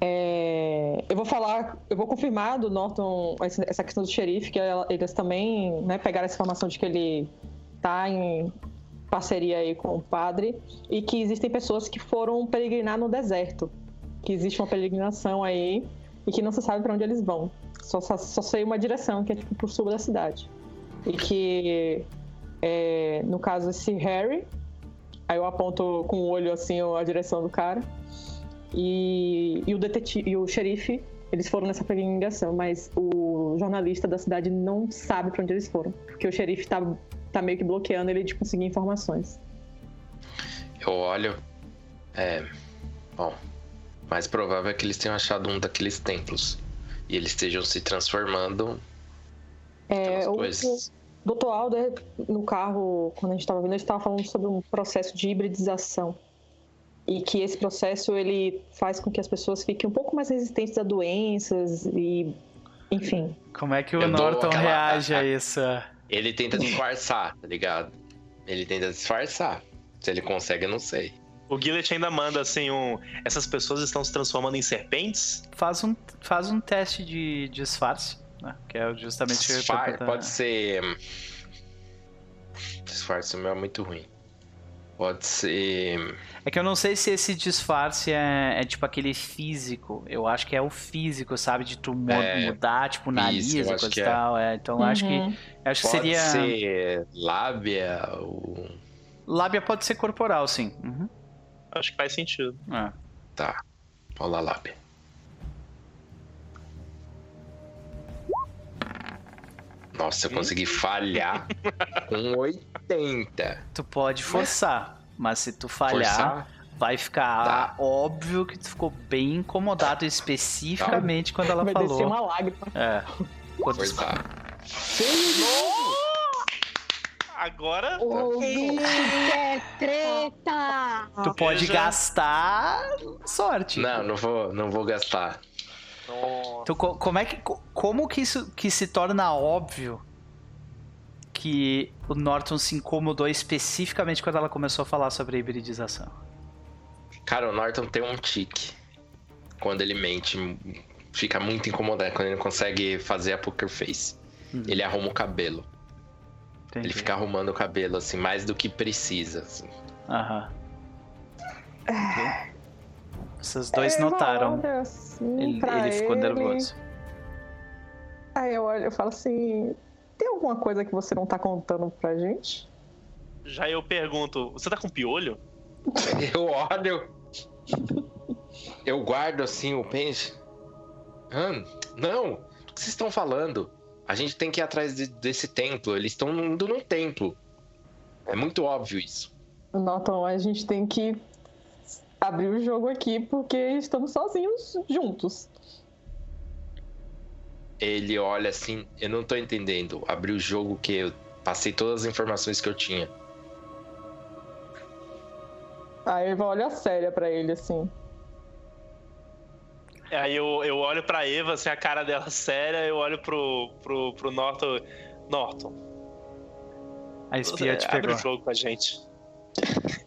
Speaker 5: É, eu vou falar, eu vou confirmar do Norton essa questão do xerife, que eles também né, pegaram essa informação de que ele tá em parceria aí com o padre e que existem pessoas que foram peregrinar no deserto, que existe uma peregrinação aí e que não se sabe para onde eles vão. Só, só, só sei uma direção, que é tipo pro sul da cidade. E que, é, no caso, esse Harry, aí eu aponto com o olho assim a direção do cara, e, e o detetive e o xerife, eles foram nessa peregrinação, mas o jornalista da cidade não sabe para onde eles foram, porque o xerife tá, tá meio que bloqueando ele de conseguir informações.
Speaker 4: Eu olho. É. Bom. Mais provável é que eles tenham achado um daqueles templos. E eles estejam se transformando
Speaker 5: É, o Dr. Alder, no carro, quando a gente estava vendo, ele estava falando sobre um processo de hibridização. E que esse processo ele faz com que as pessoas fiquem um pouco mais resistentes a doenças e, enfim.
Speaker 1: Como é que o
Speaker 4: Eu dou
Speaker 1: Norton
Speaker 4: aquela-
Speaker 1: reage a isso?
Speaker 4: Ele tenta disfarçar, tá ligado? Ele tenta disfarçar. Se ele consegue, eu não sei.
Speaker 2: O Gillet ainda manda assim um. Essas pessoas estão se transformando em serpentes?
Speaker 1: Faz um, faz um teste de disfarce, né? Que é justamente
Speaker 4: Disfarce pode ser. Disfarce meu é muito ruim. Pode ser.
Speaker 1: É que eu não sei se esse disfarce é, é tipo aquele físico. Eu acho que é o físico, sabe? De tu
Speaker 4: É,
Speaker 1: mudar, tipo, o nariz e coisa
Speaker 4: que
Speaker 1: e
Speaker 4: é.
Speaker 1: tal. É, então eu acho que,
Speaker 5: Uhum.
Speaker 1: acho que
Speaker 4: Pode
Speaker 1: seria.
Speaker 4: ser lábia ou.
Speaker 1: Lábia pode ser corporal, sim. Uhum.
Speaker 2: Acho que faz sentido.
Speaker 1: É.
Speaker 4: Tá. Rola lábia. Nossa, eu consegui falhar com 80.
Speaker 1: Tu pode forçar, mas se tu falhar,
Speaker 4: Forçar?
Speaker 1: vai ficar
Speaker 4: Tá.
Speaker 1: óbvio que tu ficou bem incomodado especificamente quando ela
Speaker 5: Vai
Speaker 1: falou.
Speaker 5: descer uma lágrima.
Speaker 1: É. Quando tu-
Speaker 4: Forçar.
Speaker 2: Agora.
Speaker 3: O bicho é treta!
Speaker 1: Tu pode
Speaker 2: Veja.
Speaker 1: gastar sorte.
Speaker 4: Não, não vou, não vou gastar.
Speaker 2: Nossa.
Speaker 1: Co- como é que co- como que isso que se torna óbvio que o Norton se incomodou especificamente quando ela começou a falar sobre a hibridização?
Speaker 4: Cara, o Norton tem um tique. Quando ele mente, fica muito incomodado. Quando ele não consegue fazer a poker face.
Speaker 1: Uhum.
Speaker 4: Ele arruma o cabelo.
Speaker 1: Entendi.
Speaker 4: Ele fica arrumando o cabelo, assim, mais do que precisa. assim.
Speaker 1: Aham. Vocês dois
Speaker 5: Eva
Speaker 1: notaram.
Speaker 5: olha assim
Speaker 1: Ele, ele ficou
Speaker 5: ele.
Speaker 1: nervoso.
Speaker 5: Aí eu olho eu falo assim: tem alguma coisa que você não tá contando pra gente?
Speaker 2: Já eu pergunto, você tá com piolho?
Speaker 4: Eu olho. Eu guardo assim o peixe. Ah, não, o que vocês estão falando? A gente tem que ir atrás de- desse templo. Eles estão indo num templo. É muito óbvio isso.
Speaker 5: Norton, a gente tem que abrir o jogo aqui porque estamos sozinhos juntos.
Speaker 4: Ele olha assim, eu não tô entendendo. Abri o jogo que eu passei todas as informações que eu tinha.
Speaker 5: A Eva olha séria pra ele assim.
Speaker 2: Aí eu, eu olho pra Eva, assim, a cara dela séria, eu olho pro, pro, pro Norton. Norton,
Speaker 1: A espia te
Speaker 2: abre
Speaker 1: pegou.
Speaker 2: o jogo com a gente.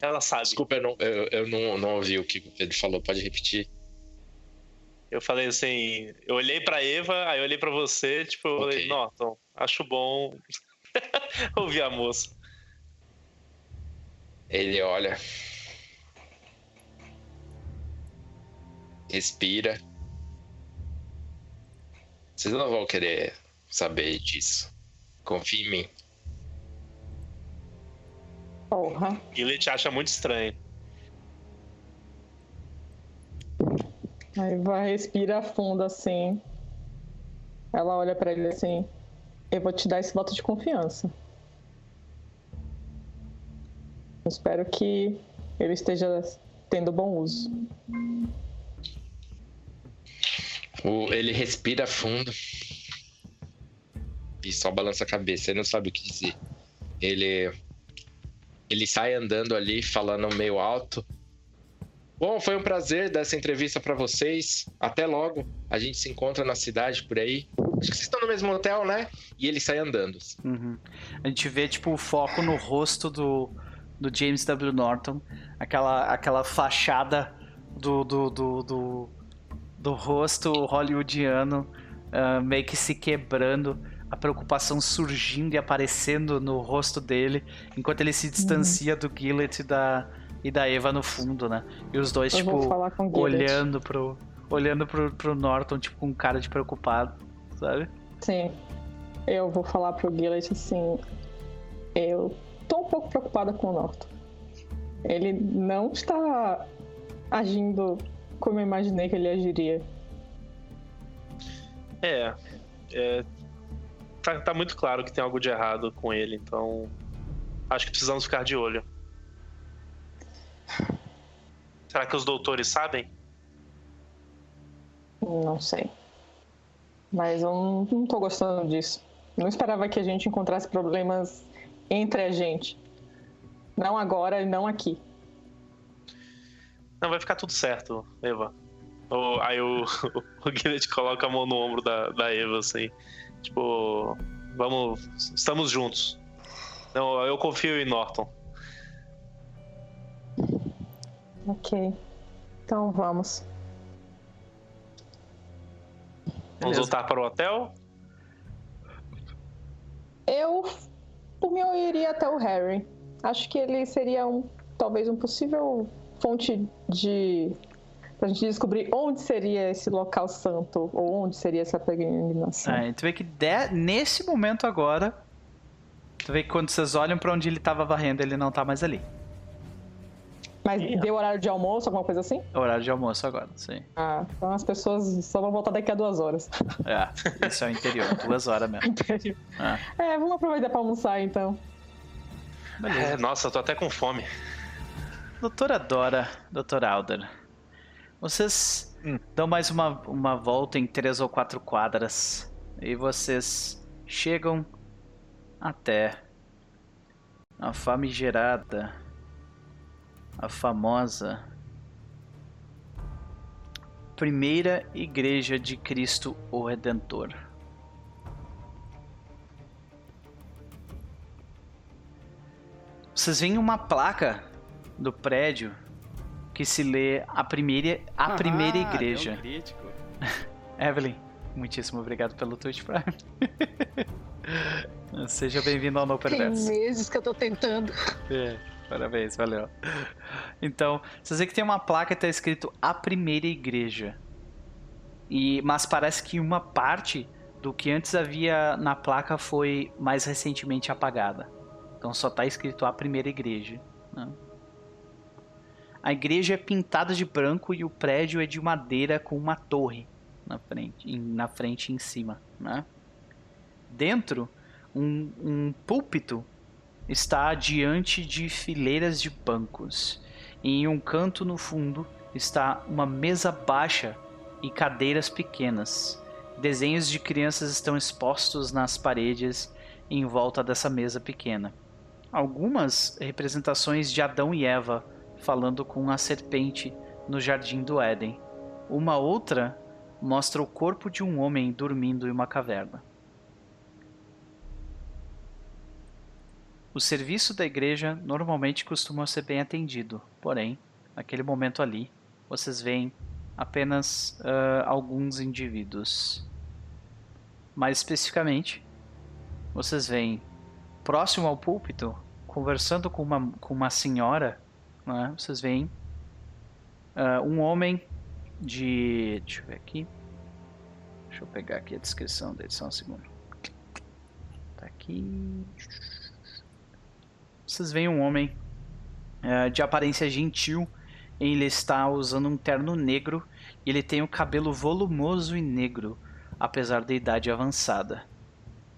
Speaker 2: Ela sabe.
Speaker 4: Desculpa, eu não, eu, eu não, não ouvi o que o Pedro falou. Pode repetir?
Speaker 2: Eu falei assim, eu olhei pra Eva, aí eu olhei pra você, tipo, eu
Speaker 4: Ok.
Speaker 2: falei, Norton, acho bom ouvir a moça.
Speaker 4: Ele olha. Respira. Vocês não vão querer saber disso. Confia em mim.
Speaker 5: Porra.
Speaker 2: Gillet acha muito estranho.
Speaker 5: A Eva respira fundo assim. Ela olha pra ele assim. Eu vou te dar esse voto de confiança. Eu espero que ele esteja tendo bom uso.
Speaker 4: O- ele respira fundo. E só balança a cabeça. Ele não sabe o que dizer. Ele. Ele sai andando ali, falando meio alto. Bom, foi um prazer dar essa entrevista pra vocês. Até logo. A gente se encontra na cidade por aí. Acho que vocês estão no mesmo hotel, né? E ele sai andando.
Speaker 1: Uhum. A gente vê, tipo, o foco no rosto do, do James W. Norton. Aquela, aquela fachada do, do, do, do, do rosto hollywoodiano ah, meio que se quebrando. A preocupação surgindo e aparecendo no rosto dele. Enquanto ele se distancia do Gillett e da, e da Eva no fundo, né? E os dois,
Speaker 5: Eu
Speaker 1: tipo, olhando pro... Olhando pro, pro Norton, tipo, com cara de preocupado, sabe?
Speaker 5: Sim. Eu vou falar pro Gillet assim. Eu tô um pouco preocupada com o Norton. Ele não está agindo como eu imaginei que ele agiria.
Speaker 2: É, é, tá, tá muito claro que tem algo de errado com ele, então acho que precisamos ficar de olho. Será que os doutores sabem?
Speaker 5: Não sei. Mas eu não, não tô gostando disso. Não esperava que a gente encontrasse problemas entre a gente. Não agora e não aqui.
Speaker 2: Não, vai ficar tudo certo, Eva. O- aí o, o Guilherme coloca a mão no ombro da, da Eva, assim. Tipo, vamos. Estamos juntos. Não, eu confio em Norton.
Speaker 5: Ok. Então vamos.
Speaker 2: Vamos
Speaker 1: Beleza.
Speaker 2: voltar para o hotel?
Speaker 5: Eu, por mim, eu iria até o Harry. acho que ele seria um talvez um possível fonte de pra gente descobrir onde seria esse local santo ou onde seria essa peregrinação.
Speaker 1: É, tu vê que de- nesse momento agora, tu vê que quando vocês olham pra onde ele tava varrendo, ele não tá mais ali.
Speaker 5: Mas deu horário de almoço, alguma coisa assim?
Speaker 1: É horário de almoço agora, sim.
Speaker 5: Ah, então as pessoas só vão voltar daqui a duas horas.
Speaker 1: É, isso é o interior, duas horas mesmo. Ah,
Speaker 5: É, vamos aproveitar pra almoçar então.
Speaker 1: beleza.
Speaker 2: É, nossa, eu tô até com fome.
Speaker 1: Doutora Dora, Doutor Alder, vocês
Speaker 6: Hum.
Speaker 1: dão mais uma, uma volta em três ou quatro quadras e vocês chegam até a famigerada, a famosa primeira igreja de Cristo o Redentor. Vocês veem uma placa do prédio que se lê a primeira, a primeira
Speaker 7: Ah,
Speaker 1: igreja.
Speaker 7: deu um crítico.
Speaker 1: Evelyn, muitíssimo obrigado pelo Twitch Prime. Seja bem-vindo ao No
Speaker 3: Tem
Speaker 1: Perverso.
Speaker 3: meses que eu tô tentando.
Speaker 1: É, parabéns, valeu. Então, vocês veem que tem uma placa que tá escrito a primeira igreja. E, mas parece que uma parte do que antes havia na placa foi mais recentemente apagada. Então só tá escrito a primeira igreja. né? A igreja é pintada de branco e o prédio é de madeira com uma torre na frente, em- na frente e em cima. Né? Dentro, um, um púlpito está diante de fileiras de bancos. E em um canto no fundo está uma mesa baixa e cadeiras pequenas. Desenhos de crianças estão expostos nas paredes em volta dessa mesa pequena. Algumas representações de Adão e Eva falando com a serpente no jardim do Éden. Uma outra mostra o corpo de um homem dormindo em uma caverna. O serviço da igreja normalmente costuma ser bem atendido, porém, naquele momento ali, vocês veem apenas ah, alguns indivíduos. Mais especificamente, vocês veem próximo ao púlpito, conversando com uma, com uma senhora, né, vocês veem ah, um homem de. Deixa eu ver aqui. Deixa eu pegar aqui a descrição dele, só um segundo. Tá aqui. Vocês veem um homem eh, de aparência gentil. Ele está usando um terno negro e ele tem o cabelo volumoso e negro, apesar da idade avançada.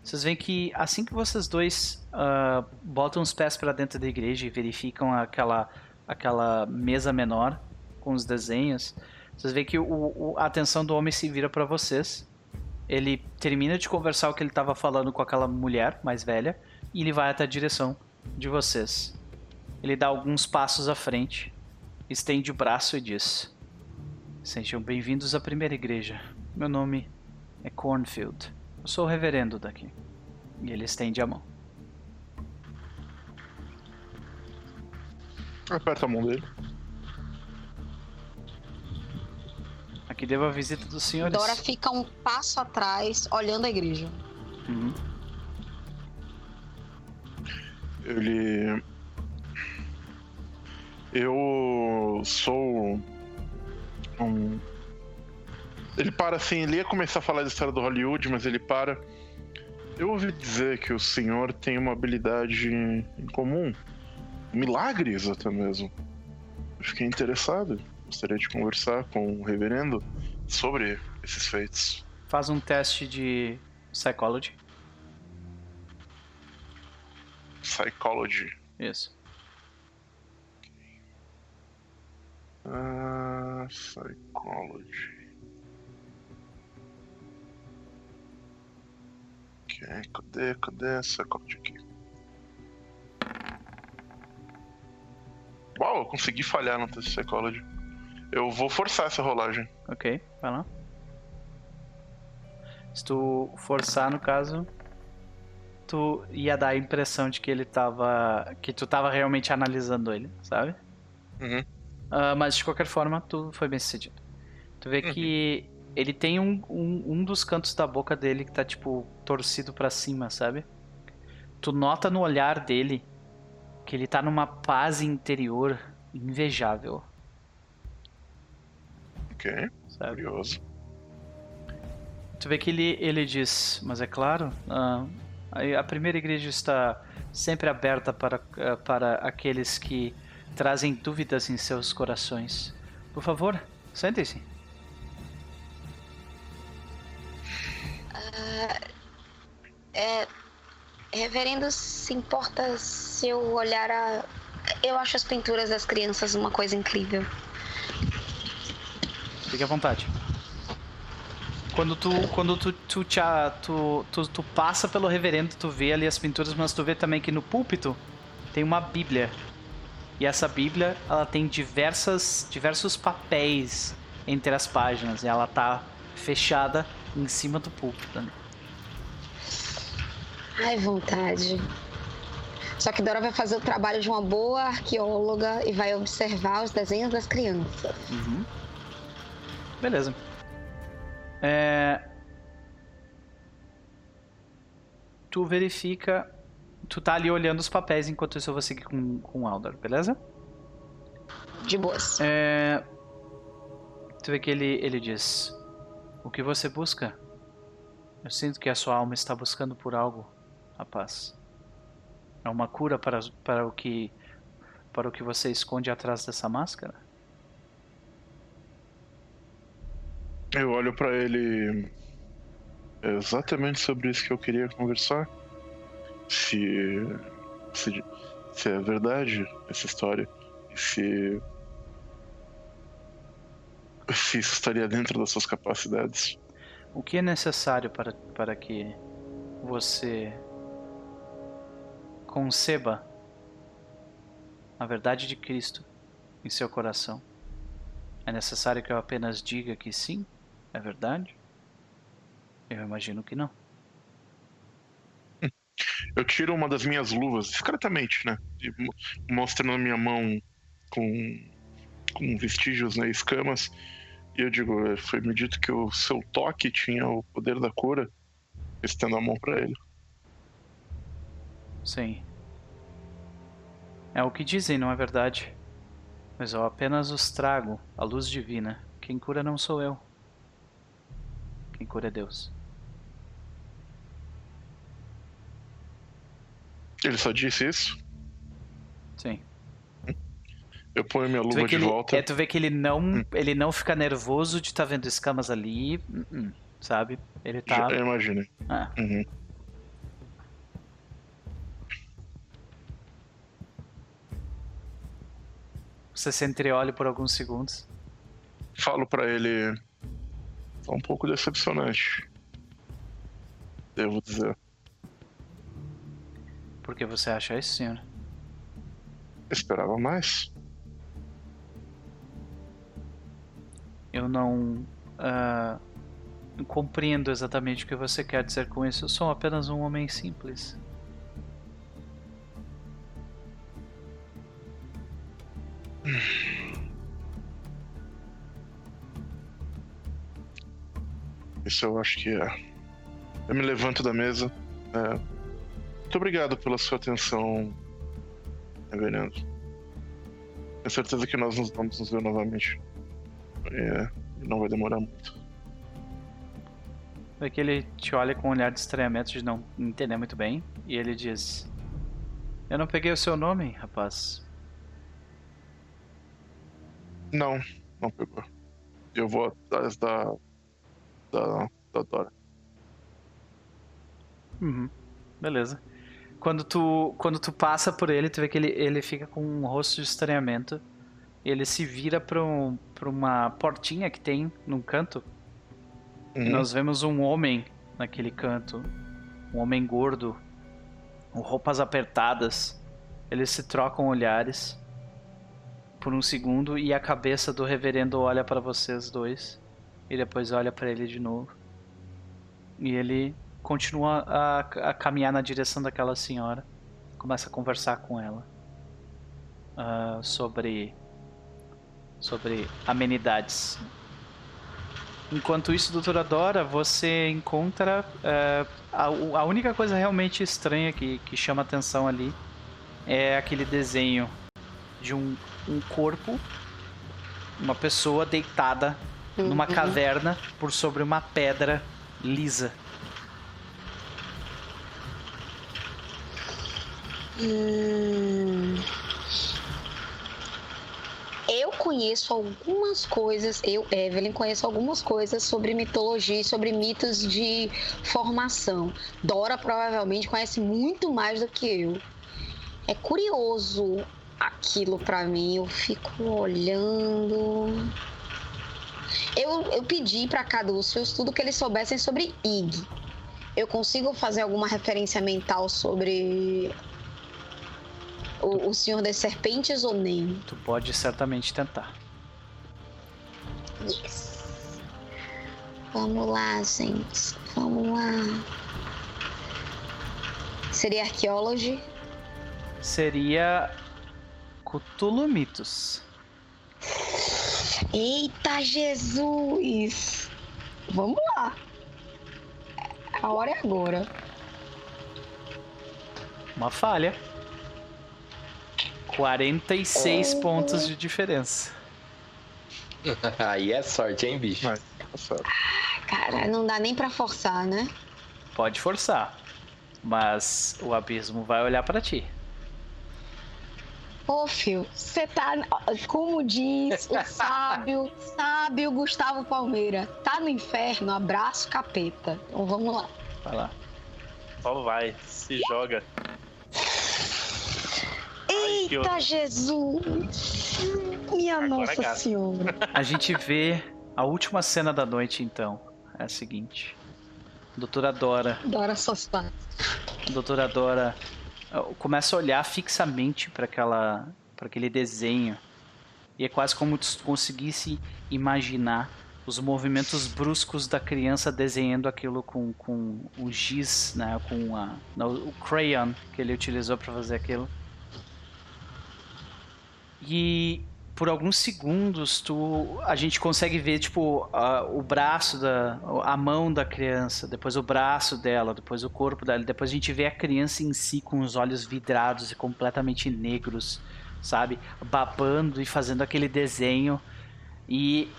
Speaker 1: Vocês veem que assim que vocês dois ah, botam os pés para dentro da igreja e verificam aquela, aquela mesa menor com os desenhos, vocês veem que o, o- a atenção do homem se vira para vocês. Ele termina de conversar o que ele estava falando com aquela mulher mais velha e ele vai até a direção de vocês. Ele dá alguns passos à frente, estende o braço e diz: Sejam bem-vindos à primeira igreja. Meu nome é Cornfield. Eu sou o reverendo daqui. E ele estende a mão.
Speaker 6: Aperta a mão dele.
Speaker 1: Aqui devo a visita dos senhores.
Speaker 3: Dora fica um passo atrás, olhando a igreja.
Speaker 1: Uhum.
Speaker 6: Ele. Eu sou. Um. Ele para assim, ele ia começar a falar da história do Hollywood, mas ele para. Eu ouvi dizer que o senhor tem uma habilidade em comum. Milagres até mesmo. Eu fiquei interessado. Gostaria de conversar com o reverendo sobre esses feitos.
Speaker 1: Faz um teste de psychology.
Speaker 6: Psychology.
Speaker 1: Isso.
Speaker 6: Ah, psychology. Ok, cadê, cadê psychology aqui? Uau, eu consegui falhar no teste de psychology. Eu vou forçar essa rolagem.
Speaker 1: Ok, vai lá. Se tu forçar, no caso, tu ia dar a impressão de que ele tava. que tu tava realmente analisando ele, sabe?
Speaker 6: Uhum.
Speaker 1: Ah, mas de qualquer forma, tu foi bem sucedido. Tu vê que ele tem um, um, um dos cantos da boca dele que tá, tipo, torcido pra cima, sabe? Tu nota no olhar dele que ele tá numa paz interior invejável.
Speaker 6: Ok,
Speaker 1: Sabe?
Speaker 6: curioso.
Speaker 1: Tu vê que ele, ele diz, mas é claro, ah, a, a primeira igreja está sempre aberta para, ah, para aqueles que trazem dúvidas em seus corações. Por favor, sentem-se.
Speaker 3: É, reverendo, se importa se eu olhar a. Eu acho as pinturas das crianças uma coisa incrível.
Speaker 1: Fique à vontade. Quando tu, quando tu, tu, te tu, tu, tu passa pelo reverendo, tu vê ali as pinturas, mas tu vê também que no púlpito tem uma bíblia. E essa bíblia, ela tem diversas, diversos papéis entre as páginas. E ela tá fechada em cima do púlpito. né?
Speaker 3: Ai, vontade. Só que Dora vai fazer o trabalho de uma boa arqueóloga e vai observar os desenhos das crianças.
Speaker 1: Uhum. Beleza. É... Tu verifica. Tu tá ali olhando os papéis enquanto isso eu vou seguir com, com o Aldar, beleza?
Speaker 3: De boas.
Speaker 1: É... Tu vê que ele, ele diz: O que você busca? Eu sinto que a sua alma está buscando por algo, rapaz. É uma cura para, para o que para o que você esconde atrás dessa máscara?
Speaker 6: Eu olho pra ele. É exatamente sobre isso que eu queria conversar. Se. Se, se é verdade essa história. Se. Se isso estaria dentro das suas capacidades.
Speaker 1: O que é necessário para, para que você conceba a verdade de Cristo em seu coração? É necessário que eu apenas diga que sim, é verdade? Eu imagino que não.
Speaker 6: Eu tiro uma das minhas luvas, discretamente, né? Mo- mostro na minha mão com, com vestígios, né? Escamas. E eu digo, "É, foi me dito que o seu toque tinha o poder da cura. Estendo a mão pra ele.
Speaker 1: Sim. É o que dizem, não é verdade? Mas eu apenas os trago a luz divina. Quem cura não sou eu. Quem cura é Deus.
Speaker 6: Ele só disse isso.
Speaker 1: Sim.
Speaker 6: Eu ponho minha luva de
Speaker 1: ele,
Speaker 6: volta.
Speaker 1: é, tu vê que ele não,
Speaker 6: Hum.
Speaker 1: ele não fica nervoso de estar vendo escamas ali, hum, hum, sabe? Ele tá.
Speaker 6: Já, eu imaginei.
Speaker 1: Ah,
Speaker 6: Uhum.
Speaker 1: Você se entreolha por alguns segundos.
Speaker 6: Falo pra ele. Tá um pouco decepcionante. Devo dizer.
Speaker 1: Por que você acha isso, senhor?
Speaker 6: Esperava mais.
Speaker 1: Eu não ah, compreendo exatamente o que você quer dizer com isso. Eu sou apenas um homem simples.
Speaker 6: Isso eu acho que é. Eu me levanto da mesa. É. Muito obrigado pela sua atenção, reverendo. Tenho certeza que nós nos vamos nos ver novamente. É, não vai demorar muito.
Speaker 1: Vê que ele te olha com um olhar de estranhamento de não entender muito bem. E ele diz: Eu não peguei o seu nome, rapaz.
Speaker 6: Não, não pegou. Eu vou atrás da. da. da Dora.
Speaker 1: Uhum. Beleza. Quando tu, quando tu passa por ele, tu vê que ele, ele fica com um rosto de estranhamento. Ele se vira pra, um, pra uma portinha que tem num canto. E
Speaker 6: Uhum.
Speaker 1: nós vemos um homem naquele canto. Um homem gordo. Com roupas apertadas. Eles se trocam olhares. Por um segundo. E a cabeça do reverendo olha pra vocês dois. E depois olha pra ele de novo. E ele continua a, a caminhar na direção daquela senhora. Começa a conversar com ela. ah, sobre. Sobre amenidades. Enquanto isso, doutora Dora, você encontra. ah, a, a única coisa realmente estranha que, que chama atenção ali é aquele desenho de um, um corpo, uma pessoa deitada numa
Speaker 3: Uhum.
Speaker 1: caverna por sobre uma pedra lisa.
Speaker 3: Hum. Eu conheço algumas coisas, eu, Evelyn, conheço algumas coisas sobre mitologia e sobre mitos de formação. Dora provavelmente conhece muito mais do que eu. É curioso aquilo pra mim, eu fico olhando. Eu, eu pedi pra Caduceus tudo que eles soubessem sobre Ig. Eu consigo fazer alguma referência mental sobre o, o Senhor das Serpentes ou nem?
Speaker 1: Tu pode certamente tentar.
Speaker 3: Yes. Vamos lá, gente. Vamos lá. Seria Archaeology?
Speaker 1: Seria Cthulhu Mitos.
Speaker 3: Eita Jesus! Vamos lá. A hora é agora.
Speaker 1: Uma falha. 46 pontos de diferença.
Speaker 4: Aí é sorte, hein, bicho?
Speaker 6: Mas, certo.
Speaker 3: Cara, não dá nem pra forçar, né?
Speaker 1: Pode forçar. Mas o abismo vai olhar pra ti.
Speaker 3: Ô, Fio, você tá. Como diz o sábio, sábio Gustavo Palmeira, tá no inferno, abraço capeta. Então vamos lá.
Speaker 1: Vai lá.
Speaker 2: Só vai, se joga.
Speaker 3: Eita
Speaker 2: horror.
Speaker 3: Jesus! Minha
Speaker 2: Agora
Speaker 3: Nossa
Speaker 2: gasta.
Speaker 3: Senhora.
Speaker 1: A gente vê a última cena da noite, então. É a seguinte. Doutora Dora.
Speaker 3: Dora Sofá.
Speaker 1: Doutora Dora começa a olhar fixamente para aquela para aquele desenho. E é quase como se conseguisse imaginar os movimentos bruscos da criança desenhando aquilo com, com o giz, né, com a, não, o crayon que ele utilizou para fazer aquilo. E por alguns segundos tu a gente consegue ver tipo a- o braço da a mão da criança depois o braço dela depois o corpo dela depois a gente vê a criança em si com os olhos vidrados e completamente negros sabe? Babando e fazendo aquele desenho. E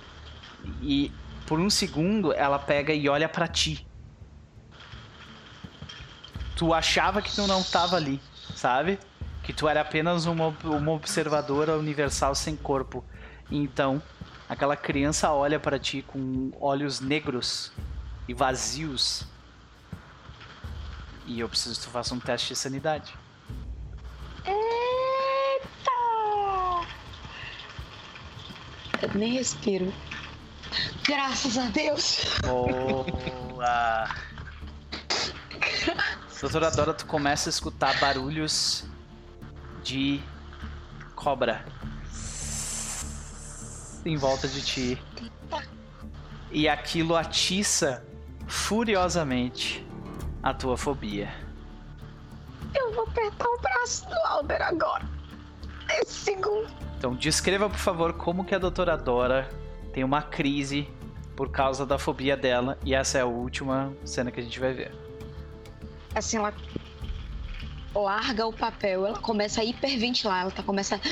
Speaker 1: e por um segundo ela pega e olha pra ti. Tu achava que tu não tava ali sabe que tu era apenas uma, uma observadora universal sem corpo. Então, aquela criança olha para ti com olhos negros e vazios. E eu preciso que tu faça um teste de sanidade.
Speaker 3: Eita! Eu nem respiro. Graças a Deus.
Speaker 1: Boa! Doutora Dora, tu começa a escutar barulhos de cobra em volta de ti. E aquilo atiça furiosamente a tua fobia.
Speaker 3: Eu vou apertar o braço do Alder agora. Nesse segundo.
Speaker 1: Então, descreva, por favor, como que a doutora Dora tem uma crise por causa da fobia dela. E essa é a última cena que a gente vai ver.
Speaker 3: Assim, ela larga o papel, ela começa a hiperventilar, ela tá, começa.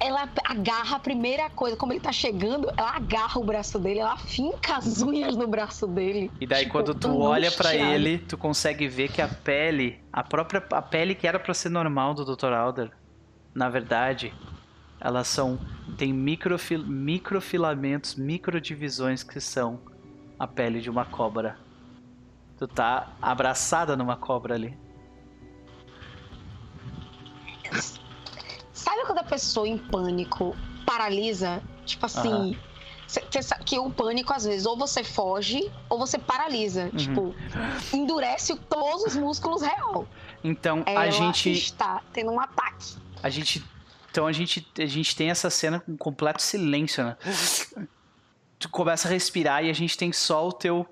Speaker 3: Ela agarra a primeira coisa, como ele tá chegando, ela agarra o braço dele, ela finca as unhas no braço dele.
Speaker 1: E daí
Speaker 3: Tipo,
Speaker 1: quando tu olha pra ele, tu consegue ver que a pele, a própria a pele que era pra ser normal do Dr. Alder, na verdade, elas são tem microfil, microfilamentos, microdivisões que são a pele de uma cobra. Tu tá abraçada numa cobra ali.
Speaker 3: Sabe quando a pessoa em pânico paralisa? Tipo assim. cê- cê sabe que o pânico, às vezes, ou você foge ou você paralisa.
Speaker 1: Uhum.
Speaker 3: Tipo, endurece todos os músculos real.
Speaker 1: Então
Speaker 3: Ela
Speaker 1: a gente
Speaker 3: está tendo um ataque.
Speaker 1: A gente. Então a gente, a gente tem essa cena com completo silêncio, né? Tu começa a respirar e a gente tem só o teu.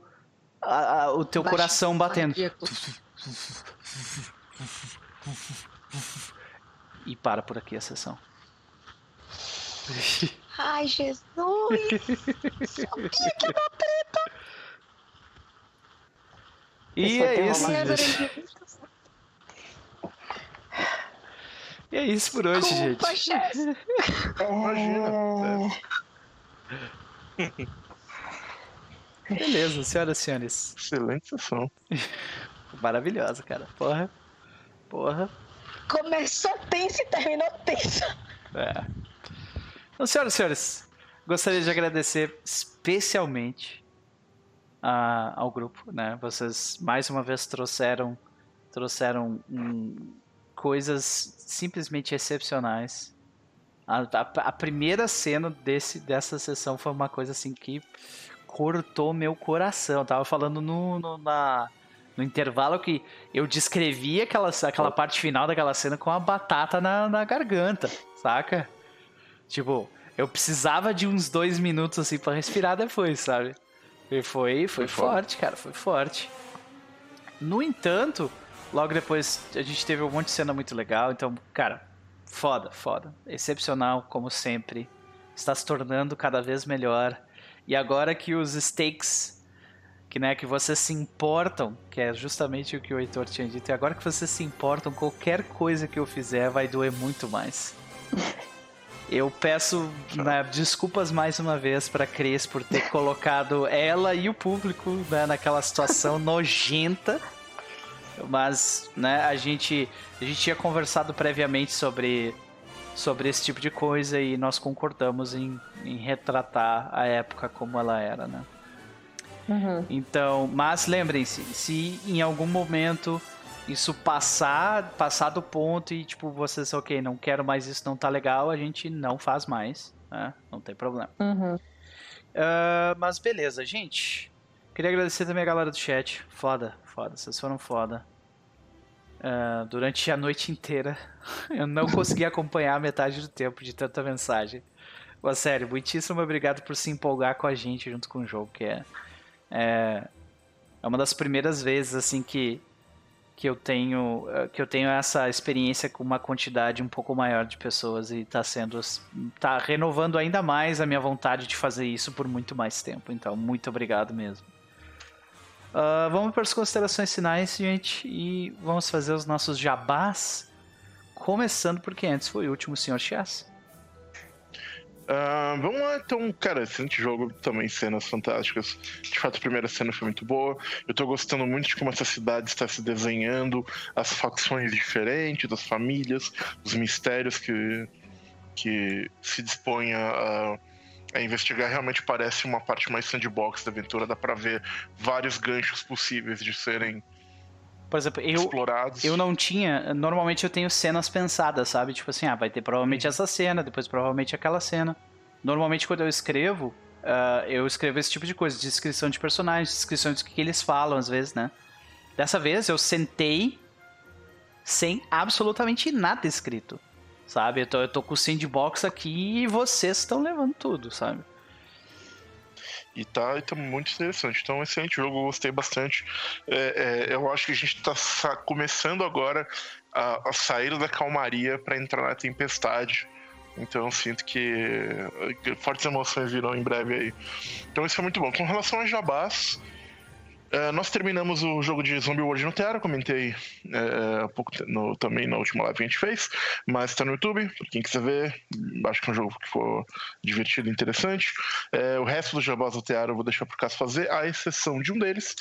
Speaker 1: a- a- o teu
Speaker 3: Baixo
Speaker 1: coração batendo.
Speaker 3: cardíaco.
Speaker 1: E para por aqui a sessão.
Speaker 3: Ai, Jesus! Sabia que dá
Speaker 1: E
Speaker 5: só
Speaker 1: é isso. E é isso por hoje,
Speaker 3: Desculpa,
Speaker 1: gente.
Speaker 3: chefe.
Speaker 6: Imagina.
Speaker 1: Beleza, senhoras e senhores.
Speaker 6: Excelente sessão.
Speaker 1: Maravilhosa, cara. Porra. Porra.
Speaker 3: Começou tenso e terminou tenso.
Speaker 1: É. Então, senhoras e senhores, gostaria de agradecer especialmente a- ao grupo, né? Vocês mais uma vez trouxeram trouxeram coisas simplesmente excepcionais. A, a- a primeira cena desse, dessa sessão foi uma coisa assim que cortou meu coração. Eu tava falando no, no, na, no intervalo que eu descrevi aquela, aquela parte final daquela cena com a batata na, na garganta, saca? Tipo, eu precisava de uns dois minutos assim pra respirar depois, sabe? E foi, foi,
Speaker 6: Foi
Speaker 1: forte, cara, foi forte. No entanto, logo depois a gente teve um monte de cena muito legal, então, cara, foda, foda. Excepcional, como sempre. Está se tornando cada vez melhor. E agora que os stakes, que, né, que vocês se importam, que é justamente o que o Heitor tinha dito, e agora que vocês se importam, qualquer coisa que eu fizer vai doer muito mais. Eu peço né, desculpas mais uma vez pra Cris por ter colocado ela e o público né, naquela situação nojenta. Mas né, a, gente, a gente tinha conversado previamente sobre, sobre esse tipo de coisa e nós concordamos em, em retratar a época como ela era, né?
Speaker 5: Uhum.
Speaker 1: Então, mas lembrem-se, se em algum momento isso passar, passar do ponto e tipo vocês, ok, não quero mais isso, não tá legal, a gente não faz mais, né? Não tem problema.
Speaker 5: Uhum.
Speaker 1: Ah, mas beleza, gente. Queria agradecer também a galera do chat. Foda, foda, vocês foram foda. Ah, durante a noite inteira, eu não consegui acompanhar metade do tempo de tanta mensagem. Mas sério, muitíssimo obrigado por se empolgar com a gente junto com o jogo, que é. É, é uma das primeiras vezes assim que que eu tenho eh, que eu tenho essa experiência com uma quantidade um pouco maior de pessoas e tá sendo tá renovando ainda mais a minha vontade de fazer isso por muito mais tempo. Então, muito obrigado mesmo. Ah, vamos para as considerações finais, gente, e vamos fazer os nossos jabás. Começando porque antes foi o último, Sr. Chess.
Speaker 6: Ah, vamos lá, então, cara, excelente jogo, também cenas fantásticas. De fato, a primeira cena foi muito boa. Eu tô gostando muito de como essa cidade está se desenhando, as facções diferentes, as famílias, os mistérios que, que se dispõe a, a investigar. Realmente parece uma parte mais sandbox da aventura, dá pra ver vários ganchos possíveis de serem
Speaker 1: Por exemplo, eu,
Speaker 6: explorados.
Speaker 1: Eu não tinha. Normalmente eu tenho cenas pensadas, sabe? Tipo assim, ah, vai ter provavelmente essa cena, depois provavelmente aquela cena. Normalmente quando eu escrevo, ah, eu escrevo esse tipo de coisa, descrição de personagens, descrição de o que que eles falam às vezes, né? Dessa vez eu sentei sem absolutamente nada escrito, sabe? Eu tô, eu tô com o sandbox aqui e vocês estão levando tudo, sabe?
Speaker 6: E tá, e tá muito interessante. Então, excelente jogo, gostei bastante. É, é, eu acho que a gente tá começando agora a, a sair da calmaria para entrar na tempestade. Então, sinto que, que fortes emoções virão em breve aí. Então, isso é muito bom. Com relação a Jabás, é, nós terminamos o jogo de Zombie World no Terra, comentei é, há pouco no- também na última live que a gente fez, mas tá no YouTube, pra quem quiser ver. Acho que é um jogo que ficou divertido e interessante. É, o resto dos jabás do Teara eu vou deixar pro Cássio fazer, à exceção de um deles,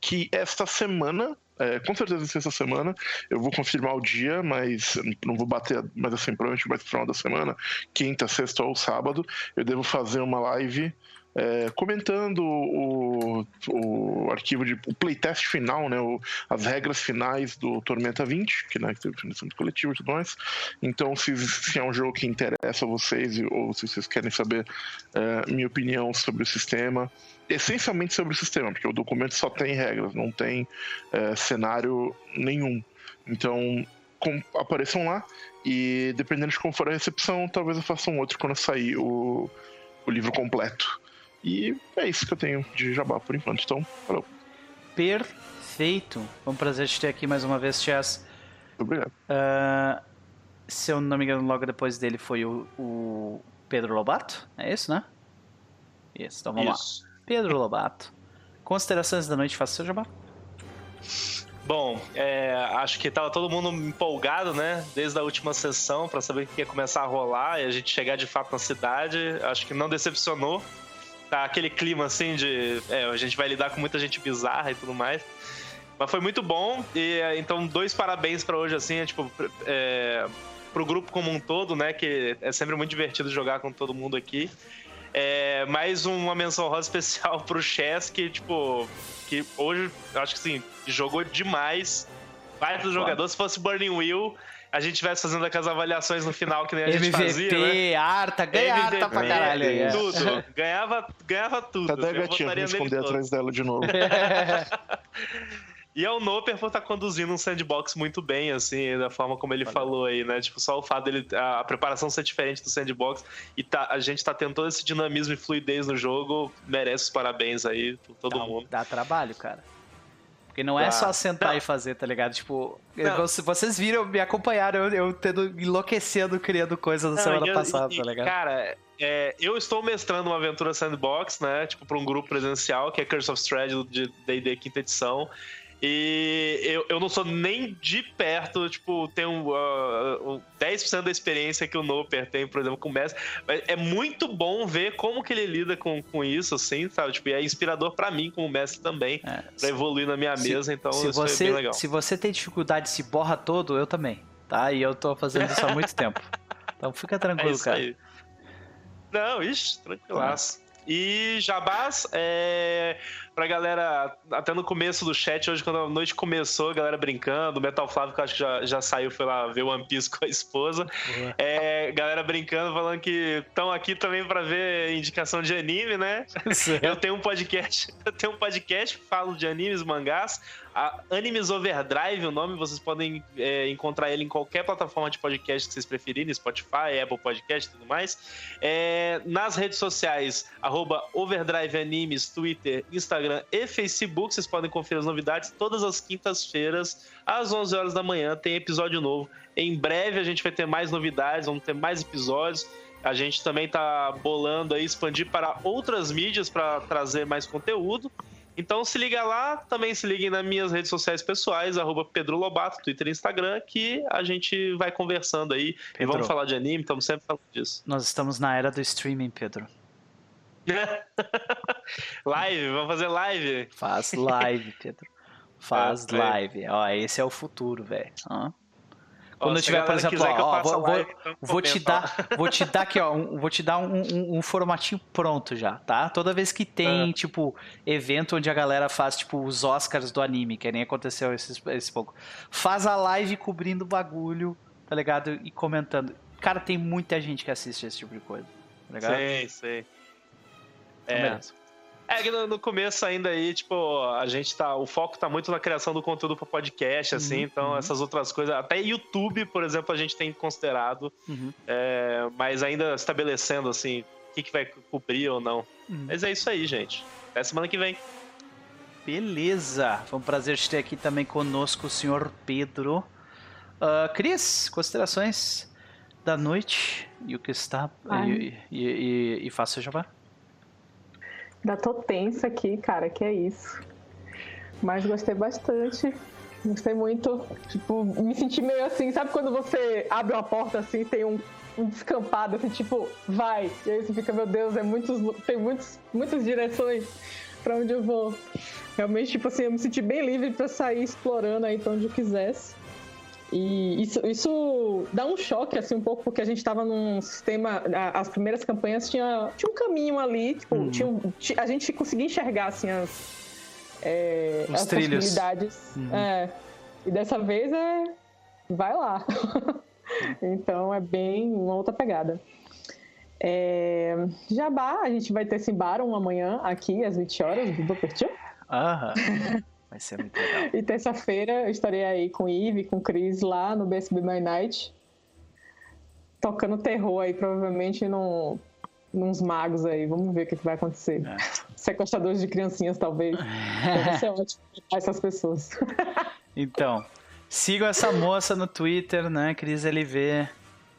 Speaker 6: que esta semana, é, com certeza essa semana, eu vou confirmar o dia, mas não vou bater, mas assim, provavelmente vai no final da semana, quinta, sexta ou sábado, eu devo fazer uma live é, comentando o, o arquivo de o playtest final, né, o- as regras finais do Tormenta 20, que né, que teve financiamento coletivo e tudo mais. Então, se, se é um jogo que interessa a vocês ou se vocês querem saber é, minha opinião sobre o sistema, essencialmente sobre o sistema, porque o documento só tem regras, não tem é, cenário nenhum. Então, com- apareçam lá e dependendo de como for a recepção, talvez eu faça um outro quando sair o, o livro completo. E é isso que eu tenho de jabá por enquanto. Então, falou.
Speaker 1: Perfeito. Foi um prazer te ter aqui mais uma vez, Chess.
Speaker 6: Muito obrigado.
Speaker 1: Ah, se eu não me engano, logo depois dele foi o, o Pedro Lobato. É isso, né? Isso, então vamos lá.
Speaker 2: Isso.
Speaker 1: Pedro Lobato. Considerações da noite, faça seu jabá.
Speaker 2: Bom, é, acho que tava todo mundo empolgado, né? Desde a última sessão para saber o que ia começar a rolar e a gente chegar de fato na cidade. Acho que não decepcionou. Tá aquele clima assim de. É, a gente vai lidar com muita gente bizarra e tudo mais. Mas foi muito bom. E então, dois parabéns para hoje, assim, é, tipo, é, pro grupo como um todo, né? Que é sempre muito divertido jogar com todo mundo aqui. É, mais uma menção rosa especial pro Chess, que, tipo, que hoje, acho que sim, jogou demais. Vai do jogador. Se fosse Burning Wheel, a gente estivesse fazendo aquelas avaliações no final que nem a gente
Speaker 1: MVP,
Speaker 2: fazia, né?
Speaker 1: Arta, ganha
Speaker 2: MVP,
Speaker 1: Arta pra caralho. aí, é.
Speaker 2: Tudo. Ganhava, ganhava tudo.
Speaker 6: Cadê a
Speaker 2: Eu
Speaker 6: gatinha pra esconder atrás dela de novo?
Speaker 2: E é o Noper por estar conduzindo um sandbox muito bem, assim, da forma como ele falou aí, né? Tipo, só o fato dele. A, a preparação ser diferente do sandbox e tá, a gente tá tendo todo esse dinamismo e fluidez no jogo, merece os parabéns aí, por todo
Speaker 1: dá,
Speaker 2: mundo.
Speaker 1: dá trabalho, cara. Porque não é
Speaker 2: Dá.
Speaker 1: só sentar
Speaker 2: Não.
Speaker 1: e fazer, tá ligado? Tipo,
Speaker 2: Não.
Speaker 1: você- vocês viram, me acompanharam, eu, eu tendo enlouquecendo criando coisa da semana
Speaker 2: Não, e-
Speaker 1: passada,
Speaker 2: e-
Speaker 1: tá ligado?
Speaker 2: Cara, é, eu estou mestrando uma aventura sandbox, né? Tipo, pra um grupo presencial, que é Curse of Strahd de D&D quinta edição. E eu, eu não sou nem de perto, tipo, tenho uh, uh, 10% da experiência que o Noper tem, por exemplo, com o mestre. Mas é muito bom ver como que ele lida com, com isso, assim, sabe? Tipo, e é inspirador pra mim como mestre também,
Speaker 1: É,
Speaker 2: pra evoluir na minha
Speaker 1: se-
Speaker 2: mesa, então
Speaker 1: se,
Speaker 2: isso é
Speaker 1: você,
Speaker 2: bem legal.
Speaker 1: se você tem dificuldade se borra todo, eu também, tá? E eu tô fazendo isso há muito tempo. Então fica
Speaker 2: É
Speaker 1: tranquilo,
Speaker 2: isso
Speaker 1: cara.
Speaker 2: aí. Não, ixi, tranquilaço. E Jabás, é, pra galera, até no começo do chat, hoje, quando a noite começou, a galera brincando, o Metal Flávio, que eu acho que já, já saiu, foi lá ver One Piece com a esposa. É, galera brincando, falando que estão aqui também pra ver indicação de anime, né? Eu tenho um podcast, eu tenho um podcast, falo de animes, mangás, a Animes Overdrive, o nome, vocês podem é, encontrar ele em qualquer plataforma de podcast que vocês preferirem, Spotify, Apple Podcast e tudo mais. É, nas redes sociais, arroba Overdrive Animes, Twitter, Instagram e Facebook, vocês podem conferir as novidades todas as quintas-feiras, às 11 horas da manhã, tem episódio novo. Em breve a gente vai ter mais novidades, vamos ter mais episódios. A gente também tá bolando aí expandir para outras mídias para trazer mais conteúdo. Então se liga lá, também se liguem nas minhas redes sociais pessoais, arroba Pedro Lobato, Twitter e Instagram, que a gente vai conversando aí. E
Speaker 1: Pedro.
Speaker 2: vamos falar de anime, estamos sempre falando disso.
Speaker 1: Nós estamos na era do streaming, Pedro.
Speaker 2: live, vamos fazer live.
Speaker 1: Faz live, Pedro. Faz
Speaker 2: É, é.
Speaker 1: live. Ó, esse é o futuro, velho. Ó.
Speaker 2: Ó,
Speaker 1: Quando eu tiver, por exemplo, ó,
Speaker 2: faça
Speaker 1: vou-
Speaker 2: live, então
Speaker 1: Vou te
Speaker 2: ó.
Speaker 1: dar, vou te dar aqui, ó, um- vou te dar um, um- um formatinho pronto já, tá? Toda vez que tem, tipo, evento onde a galera faz, tipo, os Oscars do anime, que nem aconteceu esse, esse pouco. Faz a live cobrindo o bagulho, tá ligado? E comentando. Cara, tem muita gente que assiste esse tipo de coisa, tá ligado?
Speaker 2: Sei, sei.
Speaker 1: Então,
Speaker 2: É. É que no, no começo ainda aí, tipo, a gente tá. O foco tá muito na criação do conteúdo pra podcast, assim,
Speaker 1: Uhum,
Speaker 2: então
Speaker 1: uhum.
Speaker 2: essas outras coisas. Até YouTube, por exemplo, a gente tem considerado,
Speaker 1: Uhum,
Speaker 2: é, mas ainda estabelecendo, assim, o que, que vai cobrir ou não.
Speaker 1: uhum.
Speaker 2: Mas é isso aí, gente. Até semana que vem.
Speaker 1: Beleza. Foi um prazer te ter aqui também conosco o senhor Pedro. Ah, Cris, considerações da noite e o que está.
Speaker 5: Ai.
Speaker 1: E, e, e, e faça o jabá.
Speaker 5: Ainda tô tensa aqui, cara, que é isso. Mas gostei bastante. Gostei muito. Tipo, me senti meio assim, sabe quando você abre uma porta assim tem um, um descampado, assim, tipo, vai. E aí você fica, meu Deus, é muitos, tem muitos, muitas direções pra onde eu vou. Realmente, tipo assim, eu me senti bem livre pra sair explorando aí pra onde eu quisesse. E isso, isso dá um choque, assim, um pouco, porque a gente tava num sistema. a- As primeiras campanhas tinha, tinha um caminho ali, tipo,
Speaker 1: Uhum.
Speaker 5: tinha ti- a gente conseguia enxergar, assim, as, é, as
Speaker 1: trilhos.
Speaker 5: possibilidades.
Speaker 1: Uhum.
Speaker 5: É. E dessa vez é. Vai lá. então é bem uma outra pegada. É, Jabá, a gente vai ter Simbaron amanhã aqui às 20 horas do Dopertio.
Speaker 1: Aham. Vai ser muito legal.
Speaker 5: E terça-feira eu estarei aí com o Ive, com o Cris lá no BSB My Night. Tocando terror aí, provavelmente num, nos magos aí. Vamos ver o que, que vai acontecer.
Speaker 1: É.
Speaker 5: Sequestradores de criancinhas, talvez. Vai ser ótimo essas pessoas.
Speaker 1: Então, sigam essa moça no Twitter, né? Cris LV.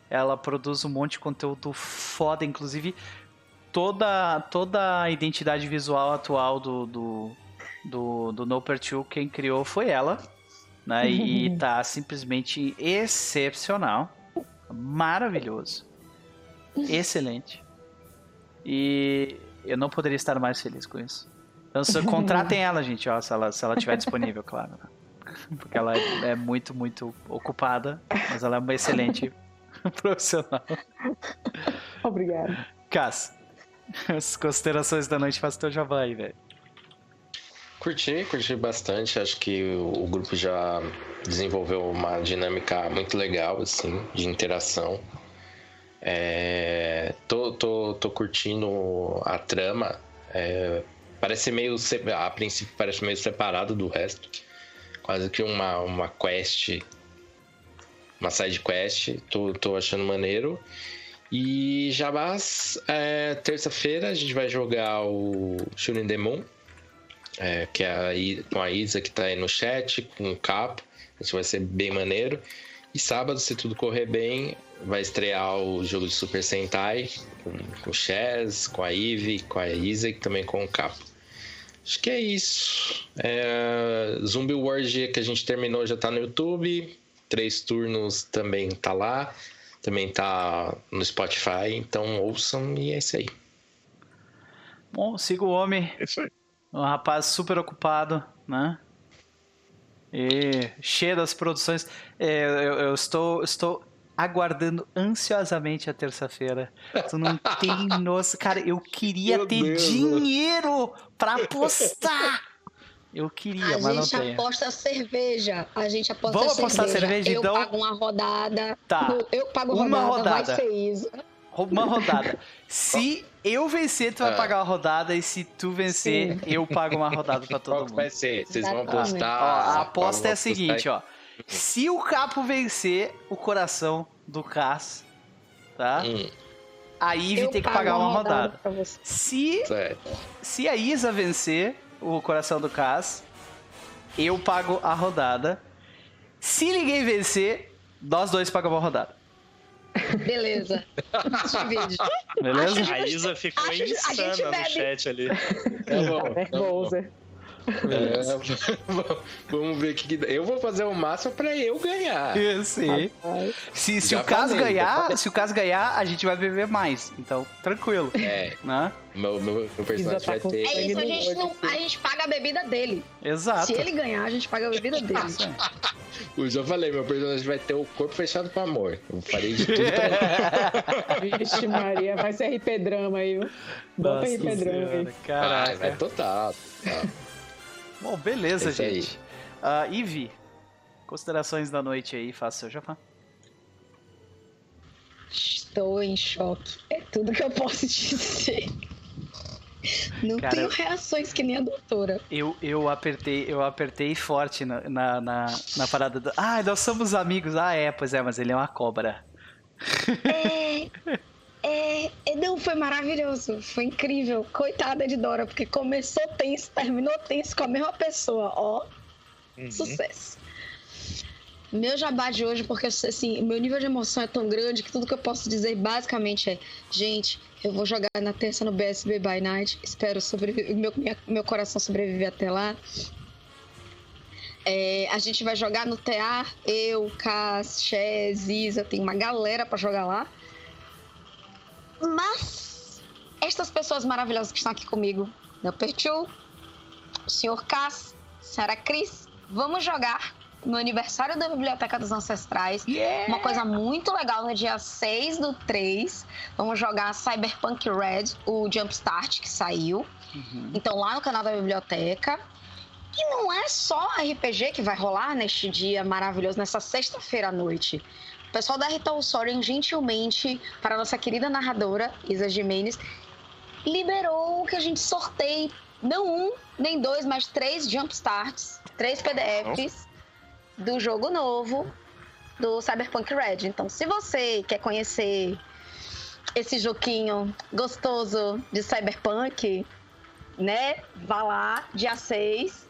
Speaker 1: Ela produz um monte de conteúdo foda, inclusive toda, toda a identidade visual atual do, do, do, do No Per Two, quem criou foi ela. Né? E tá simplesmente excepcional. Maravilhoso. Excelente. E eu não poderia estar mais feliz com isso. Então, se, contratem ela, gente, ó, se ela, se ela tiver disponível, claro. né? Porque ela é, é muito, muito ocupada, mas ela é uma excelente profissional.
Speaker 5: Obrigada.
Speaker 1: Cass, as considerações da noite faz teu jabá aí, velho.
Speaker 4: Curti, curti bastante. Acho que o o grupo já desenvolveu uma dinâmica muito legal, assim, de interação. É, tô, tô, tô curtindo a trama. É, parece meio. A princípio parece meio separado do resto. Quase que uma, uma quest. Uma side quest. Tô, tô achando maneiro. E Jabás, é, terça-feira a gente vai jogar o Shooting the Moon. É, que é a I- com a Isa que tá aí no chat, com o Capo. Isso vai ser bem maneiro. E sábado, se tudo correr bem, vai estrear o jogo de Super Sentai com, com o Chaz, com a Eve, com a Isa e também com o Capo. Acho que é isso. É, Zumbi World que a gente terminou já tá no YouTube. Três turnos também tá lá. Também tá no Spotify. Então ouçam e é isso aí.
Speaker 1: Bom, siga o homem,
Speaker 6: É isso aí.
Speaker 1: Um rapaz super ocupado, né? E cheio das produções. É, eu, eu estou, estou aguardando ansiosamente a terça-feira. Tu não tem noção. Cara, eu queria
Speaker 4: Meu
Speaker 1: ter
Speaker 4: Deus.
Speaker 1: dinheiro pra apostar. Eu queria,
Speaker 3: A
Speaker 1: mas não
Speaker 3: gente
Speaker 1: tenho.
Speaker 3: aposta cerveja. A gente aposta
Speaker 1: Vamos apostar cerveja,
Speaker 3: eu
Speaker 1: então?
Speaker 3: pago uma rodada.
Speaker 1: Tá.
Speaker 3: Eu pago
Speaker 1: Uma
Speaker 3: rodada,
Speaker 1: rodada.
Speaker 3: vai ser isso.
Speaker 1: Uma rodada. Se eu vencer, tu vai
Speaker 4: Ah.
Speaker 1: pagar uma rodada. E se tu vencer, eu pago uma rodada pra todo
Speaker 4: Qual que
Speaker 1: mundo.
Speaker 4: vai ser? Vocês vão apostar.
Speaker 1: Ó, a aposta é a seguinte, ó. Se o Capo vencer o coração do Cass, tá?
Speaker 4: Hum,
Speaker 1: A Ivy
Speaker 3: Eu
Speaker 1: tem que pagar uma
Speaker 3: rodada.
Speaker 1: Se,
Speaker 4: certo.
Speaker 1: se a Isa vencer o coração do Cass, eu pago a rodada. Se ninguém vencer, nós dois pagamos a rodada.
Speaker 3: Beleza. Divide.
Speaker 1: Beleza?
Speaker 2: A Isa ficou
Speaker 3: Acho- a gente
Speaker 2: insana no
Speaker 3: bebe.
Speaker 2: chat ali.
Speaker 4: Tá bom,
Speaker 5: Tá nervoso.
Speaker 4: É, vamos ver o que, que dá. Eu vou fazer o máximo pra eu ganhar.
Speaker 1: Eu sei.
Speaker 5: Ai,
Speaker 1: Se, se o Cass
Speaker 4: falei,
Speaker 1: ganhar,
Speaker 4: falei.
Speaker 1: se o Cass ganhar, a gente vai beber mais. Então, tranquilo,
Speaker 4: É,
Speaker 1: né?
Speaker 4: meu, meu, meu personagem
Speaker 5: tá
Speaker 4: vai
Speaker 5: com
Speaker 4: ter.
Speaker 3: É isso, a gente, não, a gente paga a bebida dele.
Speaker 1: Exato.
Speaker 3: Se ele ganhar, a gente paga a bebida dele.
Speaker 4: Eu já falei, meu personagem vai ter o corpo fechado pro amor. Eu farei de tudo pra
Speaker 5: Vixe, Maria, vai ser RP drama aí, viu? Bota RP drama aí.
Speaker 4: Vai,
Speaker 1: Caraca.
Speaker 4: vai total.
Speaker 1: Bom, beleza,
Speaker 4: É
Speaker 1: gente. Ivi, considerações da noite aí, faça seu jabá.
Speaker 3: Estou em choque. É tudo que eu posso dizer. Não
Speaker 1: Cara,
Speaker 3: tenho reações que nem a doutora.
Speaker 1: Eu, eu apertei, eu apertei forte na, na, na, na parada do. Ah, nós somos amigos. Ah, é, pois é, mas ele é uma cobra.
Speaker 3: É, é, é, não, foi maravilhoso, foi incrível. Coitada de Dora, porque começou tenso, terminou tenso com a mesma pessoa, ó.
Speaker 6: Uhum.
Speaker 3: Sucesso. Meu jabá de hoje, porque assim, meu nível de emoção é tão grande que tudo que eu posso dizer basicamente é: gente, eu vou jogar na terça no BSB by Night. Espero sobreviver, meu, minha- meu coração sobreviver até lá. É, a gente vai jogar no TA, eu, Cass, Chaz, Isa, tem uma galera pra jogar lá. Mas estas pessoas maravilhosas que estão aqui comigo, meu Perchu, o Sr. Cass, Sarah Cris, vamos jogar no aniversário da Biblioteca dos Ancestrais. Uma coisa muito legal no dia 6 do 3. Vamos jogar Cyberpunk Red, o Jumpstart que saiu.
Speaker 1: Uhum.
Speaker 3: Então, lá no canal da biblioteca. E não é só RPG que vai rolar neste dia maravilhoso, nessa sexta-feira à noite. O pessoal da Rita Soren, gentilmente, para a nossa querida narradora, Isa Jimenez, liberou que a gente sorteie não um, nem dois, mas três jumpstarts, três PDFs do jogo novo do Cyberpunk Red. Então, se você quer conhecer esse joguinho gostoso de Cyberpunk, né? Vá lá, dia 6,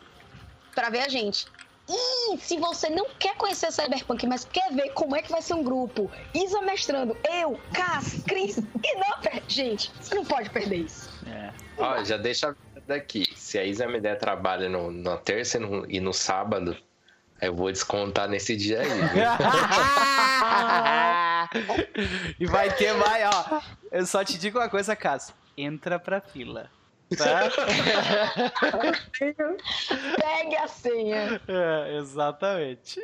Speaker 3: pra ver a gente. E se você não quer conhecer Cyberpunk, mas quer ver como é que vai ser um grupo, Isa mestrando, eu, Cass, Cris e Nopper, gente, você não pode perder isso.
Speaker 1: É.
Speaker 4: Ó, já deixa daqui. Se a Isa me der trabalho no, na terça e no, e no sábado, Eu vou descontar nesse dia aí.
Speaker 1: e vai ter mais, ó. Eu só te digo uma coisa, Cássio. Entra pra fila. Tá?
Speaker 3: Pegue a senha.
Speaker 1: É, exatamente.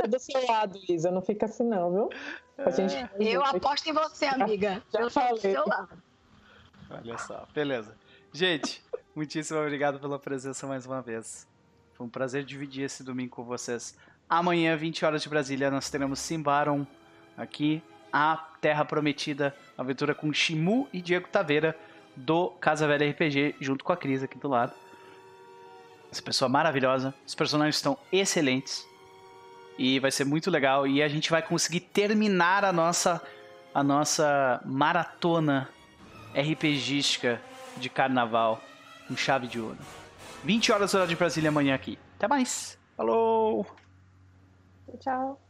Speaker 5: Tô do seu lado, Isa. Não fica assim, não, viu? A gente...
Speaker 3: Eu aposto em você, amiga.
Speaker 5: Já
Speaker 3: eu tô do
Speaker 5: falei.
Speaker 3: seu lado.
Speaker 1: Olha só, beleza. Gente, muitíssimo obrigado pela presença mais uma vez. Foi um prazer dividir esse domingo com vocês. Amanhã, 20 horas de Brasília, nós teremos Simbaron aqui, a Terra Prometida, aventura com Shimu e Diego Taveira, do Casa Velha RPG, junto com a Cris aqui do lado. Essa pessoa maravilhosa, os personagens estão excelentes. E vai ser muito legal. E a gente vai conseguir terminar a nossa, a nossa maratona RPGística de carnaval com chave de ouro. 20 horas hora de Brasília amanhã aqui. Até mais. Falou!
Speaker 5: Tchau.